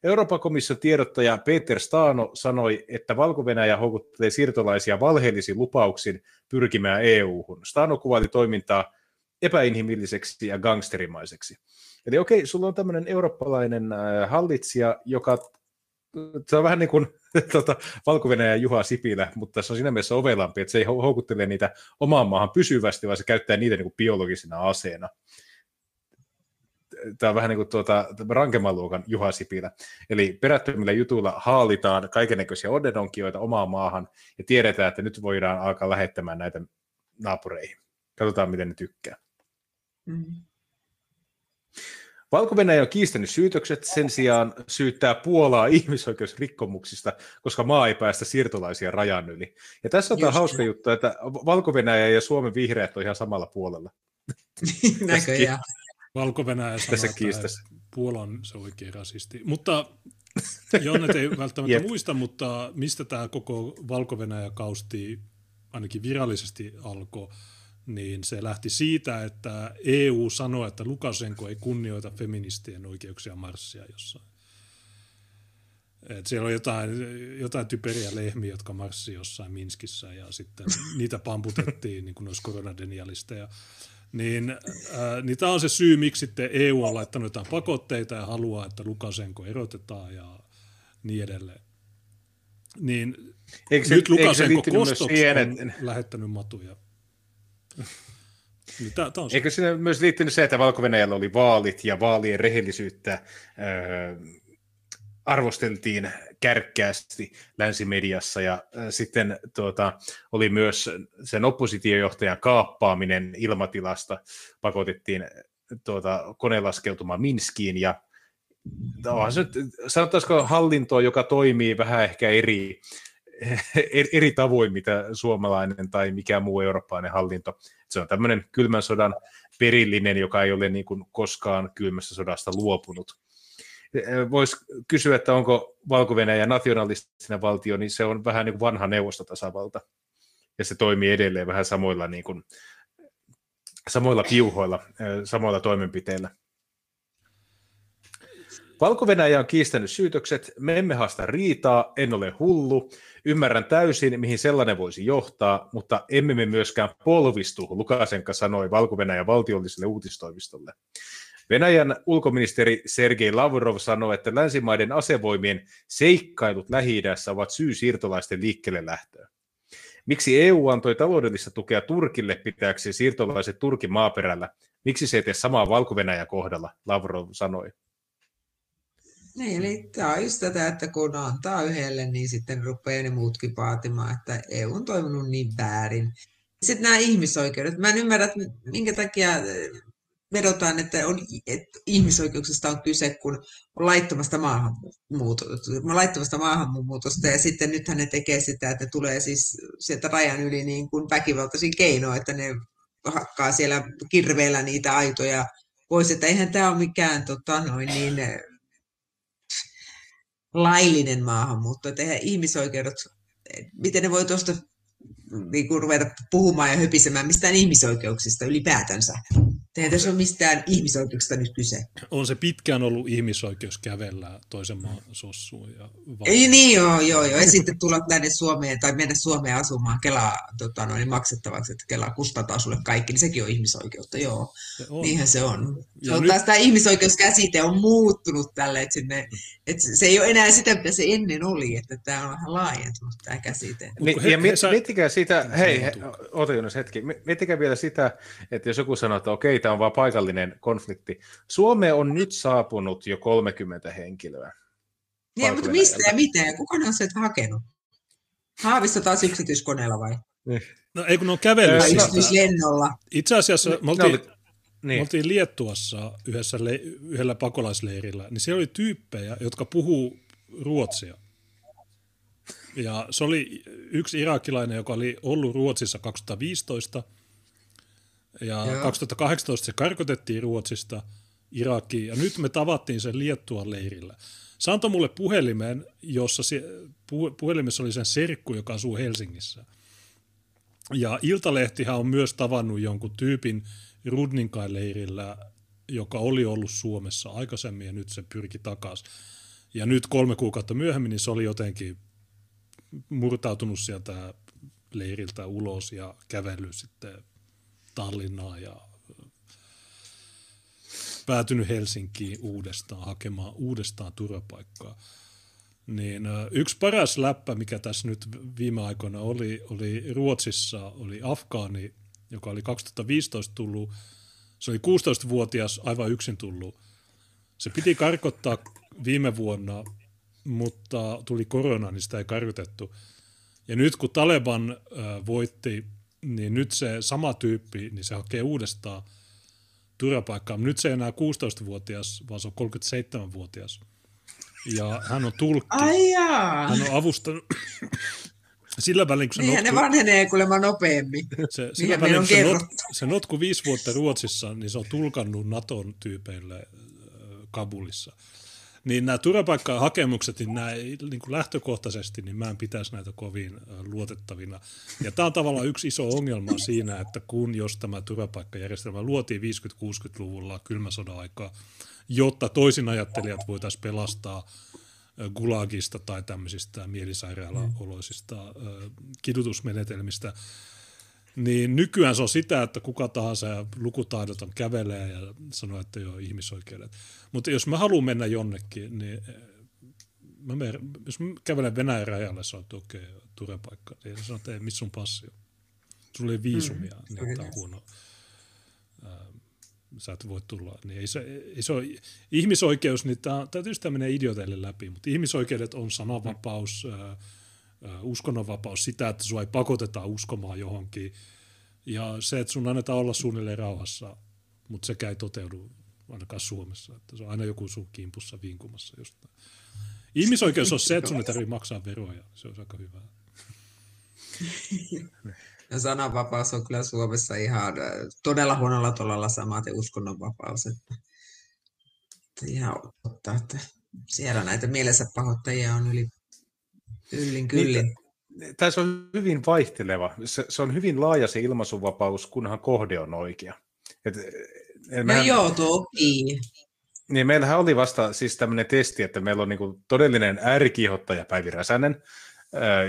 Speaker 3: Euroopan komission tiedottaja Peter Stano sanoi, että valko houkuttelee siirtolaisia valheellisin lupauksin pyrkimään EU-hun. Stano kuvaili toimintaa epäinhimilliseksi ja gangsterimaiseksi. Eli okei, sulla on tämmöinen eurooppalainen hallitsija, joka se on vähän niin kuin [laughs] tuota, valko ja Juha Sipilä, mutta se on siinä mielessä ovelampi, että se ei houkuttele niitä omaan maahan pysyvästi, vaan se käyttää niitä niin kuin biologisena aseena. Tämä on vähän niin kuin tuota, rankemman luokan Juha Sipilä. Eli perättömillä jutuilla haalitaan kaikenlaisia odedonkioita omaan maahan ja tiedetään, että nyt voidaan alkaa lähettämään näitä naapureihin. Katsotaan, miten ne tykkää. Mm-hmm. Valko on kiistänyt syytökset, sen sijaan syyttää Puolaa [laughs] ihmisoikeusrikkomuksista, koska maa ei päästä siirtolaisia rajan yli. Ja tässä on tämä hauska juttu, että valko ja Suomen vihreät on ihan samalla puolella. [laughs]
Speaker 1: Näköjään.
Speaker 2: valko tässä kiistassa. Puola on se oikea rasisti. Mutta Jonnet ei [laughs] välttämättä yep. muista, mutta mistä tämä koko valko kausti ainakin virallisesti alkoi, niin se lähti siitä, että EU sanoi, että Lukasenko ei kunnioita feministien oikeuksia marssia jossain. Et siellä on jotain, jotain typeriä lehmiä, jotka marssivat jossain Minskissä ja sitten niitä pamputettiin niin kuin olisi koronadenialisteja. Niin, äh, niin tämä on se syy, miksi sitten EU on laittanut jotain pakotteita ja haluaa, että Lukasenko erotetaan ja niin edelleen. Niin eikö se, nyt Lukasenko kostoksi on lähettänyt matuja
Speaker 3: tää, tää on Eikö sinne myös liittynyt se, että valko oli vaalit ja vaalien rehellisyyttä öö, arvosteltiin kärkkäästi länsimediassa ja sitten tuota, oli myös sen oppositiojohtajan kaappaaminen ilmatilasta, pakotettiin tuota, kone laskeutumaan Minskiin ja onhan se, sanotaanko hallinto, joka toimii vähän ehkä eri, [laughs] eri tavoin, mitä suomalainen tai mikä muu eurooppalainen hallinto. Se on tämmöinen kylmän sodan perillinen, joka ei ole niin kuin koskaan kylmässä sodasta luopunut. Voisi kysyä, että onko valko nationalistinen valtio, niin se on vähän niin kuin vanha neuvostotasavalta. Ja se toimii edelleen vähän samoilla, niin kuin, samoilla piuhoilla, samoilla toimenpiteillä. Valko on kiistänyt syytökset, me emme haasta riitaa, en ole hullu, ymmärrän täysin, mihin sellainen voisi johtaa, mutta emme me myöskään polvistu, Lukasenka sanoi valko valtiolliselle uutistoimistolle. Venäjän ulkoministeri Sergei Lavrov sanoi, että länsimaiden asevoimien seikkailut lähi ovat syy siirtolaisten liikkeelle lähtöön. Miksi EU antoi taloudellista tukea Turkille pitääkseen siirtolaiset Turkin maaperällä? Miksi se ei tee samaa valko kohdalla, Lavrov sanoi.
Speaker 1: Niin, eli tämä on just tätä, että kun antaa yhdelle, niin sitten rupeaa ne muutkin vaatimaan, että EU on toiminut niin väärin. Sitten nämä ihmisoikeudet. Mä en ymmärrä, että minkä takia vedotaan, että, on, että ihmisoikeuksista on kyse, kun on laittomasta maahanmuutosta, laittomasta maahanmuutosta ja sitten nythän ne tekee sitä, että tulee siis sieltä rajan yli niin kuin väkivaltaisin keinoin, että ne hakkaa siellä kirveellä niitä aitoja pois, että eihän tämä ole mikään tota, noin niin, laillinen maahanmuutto, että eihän ihmisoikeudet, miten ne voi tuosta niin kuin ruveta puhumaan ja höpisemään mistään ihmisoikeuksista ylipäätänsä. Eihän tässä ole mistään ihmisoikeuksista nyt kyse.
Speaker 2: On se pitkään ollut ihmisoikeus kävellä toisen maan sossuun. Ja
Speaker 1: Ei niin joo, joo, joo. Ja sitten tulla tänne Suomeen tai mennä Suomeen asumaan Kelaa tota, noin, maksettavaksi, että Kela kustantaa sulle kaikki, niin sekin on ihmisoikeutta, joo. Se on. Niinhän se on. Se on nyt... taas tämä ihmisoikeuskäsite on muuttunut tälle, että, sinne, että se ei ole enää sitä, mitä se ennen oli, että tämä on vähän laajentunut tämä käsite.
Speaker 3: Niin, ja miettikää sitä, hei, he, ota Jonas hetki, miettikää vielä sitä, että jos joku sanoo, että okei, tämä on vain paikallinen konflikti. Suomeen on nyt saapunut jo 30 henkilöä.
Speaker 1: Niin, mutta mistä ja miten? Kuka on sieltä hakenut? Haavissa taas yksityiskoneella vai?
Speaker 2: Niin. No ei kun ne on kävellyt.
Speaker 1: Yksityislennolla.
Speaker 2: Itse asiassa me oltiin, niin. me oltiin Liettuassa yhdessä le, yhdellä pakolaisleirillä, niin siellä oli tyyppejä, jotka puhuu ruotsia. Ja se oli yksi irakilainen, joka oli ollut Ruotsissa 2015, ja Joo. 2018 se karkotettiin Ruotsista Irakiin, ja nyt me tavattiin sen Liettuan leirillä. Se antoi mulle puhelimen, jossa se, puhelimessa oli sen serkku, joka asuu Helsingissä. Ja Iltalehtihän on myös tavannut jonkun tyypin Rudninkain leirillä, joka oli ollut Suomessa aikaisemmin ja nyt se pyrki takaisin. Ja nyt kolme kuukautta myöhemmin niin se oli jotenkin murtautunut sieltä leiriltä ulos ja kävellyt sitten Tallinnaa ja päätynyt Helsinkiin uudestaan hakemaan uudestaan turvapaikkaa. Niin yksi paras läppä, mikä tässä nyt viime aikoina oli, oli Ruotsissa, oli Afgaani, joka oli 2015 tullut. Se oli 16-vuotias, aivan yksin tullut. Se piti karkottaa viime vuonna, mutta tuli korona, niin sitä ei karkotettu. Ja nyt kun Taleban voitti niin nyt se sama tyyppi, niin se hakee uudestaan turvapaikkaa. Nyt se ei enää 16-vuotias, vaan se on 37-vuotias. Ja hän on tulkki.
Speaker 1: Ai
Speaker 2: Hän on avustanut sillä välin, kun se
Speaker 1: Niinhän notku... ne vanhenee kuulemma nopeammin.
Speaker 2: Se, sillä välin, kun se, not, se notku viisi vuotta Ruotsissa, niin se on tulkannut Naton tyypeille Kabulissa. Niin nämä turvapaikkahakemukset, niin nämä niin kuin lähtökohtaisesti, niin mä en pitäisi näitä kovin luotettavina. Ja tämä on tavallaan yksi iso ongelma siinä, että kun jos tämä turvapaikkajärjestelmä luotiin 50-60-luvulla kylmä sodan aikaa, jotta toisin ajattelijat voitaisiin pelastaa gulagista tai tämmöisistä mielisairaalaoloisista kidutusmenetelmistä, niin nykyään se on sitä, että kuka tahansa lukutaidoton kävelee ja sanoo, että joo, ihmisoikeudet. Mutta jos mä haluan mennä jonnekin, niin mä menen, jos mä kävelen Venäjän rajalle, se on, että okei, okay, turvapaikka. Niin sanoo, että ei, missä sun passi on? Sulla ei viisumia, mm, niin tämä on huono. Sä et voi tulla. Niin ei se, ei se ole, ihmisoikeus, niin tämä, tämä tietysti menee idioteille läpi, mutta ihmisoikeudet on sananvapaus, mm. uskonnonvapaus, sitä, että sua ei pakoteta uskomaan johonkin, ja se, että sun annetaan olla suunnilleen rauhassa, mutta sekä ei toteudu ainakaan Suomessa, että se on aina joku sun kimpussa vinkumassa jostain. Ihmisoikeus on se, että sun ei tarvitse maksaa veroja, se on aika hyvä. [laughs]
Speaker 1: Sananvapaus on kyllä Suomessa ihan äh, todella huonolla tolalla samaten uskonnonvapaus. Että, että ihan totta, että siellä näitä mielensä pahoittajia on yli yllin kyllin.
Speaker 3: Niin, Tässä on hyvin vaihteleva. Se, se on hyvin laaja se ilmaisuvapaus, kunhan kohde on oikea. Et,
Speaker 1: no mehän, joo, toki.
Speaker 3: Niin meillähän oli vasta siis tämmöinen testi, että meillä on niinku todellinen äärikiihottaja Päivi Räsänen,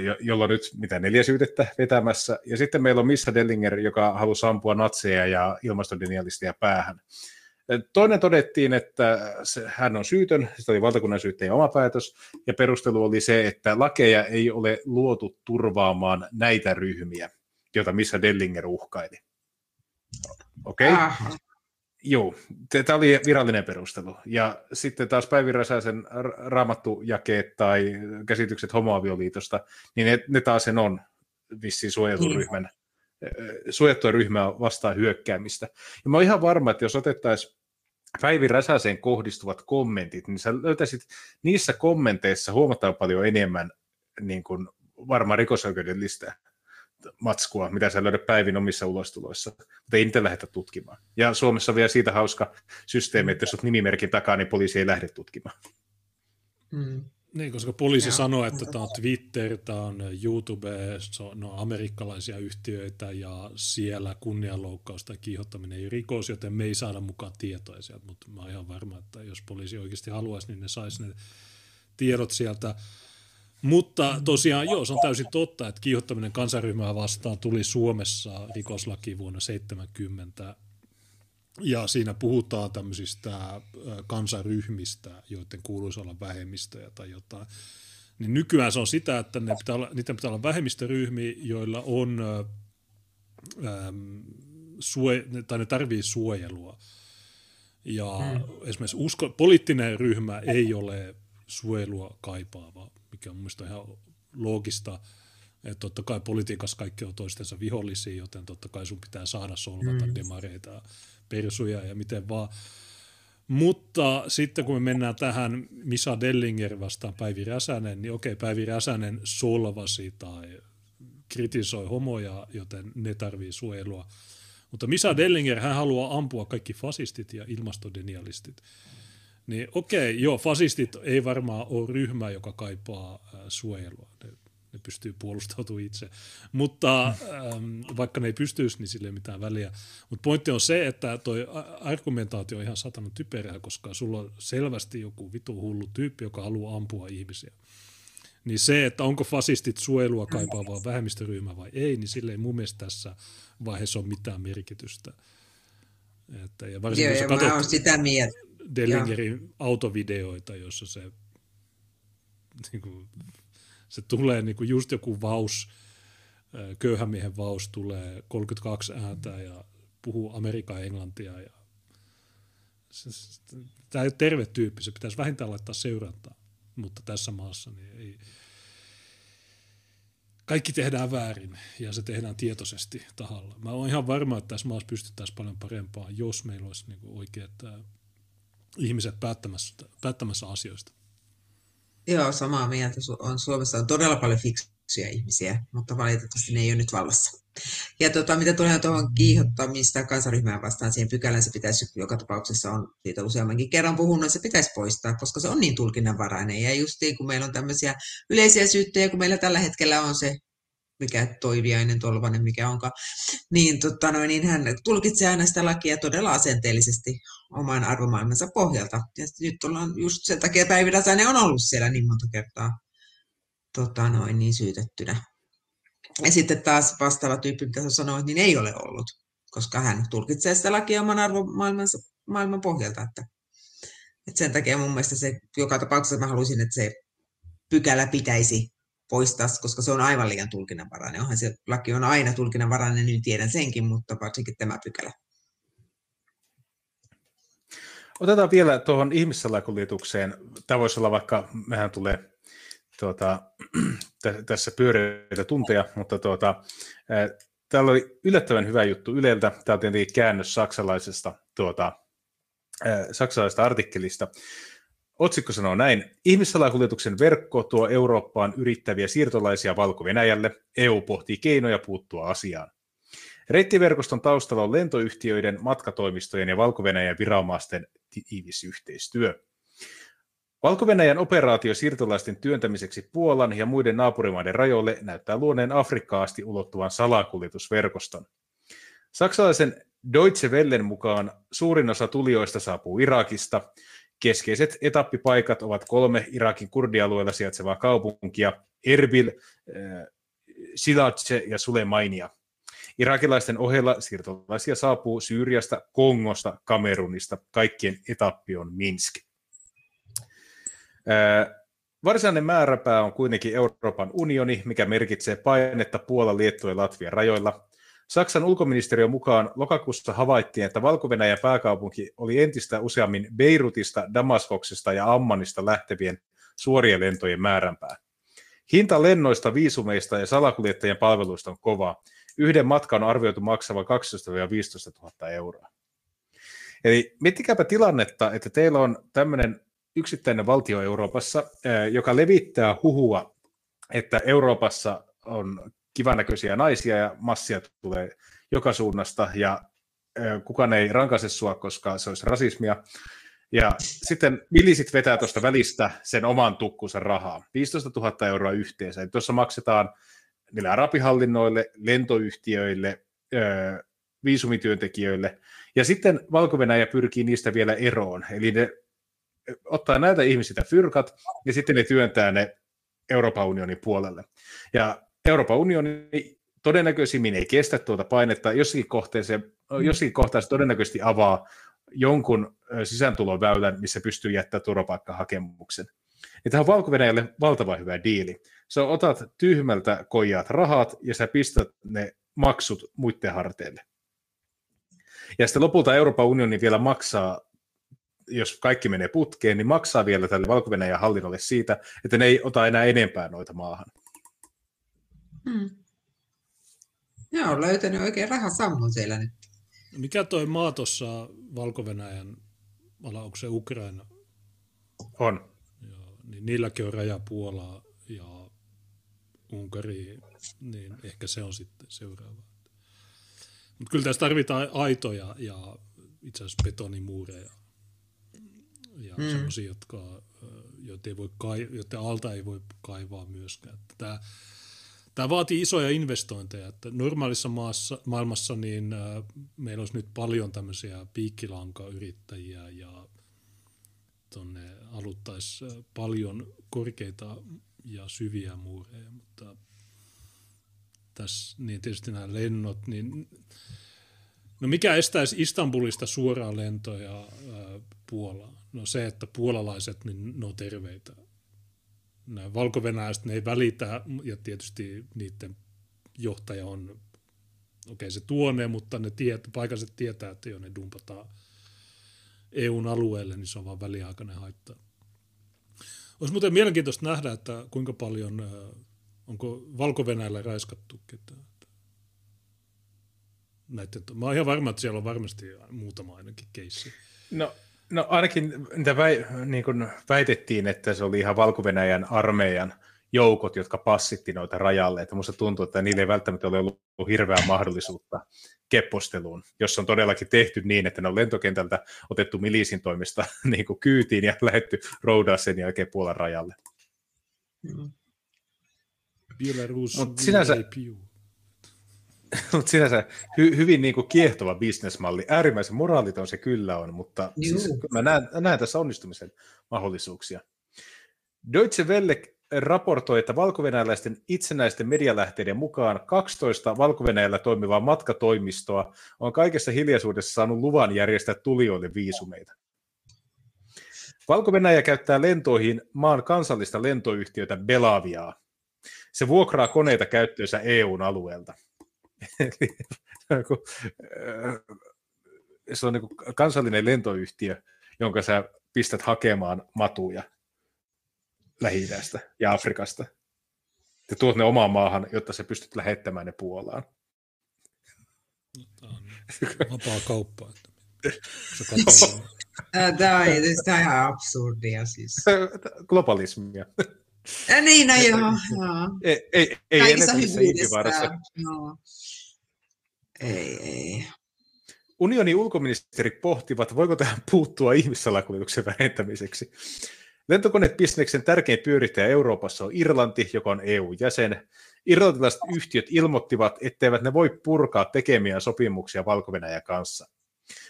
Speaker 3: jo, jolla on nyt mitä neljä syytettä vetämässä. Ja sitten meillä on Missa Dellinger, joka halusi ampua natseja ja ilmastodenialistia päähän. Toinen todettiin, että hän on syytön, se oli valtakunnan syyttäjän oma päätös, ja perustelu oli se, että lakeja ei ole luotu turvaamaan näitä ryhmiä, joita missä Dellinger uhkaili. Okei? Okay? Joo, tämä oli virallinen perustelu. Ja sitten taas Päivi Räsäsen raamattujakeet tai käsitykset homoavioliitosta, niin ne, ne taas sen on vissiin suojeluryhmän, niin. suojattua ryhmää vastaan hyökkäämistä. Ja mä oon ihan varma, että jos otettaisiin Päivi Räsäseen kohdistuvat kommentit, niin sä löytäisit niissä kommenteissa huomattavan paljon enemmän niin kuin varmaan rikosoikeudellista matskua, mitä sä löydät päivin omissa ulostuloissa, mutta ei niitä lähdetä tutkimaan. Ja Suomessa on vielä siitä hauska systeemi, että jos olet nimimerkin takaa, niin poliisi ei lähde tutkimaan.
Speaker 2: Mm. Niin, koska poliisi ja. sanoo, että tämä on Twitter, tämä on YouTube, se on, no, amerikkalaisia yhtiöitä ja siellä kunnianloukkaus tai kiihottaminen ei rikos, joten me ei saada mukaan tietoja sieltä, mutta mä oon ihan varma, että jos poliisi oikeasti haluaisi, niin ne saisi ne tiedot sieltä. Mutta tosiaan, joo, se on täysin totta, että kiihottaminen kansanryhmää vastaan tuli Suomessa rikoslaki vuonna 70 ja siinä puhutaan tämmöisistä kansaryhmistä, joiden kuuluisi olla vähemmistöjä tai jotain. Niin nykyään se on sitä, että ne pitää olla, niiden pitää olla vähemmistöryhmiä, joilla on, ähm, sue, tai ne tarvii suojelua. Ja hmm. esimerkiksi usko, poliittinen ryhmä ei ole suojelua kaipaava, mikä on mielestäni ihan loogista. Että totta kai politiikassa kaikki on toistensa vihollisia, joten totta kai sun pitää saada solvata hmm. demareita persuja ja miten vaan. Mutta sitten kun me mennään tähän Misa Dellinger vastaan Päivi Räsänen, niin okei, Päivi Räsänen solvasi tai kritisoi homoja, joten ne tarvii suojelua. Mutta Misa Dellinger, hän haluaa ampua kaikki fasistit ja ilmastodenialistit. Niin okei, joo, fasistit ei varmaan ole ryhmä, joka kaipaa suojelua. Ne ne pystyy puolustautumaan itse. Mutta ähm, vaikka ne ei pystyisi, niin sille ei mitään väliä. Mutta pointti on se, että toi argumentaatio on ihan satana typerää, koska sulla on selvästi joku vitu hullu tyyppi, joka haluaa ampua ihmisiä. Niin se, että onko fasistit suojelua kaipaavaa vähemmistöryhmä vai ei, niin sille ei mun mielestä tässä vaiheessa ole mitään merkitystä. Että, ja varsinkin Joo, jos katsot sitä mieltä. Dellingerin autovideoita, jossa se niin kuin, se tulee niin kuin just joku vaus, köyhän miehen vaus tulee 32 ääntä ja puhuu Amerikan englantia ja tämä ei ole terve tyyppi, se pitäisi vähintään laittaa seurantaa, mutta tässä maassa niin ei, kaikki tehdään väärin ja se tehdään tietoisesti tahalla. Mä oon ihan varma, että tässä maassa pystyttäisiin paljon parempaan, jos meillä olisi niin oikeat ihmiset päättämässä, päättämässä asioista.
Speaker 1: Joo, samaa mieltä. On, Suomessa on todella paljon fiksuja ihmisiä, mutta valitettavasti ne ei ole nyt vallassa. Ja tota, mitä tulee tuohon kiihottamista kansaryhmään vastaan, siihen pykälään se pitäisi joka tapauksessa on siitä useammankin kerran puhunut, se pitäisi poistaa, koska se on niin tulkinnanvarainen. Ja just niin, kun meillä on tämmöisiä yleisiä syyttöjä, kun meillä tällä hetkellä on se mikä toiviainen, tolvanen, mikä onkaan, niin, tota noin, niin hän tulkitsee aina sitä lakia todella asenteellisesti oman arvomaailmansa pohjalta. Ja nyt ollaan just sen takia Päivi Räsänen on ollut siellä niin monta kertaa tota noin, niin syytettynä. Ja sitten taas vastaava tyyppi, mitä sanoit, niin ei ole ollut, koska hän tulkitsee sitä lakia oman arvomaailmansa maailman pohjalta. Että, että sen takia mun mielestä se, joka tapauksessa mä haluaisin, että se pykälä pitäisi poistaa, koska se on aivan liian tulkinnanvarainen. Onhan se laki on aina tulkinnanvarainen, niin tiedän senkin, mutta varsinkin tämä pykälä.
Speaker 3: Otetaan vielä tuohon ihmissalakuljetukseen. Tämä voisi olla vaikka, mehän tulee tuota, [clears throat] tässä pyöreitä tunteja, mutta tuota, täällä oli yllättävän hyvä juttu Yleltä. Tämä on tietenkin käännös saksalaisesta, tuota, saksalaisesta artikkelista. Otsikko sanoo näin. Ihmissalakuljetuksen verkko tuo Eurooppaan yrittäviä siirtolaisia valko EU pohtii keinoja puuttua asiaan. Reittiverkoston taustalla on lentoyhtiöiden, matkatoimistojen ja valko viranomaisten tiivis yhteistyö. valko operaatio siirtolaisten työntämiseksi Puolan ja muiden naapurimaiden rajoille näyttää luoneen Afrikkaan asti ulottuvan salakuljetusverkoston. Saksalaisen Deutsche Wellen mukaan suurin osa tulijoista saapuu Irakista. Keskeiset etappipaikat ovat kolme Irakin kurdialueella sijaitsevaa kaupunkia, Erbil, äh, Silace ja Sulemainia. Irakilaisten ohella siirtolaisia saapuu Syyriasta, Kongosta, Kamerunista. Kaikkien etappi on Minsk. Varsinainen määräpää on kuitenkin Euroopan unioni, mikä merkitsee painetta Puola, Liettua ja Latvian rajoilla. Saksan ulkoministeriön mukaan lokakuussa havaittiin, että valko pääkaupunki oli entistä useammin Beirutista, Damaskoksesta ja Ammanista lähtevien suorien lentojen määränpää. Hinta lennoista, viisumeista ja salakuljettajien palveluista on kova. Yhden matkan on arvioitu maksavan 12 15 000 euroa. Eli miettikääpä tilannetta, että teillä on tämmöinen yksittäinen valtio Euroopassa, joka levittää huhua, että Euroopassa on kivannäköisiä naisia ja massia tulee joka suunnasta ja kukaan ei rankaise sua, koska se olisi rasismia. Ja sitten milisit vetää tuosta välistä sen oman tukkunsa rahaa, 15 000 euroa yhteensä. Tuossa maksetaan niille arabihallinnoille, lentoyhtiöille, viisumityöntekijöille, ja sitten valko pyrkii niistä vielä eroon. Eli ne ottaa näitä ihmisitä fyrkat, ja sitten ne työntää ne Euroopan unionin puolelle. Ja Euroopan unioni todennäköisimmin ei kestä tuota painetta. Jossakin, kohteeseen, mm. jossakin kohtaa se todennäköisesti avaa jonkun sisääntuloväylän, missä pystyy jättämään turvapaikkahakemuksen. Ja tämä on valko valtavan hyvä diili. Sä otat tyhmältä koijaat rahat ja sä pistät ne maksut muiden harteille. Ja sitten lopulta Euroopan unioni vielä maksaa, jos kaikki menee putkeen, niin maksaa vielä tälle valko hallinnolle siitä, että ne ei ota enää enempää noita maahan.
Speaker 1: Hmm. Ne on löytänyt oikein rahasammun siellä nyt.
Speaker 2: Mikä toi maa tuossa Valko-Venäjän ala, onko se Ukraina?
Speaker 3: On.
Speaker 2: Joo, niin niilläkin on raja Puolaa ja Unkari, niin ehkä se on sitten seuraava. Mutta kyllä tässä tarvitaan aitoja ja itse asiassa betonimuureja ja mm. sellaisia, jotka, joita ei voi kai, joiden alta ei voi kaivaa myöskään. Tämä Tämä vaatii isoja investointeja. Että normaalissa maassa, maailmassa niin äh, meillä olisi nyt paljon tämmöisiä piikkilankayrittäjiä ja tuonne aluttaisi äh, paljon korkeita ja syviä muureja, mutta tässä niin tietysti nämä lennot, niin no mikä estäisi Istanbulista suoraan lentoja Puolaan? No se, että puolalaiset, niin ne on terveitä nämä valko ne ei välitä, ja tietysti niiden johtaja on, okei okay, se tuonne, mutta ne tiet, paikalliset tietää, että jo ne dumpataan EUn alueelle, niin se on vaan väliaikainen haitta. Olisi muuten mielenkiintoista nähdä, että kuinka paljon, onko valko raiskattu ketään. Näiden, mä oon ihan varma, että siellä on varmasti muutama ainakin keissi.
Speaker 3: No No ainakin niitä väi, niin kuin väitettiin, että se oli ihan valko armeijan joukot, jotka passitti noita rajalle. Että musta tuntuu, että niillä ei välttämättä ole ollut hirveää mahdollisuutta kepposteluun, jos on todellakin tehty niin, että ne on lentokentältä otettu milisin toimesta [laughs] niin kuin kyytiin ja lähetty roudaa sen jälkeen Puolan rajalle. Mm.
Speaker 2: Belarus sinänsä,
Speaker 3: mutta sinänsä hy, hyvin niin kuin kiehtova bisnesmalli. Äärimmäisen moraaliton se kyllä on, mutta siis, mä näen, näen tässä onnistumisen mahdollisuuksia. Deutsche Welle raportoi, että valko itsenäisten medialähteiden mukaan 12 valko toimivaa matkatoimistoa on kaikessa hiljaisuudessa saanut luvan järjestää tulijoille viisumeita. valko käyttää lentoihin maan kansallista lentoyhtiötä Belaviaa. Se vuokraa koneita käyttöönsä EUn alueelta. Se on niin kansallinen lentoyhtiö, jonka sä pistät hakemaan matuja lähi ja Afrikasta. Ja tuot ne omaan maahan, jotta sä pystyt lähettämään ne Puolaan.
Speaker 2: Tämä on vapaa kauppa.
Speaker 1: Tämä on, tämä on ihan absurdia siis.
Speaker 3: Globalismia.
Speaker 1: Ja niin, no joo. joo.
Speaker 3: Ei, ei, ei
Speaker 1: Kaikissa
Speaker 3: hyvyydessä.
Speaker 1: Joo. Ei, ei.
Speaker 3: Unionin ulkoministerit pohtivat, voiko tähän puuttua ihmissalakuljetuksen vähentämiseksi. Lentokonebisneksen tärkein pyörittäjä Euroopassa on Irlanti, joka on EU-jäsen. Irlantilaiset yhtiöt ilmoittivat, etteivät ne voi purkaa tekemiä sopimuksia valko kanssa.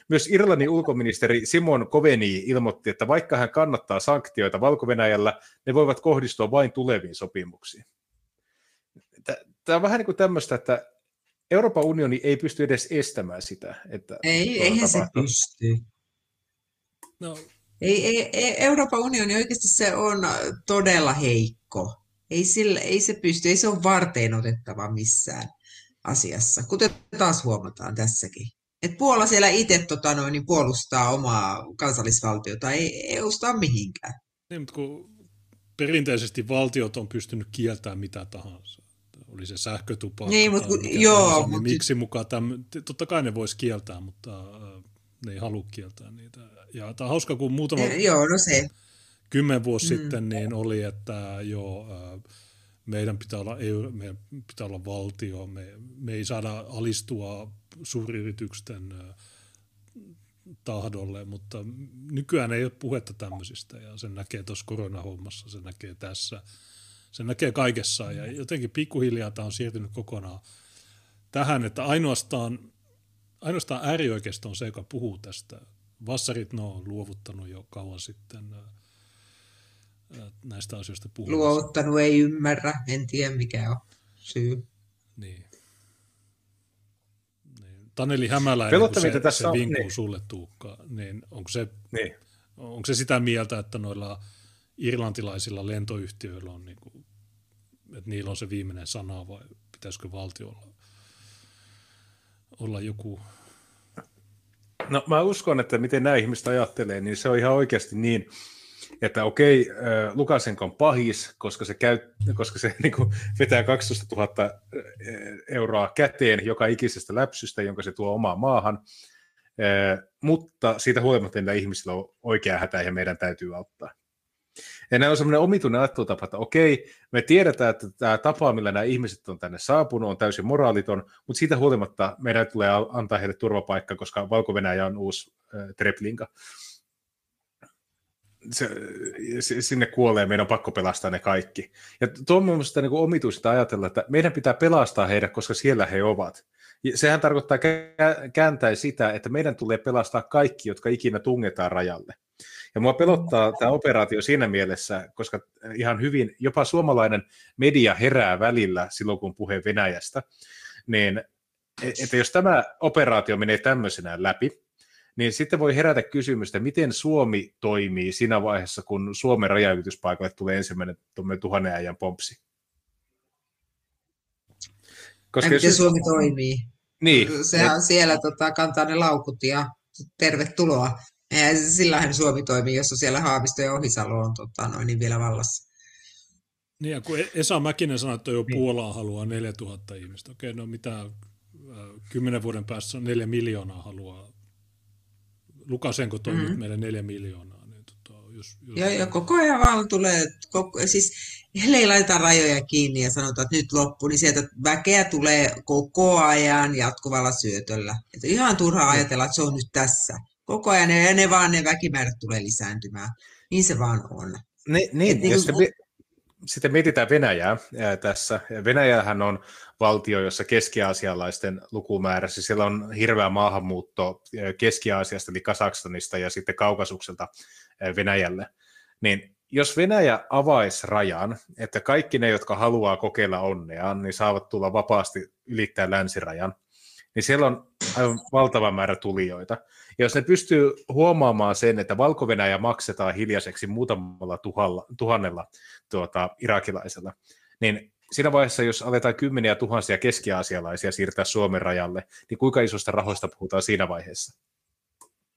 Speaker 3: Myös Irlannin ulkoministeri Simon Koveni ilmoitti, että vaikka hän kannattaa sanktioita valko ne voivat kohdistua vain tuleviin sopimuksiin. Tämä on vähän niin kuin tämmöistä, että Euroopan unioni ei pysty edes estämään sitä. Että
Speaker 1: ei, eihän se pysty. No. Ei, ei, ei, Euroopan unioni oikeasti se on todella heikko. Ei, sille, ei se pysty, ei se ole varteen otettava missään asiassa, kuten taas huomataan tässäkin. Et Puola siellä itse tota noin, niin puolustaa omaa kansallisvaltiota, ei EUsta mihinkään.
Speaker 2: Niin, mutta kun perinteisesti valtiot on pystynyt kieltämään mitä tahansa. Oli se sähkötupa.
Speaker 1: Niin, mutta kun, joo. Tahansa, niin
Speaker 2: mutta... Miksi mukaan täm... Totta kai ne voisi kieltää, mutta äh, ne ei halua kieltää niitä. Ja tämä on hauska, kun muutama...
Speaker 1: Ja, joo, no se.
Speaker 2: Kymmen vuosi mm. sitten niin oli, että joo, meidän pitää olla, meidän pitää olla valtio, me, me ei saada alistua suuryritysten tahdolle, mutta nykyään ei ole puhetta tämmöisistä ja sen näkee tuossa koronahommassa, se näkee tässä, se näkee kaikessa ja jotenkin pikkuhiljaa tämä on siirtynyt kokonaan tähän, että ainoastaan, ainoastaan äärioikeisto on se, joka puhuu tästä. Vassarit no, on luovuttanut jo kauan sitten näistä asioista puhumassa.
Speaker 1: Luovuttanut ei ymmärrä, en tiedä mikä on syy.
Speaker 2: Niin. Taneli Hämäläinen, kun se, tässä se vinkuu niin. sulle Tuukka, niin onko se, niin. onko se sitä mieltä, että noilla irlantilaisilla lentoyhtiöillä on, niin kuin, että niillä on se viimeinen sana vai pitäisikö valtiolla olla joku...
Speaker 3: No mä uskon, että miten nämä ihmiset ajattelee, niin se on ihan oikeasti niin, että okei, Lukasenko on pahis, koska se, käy, koska se [laughs] niin kuin vetää 12 000 euroa käteen joka ikisestä läpsystä, jonka se tuo omaan maahan, mutta siitä huolimatta niillä ihmisillä on oikea hätä ja meidän täytyy auttaa. Ja nämä on semmoinen omituinen ajattelutapa, että okei, me tiedetään, että tämä tapa, millä nämä ihmiset on tänne saapunut, on täysin moraaliton, mutta siitä huolimatta meidän tulee antaa heille turvapaikka, koska valko on uusi äh, Treplinka se, sinne kuolee, meidän on pakko pelastaa ne kaikki. Ja tuo on mielestäni niin omituista ajatella, että meidän pitää pelastaa heidät, koska siellä he ovat. Ja sehän tarkoittaa kääntäen sitä, että meidän tulee pelastaa kaikki, jotka ikinä tungetaan rajalle. Ja mua pelottaa tämä operaatio siinä mielessä, koska ihan hyvin jopa suomalainen media herää välillä silloin, kun puhe Venäjästä, niin e, että jos tämä operaatio menee tämmöisenään läpi, niin sitten voi herätä kysymystä, miten Suomi toimii siinä vaiheessa, kun Suomen rajaylityspaikalle tulee ensimmäinen tuhannen ajan pompsi.
Speaker 1: Koska miten jos... Suomi toimii.
Speaker 3: Niin.
Speaker 1: Sehän et... siellä tota, kantaa ne laukut ja tervetuloa. Ja sillähän Suomi toimii, jos on siellä Haavisto ja Ohisalo on tota, noin, niin vielä vallassa.
Speaker 2: Niin ja kun Esa Mäkinen sanoi, että jo niin. Puolaan haluaa 4000 ihmistä. Okei, no mitä, kymmenen vuoden päässä neljä miljoonaa haluaa Lukasenko toi mm-hmm. meille neljä miljoonaa. Niin tota, jos, jos...
Speaker 1: Ja, ja koko ajan vaan tulee, koko, siis ellei laita rajoja kiinni ja sanotaan, että nyt loppu, niin sieltä väkeä tulee koko ajan jatkuvalla syötöllä. Että ihan turha ajatella, että se on nyt tässä. Koko ajan ja ne vaan ne väkimäärät tulee lisääntymään. Niin se vaan on.
Speaker 3: Niin, niin, niin kun, sitten mietitään Venäjää tässä. Venäjähän on valtio, jossa keski-aasialaisten lukumäärä, siis siellä on hirveä maahanmuutto Keski-Aasiasta, eli Kasakstanista ja sitten Kaukasukselta Venäjälle. Niin jos Venäjä avaisi rajan, että kaikki ne, jotka haluaa kokeilla onneaan, niin saavat tulla vapaasti ylittää länsirajan, niin siellä on aivan valtava määrä tulijoita. Jos ne pystyy huomaamaan sen, että valko maksetaan hiljaiseksi muutamalla tuhalla, tuhannella tuota, irakilaisella, niin siinä vaiheessa, jos aletaan kymmeniä tuhansia keski-aasialaisia siirtää Suomen rajalle, niin kuinka isosta rahoista puhutaan siinä vaiheessa?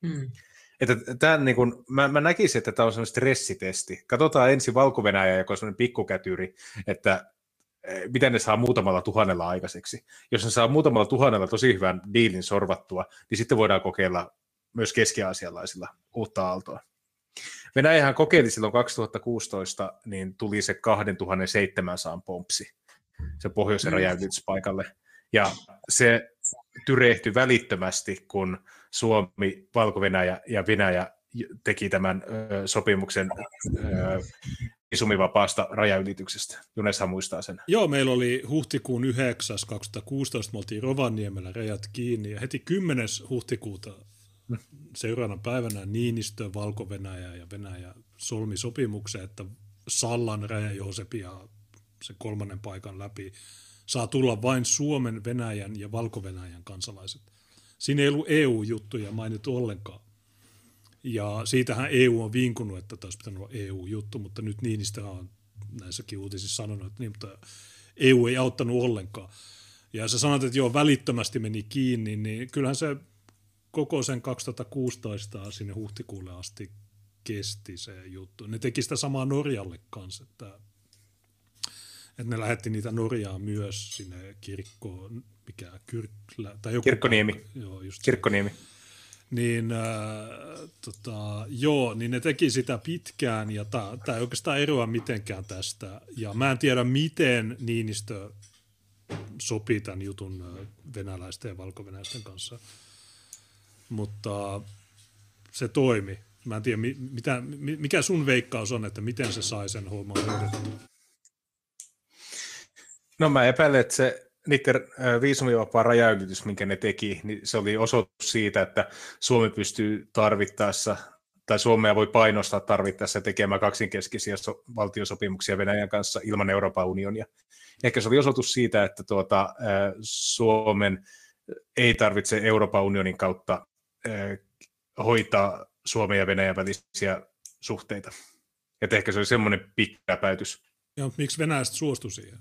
Speaker 3: Hmm. Että tämän, niin kun, mä, mä näkisin, että tämä on sellainen stressitesti. Katsotaan ensin valko joka on sellainen pikkukätyri, että eh, miten ne saa muutamalla tuhannella aikaiseksi. Jos ne saa muutamalla tuhannella tosi hyvän diilin sorvattua, niin sitten voidaan kokeilla myös keski-aasialaisilla uutta aaltoa. Venäjähän kokeili silloin 2016, niin tuli se 2700 pompsi se pohjoisen mm. rajanylityspaikalle. Ja se tyrehtyi välittömästi, kun Suomi, Valko-Venäjä ja Venäjä teki tämän ö, sopimuksen ö, isumivapaasta rajaylityksestä. Juneshan muistaa sen.
Speaker 2: Joo, meillä oli huhtikuun 9. 2016, me oltiin Rovaniemellä rajat kiinni, ja heti 10. huhtikuuta seuraavana päivänä Niinistö, valko ja Venäjä solmi sopimuksen, että Sallan raja ja se kolmannen paikan läpi saa tulla vain Suomen, Venäjän ja valko kansalaiset. Siinä ei ollut EU-juttuja mainittu ollenkaan. Ja siitähän EU on vinkunut, että taas pitänyt olla EU-juttu, mutta nyt Niinistö on näissäkin uutisissa sanonut, että niin, mutta EU ei auttanut ollenkaan. Ja sä sanot, että joo, välittömästi meni kiinni, niin kyllähän se koko sen 2016 sinne huhtikuulle asti kesti se juttu. Ne teki sitä samaa Norjalle kanssa, että, että ne lähetti niitä Norjaa myös sinne kirkkoon, mikä Kyrklä, tai joku
Speaker 3: Kirkkoniemi. Paikka, joo, just
Speaker 2: Kirkkoniemi. Se. Niin, äh, tota, joo, niin ne teki sitä pitkään ja tämä ei oikeastaan eroa mitenkään tästä. Ja mä en tiedä, miten Niinistö sopii tämän jutun venäläisten ja valko kanssa mutta se toimi. Mä en tiedä, mitä, mikä sun veikkaus on, että miten se sai sen homman hoidettua?
Speaker 3: No mä epäilen, että se niiden viisumivapaa rajaylitys, minkä ne teki, niin se oli osoitus siitä, että Suomi pystyy tarvittaessa, tai Suomea voi painostaa tarvittaessa tekemään kaksinkeskisiä so- valtiosopimuksia Venäjän kanssa ilman Euroopan unionia. Ehkä se oli osoitus siitä, että tuota, Suomen ei tarvitse Euroopan unionin kautta hoitaa Suomen ja Venäjän välisiä suhteita. Että ehkä se oli semmoinen pitkä päätys.
Speaker 2: Ja miksi Venäjästä suostu siihen?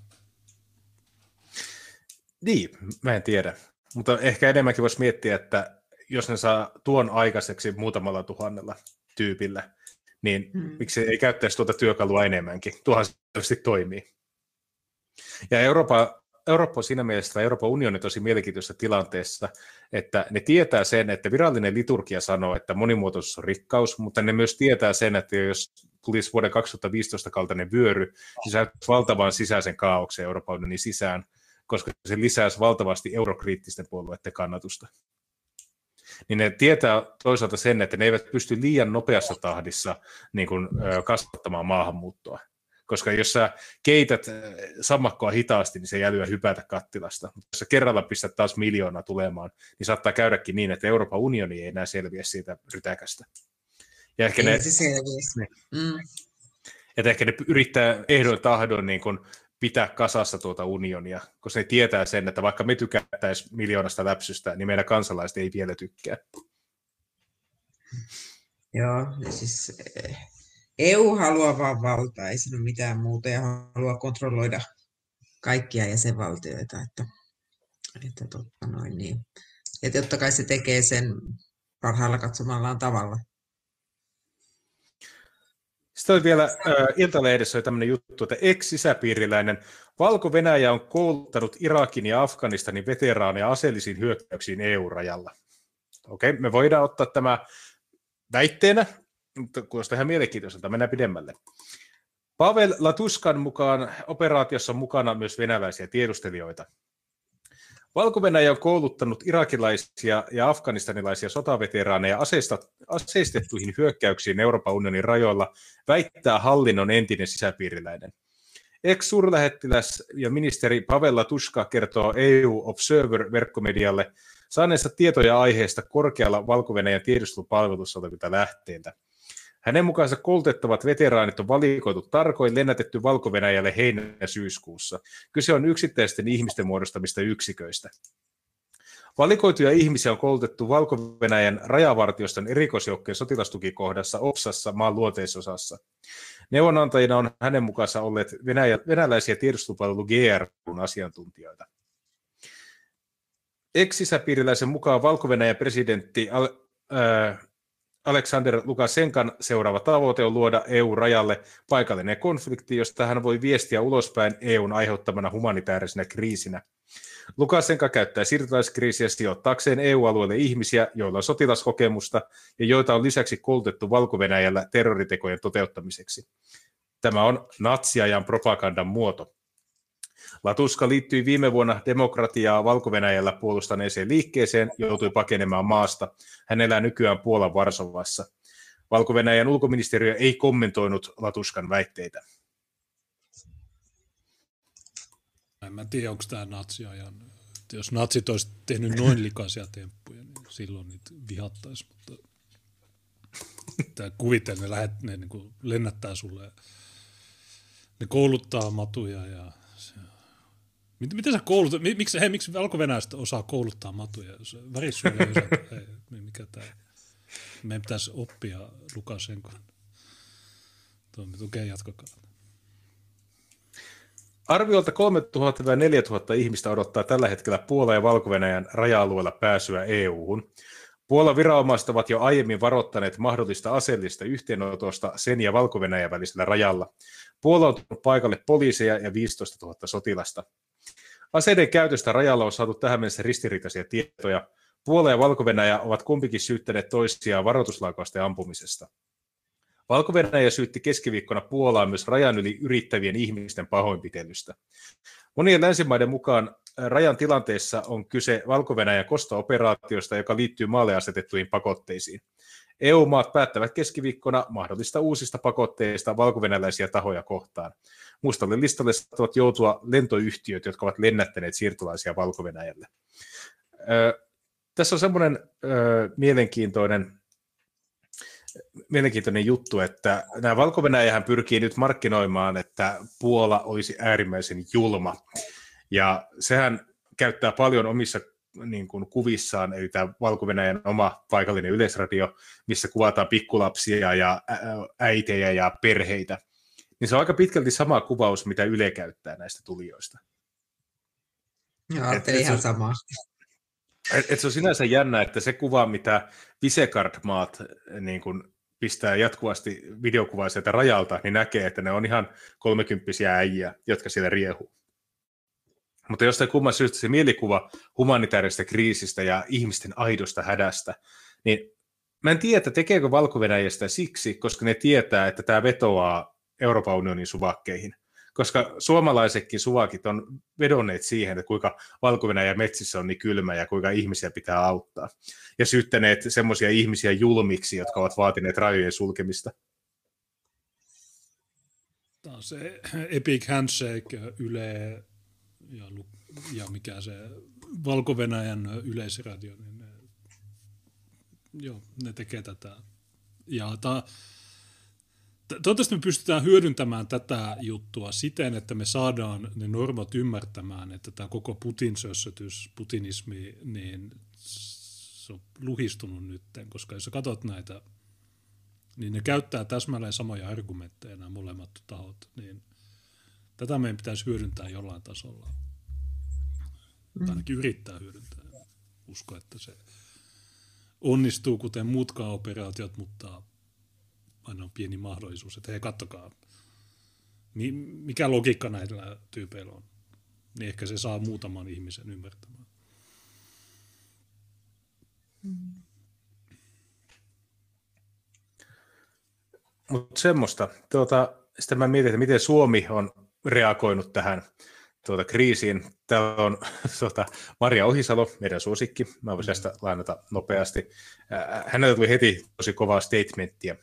Speaker 3: Niin, mä en tiedä. Mutta ehkä enemmänkin voisi miettiä, että jos ne saa tuon aikaiseksi muutamalla tuhannella tyypillä, niin hmm. miksi ei käyttäisi tuota työkalua enemmänkin? Tuohan se toimii. Ja Euroopan Eurooppa on siinä mielessä, Euroopan unioni tosi mielenkiintoisessa tilanteessa, että ne tietää sen, että virallinen liturgia sanoo, että monimuotoisuus on rikkaus, mutta ne myös tietää sen, että jos tulisi vuoden 2015 kaltainen vyöry, niin se valtavan sisäisen kaauksen Euroopan unionin sisään, koska se lisäisi valtavasti eurokriittisten puolueiden kannatusta. Niin ne tietää toisaalta sen, että ne eivät pysty liian nopeassa tahdissa niin kuin, kasvattamaan maahanmuuttoa koska jos sä keität äh, sammakkoa hitaasti, niin se jää hypätä kattilasta. Mutta jos sä kerralla pistät taas miljoona tulemaan, niin saattaa käydäkin niin, että Euroopan unioni ei enää selviä siitä rytäkästä.
Speaker 1: Ja ehkä ei ne, se Niin, mm.
Speaker 3: Että ehkä ne yrittää ehdoin tahdon niin kun pitää kasassa tuota unionia, koska ne tietää sen, että vaikka me tykättäisiin miljoonasta läpsystä, niin meidän kansalaiset ei vielä tykkää.
Speaker 1: Joo, siis eh, EU haluaa vain valtaa, ei ole mitään muuta, ja haluaa kontrolloida kaikkia jäsenvaltioita, että, että, totta noin, niin. ja totta kai se tekee sen parhaalla katsomallaan tavalla.
Speaker 3: Sitten oli vielä äh, Iltalehdessä tämmöinen juttu, että ex-sisäpiiriläinen Valko-Venäjä on kouluttanut Irakin ja Afganistanin veteraaneja aseellisiin hyökkäyksiin EU-rajalla. Okei, me voidaan ottaa tämä väitteenä, mutta kuulostaa ihan mielenkiintoiselta, mennään pidemmälle. Pavel Latuskan mukaan operaatiossa on mukana myös venäläisiä tiedustelijoita. valko on kouluttanut irakilaisia ja afganistanilaisia sotaveteraaneja aseistettuihin hyökkäyksiin Euroopan unionin rajoilla, väittää hallinnon entinen sisäpiiriläinen. Ex-suurlähettiläs ja ministeri Pavel Latuska kertoo EU Observer-verkkomedialle saaneensa tietoja aiheesta korkealla valko tiedustelupalvelussa olevilta lähteiltä. Hänen mukaansa koulutettavat veteraanit on valikoitu tarkoin lennätetty valko heinä- syyskuussa. Kyse on yksittäisten ihmisten muodostamista yksiköistä. Valikoituja ihmisiä on koulutettu valko rajavartioston erikoisjoukkojen sotilastukikohdassa OPSassa maan luoteisosassa. Neuvonantajina on hänen mukaansa olleet venäjä, venäläisiä tiedustelupalvelu GRUn asiantuntijoita. Ex-sisäpiiriläisen mukaan valko presidentti äh, Aleksander Lukasenkan seuraava tavoite on luoda EU-rajalle paikallinen konflikti, josta hän voi viestiä ulospäin EUn aiheuttamana humanitaarisena kriisinä. Lukasenka käyttää siirtolaiskriisiä sijoittaakseen EU-alueelle ihmisiä, joilla on sotilaskokemusta ja joita on lisäksi koulutettu valko terroritekojen toteuttamiseksi. Tämä on natsiajan propagandan muoto. Latuska liittyi viime vuonna demokratiaa valko puolustaneeseen liikkeeseen, joutui pakenemaan maasta. Hän elää nykyään Puolan Varsovassa. valko ulkoministeriö ei kommentoinut Latuskan väitteitä.
Speaker 2: En mä tiedä, onko tämä natsiajan... Jos natsit olisi tehnyt noin likaisia temppuja, niin silloin niitä vihattaisi, mutta tämä kuvitel, ne, lähet, ne niin lennättää sulle, ne kouluttaa matuja ja Miten, sä koulutat, miksi, hei, miksi valko osaa kouluttaa matuja? Värissyöjä ei, mikä tämä, meidän pitäisi oppia Lukasenko. Okei, okay, jatkakaa.
Speaker 3: Arviolta 3000-4000 ihmistä odottaa tällä hetkellä Puola- ja valko raja-alueella pääsyä EU-hun. Puolan viranomaiset ovat jo aiemmin varoittaneet mahdollista aseellista yhteenotosta sen ja valko välisellä rajalla. Puola on paikalle poliiseja ja 15 000 sotilasta. Aseiden käytöstä rajalla on saatu tähän mennessä ristiriitaisia tietoja. Puola ja valko ovat kumpikin syyttäneet toisiaan varoituslaukausten ampumisesta. valko syytti keskiviikkona Puolaa myös rajan yli yrittävien ihmisten pahoinpitelystä. Monien länsimaiden mukaan rajan tilanteessa on kyse valko kosto-operaatiosta, joka liittyy maalle asetettuihin pakotteisiin. EU-maat päättävät keskiviikkona mahdollista uusista pakotteista valkovenäläisiä tahoja kohtaan. Mustalle listalle saattavat joutua lentoyhtiöt, jotka ovat lennättäneet siirtolaisia valko Tässä on semmoinen mielenkiintoinen, mielenkiintoinen juttu, että nämä valko pyrkii nyt markkinoimaan, että Puola olisi äärimmäisen julma. Ja sehän käyttää paljon omissa niin kuin kuvissaan, eli tämä valko oma paikallinen yleisradio, missä kuvataan pikkulapsia ja äitejä ja perheitä, niin se on aika pitkälti sama kuvaus, mitä Yle käyttää näistä tulijoista.
Speaker 1: Joo, ajattelin ihan samaa.
Speaker 3: Et, et se on sinänsä jännä, että se kuva, mitä Visegrad-maat niin kun pistää jatkuvasti videokuvaa sieltä rajalta, niin näkee, että ne on ihan kolmekymppisiä äijä, jotka siellä riehuu. Mutta jostain kumman syystä se mielikuva humanitaarisesta kriisistä ja ihmisten aidosta hädästä, niin mä en tiedä, että tekeekö valko siksi, koska ne tietää, että tämä vetoaa Euroopan unionin suvakkeihin. Koska suomalaisetkin suvakit on vedonneet siihen, että kuinka valko metsissä on niin kylmä ja kuinka ihmisiä pitää auttaa. Ja syyttäneet semmoisia ihmisiä julmiksi, jotka ovat vaatineet rajojen sulkemista.
Speaker 2: Tämä on se Epic Handshake Yle ja, ja mikä se Valko-Venäjän yleisradio, niin ne, joo, ne tekee tätä. Ja ta, toivottavasti me pystytään hyödyntämään tätä juttua siten, että me saadaan ne normat ymmärtämään, että tämä koko Putin-sössötys, putinismi, niin se on luhistunut nyt, koska jos sä katsot näitä, niin ne käyttää täsmälleen samoja argumentteja nämä molemmat tahot, niin – Tätä meidän pitäisi hyödyntää jollain tasolla. Mm. Ainakin yrittää hyödyntää. Usko, että se onnistuu, kuten muutkaan operaatiot, mutta aina on pieni mahdollisuus, että hei, kattokaa, mikä logiikka näillä tyypeillä on. Niin ehkä se saa muutaman ihmisen ymmärtämään.
Speaker 3: Mm. Mutta semmoista. Tuota, sitten mä mietin, että miten Suomi on reagoinut tähän tuota, kriisiin. Täällä on [laughs] tuota, Maria Ohisalo, meidän suosikki. Mä voisin tästä lainata nopeasti. Hänellä tuli heti tosi kovaa statementtia.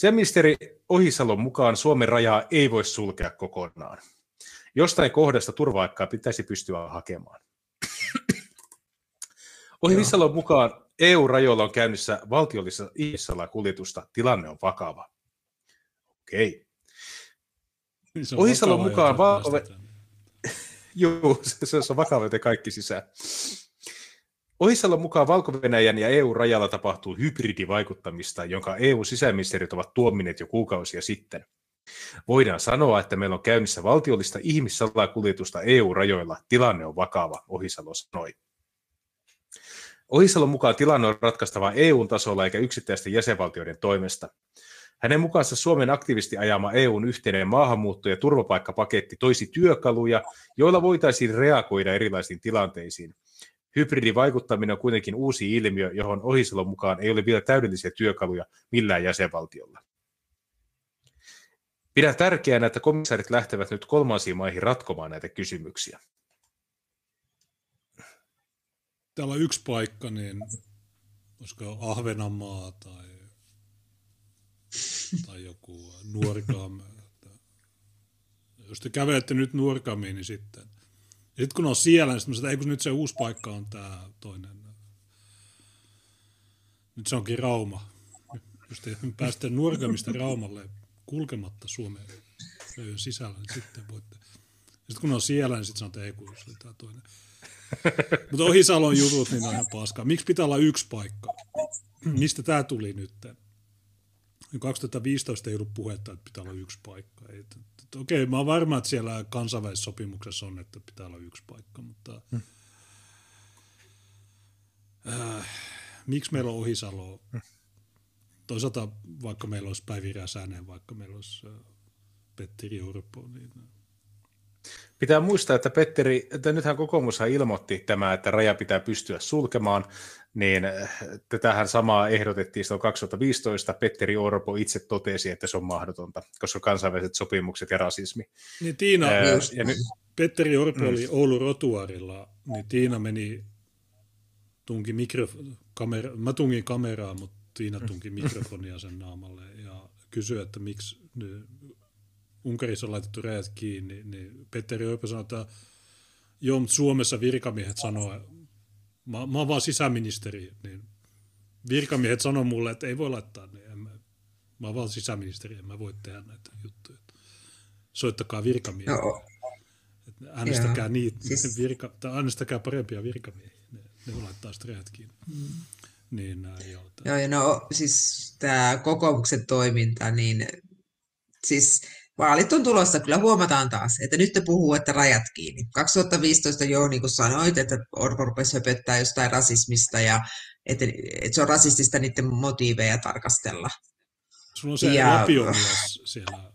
Speaker 3: Sisäministeri Ohisalon mukaan Suomen rajaa ei voi sulkea kokonaan. Jostain kohdasta turvaikkaa pitäisi pystyä hakemaan. Ohisalon mukaan EU-rajoilla on käynnissä valtiollista ihmissalakuljetusta. Tilanne on vakava. Okei. Niin Ohisalon mukaan Valko... [laughs] Joo, se, se on vakava, joten kaikki sisään. Ohisalon mukaan valko ja EU-rajalla tapahtuu hybridivaikuttamista, jonka EU-sisäministerit ovat tuomineet jo kuukausia sitten. Voidaan sanoa, että meillä on käynnissä valtiollista ihmissalakuljetusta EU-rajoilla. Tilanne on vakava, Ohisalo sanoi. Ohisalon mukaan tilanne on ratkaistava EU-tasolla eikä yksittäisten jäsenvaltioiden toimesta. Hänen mukaansa Suomen aktiivisesti ajama EUn yhteinen maahanmuutto- ja turvapaikkapaketti toisi työkaluja, joilla voitaisiin reagoida erilaisiin tilanteisiin. Hybridivaikuttaminen on kuitenkin uusi ilmiö, johon Ohisalon mukaan ei ole vielä täydellisiä työkaluja millään jäsenvaltiolla. Pidän tärkeänä, että komissaarit lähtevät nyt kolmansiin maihin ratkomaan näitä kysymyksiä.
Speaker 2: Täällä on yksi paikka, niin olisiko Ahvenanmaa tai, tai joku Nuorgam. Jos te kävelette nyt Nuorgamiin, niin sitten. Sitten kun on siellä, niin sitten ei kun nyt se uusi paikka on tämä toinen. Nyt se onkin Rauma. Jos te pääsette Nuorgamista Raumalle kulkematta Suomen sisällä, niin sitten voitte. Sitten kun on siellä, niin sitten sanotaan, että ei kun se tämä toinen. Mutta Ohisalon jutut, niin on ihan paskaa. Miksi pitää olla yksi paikka? Mistä tämä tuli nyt? 2015 ei ollut puhetta, että pitää olla yksi paikka. Ei, okei, mä oon varma, että siellä kansainvälisessä sopimuksessa on, että pitää olla yksi paikka, mutta hmm. äh, miksi meillä on Ohisalo? Toisaalta vaikka meillä olisi Päivi Räsänen, vaikka meillä olisi äh, Petteri Orpo, niin
Speaker 3: Pitää muistaa, että Petteri, että nythän kokoomushan ilmoitti tämä, että raja pitää pystyä sulkemaan, niin äh, tätähän samaa ehdotettiin silloin 2015. Petteri Orpo itse totesi, että se on mahdotonta, koska kansainväliset sopimukset ja rasismi.
Speaker 2: Niin Tiina, Ää, ja nyt, Petteri Orpo mm. oli Oulu Rotuarilla, niin Tiina meni, tunki mikrofon, kamera, mä tungin kameraa, mutta Tiina tunki mikrofonia sen naamalle ja kysyi, että miksi Unkarissa on laitettu rajat kiinni, niin Petteri Orpo sanoi, että joo, mutta Suomessa virkamiehet sanoo, mä, mä oon vaan sisäministeri, niin virkamiehet sanoo mulle, että ei voi laittaa, niin en mä, mä oon vaan sisäministeri, en mä voi tehdä näitä juttuja. Soittakaa virkamiehiä. No. Äänestäkää, niitä, siis... virka, tai äänestäkää parempia virkamiehiä, ne, ne laittaa sitten rajat kiinni. Mm. Niin,
Speaker 1: joo, joo, no siis tämä kokouksen toiminta, niin siis vaalit on tulossa, kyllä huomataan taas, että nyt te puhuu, että rajat kiinni. 2015 jo niin kuin sanoit, että Orpo rupesi höpöttää jostain rasismista ja että, että se on rasistista niiden motiiveja tarkastella.
Speaker 2: Sulla on se ja... lapiomies siellä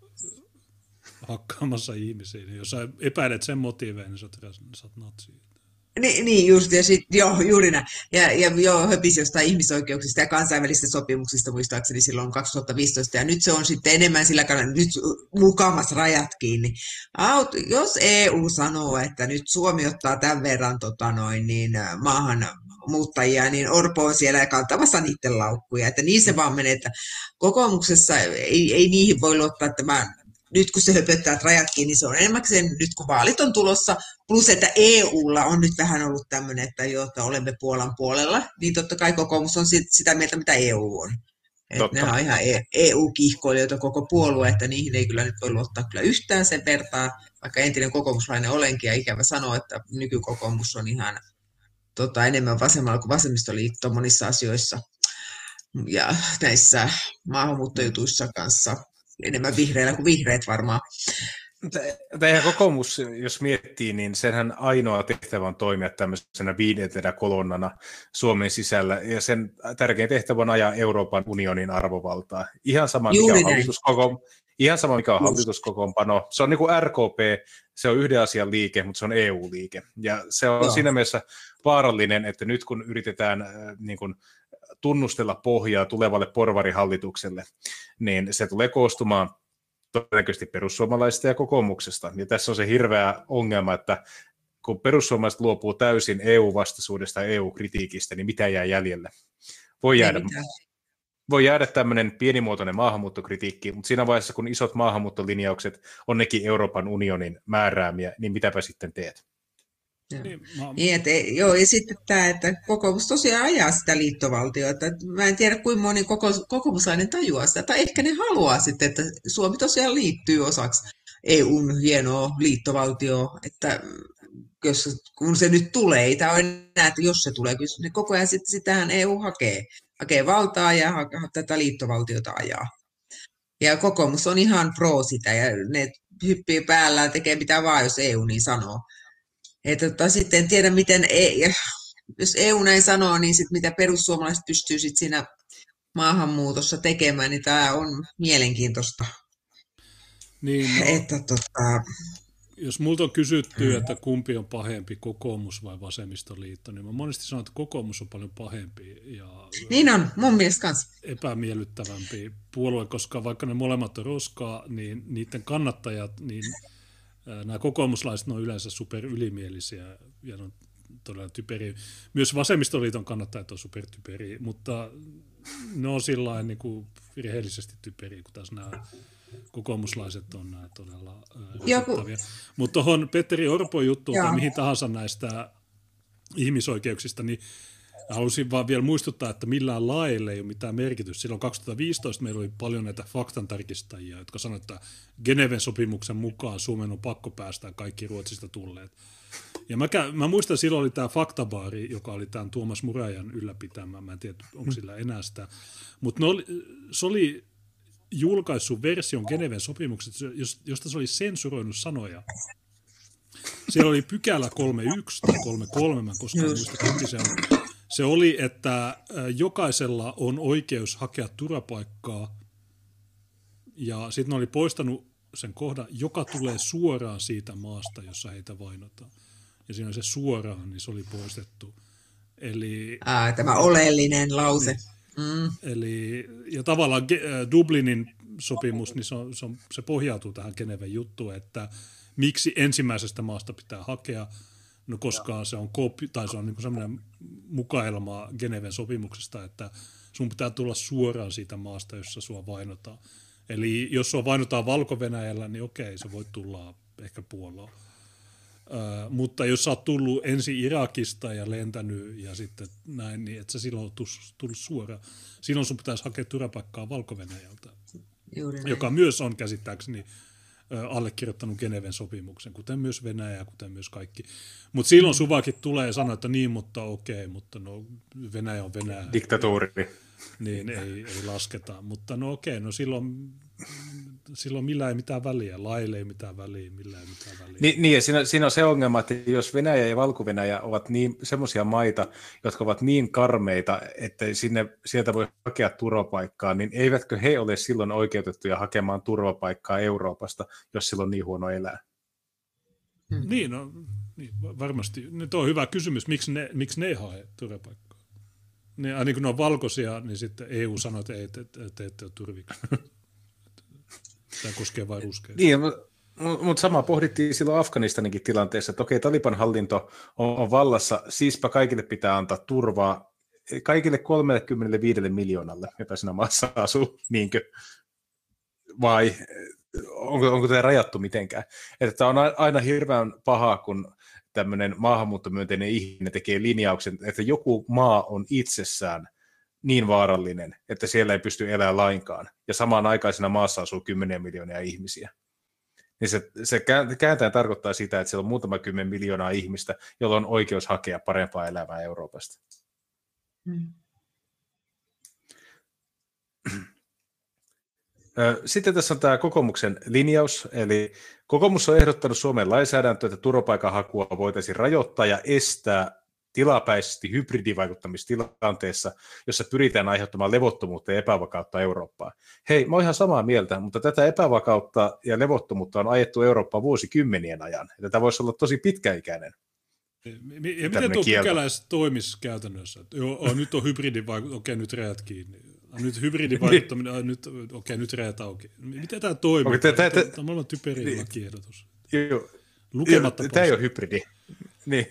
Speaker 2: hakkaamassa ihmisiä. Jos sä epäilet sen motiiveja, niin sä oot, sä oot natsi.
Speaker 1: Niin, niin just, ja sit, joo, juuri näin. Ja, ja joo, höpisi jostain ihmisoikeuksista ja kansainvälisistä sopimuksista muistaakseni silloin 2015, ja nyt se on sitten enemmän sillä kannalla, nyt mukamassa rajat kiinni. Aut, jos EU sanoo, että nyt Suomi ottaa tämän verran tota noin, niin maahan muuttajia, niin Orpo on siellä kantamassa niiden laukkuja, että niin se vaan menee, että kokoomuksessa ei, ei niihin voi luottaa tämä nyt kun se höpöttää että rajat kiinni, niin se on enemmän sen nyt kun vaalit on tulossa, plus että EUlla on nyt vähän ollut tämmöinen, että jo, että olemme Puolan puolella, niin totta kai kokoomus on sitä mieltä, mitä EU on. Että ne on ihan EU-kiihkoilijoita e koko puolue, että niihin ei kyllä nyt voi luottaa kyllä yhtään sen vertaa, vaikka entinen kokoomuslainen olenkin, ja ikävä sanoa, että nykykokoomus on ihan tota, enemmän vasemmalla kuin vasemmistoliitto monissa asioissa ja näissä maahanmuuttojutuissa kanssa enemmän vihreillä kuin vihreät varmaan.
Speaker 3: Tämä kokoomus, jos miettii, niin senhän ainoa tehtävä on toimia tämmöisenä viidentenä kolonnana Suomen sisällä, ja sen tärkein tehtävä on ajaa Euroopan unionin arvovaltaa. Ihan sama, mikä on, hallituskoko, ihan sama, mikä on hallituskokoonpano. Se on niin kuin RKP, se on yhden asian liike, mutta se on EU-liike. Ja se on Joo. siinä mielessä vaarallinen, että nyt kun yritetään äh, niin kuin, tunnustella pohjaa tulevalle porvarihallitukselle, niin se tulee koostumaan todennäköisesti perussuomalaisista ja kokoomuksesta. Ja tässä on se hirveä ongelma, että kun perussuomalaiset luopuu täysin EU-vastaisuudesta ja EU-kritiikistä, niin mitä jää jäljelle? Voi jäädä, voi jäädä tämmöinen pienimuotoinen maahanmuuttokritiikki, mutta siinä vaiheessa, kun isot maahanmuuttolinjaukset on nekin Euroopan unionin määräämiä, niin mitäpä sitten teet?
Speaker 1: Niin, mä... niin, joo, ja sitten tämä, että kokoomus tosiaan ajaa sitä liittovaltiota. Mä en tiedä, kuinka moni koko, kokoomuslainen tajuaa sitä, tai ehkä ne haluaa sitten, että Suomi tosiaan liittyy osaksi EUn hienoa liittovaltioa, että jos, kun se nyt tulee, ei tämä ole enää, että jos se tulee, kyllä ne koko ajan sitten sitähän EU hakee, hakee valtaa ja ha, tätä liittovaltiota ajaa. Ja kokoomus on ihan pro sitä, ja ne hyppii päällään, tekee mitä vaan, jos EU niin sanoo. Et, tota, sitten en tiedä, miten ei, jos EU näin sanoo, niin sit mitä perussuomalaiset pystyy sit siinä maahanmuutossa tekemään, niin tämä on mielenkiintoista.
Speaker 2: Niin, no,
Speaker 1: Että tota,
Speaker 2: jos multa on kysytty, että kumpi on pahempi, kokoomus vai vasemmistoliitto, niin mä monesti sanon, että kokoomus on paljon pahempi ja
Speaker 1: niin on, mun mielestä kanssa.
Speaker 2: epämiellyttävämpi puolue, koska vaikka ne molemmat on roskaa, niin niiden kannattajat, niin nämä kokoomuslaiset on yleensä super ylimielisiä ja on todella typeriä. Myös vasemmistoliiton kannattajat on super typeriä, mutta ne on sillä niin kuin rehellisesti typeriä, kun taas nämä kokoomuslaiset on nämä todella rasittavia. Mutta tuohon Petteri Orpo juttuun tai mihin tahansa näistä ihmisoikeuksista, niin halusin vaan vielä muistuttaa, että millään lailla ei ole mitään merkitystä. Silloin 2015 meillä oli paljon näitä faktantarkistajia, jotka sanoivat, että Geneven sopimuksen mukaan Suomen on pakko päästä kaikki Ruotsista tulleet. Ja mä, kä- mä muistan, silloin oli tämä Faktabaari, joka oli tämän Tuomas Murajan ylläpitämä. Mä en tiedä, onko sillä enää sitä. Mutta se oli julkaissut version Geneven sopimuksesta, jos- josta se oli sensuroinut sanoja. Siellä oli pykälä 31 tai 33, mä en koskaan muista, kumpi se on. Se oli, että jokaisella on oikeus hakea turvapaikkaa, ja sitten ne oli poistanut sen kohdan, joka tulee suoraan siitä maasta, jossa heitä vainotaan. Ja siinä se suoraan, niin se oli poistettu. Eli
Speaker 1: Ää, tämä oleellinen lause. Mm.
Speaker 2: Eli, ja tavallaan Dublinin sopimus, niin se, on, se, on, se pohjautuu tähän Geneven juttuun, että miksi ensimmäisestä maasta pitää hakea, no koska se on, kopi, tai se on niin semmoinen mukaelma Geneven sopimuksesta, että sun pitää tulla suoraan siitä maasta, jossa sua vainotaan. Eli jos sua vainotaan valko niin okei, se voi tulla ehkä Puolaan. Ö, mutta jos sä oot tullut ensin Irakista ja lentänyt ja sitten näin, niin et sä silloin tullut suoraan. Silloin sun pitäisi hakea turvapaikkaa valko
Speaker 1: Juuri näin.
Speaker 2: joka myös on käsittääkseni allekirjoittanut Geneven sopimuksen, kuten myös Venäjä, kuten myös kaikki. Mutta silloin Suvakin tulee ja sanoo, että niin, mutta okei, mutta no Venäjä on Venäjä,
Speaker 3: Diktatuuri.
Speaker 2: niin ei, ei lasketa. Mutta no okei, no silloin, silloin millä ei mitään väliä, laille ei mitään väliä, millä ei mitään väliä.
Speaker 3: Ni, niin, ja siinä, siinä on se ongelma, että jos Venäjä ja valko ovat niin semmoisia maita, jotka ovat niin karmeita, että sinne, sieltä voi hakea turvapaikkaa, niin eivätkö he ole silloin oikeutettuja hakemaan turvapaikkaa Euroopasta, jos silloin on niin huono elää?
Speaker 2: Niin, no, niin, va- varmasti. Nyt on hyvä kysymys, miksi ne, miksi ne ei hae turvapaikkaa? Ne, aina kun ne on valkoisia, niin sitten EU sanoo, että ei, te, te, te ette ole turviksi. [laughs] Tämä koskee vain ruskeita.
Speaker 3: Niin, mutta mut sama pohdittiin silloin Afganistaninkin tilanteessa, että okei, Taliban hallinto on, on vallassa, siispä kaikille pitää antaa turvaa, kaikille 35 miljoonalle, jota siinä maassa asuu, niinkö? Vai onko, onko tämä rajattu mitenkään? Että tämä on aina hirveän pahaa, kun tämmöinen maahanmuuttomyönteinen ihminen tekee linjauksen, että joku maa on itsessään niin vaarallinen, että siellä ei pysty elämään lainkaan. Ja samaan aikaan siinä maassa asuu kymmeniä miljoonia ihmisiä. Niin se, se kää- kääntäen tarkoittaa sitä, että siellä on muutama kymmen miljoonaa ihmistä, jolla on oikeus hakea parempaa elämää Euroopasta.
Speaker 1: Mm.
Speaker 3: Sitten tässä on tämä kokoomuksen linjaus, eli kokoomus on ehdottanut Suomen lainsäädäntöä, että turvapaikanhakua voitaisiin rajoittaa ja estää tilapäisesti hybridivaikuttamistilanteessa, jossa pyritään aiheuttamaan levottomuutta ja epävakautta Eurooppaan. Hei, mä oon ihan samaa mieltä, mutta tätä epävakautta ja levottomuutta on ajettu Eurooppaan vuosikymmenien ajan. Ja Tätä voisi olla tosi pitkäikäinen.
Speaker 2: Ja miten tuo
Speaker 3: kielto.
Speaker 2: pykälä toimisi käytännössä? Että joo, oh, nyt on hybridivaikuttaminen, okei, nyt rajat kiinni. Nyt hybridivaikuttaminen, ah, nyt, okei, nyt rajat auki. Miten tämä toimii?
Speaker 3: Tää-
Speaker 2: Tämä on maailman typerin
Speaker 3: Niin.
Speaker 2: lakiehdotus.
Speaker 3: Joo,
Speaker 2: Lukematta
Speaker 3: Tämä ei ole hybridi. Niin.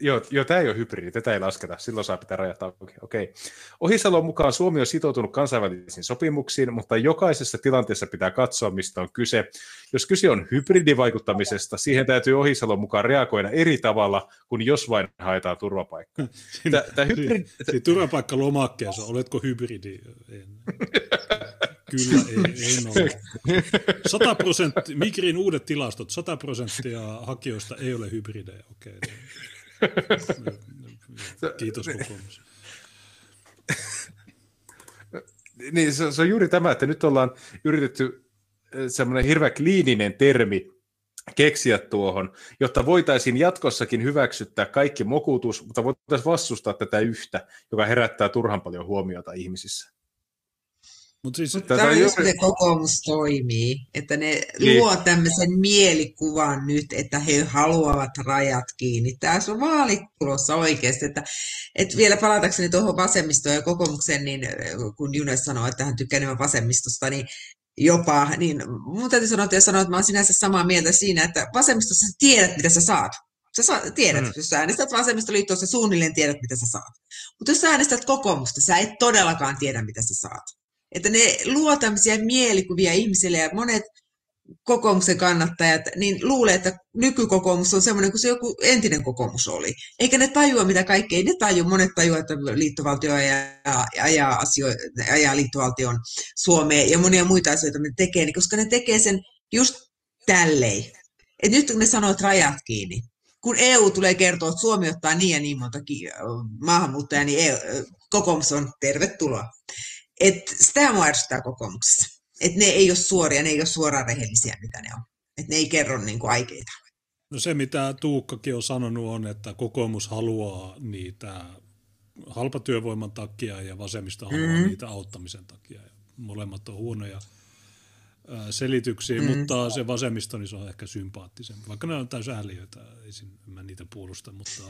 Speaker 3: Joo, joo, tämä ei ole hybridi, tätä ei lasketa, silloin saa pitää rajat auki. Okei. Ohisalon mukaan Suomi on sitoutunut kansainvälisiin sopimuksiin, mutta jokaisessa tilanteessa pitää katsoa, mistä on kyse. Jos kyse on hybridivaikuttamisesta, siihen täytyy Ohisalon mukaan reagoida eri tavalla kuin jos vain haetaan turvapaikkaa. [laughs] Tämä, tämä hybridi,
Speaker 2: Siinä turvapaikkalomakkeessa, oletko hybridi? En. [laughs] Kyllä, ei, en ole. 100 prosenttia, Migrin uudet tilastot, 100 prosenttia hakijoista ei ole hybridejä. Okei. Kiitos kokoomus.
Speaker 3: niin se, se on juuri tämä, että nyt ollaan yritetty eh, semmoinen hirveän kliininen termi keksiä tuohon, jotta voitaisiin jatkossakin hyväksyttää kaikki mokutus, mutta voitaisiin vastustaa tätä yhtä, joka herättää turhan paljon huomiota ihmisissä.
Speaker 1: Mut siis, Tämä on just se kokoomus toimii, että ne niin. luo tämmöisen mielikuvan nyt, että he haluavat rajat kiinni. Tässä on vaalit tulossa oikeasti. Että, että vielä palatakseni tuohon vasemmistoon ja kokoomukseen, niin kun June sanoi, että hän tykkää enemmän vasemmistosta, niin jopa, niin mun täytyy sanoa, että, sanoa, että mä olen sinänsä samaa mieltä siinä, että vasemmistossa sä tiedät, mitä sä saat. Sä saa, tiedät, mm. jos sä äänestät vasemmistoliittoa, sä suunnilleen tiedät, mitä sä saat. Mutta jos sä äänestät kokoomusta, sä et todellakaan tiedä, mitä sä saat. Että ne luo tämmöisiä mielikuvia ihmisille ja monet kokoomuksen kannattajat niin luulee, että nykykokoomus on semmoinen kuin se joku entinen kokoomus oli. Eikä ne tajua, mitä kaikkea. Ei ne tajua. Monet tajua, että liittovaltio ajaa, ajaa, asio, ajaa liittovaltion Suomeen ja monia muita asioita ne tekee, niin koska ne tekee sen just tälleen. Et nyt kun ne sanoo, että rajat kiinni, kun EU tulee kertoa, että Suomi ottaa niin ja niin monta maahanmuuttajaa, niin EU, kokoomus on tervetuloa. Et sitä mua ärsyttää kokoomuksessa. Että ne ei ole suoria, ne ei ole suoraan rehellisiä, mitä ne on. Että ne ei kerro niin kuin aikeita.
Speaker 2: No se, mitä Tuukkakin on sanonut, on, että kokoomus haluaa niitä halpatyövoiman takia ja vasemmista haluaa mm. niitä auttamisen takia. Molemmat on huonoja selityksiä, mm. mutta se vasemmisto niin se on ehkä sympaattisempi. Vaikka ne on täysin ääliöitä, ei mä niitä puolusta, mutta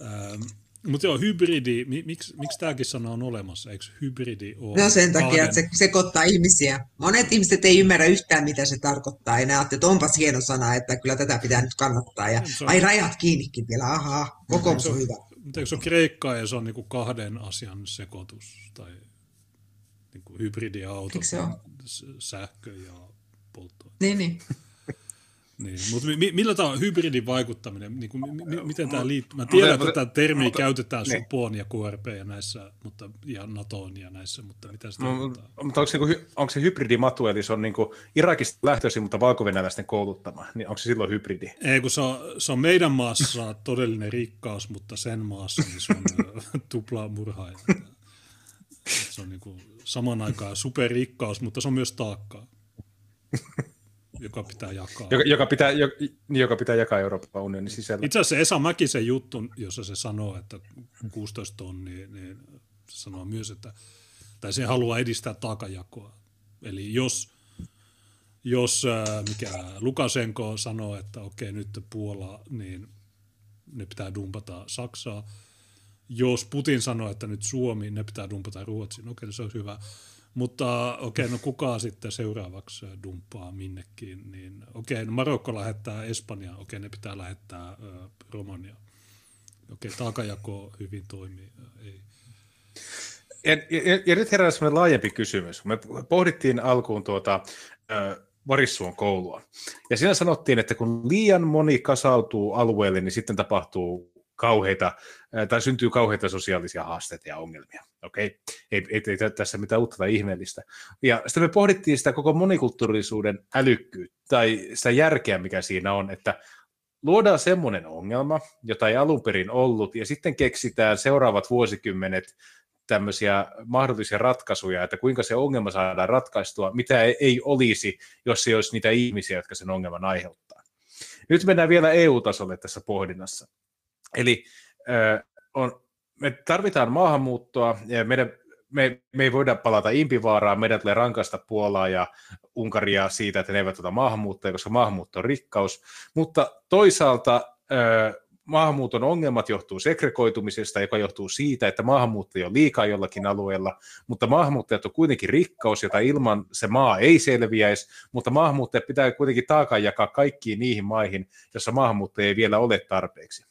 Speaker 2: ähm, mutta joo, hybridi, miksi, miksi tämäkin sana on olemassa? Eikö hybridi ole?
Speaker 1: No sen takia, kahden... että se sekoittaa ihmisiä. Monet ihmiset ei ymmärrä yhtään, mitä se tarkoittaa. Ja ne että onpas hieno sana, että kyllä tätä pitää nyt kannattaa. Ja on... ai rajat kiinnikin vielä, ahaa, kokoomus on, on hyvä.
Speaker 2: Mutta eikö se ole kreikkaa ja se on niinku kahden asian sekoitus? Tai niinku hybridiauto, sähkö ja polttoaine.
Speaker 1: Niin, niin.
Speaker 2: Niin, mutta mi- millä tämä hybridin vaikuttaminen, niin kuin, mi- miten tämä liittyy? Mä tiedän, että tätä termiä mutta, käytetään niin. supoon ja KRP ja näissä, mutta, ja NATOon ja näissä, mutta mitä sitä no,
Speaker 3: Mutta onko se, niin onko se hybridimatu, eli se on niin kuin Irakista lähtöisin, mutta valkovenäläisten kouluttama, niin onko se silloin hybridi?
Speaker 2: Ei, kun se on, se on meidän maassa [laughs] todellinen rikkaus, mutta sen maassa niin se on [laughs] tupla murhaaja. Se on niin kuin saman aikaan superrikkaus, mutta se on myös taakkaa [laughs] joka pitää jakaa.
Speaker 3: Joka, joka, pitää, joka, joka pitää jakaa Euroopan unionin sisällä.
Speaker 2: Itse asiassa Esa Mäkisen juttu, jossa se sanoo, että 16 tonnia, niin se sanoo myös, että tai se haluaa edistää taakajakoa. Eli jos, jos mikä Lukasenko sanoo, että okei nyt Puola, niin ne pitää dumpata Saksaa. Jos Putin sanoo, että nyt Suomi, ne pitää dumpata Ruotsiin, okei se on hyvä. Mutta okei, okay, no kuka sitten seuraavaksi dumppaa minnekin, niin okei, okay, no Marokko lähettää Espanjaan, okei, okay, ne pitää lähettää äh, Romania. Okei, okay, taakajako hyvin toimii, ei.
Speaker 3: Ja, ja, ja nyt herää sellainen laajempi kysymys. Me pohdittiin alkuun tuota, äh, Varissuon koulua. Ja siinä sanottiin, että kun liian moni kasautuu alueelle, niin sitten tapahtuu kauheita, tai syntyy kauheita sosiaalisia haasteita ja ongelmia. Okei, okay? ei, ei, ei tässä mitään uutta tai ihmeellistä. Ja sitten me pohdittiin sitä koko monikulttuurisuuden älykkyyttä, tai sitä järkeä, mikä siinä on, että luodaan semmoinen ongelma, jota ei alun perin ollut, ja sitten keksitään seuraavat vuosikymmenet tämmöisiä mahdollisia ratkaisuja, että kuinka se ongelma saadaan ratkaistua, mitä ei olisi, jos ei olisi niitä ihmisiä, jotka sen ongelman aiheuttaa. Nyt mennään vielä EU-tasolle tässä pohdinnassa. Eli äh, on, me tarvitaan maahanmuuttoa, ja meidän, me, me ei voida palata impivaaraan, meidän tulee rankaista Puolaa ja Unkaria siitä, että ne eivät ota maahanmuuttajia, koska maahanmuutto on rikkaus, mutta toisaalta äh, maahanmuuton ongelmat johtuu segregoitumisesta, joka johtuu siitä, että maahanmuuttajia on liikaa jollakin alueella, mutta maahanmuuttajat on kuitenkin rikkaus, jota ilman se maa ei selviäisi, mutta maahanmuuttajat pitää kuitenkin taakan jakaa kaikkiin niihin maihin, jossa maahanmuuttajia ei vielä ole tarpeeksi.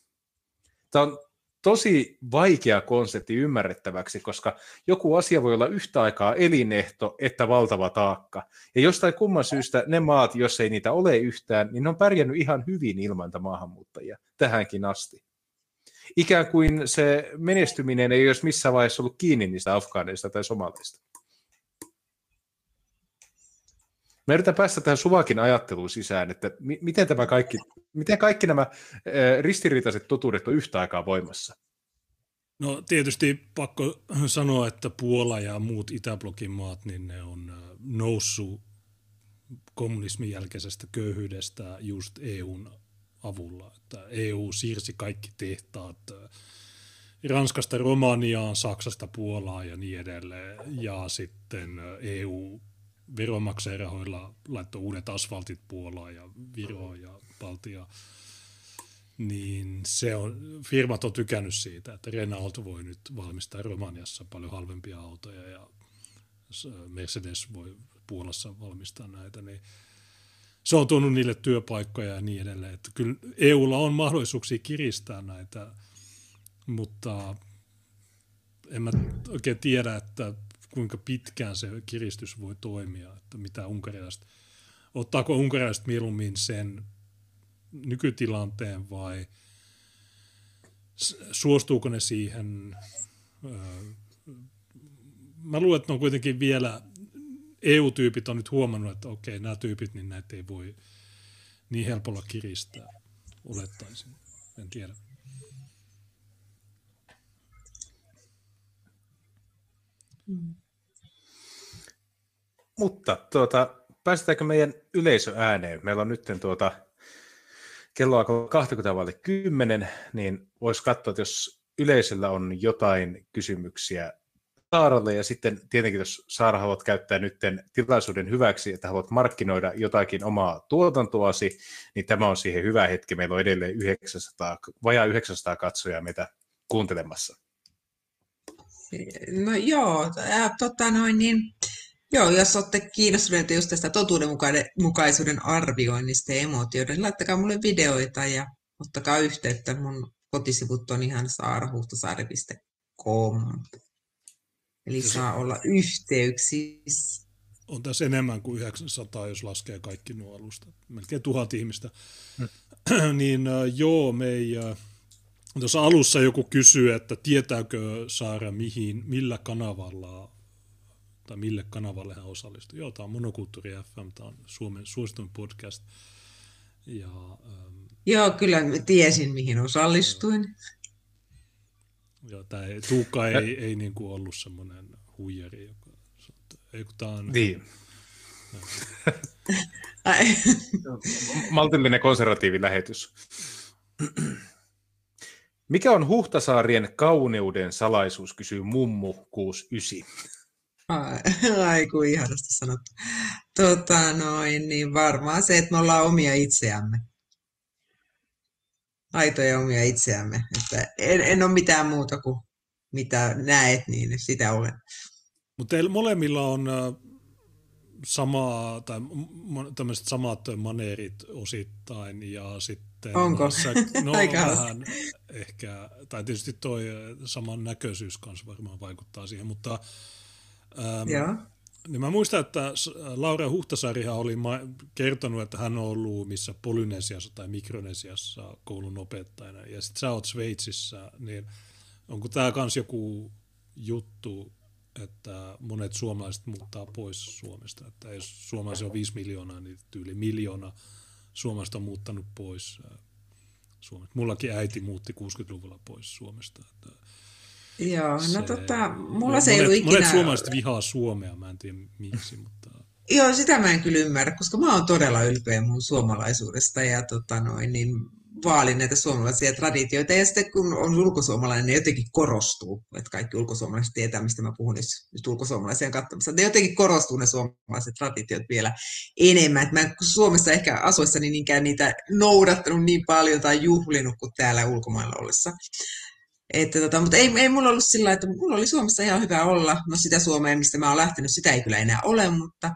Speaker 3: Tämä on tosi vaikea konsepti ymmärrettäväksi, koska joku asia voi olla yhtä aikaa elinehto että valtava taakka. Ja jostain kumman syystä ne maat, jos ei niitä ole yhtään, niin ne on pärjännyt ihan hyvin ilman maahanmuuttajia tähänkin asti. Ikään kuin se menestyminen ei olisi missään vaiheessa ollut kiinni niistä afgaaneista tai somaleista. Mä yritän päästä tähän Suvakin ajatteluun sisään, että mi- miten, tämä kaikki, miten kaikki nämä ristiriitaiset totuudet on yhtä aikaa voimassa?
Speaker 2: No tietysti pakko sanoa, että Puola ja muut Itäblokin maat, niin ne on noussut kommunismin jälkeisestä köyhyydestä just EUn avulla. Että EU siirsi kaikki tehtaat Ranskasta Romaniaan, Saksasta Puolaan ja niin edelleen. Ja sitten EU veronmaksajarahoilla laittoi uudet asfaltit Puolaan ja Viroon ja Baltiaan niin se on, firmat on tykännyt siitä, että Renault voi nyt valmistaa Romaniassa paljon halvempia autoja ja Mercedes voi Puolassa valmistaa näitä, niin se on tuonut niille työpaikkoja ja niin edelleen. Että kyllä EUlla on mahdollisuuksia kiristää näitä, mutta en mä oikein tiedä, että kuinka pitkään se kiristys voi toimia, että mitä unkarilaiset, ottaako unkarilaiset mieluummin sen nykytilanteen vai suostuuko ne siihen? Mä luulen, että ne on kuitenkin vielä, EU-tyypit on nyt huomannut, että okei, nämä tyypit, niin näitä ei voi niin helpolla kiristää, olettaisin. En tiedä.
Speaker 3: Mm. Mutta tuota, päästetäänkö meidän yleisö ääneen? Meillä on nyt tuota, kello alkoi 20 vaille 10, niin voisi katsoa, että jos yleisöllä on jotain kysymyksiä Saaralle, ja sitten tietenkin, jos Saara haluat käyttää nyt tilaisuuden hyväksi, että haluat markkinoida jotakin omaa tuotantoasi, niin tämä on siihen hyvä hetki. Meillä on edelleen 900, vajaa 900 katsojaa meitä kuuntelemassa.
Speaker 1: No joo, äh, tota noin, niin Joo, jos olette kiinnostuneita just tästä totuudenmukaisuuden arvioinnista ja emootioiden, niin laittakaa mulle videoita ja ottakaa yhteyttä. Mun kotisivut on ihan saarahuhtasaari.com. Eli saa olla yhteyksissä.
Speaker 2: On tässä enemmän kuin 900, jos laskee kaikki nuo alustat. Melkein tuhat ihmistä. Hmm. [clears throat] niin joo, me ei... Tuossa alussa joku kysyy, että tietääkö Saara mihin, millä kanavalla tai mille kanavalle hän osallistui. Joo, tämä on Monokulttuuri FM, tämä on Suomen suosituin podcast. Ja, ähm,
Speaker 1: Joo, kyllä tiesin, mihin osallistuin.
Speaker 2: Joo, tämä ei, Tuukka ei, ei niin kuin ollut semmoinen huijari, joka ei kun tämä on...
Speaker 3: Niin. Maltillinen konservatiivi lähetys. Mikä on Huhtasaarien kauneuden salaisuus, kysyy Mummu 69.
Speaker 1: Ai, ai kun ihanasti sanottu. Tota noin, niin varmaan se, että me ollaan omia itseämme. Aitoja omia itseämme. Että en, en ole mitään muuta kuin mitä näet, niin sitä olen.
Speaker 2: Mutta teillä molemmilla on samaa, tai tämmöiset samat maneerit osittain, ja sitten...
Speaker 1: Onko?
Speaker 2: Sä, [laughs] no, Aika vähän ehkä, tai tietysti toi saman näköisyys kanssa varmaan vaikuttaa siihen, mutta
Speaker 1: Ähm, Joo.
Speaker 2: Niin mä muistan, että Laura Huhtasaarihan oli kertonut, että hän on ollut missä Polynesiassa tai Mikronesiassa koulun opettajana, ja sitten sä oot Sveitsissä, niin onko tämä kans joku juttu, että monet suomalaiset muuttaa pois Suomesta, että jos suomalaisia on 5 miljoonaa, niin yli miljoona suomalaista on muuttanut pois Suomesta. Mullakin äiti muutti 60-luvulla pois Suomesta. Että
Speaker 1: Joo, no se, tota, mulla se ei ollut ikinä...
Speaker 2: Monet suomalaiset vihaa Suomea, mä en tiedä miksi, mutta...
Speaker 1: Joo, sitä mä en kyllä ymmärrä, koska mä oon todella ylpeä mun suomalaisuudesta ja tota noin, niin vaalin näitä suomalaisia traditioita. Ja sitten kun on ulkosuomalainen, ne jotenkin korostuu. Että kaikki ulkosuomalaiset tietää, mistä mä puhun jos nyt ulkosuomalaisia katsomassa. Ne jotenkin korostuu ne suomalaiset traditiot vielä enemmän. Että mä en Suomessa ehkä asuessani niinkään niitä noudattanut niin paljon tai juhlinut kuin täällä ulkomailla ollessa. Että tota, mutta ei, ei mulla ollut sillä että mulla oli Suomessa ihan hyvä olla. No sitä Suomea, mistä mä oon lähtenyt, sitä ei kyllä enää ole, mutta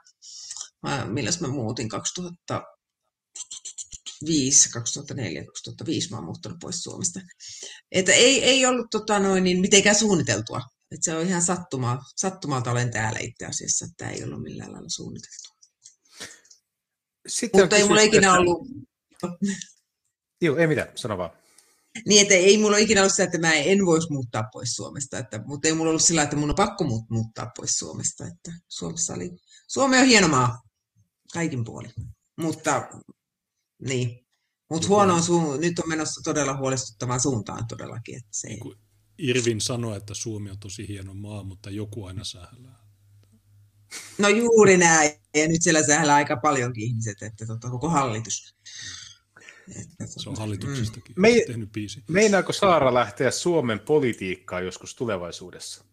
Speaker 1: mä, milloin mä muutin 2005, 2004, 2005 mä oon muuttanut pois Suomesta. Että ei, ei ollut tota noin, niin mitenkään suunniteltua. Että se on ihan sattumaa, sattumalta olen täällä itse asiassa, että ei ollut millään lailla suunniteltua. Sitten Mutta ei mulla ikinä ollut...
Speaker 3: Joo, ei mitään, sano vaan.
Speaker 1: Niin, että ei mulla ikinä ollut sitä, että mä en voisi muuttaa pois Suomesta, että, mutta ei mulla ollut sillä, että mun on pakko muuttaa pois Suomesta. Että Suomessa oli, Suomi on hieno maa, kaikin puolin. Mutta niin, mutta huono on suun, nyt on menossa todella huolestuttavaan suuntaan todellakin. Että se ei...
Speaker 2: Irvin sanoi, että Suomi on tosi hieno maa, mutta joku aina sählää.
Speaker 1: No juuri näin. Ja nyt siellä sählää aika paljonkin ihmiset, että tota, koko hallitus.
Speaker 2: Se on hallituksestakin mm. Me, tehnyt biisi.
Speaker 3: Meinaako Saara lähteä Suomen politiikkaan joskus tulevaisuudessa?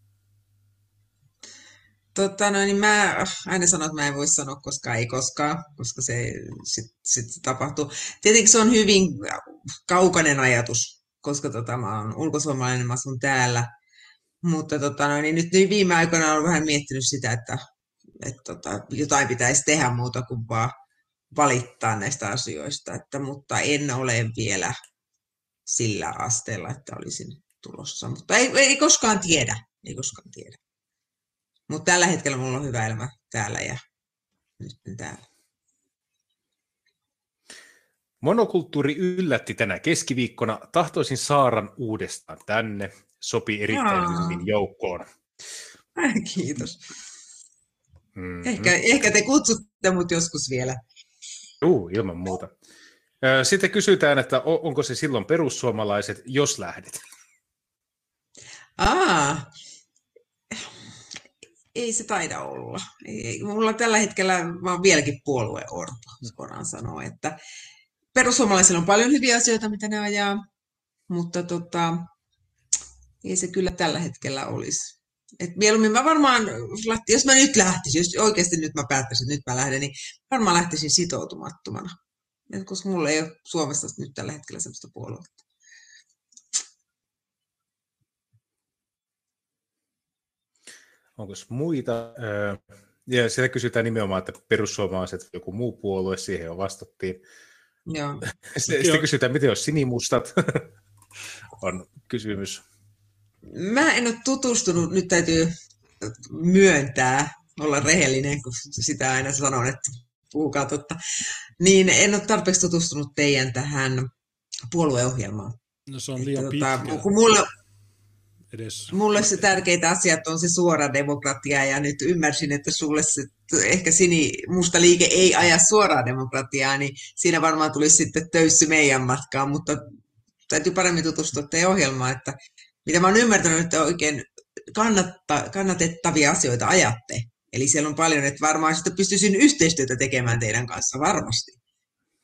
Speaker 1: Totta, no niin mä aina sanon, että mä en voi sanoa koska ei koskaan, koska se sitten sit tapahtuu. Tietenkin se on hyvin kaukainen ajatus, koska tota, mä oon ulkosuomalainen, mä asun täällä. Mutta tota, no, niin nyt niin viime aikoina olen vähän miettinyt sitä, että, että tota, jotain pitäisi tehdä muuta kuin vaan valittaa näistä asioista, että, mutta en ole vielä sillä asteella, että olisin tulossa. Mutta ei, ei koskaan tiedä, ei koskaan tiedä. Mutta tällä hetkellä mulla on hyvä elämä täällä ja nyt täällä.
Speaker 3: Monokulttuuri yllätti tänä keskiviikkona. Tahtoisin Saaran uudestaan tänne. Sopi erittäin Jaa. hyvin joukkoon.
Speaker 1: Kiitos. Mm-hmm. Ehkä, ehkä te kutsutte mut joskus vielä.
Speaker 3: Juu, ilman muuta. Sitten kysytään, että onko se silloin perussuomalaiset, jos lähdet?
Speaker 1: Aa, ei se taida olla. Ei, mulla tällä hetkellä, oon vieläkin puolueorpo, suoraan sanoa, että perussuomalaisilla on paljon hyviä asioita, mitä ne ajaa, mutta tota, ei se kyllä tällä hetkellä olisi. Et mieluummin mä varmaan, jos mä nyt lähtisin, jos oikeasti nyt mä päättäisin, että nyt mä lähden, niin varmaan lähtisin sitoutumattomana. Et koska mulla ei ole Suomessa nyt tällä hetkellä sellaista puoluetta.
Speaker 3: Onko muita? Ja siellä kysytään nimenomaan, että perussuomalaiset joku muu puolue, siihen jo vastattiin.
Speaker 1: Joo. [laughs]
Speaker 3: Sitten kysytään, miten jos sinimustat [laughs] on kysymys.
Speaker 1: Mä en ole tutustunut, nyt täytyy myöntää, olla rehellinen, kun sitä aina sanon, että puhukaa totta, niin en ole tarpeeksi tutustunut teidän tähän puolueohjelmaan.
Speaker 2: No se on liian että, tota, pitkä.
Speaker 1: Kun mulla, edes. Mulle se tärkeitä asiat on se suora demokratia ja nyt ymmärsin, että sulle se ehkä sini musta liike ei aja suoraa demokratiaa, niin siinä varmaan tulisi sitten töyssy meidän matkaan, mutta täytyy paremmin tutustua teidän ohjelmaan, että mitä mä oon ymmärtänyt, että oikein kannatta, kannatettavia asioita ajatte. Eli siellä on paljon, että varmaan sitten pystyisin yhteistyötä tekemään teidän kanssa varmasti.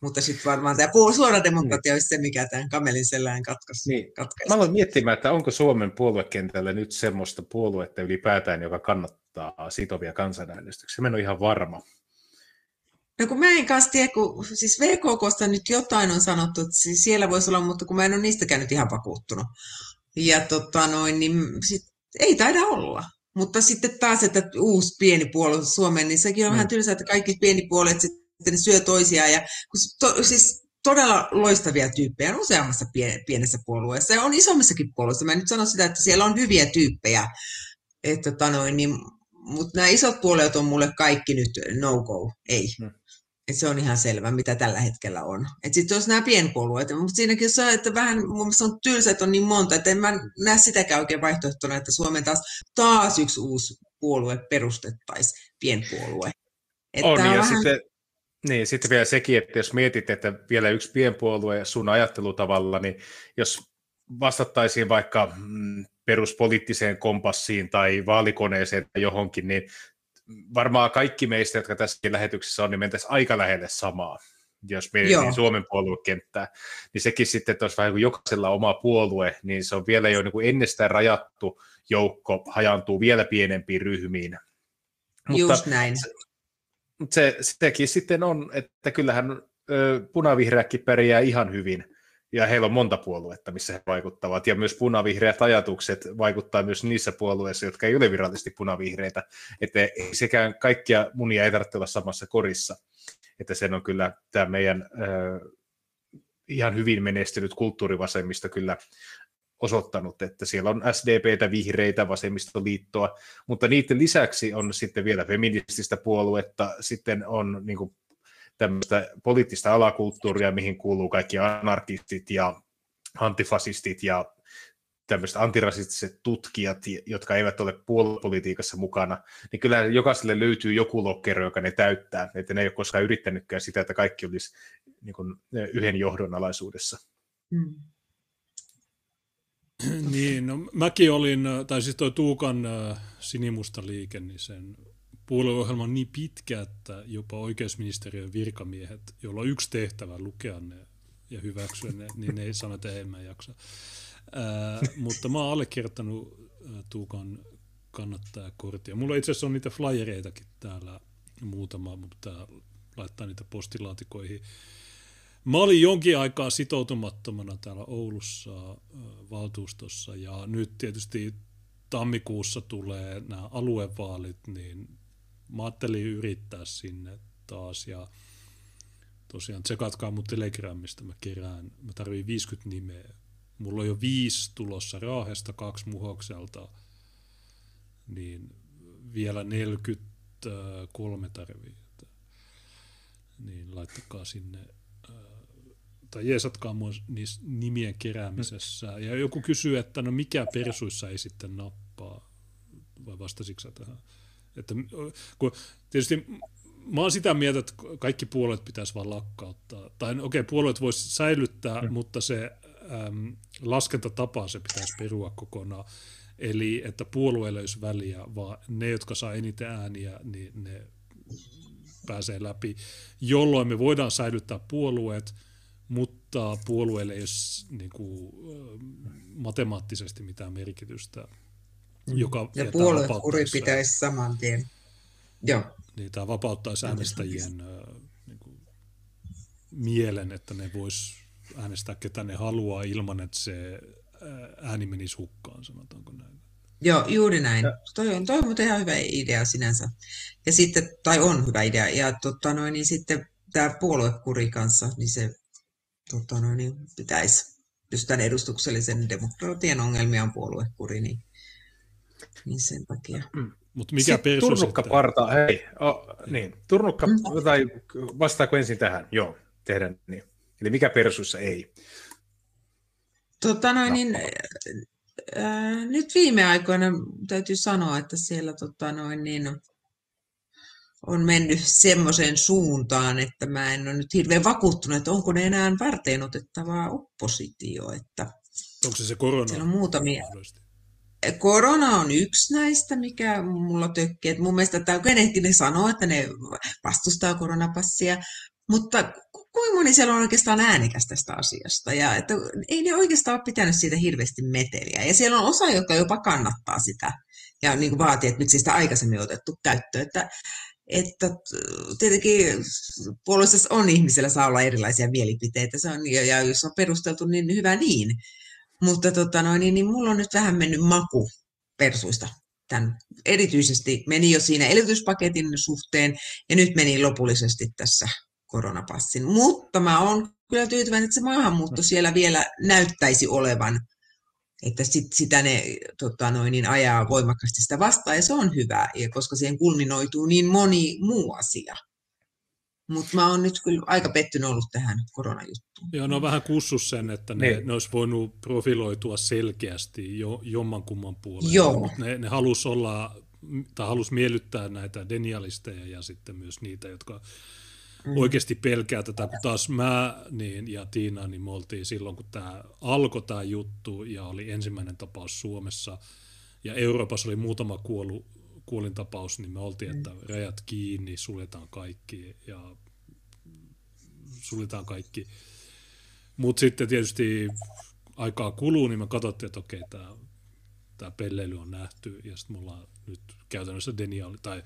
Speaker 1: Mutta sitten varmaan tämä suora demokratia olisi se, mikä tämän kamelin sellään katkaisi. Niin.
Speaker 3: Mä aloin miettimään, että onko Suomen puoluekentällä nyt semmoista puoluetta ylipäätään, joka kannattaa sitovia kansanäänestyksiä. Mä en ole ihan varma.
Speaker 1: No kun mä en kanssa tiedä, kun siis VKKsta nyt jotain on sanottu, että siellä voisi olla, mutta kun mä en ole niistäkään nyt ihan vakuuttunut. Ja tota noin, niin sit, ei taida olla. Mutta sitten taas, että uusi pieni puolue Suomeen, niin sekin on mm. vähän tylsää, että kaikki pieni puolet sitten syö toisiaan. Ja, to, siis todella loistavia tyyppejä on useammassa pienessä puolueessa ja on isommassakin puolueessa. Mä en nyt sano sitä, että siellä on hyviä tyyppejä, että, tota noin, niin, mutta nämä isot puolueet on mulle kaikki nyt no-go, ei. Et se on ihan selvä, mitä tällä hetkellä on. Sitten olisi nämä pienpuolueet, mutta siinäkin on että vähän mun mielestä on tylsä, että on niin monta, että en mä näe sitäkään oikein vaihtoehtona, että Suomen taas taas yksi uusi puolue perustettaisiin, pienpuolue.
Speaker 3: Että on, ja vähän... sitten, niin, sitten vielä sekin, että jos mietit, että vielä yksi pienpuolue sun ajattelutavalla, niin jos vastattaisiin vaikka mm, peruspoliittiseen kompassiin tai vaalikoneeseen tai johonkin, niin varmaan kaikki meistä, jotka tässä lähetyksessä on, niin mentäisiin aika lähelle samaa, jos mietitään Suomen puoluekenttää. Niin sekin sitten, että olisi vähän kuin jokaisella oma puolue, niin se on vielä jo niin kuin ennestään rajattu joukko, hajantuu vielä pienempiin ryhmiin.
Speaker 1: Just näin.
Speaker 3: Se, se, sekin sitten on, että kyllähän ö, punavihreäkin pärjää ihan hyvin – ja heillä on monta puoluetta, missä he vaikuttavat, ja myös punavihreät ajatukset vaikuttaa myös niissä puolueissa, jotka ei ole virallisesti punavihreitä, että sekään kaikkia munia ei tarvitse olla samassa korissa, että sen on kyllä tämä meidän äh, ihan hyvin menestynyt kulttuurivasemmista kyllä osoittanut, että siellä on SDPtä, vihreitä, vasemmistoliittoa, mutta niiden lisäksi on sitten vielä feminististä puoluetta, sitten on niin kuin tämmöistä poliittista alakulttuuria, mihin kuuluu kaikki anarkistit ja antifasistit ja tämmöiset antirasistiset tutkijat, jotka eivät ole puoluepolitiikassa mukana, niin kyllä jokaiselle löytyy joku lokkero, joka ne täyttää, että ne ei ole koskaan yrittänytkään sitä, että kaikki olisi niin kuin, yhden johdon alaisuudessa. Mm.
Speaker 2: Niin, no mäkin olin, tai siis toi Tuukan sinimusta liike, niin sen puolueohjelma on niin pitkä, että jopa oikeusministeriön virkamiehet, joilla on yksi tehtävä lukea ne ja hyväksyä ne, niin ne ei sano, että ei mä jaksa. Ää, mutta mä oon allekirjoittanut Tuukan kannattajakorttia. Mulla itse asiassa on niitä flyereitakin täällä muutama, mutta laittaa niitä postilaatikoihin. Mä olin jonkin aikaa sitoutumattomana täällä Oulussa valtuustossa ja nyt tietysti tammikuussa tulee nämä aluevaalit, niin mä ajattelin yrittää sinne taas ja tosiaan tsekatkaa mun Telegramista, mä kerään, mä tarviin 50 nimeä. Mulla on jo viisi tulossa Raahesta, kaksi Muhokselta, niin vielä 43 tarvii. Niin laittakaa sinne tai jeesatkaa mua nimien keräämisessä. Ja joku kysyy, että no mikä persuissa ei sitten nappaa, vai vastasitko tähän? Että, kun tietysti mä oon sitä mieltä, että kaikki puolueet pitäisi vaan lakkauttaa. Tai okei, okay, puolueet voisi säilyttää, mm. mutta se äm, laskentatapa se pitäisi perua kokonaan. Eli että puolueille olisi väliä, vaan ne, jotka saa eniten ääniä, niin ne pääsee läpi, jolloin me voidaan säilyttää puolueet, mutta puolueelle ei ole niin kuin, matemaattisesti mitään merkitystä.
Speaker 1: Joka ja puoluekuri pitäisi saman tien. Joo.
Speaker 2: Niin, tämä vapauttaisi äänestäjien niin kuin, mielen, että ne vois äänestää ketä ne haluaa ilman, että se ääni menisi hukkaan, sanotaanko näin.
Speaker 1: Joo, juuri näin. Toi on, toi on muuten ihan hyvä idea sinänsä. Ja sitten, tai on hyvä idea. Ja tota noin, niin sitten tämä puoluekuri kanssa, niin se tota noin, niin pitäisi, jos tämän edustuksellisen demokratian ongelmia on puoluekuri, niin, niin sen takia. Mm.
Speaker 3: Mutta mikä Turnukka parta, hei, oh, niin, Turnukka, mm. tai vastaako ensin tähän? Joo, tehdään niin. Eli mikä persuissa ei?
Speaker 1: Tota noin, no. niin, äh, nyt viime aikoina täytyy sanoa, että siellä tota noin, niin, on mennyt semmoiseen suuntaan, että mä en ole nyt hirveän vakuuttunut, että onko ne enää varteen otettavaa oppositio. Että
Speaker 2: onko se se korona? Siellä
Speaker 1: on muutamia. Korona on yksi näistä, mikä mulla tökkii. Että mun mielestä tämä ne sanoo, että ne vastustaa koronapassia, mutta kuinka moni siellä on oikeastaan äänekäs tästä asiasta? Ja että ei ne oikeastaan ole pitänyt siitä hirveästi meteliä. Ja siellä on osa, jotka jopa kannattaa sitä ja niin kuin vaatii, että miksi sitä aikaisemmin otettu käyttöön. Että että tietenkin puolueessa on ihmisellä saa olla erilaisia mielipiteitä, se on, ja jos on perusteltu, niin hyvä niin. Mutta tota noin, niin, niin mulla on nyt vähän mennyt maku persuista. Tämän erityisesti meni jo siinä elvytyspaketin suhteen ja nyt meni lopullisesti tässä koronapassin. Mutta mä oon kyllä tyytyväinen, että se maahanmuutto siellä vielä näyttäisi olevan että sit, sitä ne tota noin, niin ajaa voimakkaasti sitä vastaan, ja se on hyvä, ja koska siihen kulminoituu niin moni muu asia. Mutta mä oon nyt kyllä aika pettynyt ollut tähän koronajuttuun.
Speaker 2: Joo, ne on vähän kussus sen, että ne, ne. ne olisi voinut profiloitua selkeästi jo, jommankumman puolelle.
Speaker 1: Joo.
Speaker 2: Mutta ne, ne halusi olla, tai halusi miellyttää näitä denialisteja ja sitten myös niitä, jotka mm. oikeasti pelkää tätä, kun taas mä niin, ja Tiina, niin me oltiin silloin, kun tämä alkoi tämä juttu ja oli ensimmäinen tapaus Suomessa ja Euroopassa oli muutama kuollut kuolintapaus, niin me oltiin, että mm. rajat kiinni, suljetaan kaikki ja suljetaan kaikki. Mutta sitten tietysti aikaa kuluu, niin me katsottiin, että okei, tämä tämä pelleily on nähty, ja sitten me ollaan nyt käytännössä deniaali, tai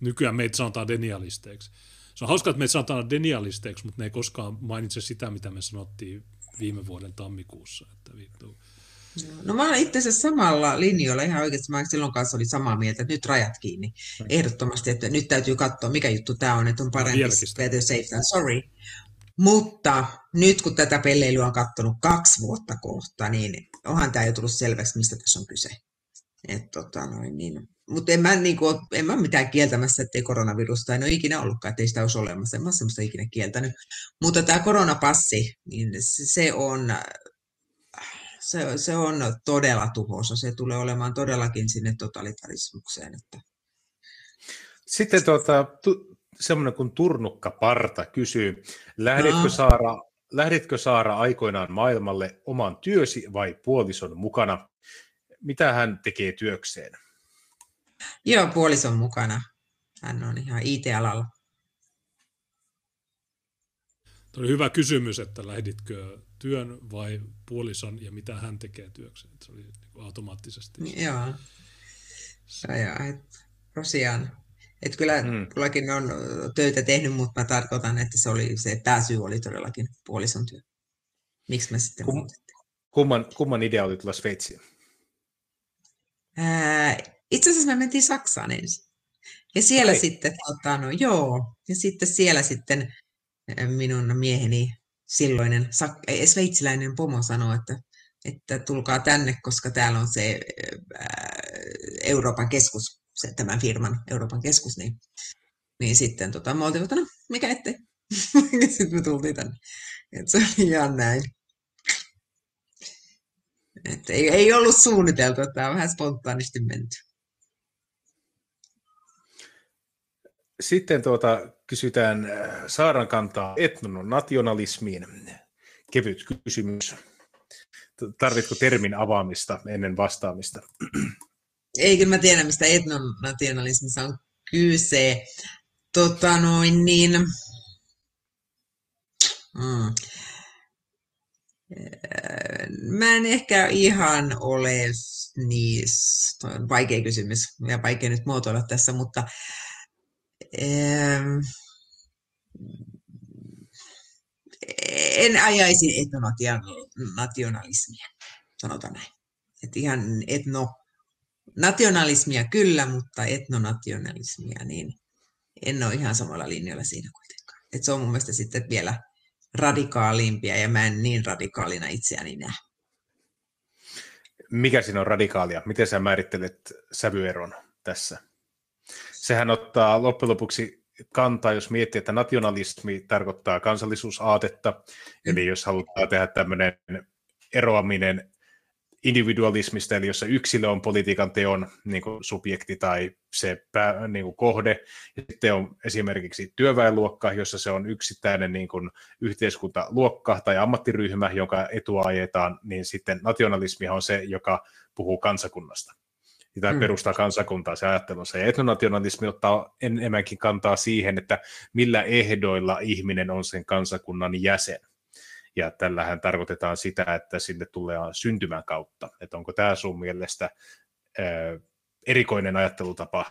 Speaker 2: nykyään meitä sanotaan denialisteiksi se on hauska, että me sanotaan denialisteiksi, mutta ne ei koskaan mainitse sitä, mitä me sanottiin viime vuoden tammikuussa. Että vittu.
Speaker 1: No mä olen itse asiassa samalla linjoilla ihan oikeasti. Mä silloin kanssa oli samaa mieltä, että nyt rajat kiinni. Ehdottomasti, että nyt täytyy katsoa, mikä juttu tämä on, että on parempi no, better safe than sorry. Mutta nyt kun tätä pelleilyä on katsonut kaksi vuotta kohta, niin onhan tämä jo tullut selväksi, mistä tässä on kyse. Et, tota, noin, niin, mutta en mä, niin kuin, en mä mitään kieltämässä, ettei koronavirusta en ole ikinä ollutkaan, ettei sitä olisi olemassa. En mä semmoista ikinä kieltänyt. Mutta tämä koronapassi, niin se on, se, se on todella tuhoisa. Se tulee olemaan todellakin sinne totalitarismukseen. Että.
Speaker 3: Sitten tuota, tu, semmoinen kuin Turnukka Parta kysyy, lähdetkö, no. Saara, lähdetkö Saara aikoinaan maailmalle oman työsi vai puolison mukana? Mitä hän tekee työkseen?
Speaker 1: Joo, puolison mukana. hän on ihan IT-alalla.
Speaker 2: Tuo oli hyvä kysymys, että lähditkö työn vai puolison ja mitä hän tekee työkseen. Se oli niin automaattisesti.
Speaker 1: Joo. Ja, et, tosiaan. Et kyllä kylläkin on töitä tehnyt, mutta mä tarkoitan, että se, oli, se pääsyy oli todellakin puolison työ. Miksi mä sitten Kum,
Speaker 3: kumman, kumman idea oli tulla Sveitsiin?
Speaker 1: Ää, itse asiassa me mentiin Saksaan ensin. Ja siellä Ai. sitten, tota, no joo, ja sitten siellä sitten minun mieheni silloinen sveitsiläinen pomo sanoi, että, että tulkaa tänne, koska täällä on se Euroopan keskus, se, tämän firman Euroopan keskus, niin, niin sitten tota, me oltiin, että no, mikä ettei. [laughs] sitten me tultiin tänne. Et se oli ihan näin. Et ei, ei ollut suunniteltu, että tämä on vähän spontaanisti menty.
Speaker 3: Sitten tuota, kysytään äh, Saaran kantaa etnonationalismiin. Kevyt kysymys. Tarvitko termin avaamista ennen vastaamista?
Speaker 1: Ei, kyllä mä tiedän, mistä etnonationalismissa on kyse. Tota noin niin... Mm. Mä en ehkä ihan ole niin, vaikea kysymys ja vaikea nyt muotoilla tässä, mutta en ajaisi etnonationalismia, sanotaan näin. Et ihan etno, nationalismia kyllä, mutta etnonationalismia, niin en ole ihan samalla linjalla siinä kuitenkaan. Et se on mun mielestä sitten vielä radikaalimpia ja mä en niin radikaalina itseäni näe.
Speaker 3: Mikä siinä on radikaalia? Miten sä määrittelet sävyeron tässä? Sehän ottaa loppujen lopuksi kantaa, jos miettii, että nationalismi tarkoittaa kansallisuusaatetta, mm. eli jos halutaan tehdä tämmöinen eroaminen individualismista, eli jossa yksilö on politiikan teon niin kuin subjekti tai se pää, niin kuin kohde, ja sitten on esimerkiksi työväenluokka, jossa se on yksittäinen niin kuin yhteiskuntaluokka tai ammattiryhmä, jonka etua ajetaan, niin sitten nationalismi on se, joka puhuu kansakunnasta tai mm. perustaa kansakuntaa se ajattelunsa. Ja etnonationalismi ottaa enemmänkin kantaa siihen, että millä ehdoilla ihminen on sen kansakunnan jäsen. Ja tällähän tarkoitetaan sitä, että sinne tulee syntymän kautta. Että onko tämä sun mielestä ää, erikoinen ajattelutapa?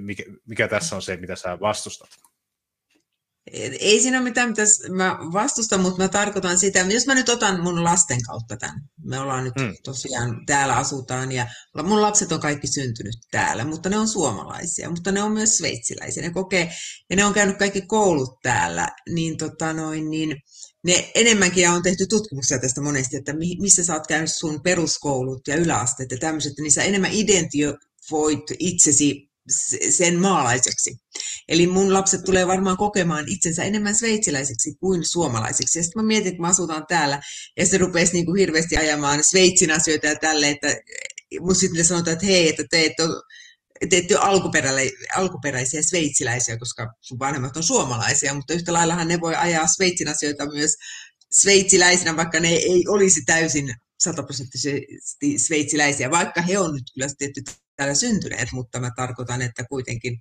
Speaker 3: Mikä, mikä tässä on se, mitä sä vastustat?
Speaker 1: Ei siinä ole mitään, mitä mä vastustan, mutta mä tarkoitan sitä, jos mä nyt otan mun lasten kautta tämän. Me ollaan nyt mm. tosiaan, täällä asutaan ja mun lapset on kaikki syntynyt täällä, mutta ne on suomalaisia, mutta ne on myös sveitsiläisiä. Ne kokee, ja ne on käynyt kaikki koulut täällä, niin, tota noin, niin ne enemmänkin on tehty tutkimuksia tästä monesti, että missä sä oot käynyt sun peruskoulut ja yläasteet ja tämmöiset, niin sä enemmän identifioit itsesi sen maalaiseksi. Eli mun lapset tulee varmaan kokemaan itsensä enemmän sveitsiläiseksi kuin suomalaiseksi. Ja sitten mä mietin, että mä asutaan täällä, ja se rupesi niin kuin hirveästi ajamaan Sveitsin asioita ja tälle, että mun sitten sanotaan, että hei, että te ette ole te ette ole alkuperäisiä sveitsiläisiä, koska sun vanhemmat on suomalaisia, mutta yhtä laillahan ne voi ajaa Sveitsin asioita myös sveitsiläisinä, vaikka ne ei olisi täysin sataprosenttisesti sveitsiläisiä, vaikka he on nyt kyllä tietty täällä syntyneet, mutta mä tarkoitan, että kuitenkin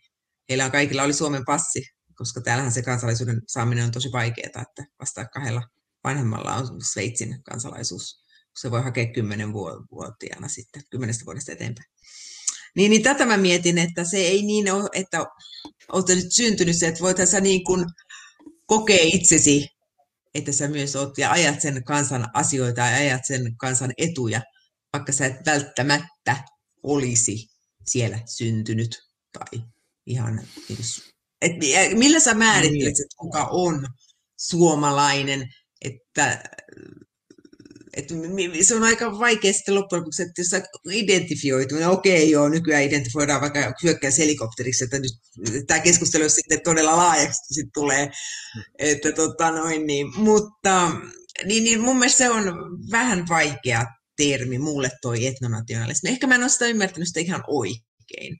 Speaker 1: heillä kaikilla oli Suomen passi, koska täällähän se kansalaisuuden saaminen on tosi vaikeaa, että vasta kahdella vanhemmalla on Sveitsin kansalaisuus, se voi hakea kymmenen vuotiaana sitten, kymmenestä vuodesta eteenpäin. Niin, niin tätä mä mietin, että se ei niin ole, että olet nyt syntynyt se, että voit sä niin kuin kokea itsesi, että sä myös oot ja ajat sen kansan asioita ja ajat sen kansan etuja, vaikka sä et välttämättä olisi siellä syntynyt tai ihan, et millä sä määrittelet, niin. että kuka on suomalainen, että, että se on aika vaikea sitten loppujen lopuksi, että jos sä identifioitu, no okei joo, nykyään identifioidaan vaikka hyökkäyshelikopteriksi, että nyt tämä keskustelu sitten todella laajaksi sitten tulee, että tota noin niin, mutta niin, niin mun mielestä se on vähän vaikea termi mulle toi etnonationalismi. Ehkä mä en ole sitä ymmärtänyt sitä ihan oikein.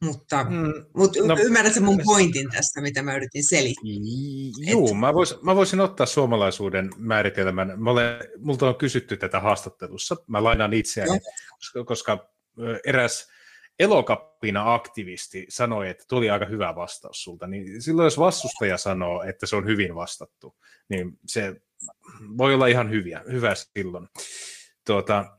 Speaker 1: Mutta, mm, mutta no, ymmärrätkö mun pointin tästä, mitä mä yritin selittää?
Speaker 3: Joo, Et... mä, vois, mä voisin ottaa suomalaisuuden määritelmän. Mä olen, multa on kysytty tätä haastattelussa. Mä lainaan itseäni, koska, koska eräs elokapina-aktivisti sanoi, että tuli aika hyvä vastaus sulta, niin silloin jos vastustaja sanoo, että se on hyvin vastattu, niin se voi olla ihan hyviä, hyvä silloin. Tuota,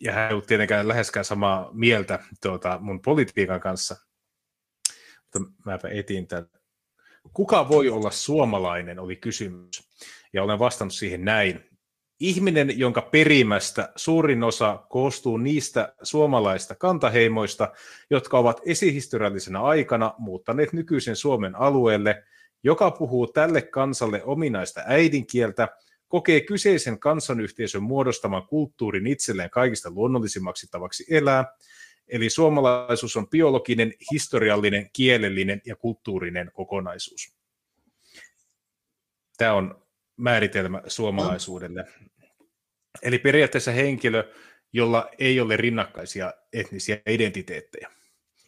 Speaker 3: ja hän ei ollut tietenkään läheskään samaa mieltä tuota, mun politiikan kanssa, mutta mäpä etin tämän. Kuka voi olla suomalainen, oli kysymys. Ja olen vastannut siihen näin. Ihminen, jonka perimästä suurin osa koostuu niistä suomalaista kantaheimoista, jotka ovat esihistoriallisena aikana muuttaneet nykyisen Suomen alueelle, joka puhuu tälle kansalle ominaista äidinkieltä, kokee kyseisen kansanyhteisön muodostaman kulttuurin itselleen kaikista luonnollisimmaksi tavaksi elää, eli suomalaisuus on biologinen, historiallinen, kielellinen ja kulttuurinen kokonaisuus. Tämä on määritelmä suomalaisuudelle. Eli periaatteessa henkilö, jolla ei ole rinnakkaisia etnisiä identiteettejä.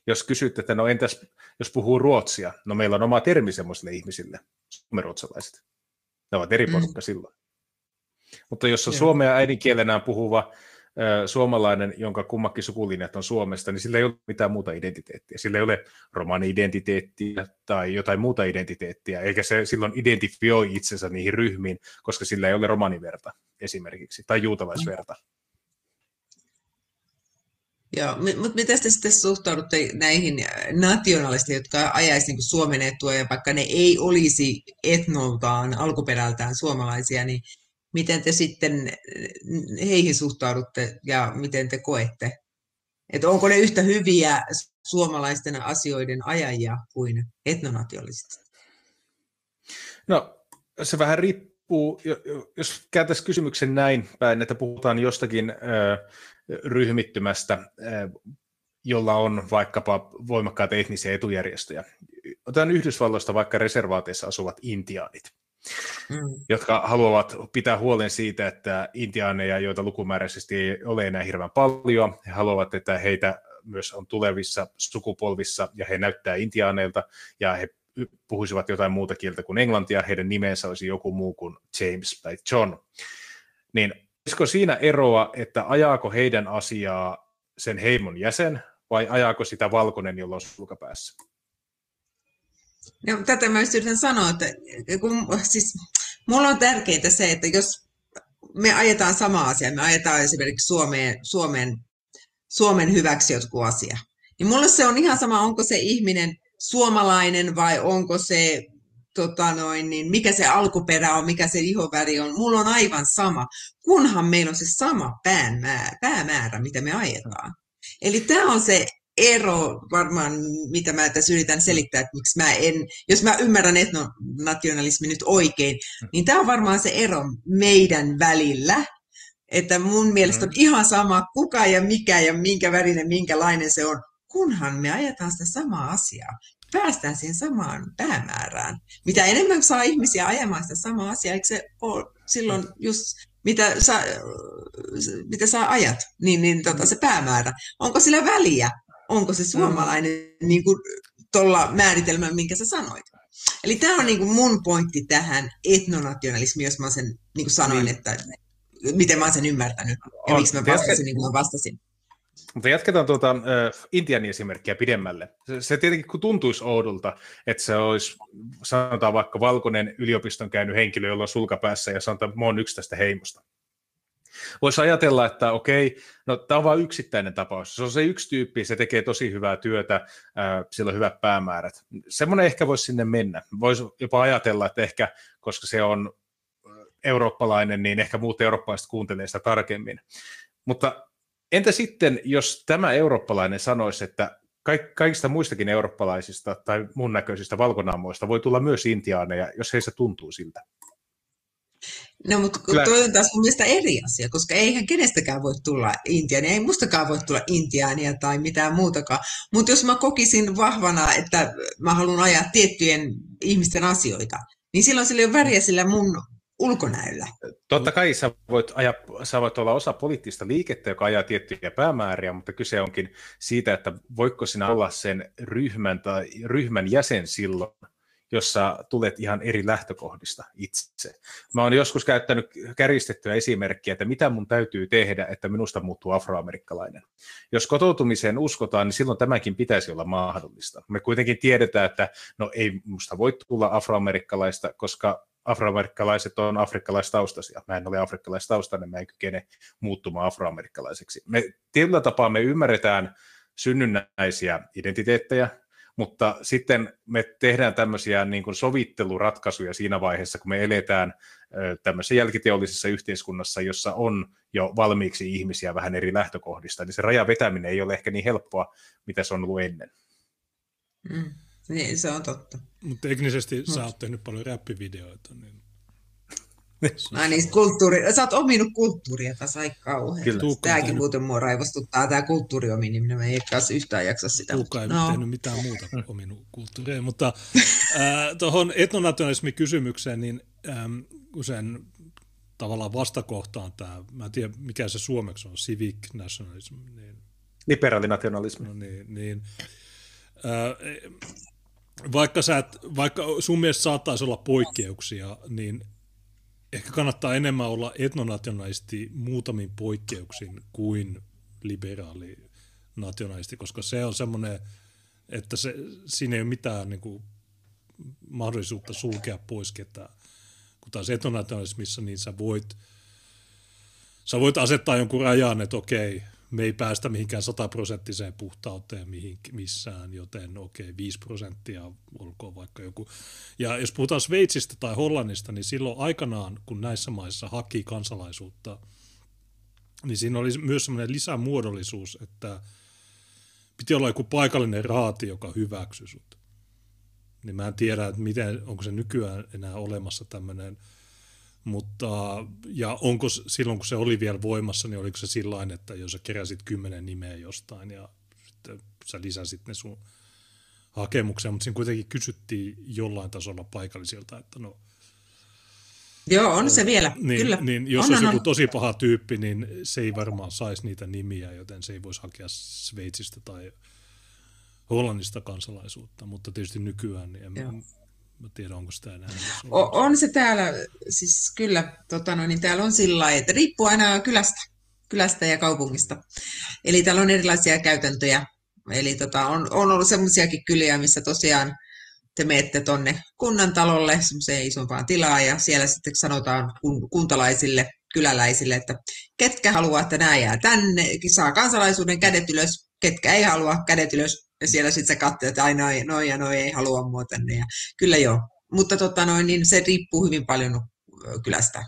Speaker 3: Jos kysytte, että no entäs jos puhuu ruotsia, no meillä on oma termi semmoisille ihmisille, suomenruotsalaiset. Ne ovat eri mm. porukka mm. silloin. Mutta jos on Joo. suomea äidinkielenään puhuva suomalainen, jonka kummakin sukulinjat on Suomesta, niin sillä ei ole mitään muuta identiteettiä. Sillä ei ole romani-identiteettiä tai jotain muuta identiteettiä, eikä se silloin identifioi itsensä niihin ryhmiin, koska sillä ei ole romaniverta esimerkiksi, tai juutalaisverta.
Speaker 1: Joo, mutta miten te sitten suhtaudutte näihin nationalisteihin, jotka ajaisivat niin Suomen etua, ja vaikka ne ei olisi etnoltaan, alkuperältään suomalaisia, niin miten te sitten heihin suhtaudutte ja miten te koette? Että onko ne yhtä hyviä suomalaisten asioiden ajajia kuin etnonationalistit?
Speaker 3: No, se vähän riippuu, jos kääntäisiin kysymyksen näin päin, että puhutaan jostakin ryhmittymästä, jolla on vaikkapa voimakkaita etnisiä etujärjestöjä. Otetaan Yhdysvalloista vaikka reservaateissa asuvat intiaanit mm. jotka haluavat pitää huolen siitä, että intiaaneja, joita lukumääräisesti ei ole enää hirveän paljon, he haluavat, että heitä myös on tulevissa sukupolvissa ja he näyttää intiaaneilta ja he puhuisivat jotain muuta kieltä kuin englantia, heidän nimensä olisi joku muu kuin James tai John. Niin olisiko siinä eroa, että ajaako heidän asiaa sen heimon jäsen vai ajaako sitä valkoinen, jolla on sulkapäässä?
Speaker 1: No, tätä mä yritän sanoa, että kun, siis, mulla on tärkeintä se, että jos me ajetaan sama asia, me ajetaan esimerkiksi Suomeen, Suomen, Suomen hyväksi jotkut asia, niin mulle se on ihan sama, onko se ihminen suomalainen vai onko se, tota noin, niin mikä se alkuperä on, mikä se ihoväri on. Mulla on aivan sama, kunhan meillä on se sama päämäärä, päämäärä mitä me ajetaan. Eli tämä on se ero varmaan, mitä mä tässä yritän selittää, että miksi mä en, jos mä ymmärrän etnonationalismi nyt oikein, niin tämä on varmaan se ero meidän välillä, että mun mielestä on mm. ihan sama kuka ja mikä ja minkä värinen, minkälainen se on, kunhan me ajetaan sitä samaa asiaa. Päästään siihen samaan päämäärään. Mitä enemmän saa ihmisiä ajamaan sitä samaa asiaa, eikö se ole silloin just mitä sä, mitä sä ajat, niin, niin tota, se päämäärä. Onko sillä väliä, onko se suomalainen mm. niin kuin tuolla määritelmällä, minkä sä sanoit. Eli tämä on niin kuin mun pointti tähän etnonationalismiin, jos mä sen niin kuin sanoin, niin. että miten mä oon sen ymmärtänyt ja on. miksi mä vastasin niin kuin mä vastasin.
Speaker 3: Mutta jatketaan tuota uh, Intian esimerkkiä pidemmälle. Se, se tietenkin kun tuntuisi oudolta, että se olisi, sanotaan vaikka valkoinen yliopiston käynyt henkilö, jolla on sulkapäässä ja sanotaan, että mä oon yksi tästä heimosta. Voisi ajatella, että okei, no tämä on vain yksittäinen tapaus. Se on se yksi tyyppi, se tekee tosi hyvää työtä, sillä on hyvät päämäärät. Semmoinen ehkä voisi sinne mennä. Voisi jopa ajatella, että ehkä, koska se on eurooppalainen, niin ehkä muut eurooppalaiset kuuntelee sitä tarkemmin. Mutta entä sitten, jos tämä eurooppalainen sanoisi, että kaikista muistakin eurooppalaisista tai mun näköisistä valkonaamoista voi tulla myös intiaaneja, jos heistä tuntuu siltä?
Speaker 1: No, mutta Kyllä. toi on taas mun mielestä eri asia, koska eihän kenestäkään voi tulla intiaania, ei mustakaan voi tulla intiaania tai mitään muutakaan. Mutta jos mä kokisin vahvana, että mä haluan ajaa tiettyjen ihmisten asioita, niin silloin sillä on väriä sillä mun ulkonäöllä.
Speaker 3: Totta kai sä voit, ajaa, sä voit olla osa poliittista liikettä, joka ajaa tiettyjä päämääriä, mutta kyse onkin siitä, että voiko sinä olla sen ryhmän tai ryhmän jäsen silloin, jossa tulet ihan eri lähtökohdista itse. Mä oon joskus käyttänyt kärjistettyä esimerkkiä, että mitä mun täytyy tehdä, että minusta muuttuu afroamerikkalainen. Jos kotoutumiseen uskotaan, niin silloin tämäkin pitäisi olla mahdollista. Me kuitenkin tiedetään, että no ei musta voi tulla afroamerikkalaista, koska afroamerikkalaiset on afrikkalaistaustaisia. Mä en ole afrikkalaistaustainen, mä en kykene muuttumaan afroamerikkalaiseksi. Me tietyllä tapaa me ymmärretään synnynnäisiä identiteettejä, mutta sitten me tehdään tämmöisiä niin kuin sovitteluratkaisuja siinä vaiheessa, kun me eletään tämmöisessä jälkiteollisessa yhteiskunnassa, jossa on jo valmiiksi ihmisiä vähän eri lähtökohdista, niin se raja vetäminen ei ole ehkä niin helppoa, mitä se on ollut ennen.
Speaker 1: Mm, niin, se on totta.
Speaker 2: Mutta teknisesti Mut. sä oot tehnyt paljon räppivideoita, niin
Speaker 1: Ai niin, kulttuuri. Sä oot ominut kulttuuria tässä aika kauhean. Tämäkin tehnyt... muuten mua raivostuttaa, tämä kulttuuriominiminen. Mä ei kanssa yhtään jaksa sitä.
Speaker 2: Tuukka ei no. tehnyt mitään muuta kuin ominut kulttuuria. Mutta äh, tuohon etnonationalismin kysymykseen, niin ähm, usein tavallaan vastakohtaan tämä, mä en tiedä mikä se suomeksi on, civic nationalism. Niin,
Speaker 3: Liberaalinationalismi.
Speaker 2: No niin, niin äh, vaikka, sä et, vaikka sun mielestä saattaisi olla poikkeuksia, niin ehkä kannattaa enemmän olla etnonationalisti muutamin poikkeuksin kuin liberaali nationalisti, koska se on semmoinen, että se, siinä ei ole mitään niin kuin, mahdollisuutta sulkea pois ketään. Kun taas etnonationalismissa, niin sä voit, sä voit asettaa jonkun rajan, että okei, me ei päästä mihinkään sataprosenttiseen puhtauteen mihin, missään, joten okei, okay, 5 prosenttia olkoon vaikka joku. Ja jos puhutaan Sveitsistä tai Hollannista, niin silloin aikanaan, kun näissä maissa haki kansalaisuutta, niin siinä oli myös semmoinen lisämuodollisuus, että piti olla joku paikallinen raati, joka hyväksyi sut. Niin mä en tiedä, että miten, onko se nykyään enää olemassa tämmöinen – mutta, ja onko silloin, kun se oli vielä voimassa, niin oliko se sillä että jos sä keräsit kymmenen nimeä jostain ja sitten sä lisäsit ne sun hakemuksen, mutta siinä kuitenkin kysyttiin jollain tasolla paikallisilta, että no
Speaker 1: Joo, on se vielä,
Speaker 2: niin,
Speaker 1: kyllä.
Speaker 2: Niin jos on, olisi on, joku tosi paha tyyppi, niin se ei varmaan saisi niitä nimiä, joten se ei voisi hakea Sveitsistä tai Hollannista kansalaisuutta, mutta tietysti nykyään niin en, Mä tiedän, onko sitä enää.
Speaker 1: On, on se täällä, siis kyllä, tota no, niin täällä on sillä lailla, että riippuu aina kylästä, kylästä ja kaupungista. Eli täällä on erilaisia käytäntöjä. Eli tota, on, on ollut semmoisiakin kyliä, missä tosiaan te menette tuonne kunnantalolle, semmoiseen isompaan tilaa, ja siellä sitten sanotaan kuntalaisille, kyläläisille, että ketkä haluaa, että nämä jää tänne, saa kansalaisuuden kädet ylös, ketkä ei halua kädet ylös, ja siellä sitten sä katsoit, että ai noi, noi ja noi ei halua mua tänne. Ja kyllä joo. Mutta tota noin, niin se riippuu hyvin paljon kylästä.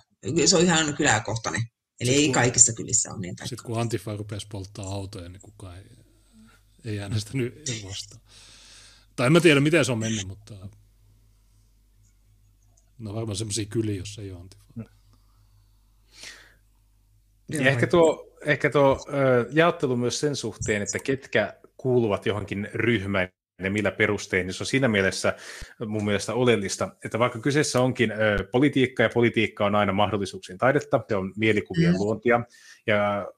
Speaker 1: Se on ihan kyläkohtainen. Eli sitten ei kun, kaikissa kylissä ole niin.
Speaker 2: Sitten kun Antifa rupesi polttaa autoja, niin kukaan ei, ei äänestänyt vastaan. Tai en mä tiedä, miten se on mennyt, mutta no varmaan semmoisia kyliä, jos ei ole Antifa. No.
Speaker 3: Ja ehkä tuo, ehkä tuo ö, jaottelu myös sen suhteen, että ketkä kuuluvat johonkin ryhmään ja millä perustein, niin se on siinä mielessä mun mielestä oleellista, että vaikka kyseessä onkin ö, politiikka, ja politiikka on aina mahdollisuuksien taidetta, se on mielikuvien mm. luontia ja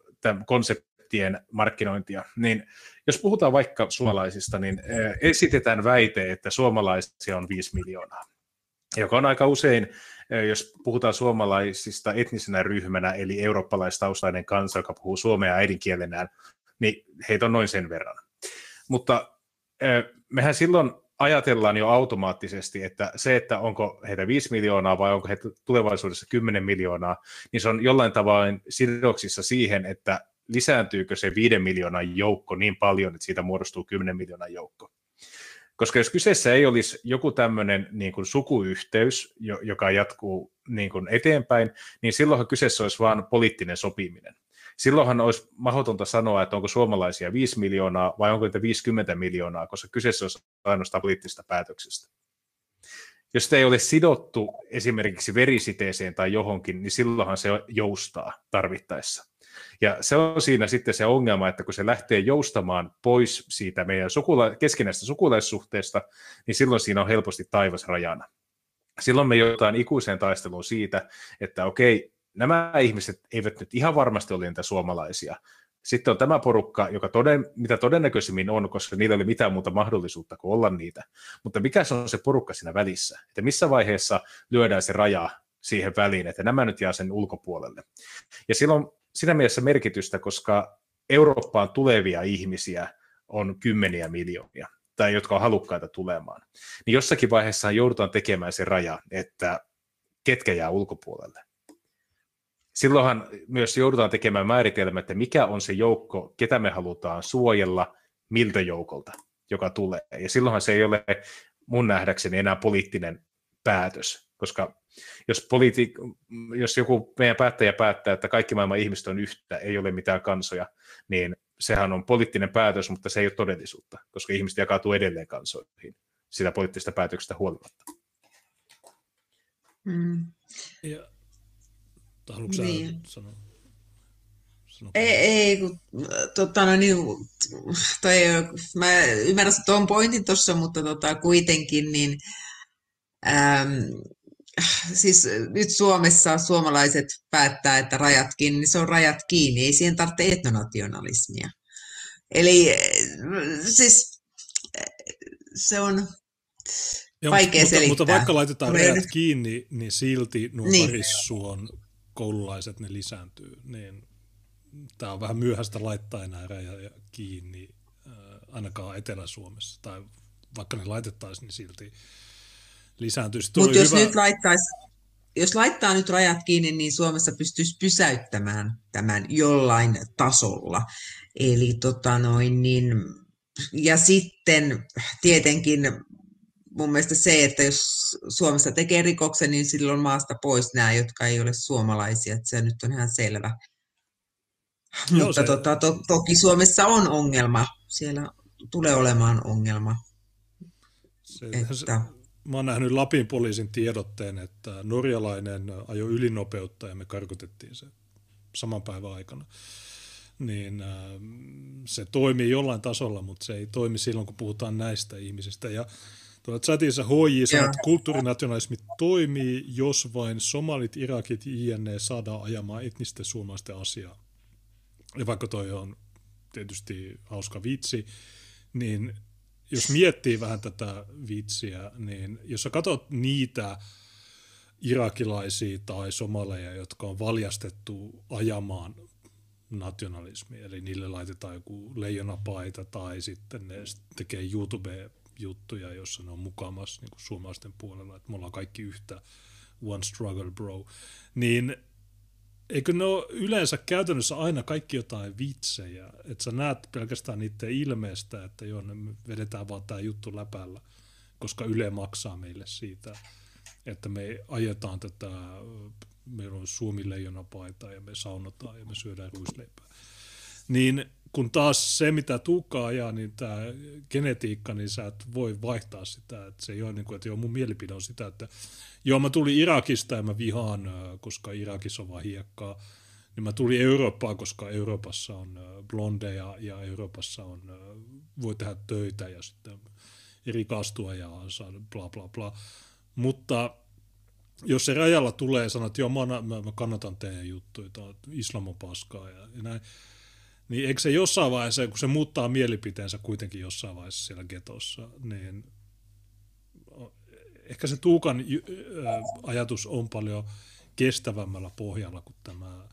Speaker 3: konseptien markkinointia, niin jos puhutaan vaikka suomalaisista, niin ö, esitetään väite, että suomalaisia on 5 miljoonaa, joka on aika usein, jos puhutaan suomalaisista etnisenä ryhmänä, eli eurooppalaistaustainen kansa, joka puhuu suomea äidinkielenään, niin heitä on noin sen verran. Mutta mehän silloin ajatellaan jo automaattisesti, että se, että onko heitä 5 miljoonaa vai onko heitä tulevaisuudessa 10 miljoonaa, niin se on jollain tavalla sidoksissa siihen, että lisääntyykö se 5 miljoonan joukko niin paljon, että siitä muodostuu 10 miljoonan joukko. Koska jos kyseessä ei olisi joku tämmöinen niin kuin sukuyhteys, joka jatkuu niin kuin eteenpäin, niin silloinhan kyseessä olisi vain poliittinen sopiminen silloinhan olisi mahdotonta sanoa, että onko suomalaisia 5 miljoonaa vai onko niitä 50 miljoonaa, koska kyseessä olisi ainoastaan poliittisesta päätöksestä. Jos sitä ei ole sidottu esimerkiksi verisiteeseen tai johonkin, niin silloinhan se joustaa tarvittaessa. Ja se on siinä sitten se ongelma, että kun se lähtee joustamaan pois siitä meidän sukula- keskinäistä sukulaissuhteesta, niin silloin siinä on helposti taivas rajana. Silloin me joudutaan ikuiseen taisteluun siitä, että okei, nämä ihmiset eivät nyt ihan varmasti ole niitä suomalaisia, Sitten on tämä porukka, joka toden, mitä todennäköisimmin on, koska niillä ole mitään muuta mahdollisuutta kuin olla niitä. Mutta mikä se on se porukka siinä välissä? Että missä vaiheessa lyödään se raja siihen väliin, että nämä nyt jää sen ulkopuolelle. Ja silloin siinä mielessä merkitystä, koska Eurooppaan tulevia ihmisiä on kymmeniä miljoonia, tai jotka on halukkaita tulemaan. Niin jossakin vaiheessa joudutaan tekemään se raja, että ketkä jää ulkopuolelle. Silloinhan myös joudutaan tekemään määritelmä, että mikä on se joukko, ketä me halutaan suojella, miltä joukolta, joka tulee. Ja silloinhan se ei ole mun nähdäkseni enää poliittinen päätös, koska jos, politi- jos joku meidän päättäjä päättää, että kaikki maailman ihmiset on yhtä, ei ole mitään kansoja, niin sehän on poliittinen päätös, mutta se ei ole todellisuutta, koska ihmiset jakautuu edelleen kansoihin sitä poliittisesta päätöksestä huolimatta.
Speaker 2: Mm. Ja, haluatko niin. sanoa?
Speaker 1: Ei, ei kun, tota, no niin, toi, mä ymmärrän tuon pointin tuossa, mutta tota, kuitenkin niin, äm, siis nyt Suomessa suomalaiset päättää, että rajat kiinni, niin se on rajat kiinni, ei siihen tarvitse etnonationalismia. Eli siis se on
Speaker 2: ja,
Speaker 1: vaikea
Speaker 2: mutta,
Speaker 1: selittää.
Speaker 2: Mutta vaikka laitetaan rajat kiinni, niin silti nuo niin. varissuon koululaiset ne lisääntyy. Niin tämä on vähän myöhäistä laittaa enää rajoja kiinni, äh, ainakaan Etelä-Suomessa. Tai vaikka ne laitettaisiin, niin silti lisääntyisi.
Speaker 1: Mutta jos hyvä... nyt laittaisi, jos laittaa nyt rajat kiinni, niin Suomessa pystyisi pysäyttämään tämän jollain tasolla. Eli tota noin, niin, ja sitten tietenkin mun mielestä se, että jos Suomessa tekee rikoksen, niin silloin maasta pois nämä, jotka ei ole suomalaisia. Että se nyt on ihan selvä. Joo, Mutta se... tota, to, toki Suomessa on ongelma. Siellä tulee olemaan ongelma.
Speaker 2: Se, että... se, mä oon nähnyt Lapin poliisin tiedotteen, että norjalainen ajoi ylinopeutta ja me karkotettiin se saman päivän aikana. Niin äh, se toimii jollain tasolla, mutta se ei toimi silloin, kun puhutaan näistä ihmisistä. Ja tuolla chatissa HJ sanoo, että kulttuurinationalismi toimii, jos vain somalit, irakit, INE saadaan ajamaan etnisten suomalaisten asiaa. Ja vaikka toi on tietysti hauska vitsi, niin jos miettii vähän tätä vitsiä, niin jos sä katsot niitä irakilaisia tai somaleja, jotka on valjastettu ajamaan nationalismia, eli niille laitetaan joku leijonapaita tai sitten ne tekee YouTube-juttuja, jossa ne on mukamassa niin suomalaisten puolella, että me ollaan kaikki yhtä one struggle bro, niin eikö ne ole yleensä käytännössä aina kaikki jotain vitsejä, että sä näet pelkästään niiden ilmeestä, että joo, me vedetään vaan tämä juttu läpällä, koska Yle maksaa meille siitä, että me ajetaan tätä, meillä on suomileijonapaita ja me saunotaan ja me syödään ruisleipää. Niin kun taas se, mitä Tuukka ajaa, niin tämä genetiikka, niin sä et voi vaihtaa sitä. Että se ei ole niin kuin, että joo, mun mielipide on sitä, että joo, mä tulin Irakista ja mä vihaan, koska Irakissa on vaan hiekkaa. Niin mä tulin Eurooppaan, koska Euroopassa on blondeja ja Euroopassa on, voi tehdä töitä ja sitten rikastua ja saada bla bla bla. Mutta jos se rajalla tulee ja sanoo, että joo, mä, mä, mä kannatan teidän juttuja, islam on paskaa ja, ja näin, niin eikö se jossain vaiheessa, kun se muuttaa mielipiteensä kuitenkin jossain vaiheessa siellä getossa, niin ehkä se Tuukan ajatus on paljon kestävämmällä pohjalla kuin tämä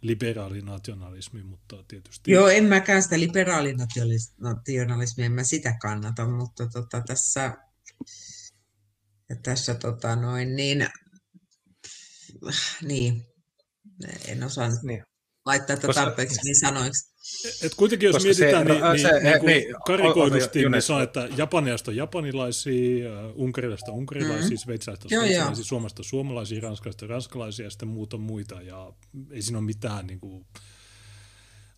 Speaker 2: liberaalinationalismi, mutta tietysti...
Speaker 1: Joo, en mäkään sitä liberaalinationalismia, en mä sitä kannata, mutta tota, tässä, tässä tota noin, niin, niin, en osaa niin laittaa tätä Koska, tarpeeksi niin sanoiksi.
Speaker 2: Et kuitenkin jos Koska mietitään, se, niin, niin, se, niin, niin, niin karikoidusti, niin saa, että japaniasta japanilaisia, unkarilaista unkarilaisia, mm-hmm. sveitsiläistä sveitsiläisiä, suomesta suomalaisia, ranskalaista ranskalaisia ja sitten muuta muita. Ja ei siinä ole mitään niin kuin,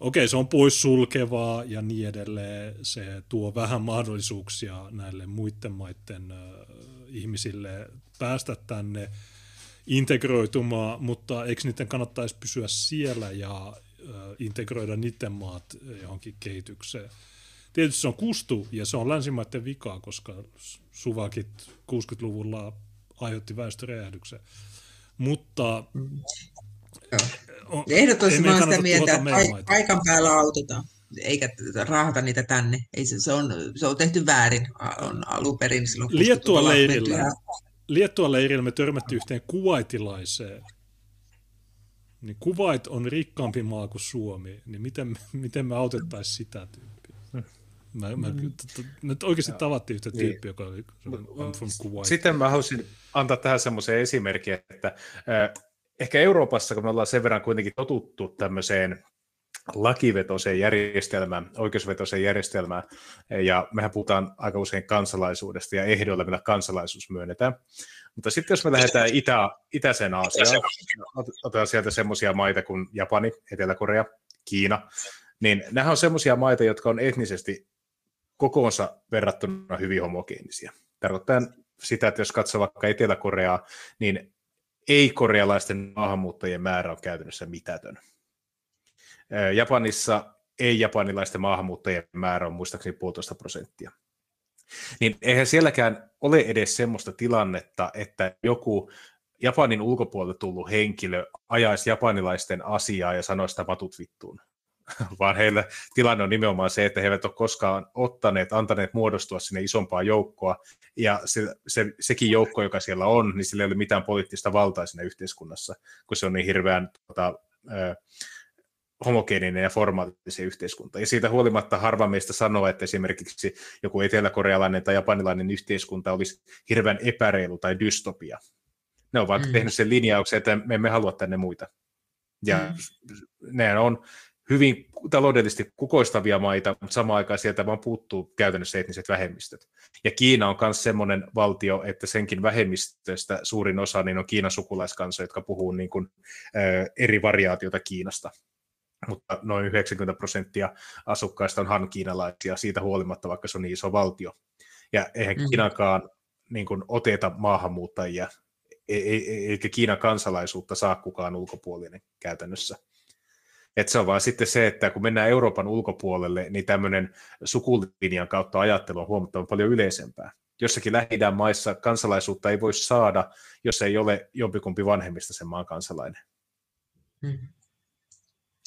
Speaker 2: okei, se on poissulkevaa ja niin edelleen. Se tuo vähän mahdollisuuksia näille muiden maiden äh, ihmisille päästä tänne – integroitumaan, mutta eikö niiden kannattaisi pysyä siellä ja integroida niiden maat johonkin kehitykseen? Tietysti se on kustu ja se on länsimaiden vikaa, koska suvakit 60-luvulla aiheutti väestöräjähdyksen. Mutta
Speaker 1: Ehdottomasti mä sitä mieltä, että paikan päällä autetaan, eikä rahata niitä tänne. Ei se, se, on, se on tehty väärin on alun perin.
Speaker 2: Liettua leirillä, Liettua leirillä me törmättiin yhteen kuvaitilaiseen. Niin Kuvait on rikkaampi maa kuin Suomi, niin miten, miten me autettaisiin sitä tyyppiä? Mä, mä, mm. me oikeasti tavattiin yhtä tyyppiä, niin. joka oli from Kuwait.
Speaker 3: Sitten mä haluaisin antaa tähän semmoisen esimerkin, että äh, ehkä Euroopassa, kun me ollaan sen verran kuitenkin totuttu tämmöiseen lakivetoiseen järjestelmään, oikeusvetoiseen järjestelmään, ja mehän puhutaan aika usein kansalaisuudesta ja ehdoilla, millä kansalaisuus myönnetään. Mutta sitten jos me lähdetään itä, itäiseen Aasiaan, otetaan sieltä semmoisia maita kuin Japani, Etelä-Korea, Kiina, niin nämä on semmoisia maita, jotka on etnisesti kokoonsa verrattuna hyvin homogeenisia. Tarkoittaa sitä, että jos katsoo vaikka Etelä-Koreaa, niin ei-korealaisten maahanmuuttajien määrä on käytännössä mitätön. Japanissa ei-japanilaisten maahanmuuttajien määrä on muistaakseni puolitoista prosenttia. Niin eihän sielläkään ole edes semmoista tilannetta, että joku Japanin ulkopuolelle tullut henkilö ajaisi japanilaisten asiaa ja sanoisi sitä vatut vittuun. [laughs] vaan heillä tilanne on nimenomaan se, että he eivät ole koskaan ottaneet, antaneet muodostua sinne isompaa joukkoa, ja se, se, sekin joukko, joka siellä on, niin sillä ei ole mitään poliittista valtaa siinä yhteiskunnassa, kun se on niin hirveän tota, homogeeninen ja formaalinen yhteiskunta. Ja siitä huolimatta harva meistä sanoo, että esimerkiksi joku eteläkorealainen tai japanilainen yhteiskunta olisi hirveän epäreilu tai dystopia. Ne ovat mm. tehnyt sen linjauksen, että me emme halua tänne muita. Ja mm. ne on hyvin taloudellisesti kukoistavia maita, mutta samaan aikaan sieltä vaan puuttuu käytännössä etniset vähemmistöt. Ja Kiina on myös semmoinen valtio, että senkin vähemmistöstä suurin osa niin on Kiinan sukulaiskansa, jotka puhuu niin kuin, äh, eri variaatiota Kiinasta. Mutta noin 90 prosenttia asukkaista on han-kiinalaisia siitä huolimatta, vaikka se on niin iso valtio. Ja eihän mm. Kiinakaan niin kuin, oteta maahanmuuttajia, e-, e-, e-, eikä Kiinan kansalaisuutta saa kukaan ulkopuolinen käytännössä. Et se on vaan sitten se, että kun mennään Euroopan ulkopuolelle, niin tämmöinen sukulinjan kautta ajattelu on huomattavan paljon yleisempää. Jossakin lähi maissa kansalaisuutta ei voi saada, jos ei ole jompikumpi vanhemmista sen maan kansalainen. Hmm.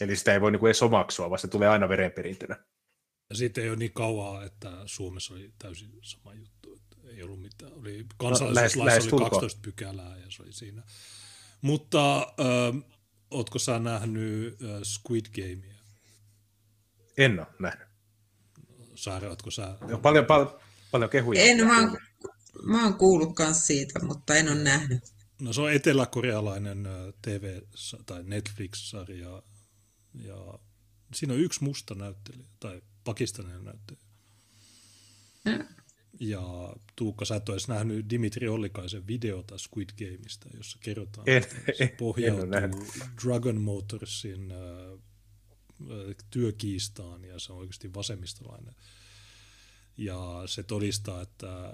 Speaker 3: Eli sitä ei voi niinku edes omaksua, vaan se tulee aina verenperintönä.
Speaker 2: Ja sitten ei ole niin kauaa, että Suomessa oli täysin sama juttu. Että ei ollut mitään. Oli kansalaisuuslaissa no, lähes, lähes oli 12 pykälää ja se oli siinä. Mutta äh, Ootko sä nähnyt uh, Squid Gamea?
Speaker 3: En ole nähnyt.
Speaker 2: Saari, ootko sä...
Speaker 3: On paljon, pal- paljon kehuja.
Speaker 1: En, mä oon, mä oon kuullut myös siitä, mutta en ole nähnyt.
Speaker 2: No se on eteläkorealainen TV- tai Netflix-sarja, ja siinä on yksi musta näyttelijä, tai pakistanilainen näyttelijä. Ja. Ja Tuukka, sä et olisi nähnyt Dimitri Ollikaisen videota Squid Gameista, jossa kerrotaan, en, että se pohjautuu en Dragon Motorsin äh, työkiistaan ja se on oikeasti vasemmistolainen. Ja se todistaa, että äh,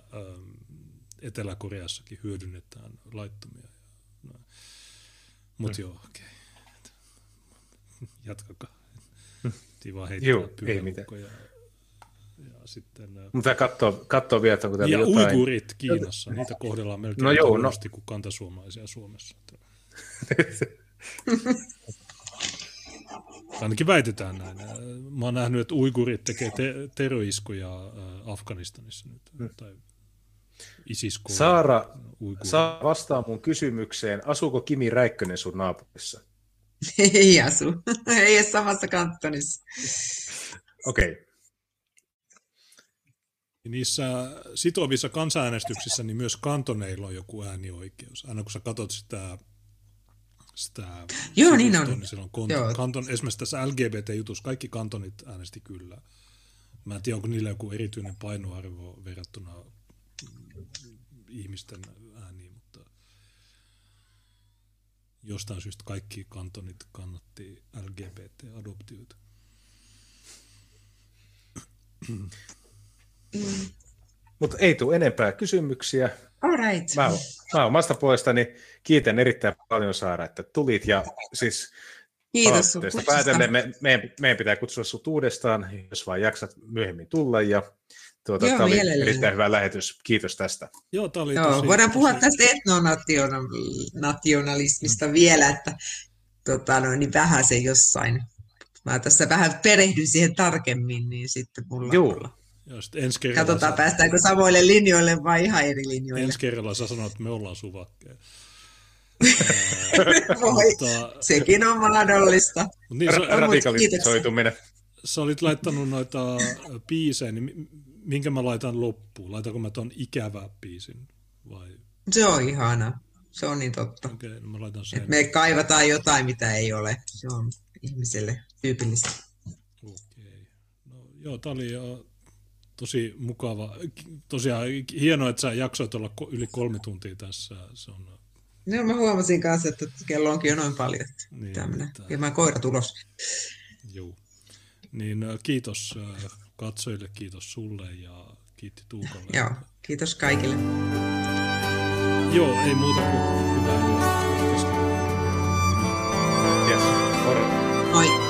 Speaker 2: Etelä-Koreassakin hyödynnetään laittomia. Mutta mm. joo, okei. Okay. [laughs] Jatkakaa. Tiva heittää Joo, ei mitään. Ja ja sitten,
Speaker 3: Mutta katsoa, katsoa vielä, onko
Speaker 2: täällä ja jotain... uigurit Kiinassa, niitä kohdellaan melkein no joo, no. kuin kantasuomaisia Suomessa. [laughs] Ainakin väitetään näin. Mä oon nähnyt, että uigurit tekee te- teroiskuja äh, Afganistanissa nyt. Hmm. Tai isis
Speaker 3: Saara, saa vastaa mun kysymykseen. Asuuko Kimi Räikkönen sun naapurissa? [laughs]
Speaker 1: Ei asu. [laughs] Ei ole samassa kantonissa.
Speaker 3: Okei. Okay.
Speaker 2: Niissä sitovissa kansanäänestyksissä niin myös kantoneilla on joku äänioikeus. Aina kun sä katsot sitä, sitä
Speaker 1: Joo, niin on.
Speaker 2: Niin on kont- Joo. kanton, esimerkiksi tässä LGBT-jutussa kaikki kantonit äänesti kyllä. Mä en tiedä, onko niillä joku erityinen painoarvo verrattuna ihmisten ääniin, mutta jostain syystä kaikki kantonit kannatti LGBT-adoptioita.
Speaker 3: Mm. Mutta ei tule enempää kysymyksiä.
Speaker 1: All right.
Speaker 3: Mä, mä omasta puolestani kiitän erittäin paljon Saara, että tulit. Ja siis
Speaker 1: Kiitos
Speaker 3: päätellen me, meidän, meidän, pitää kutsua sinut uudestaan, jos vain jaksat myöhemmin tulla. Ja tuota, Joo, tämä oli erittäin hyvä lähetys. Kiitos tästä.
Speaker 2: Joo, tämä oli
Speaker 1: Joo,
Speaker 2: tosi,
Speaker 1: voidaan tosi... puhua tästä etnonationalismista vielä, että tota, no, niin vähän se jossain. Mä tässä vähän perehdyn siihen tarkemmin, niin sitten mulla...
Speaker 3: Joo.
Speaker 2: Ja sitten ensi kerralla
Speaker 1: Katsotaan,
Speaker 2: sä,
Speaker 1: päästäänkö samoille linjoille vai ihan eri linjoille.
Speaker 2: ensi kerralla sä sanoit, että me ollaan suvakkeja. [laughs]
Speaker 1: Voi,
Speaker 2: Mutta,
Speaker 1: sekin on mahdollista.
Speaker 2: niin, sä,
Speaker 3: Radikalisoituminen.
Speaker 2: sä olit laittanut noita biisejä, niin minkä mä laitan loppuun? Laitanko mä ton ikävä biisin? Vai
Speaker 1: Se on ihana. Se on niin totta.
Speaker 2: okei, okay, no mä laitan sen.
Speaker 1: Et me kaivataan jotain, mitä ei ole. Se on ihmiselle tyypillistä.
Speaker 2: Okei. No, joo, tää oli jo tosi mukava. Tosiaan hienoa, että sä jaksoit olla yli kolme tuntia tässä. Se on
Speaker 1: No, mä huomasin kanssa, että kello onkin jo noin paljon. Niin, tämmönen.
Speaker 2: että-
Speaker 1: Viemään koirat ulos.
Speaker 2: Juu. Niin äh, kiitos äh, katsojille, kiitos sulle ja kiitti Tuukalle.
Speaker 1: Joo, kiitos kaikille.
Speaker 2: Joo, ei muuta kuin hyvää yötä.
Speaker 3: Yes. Moro.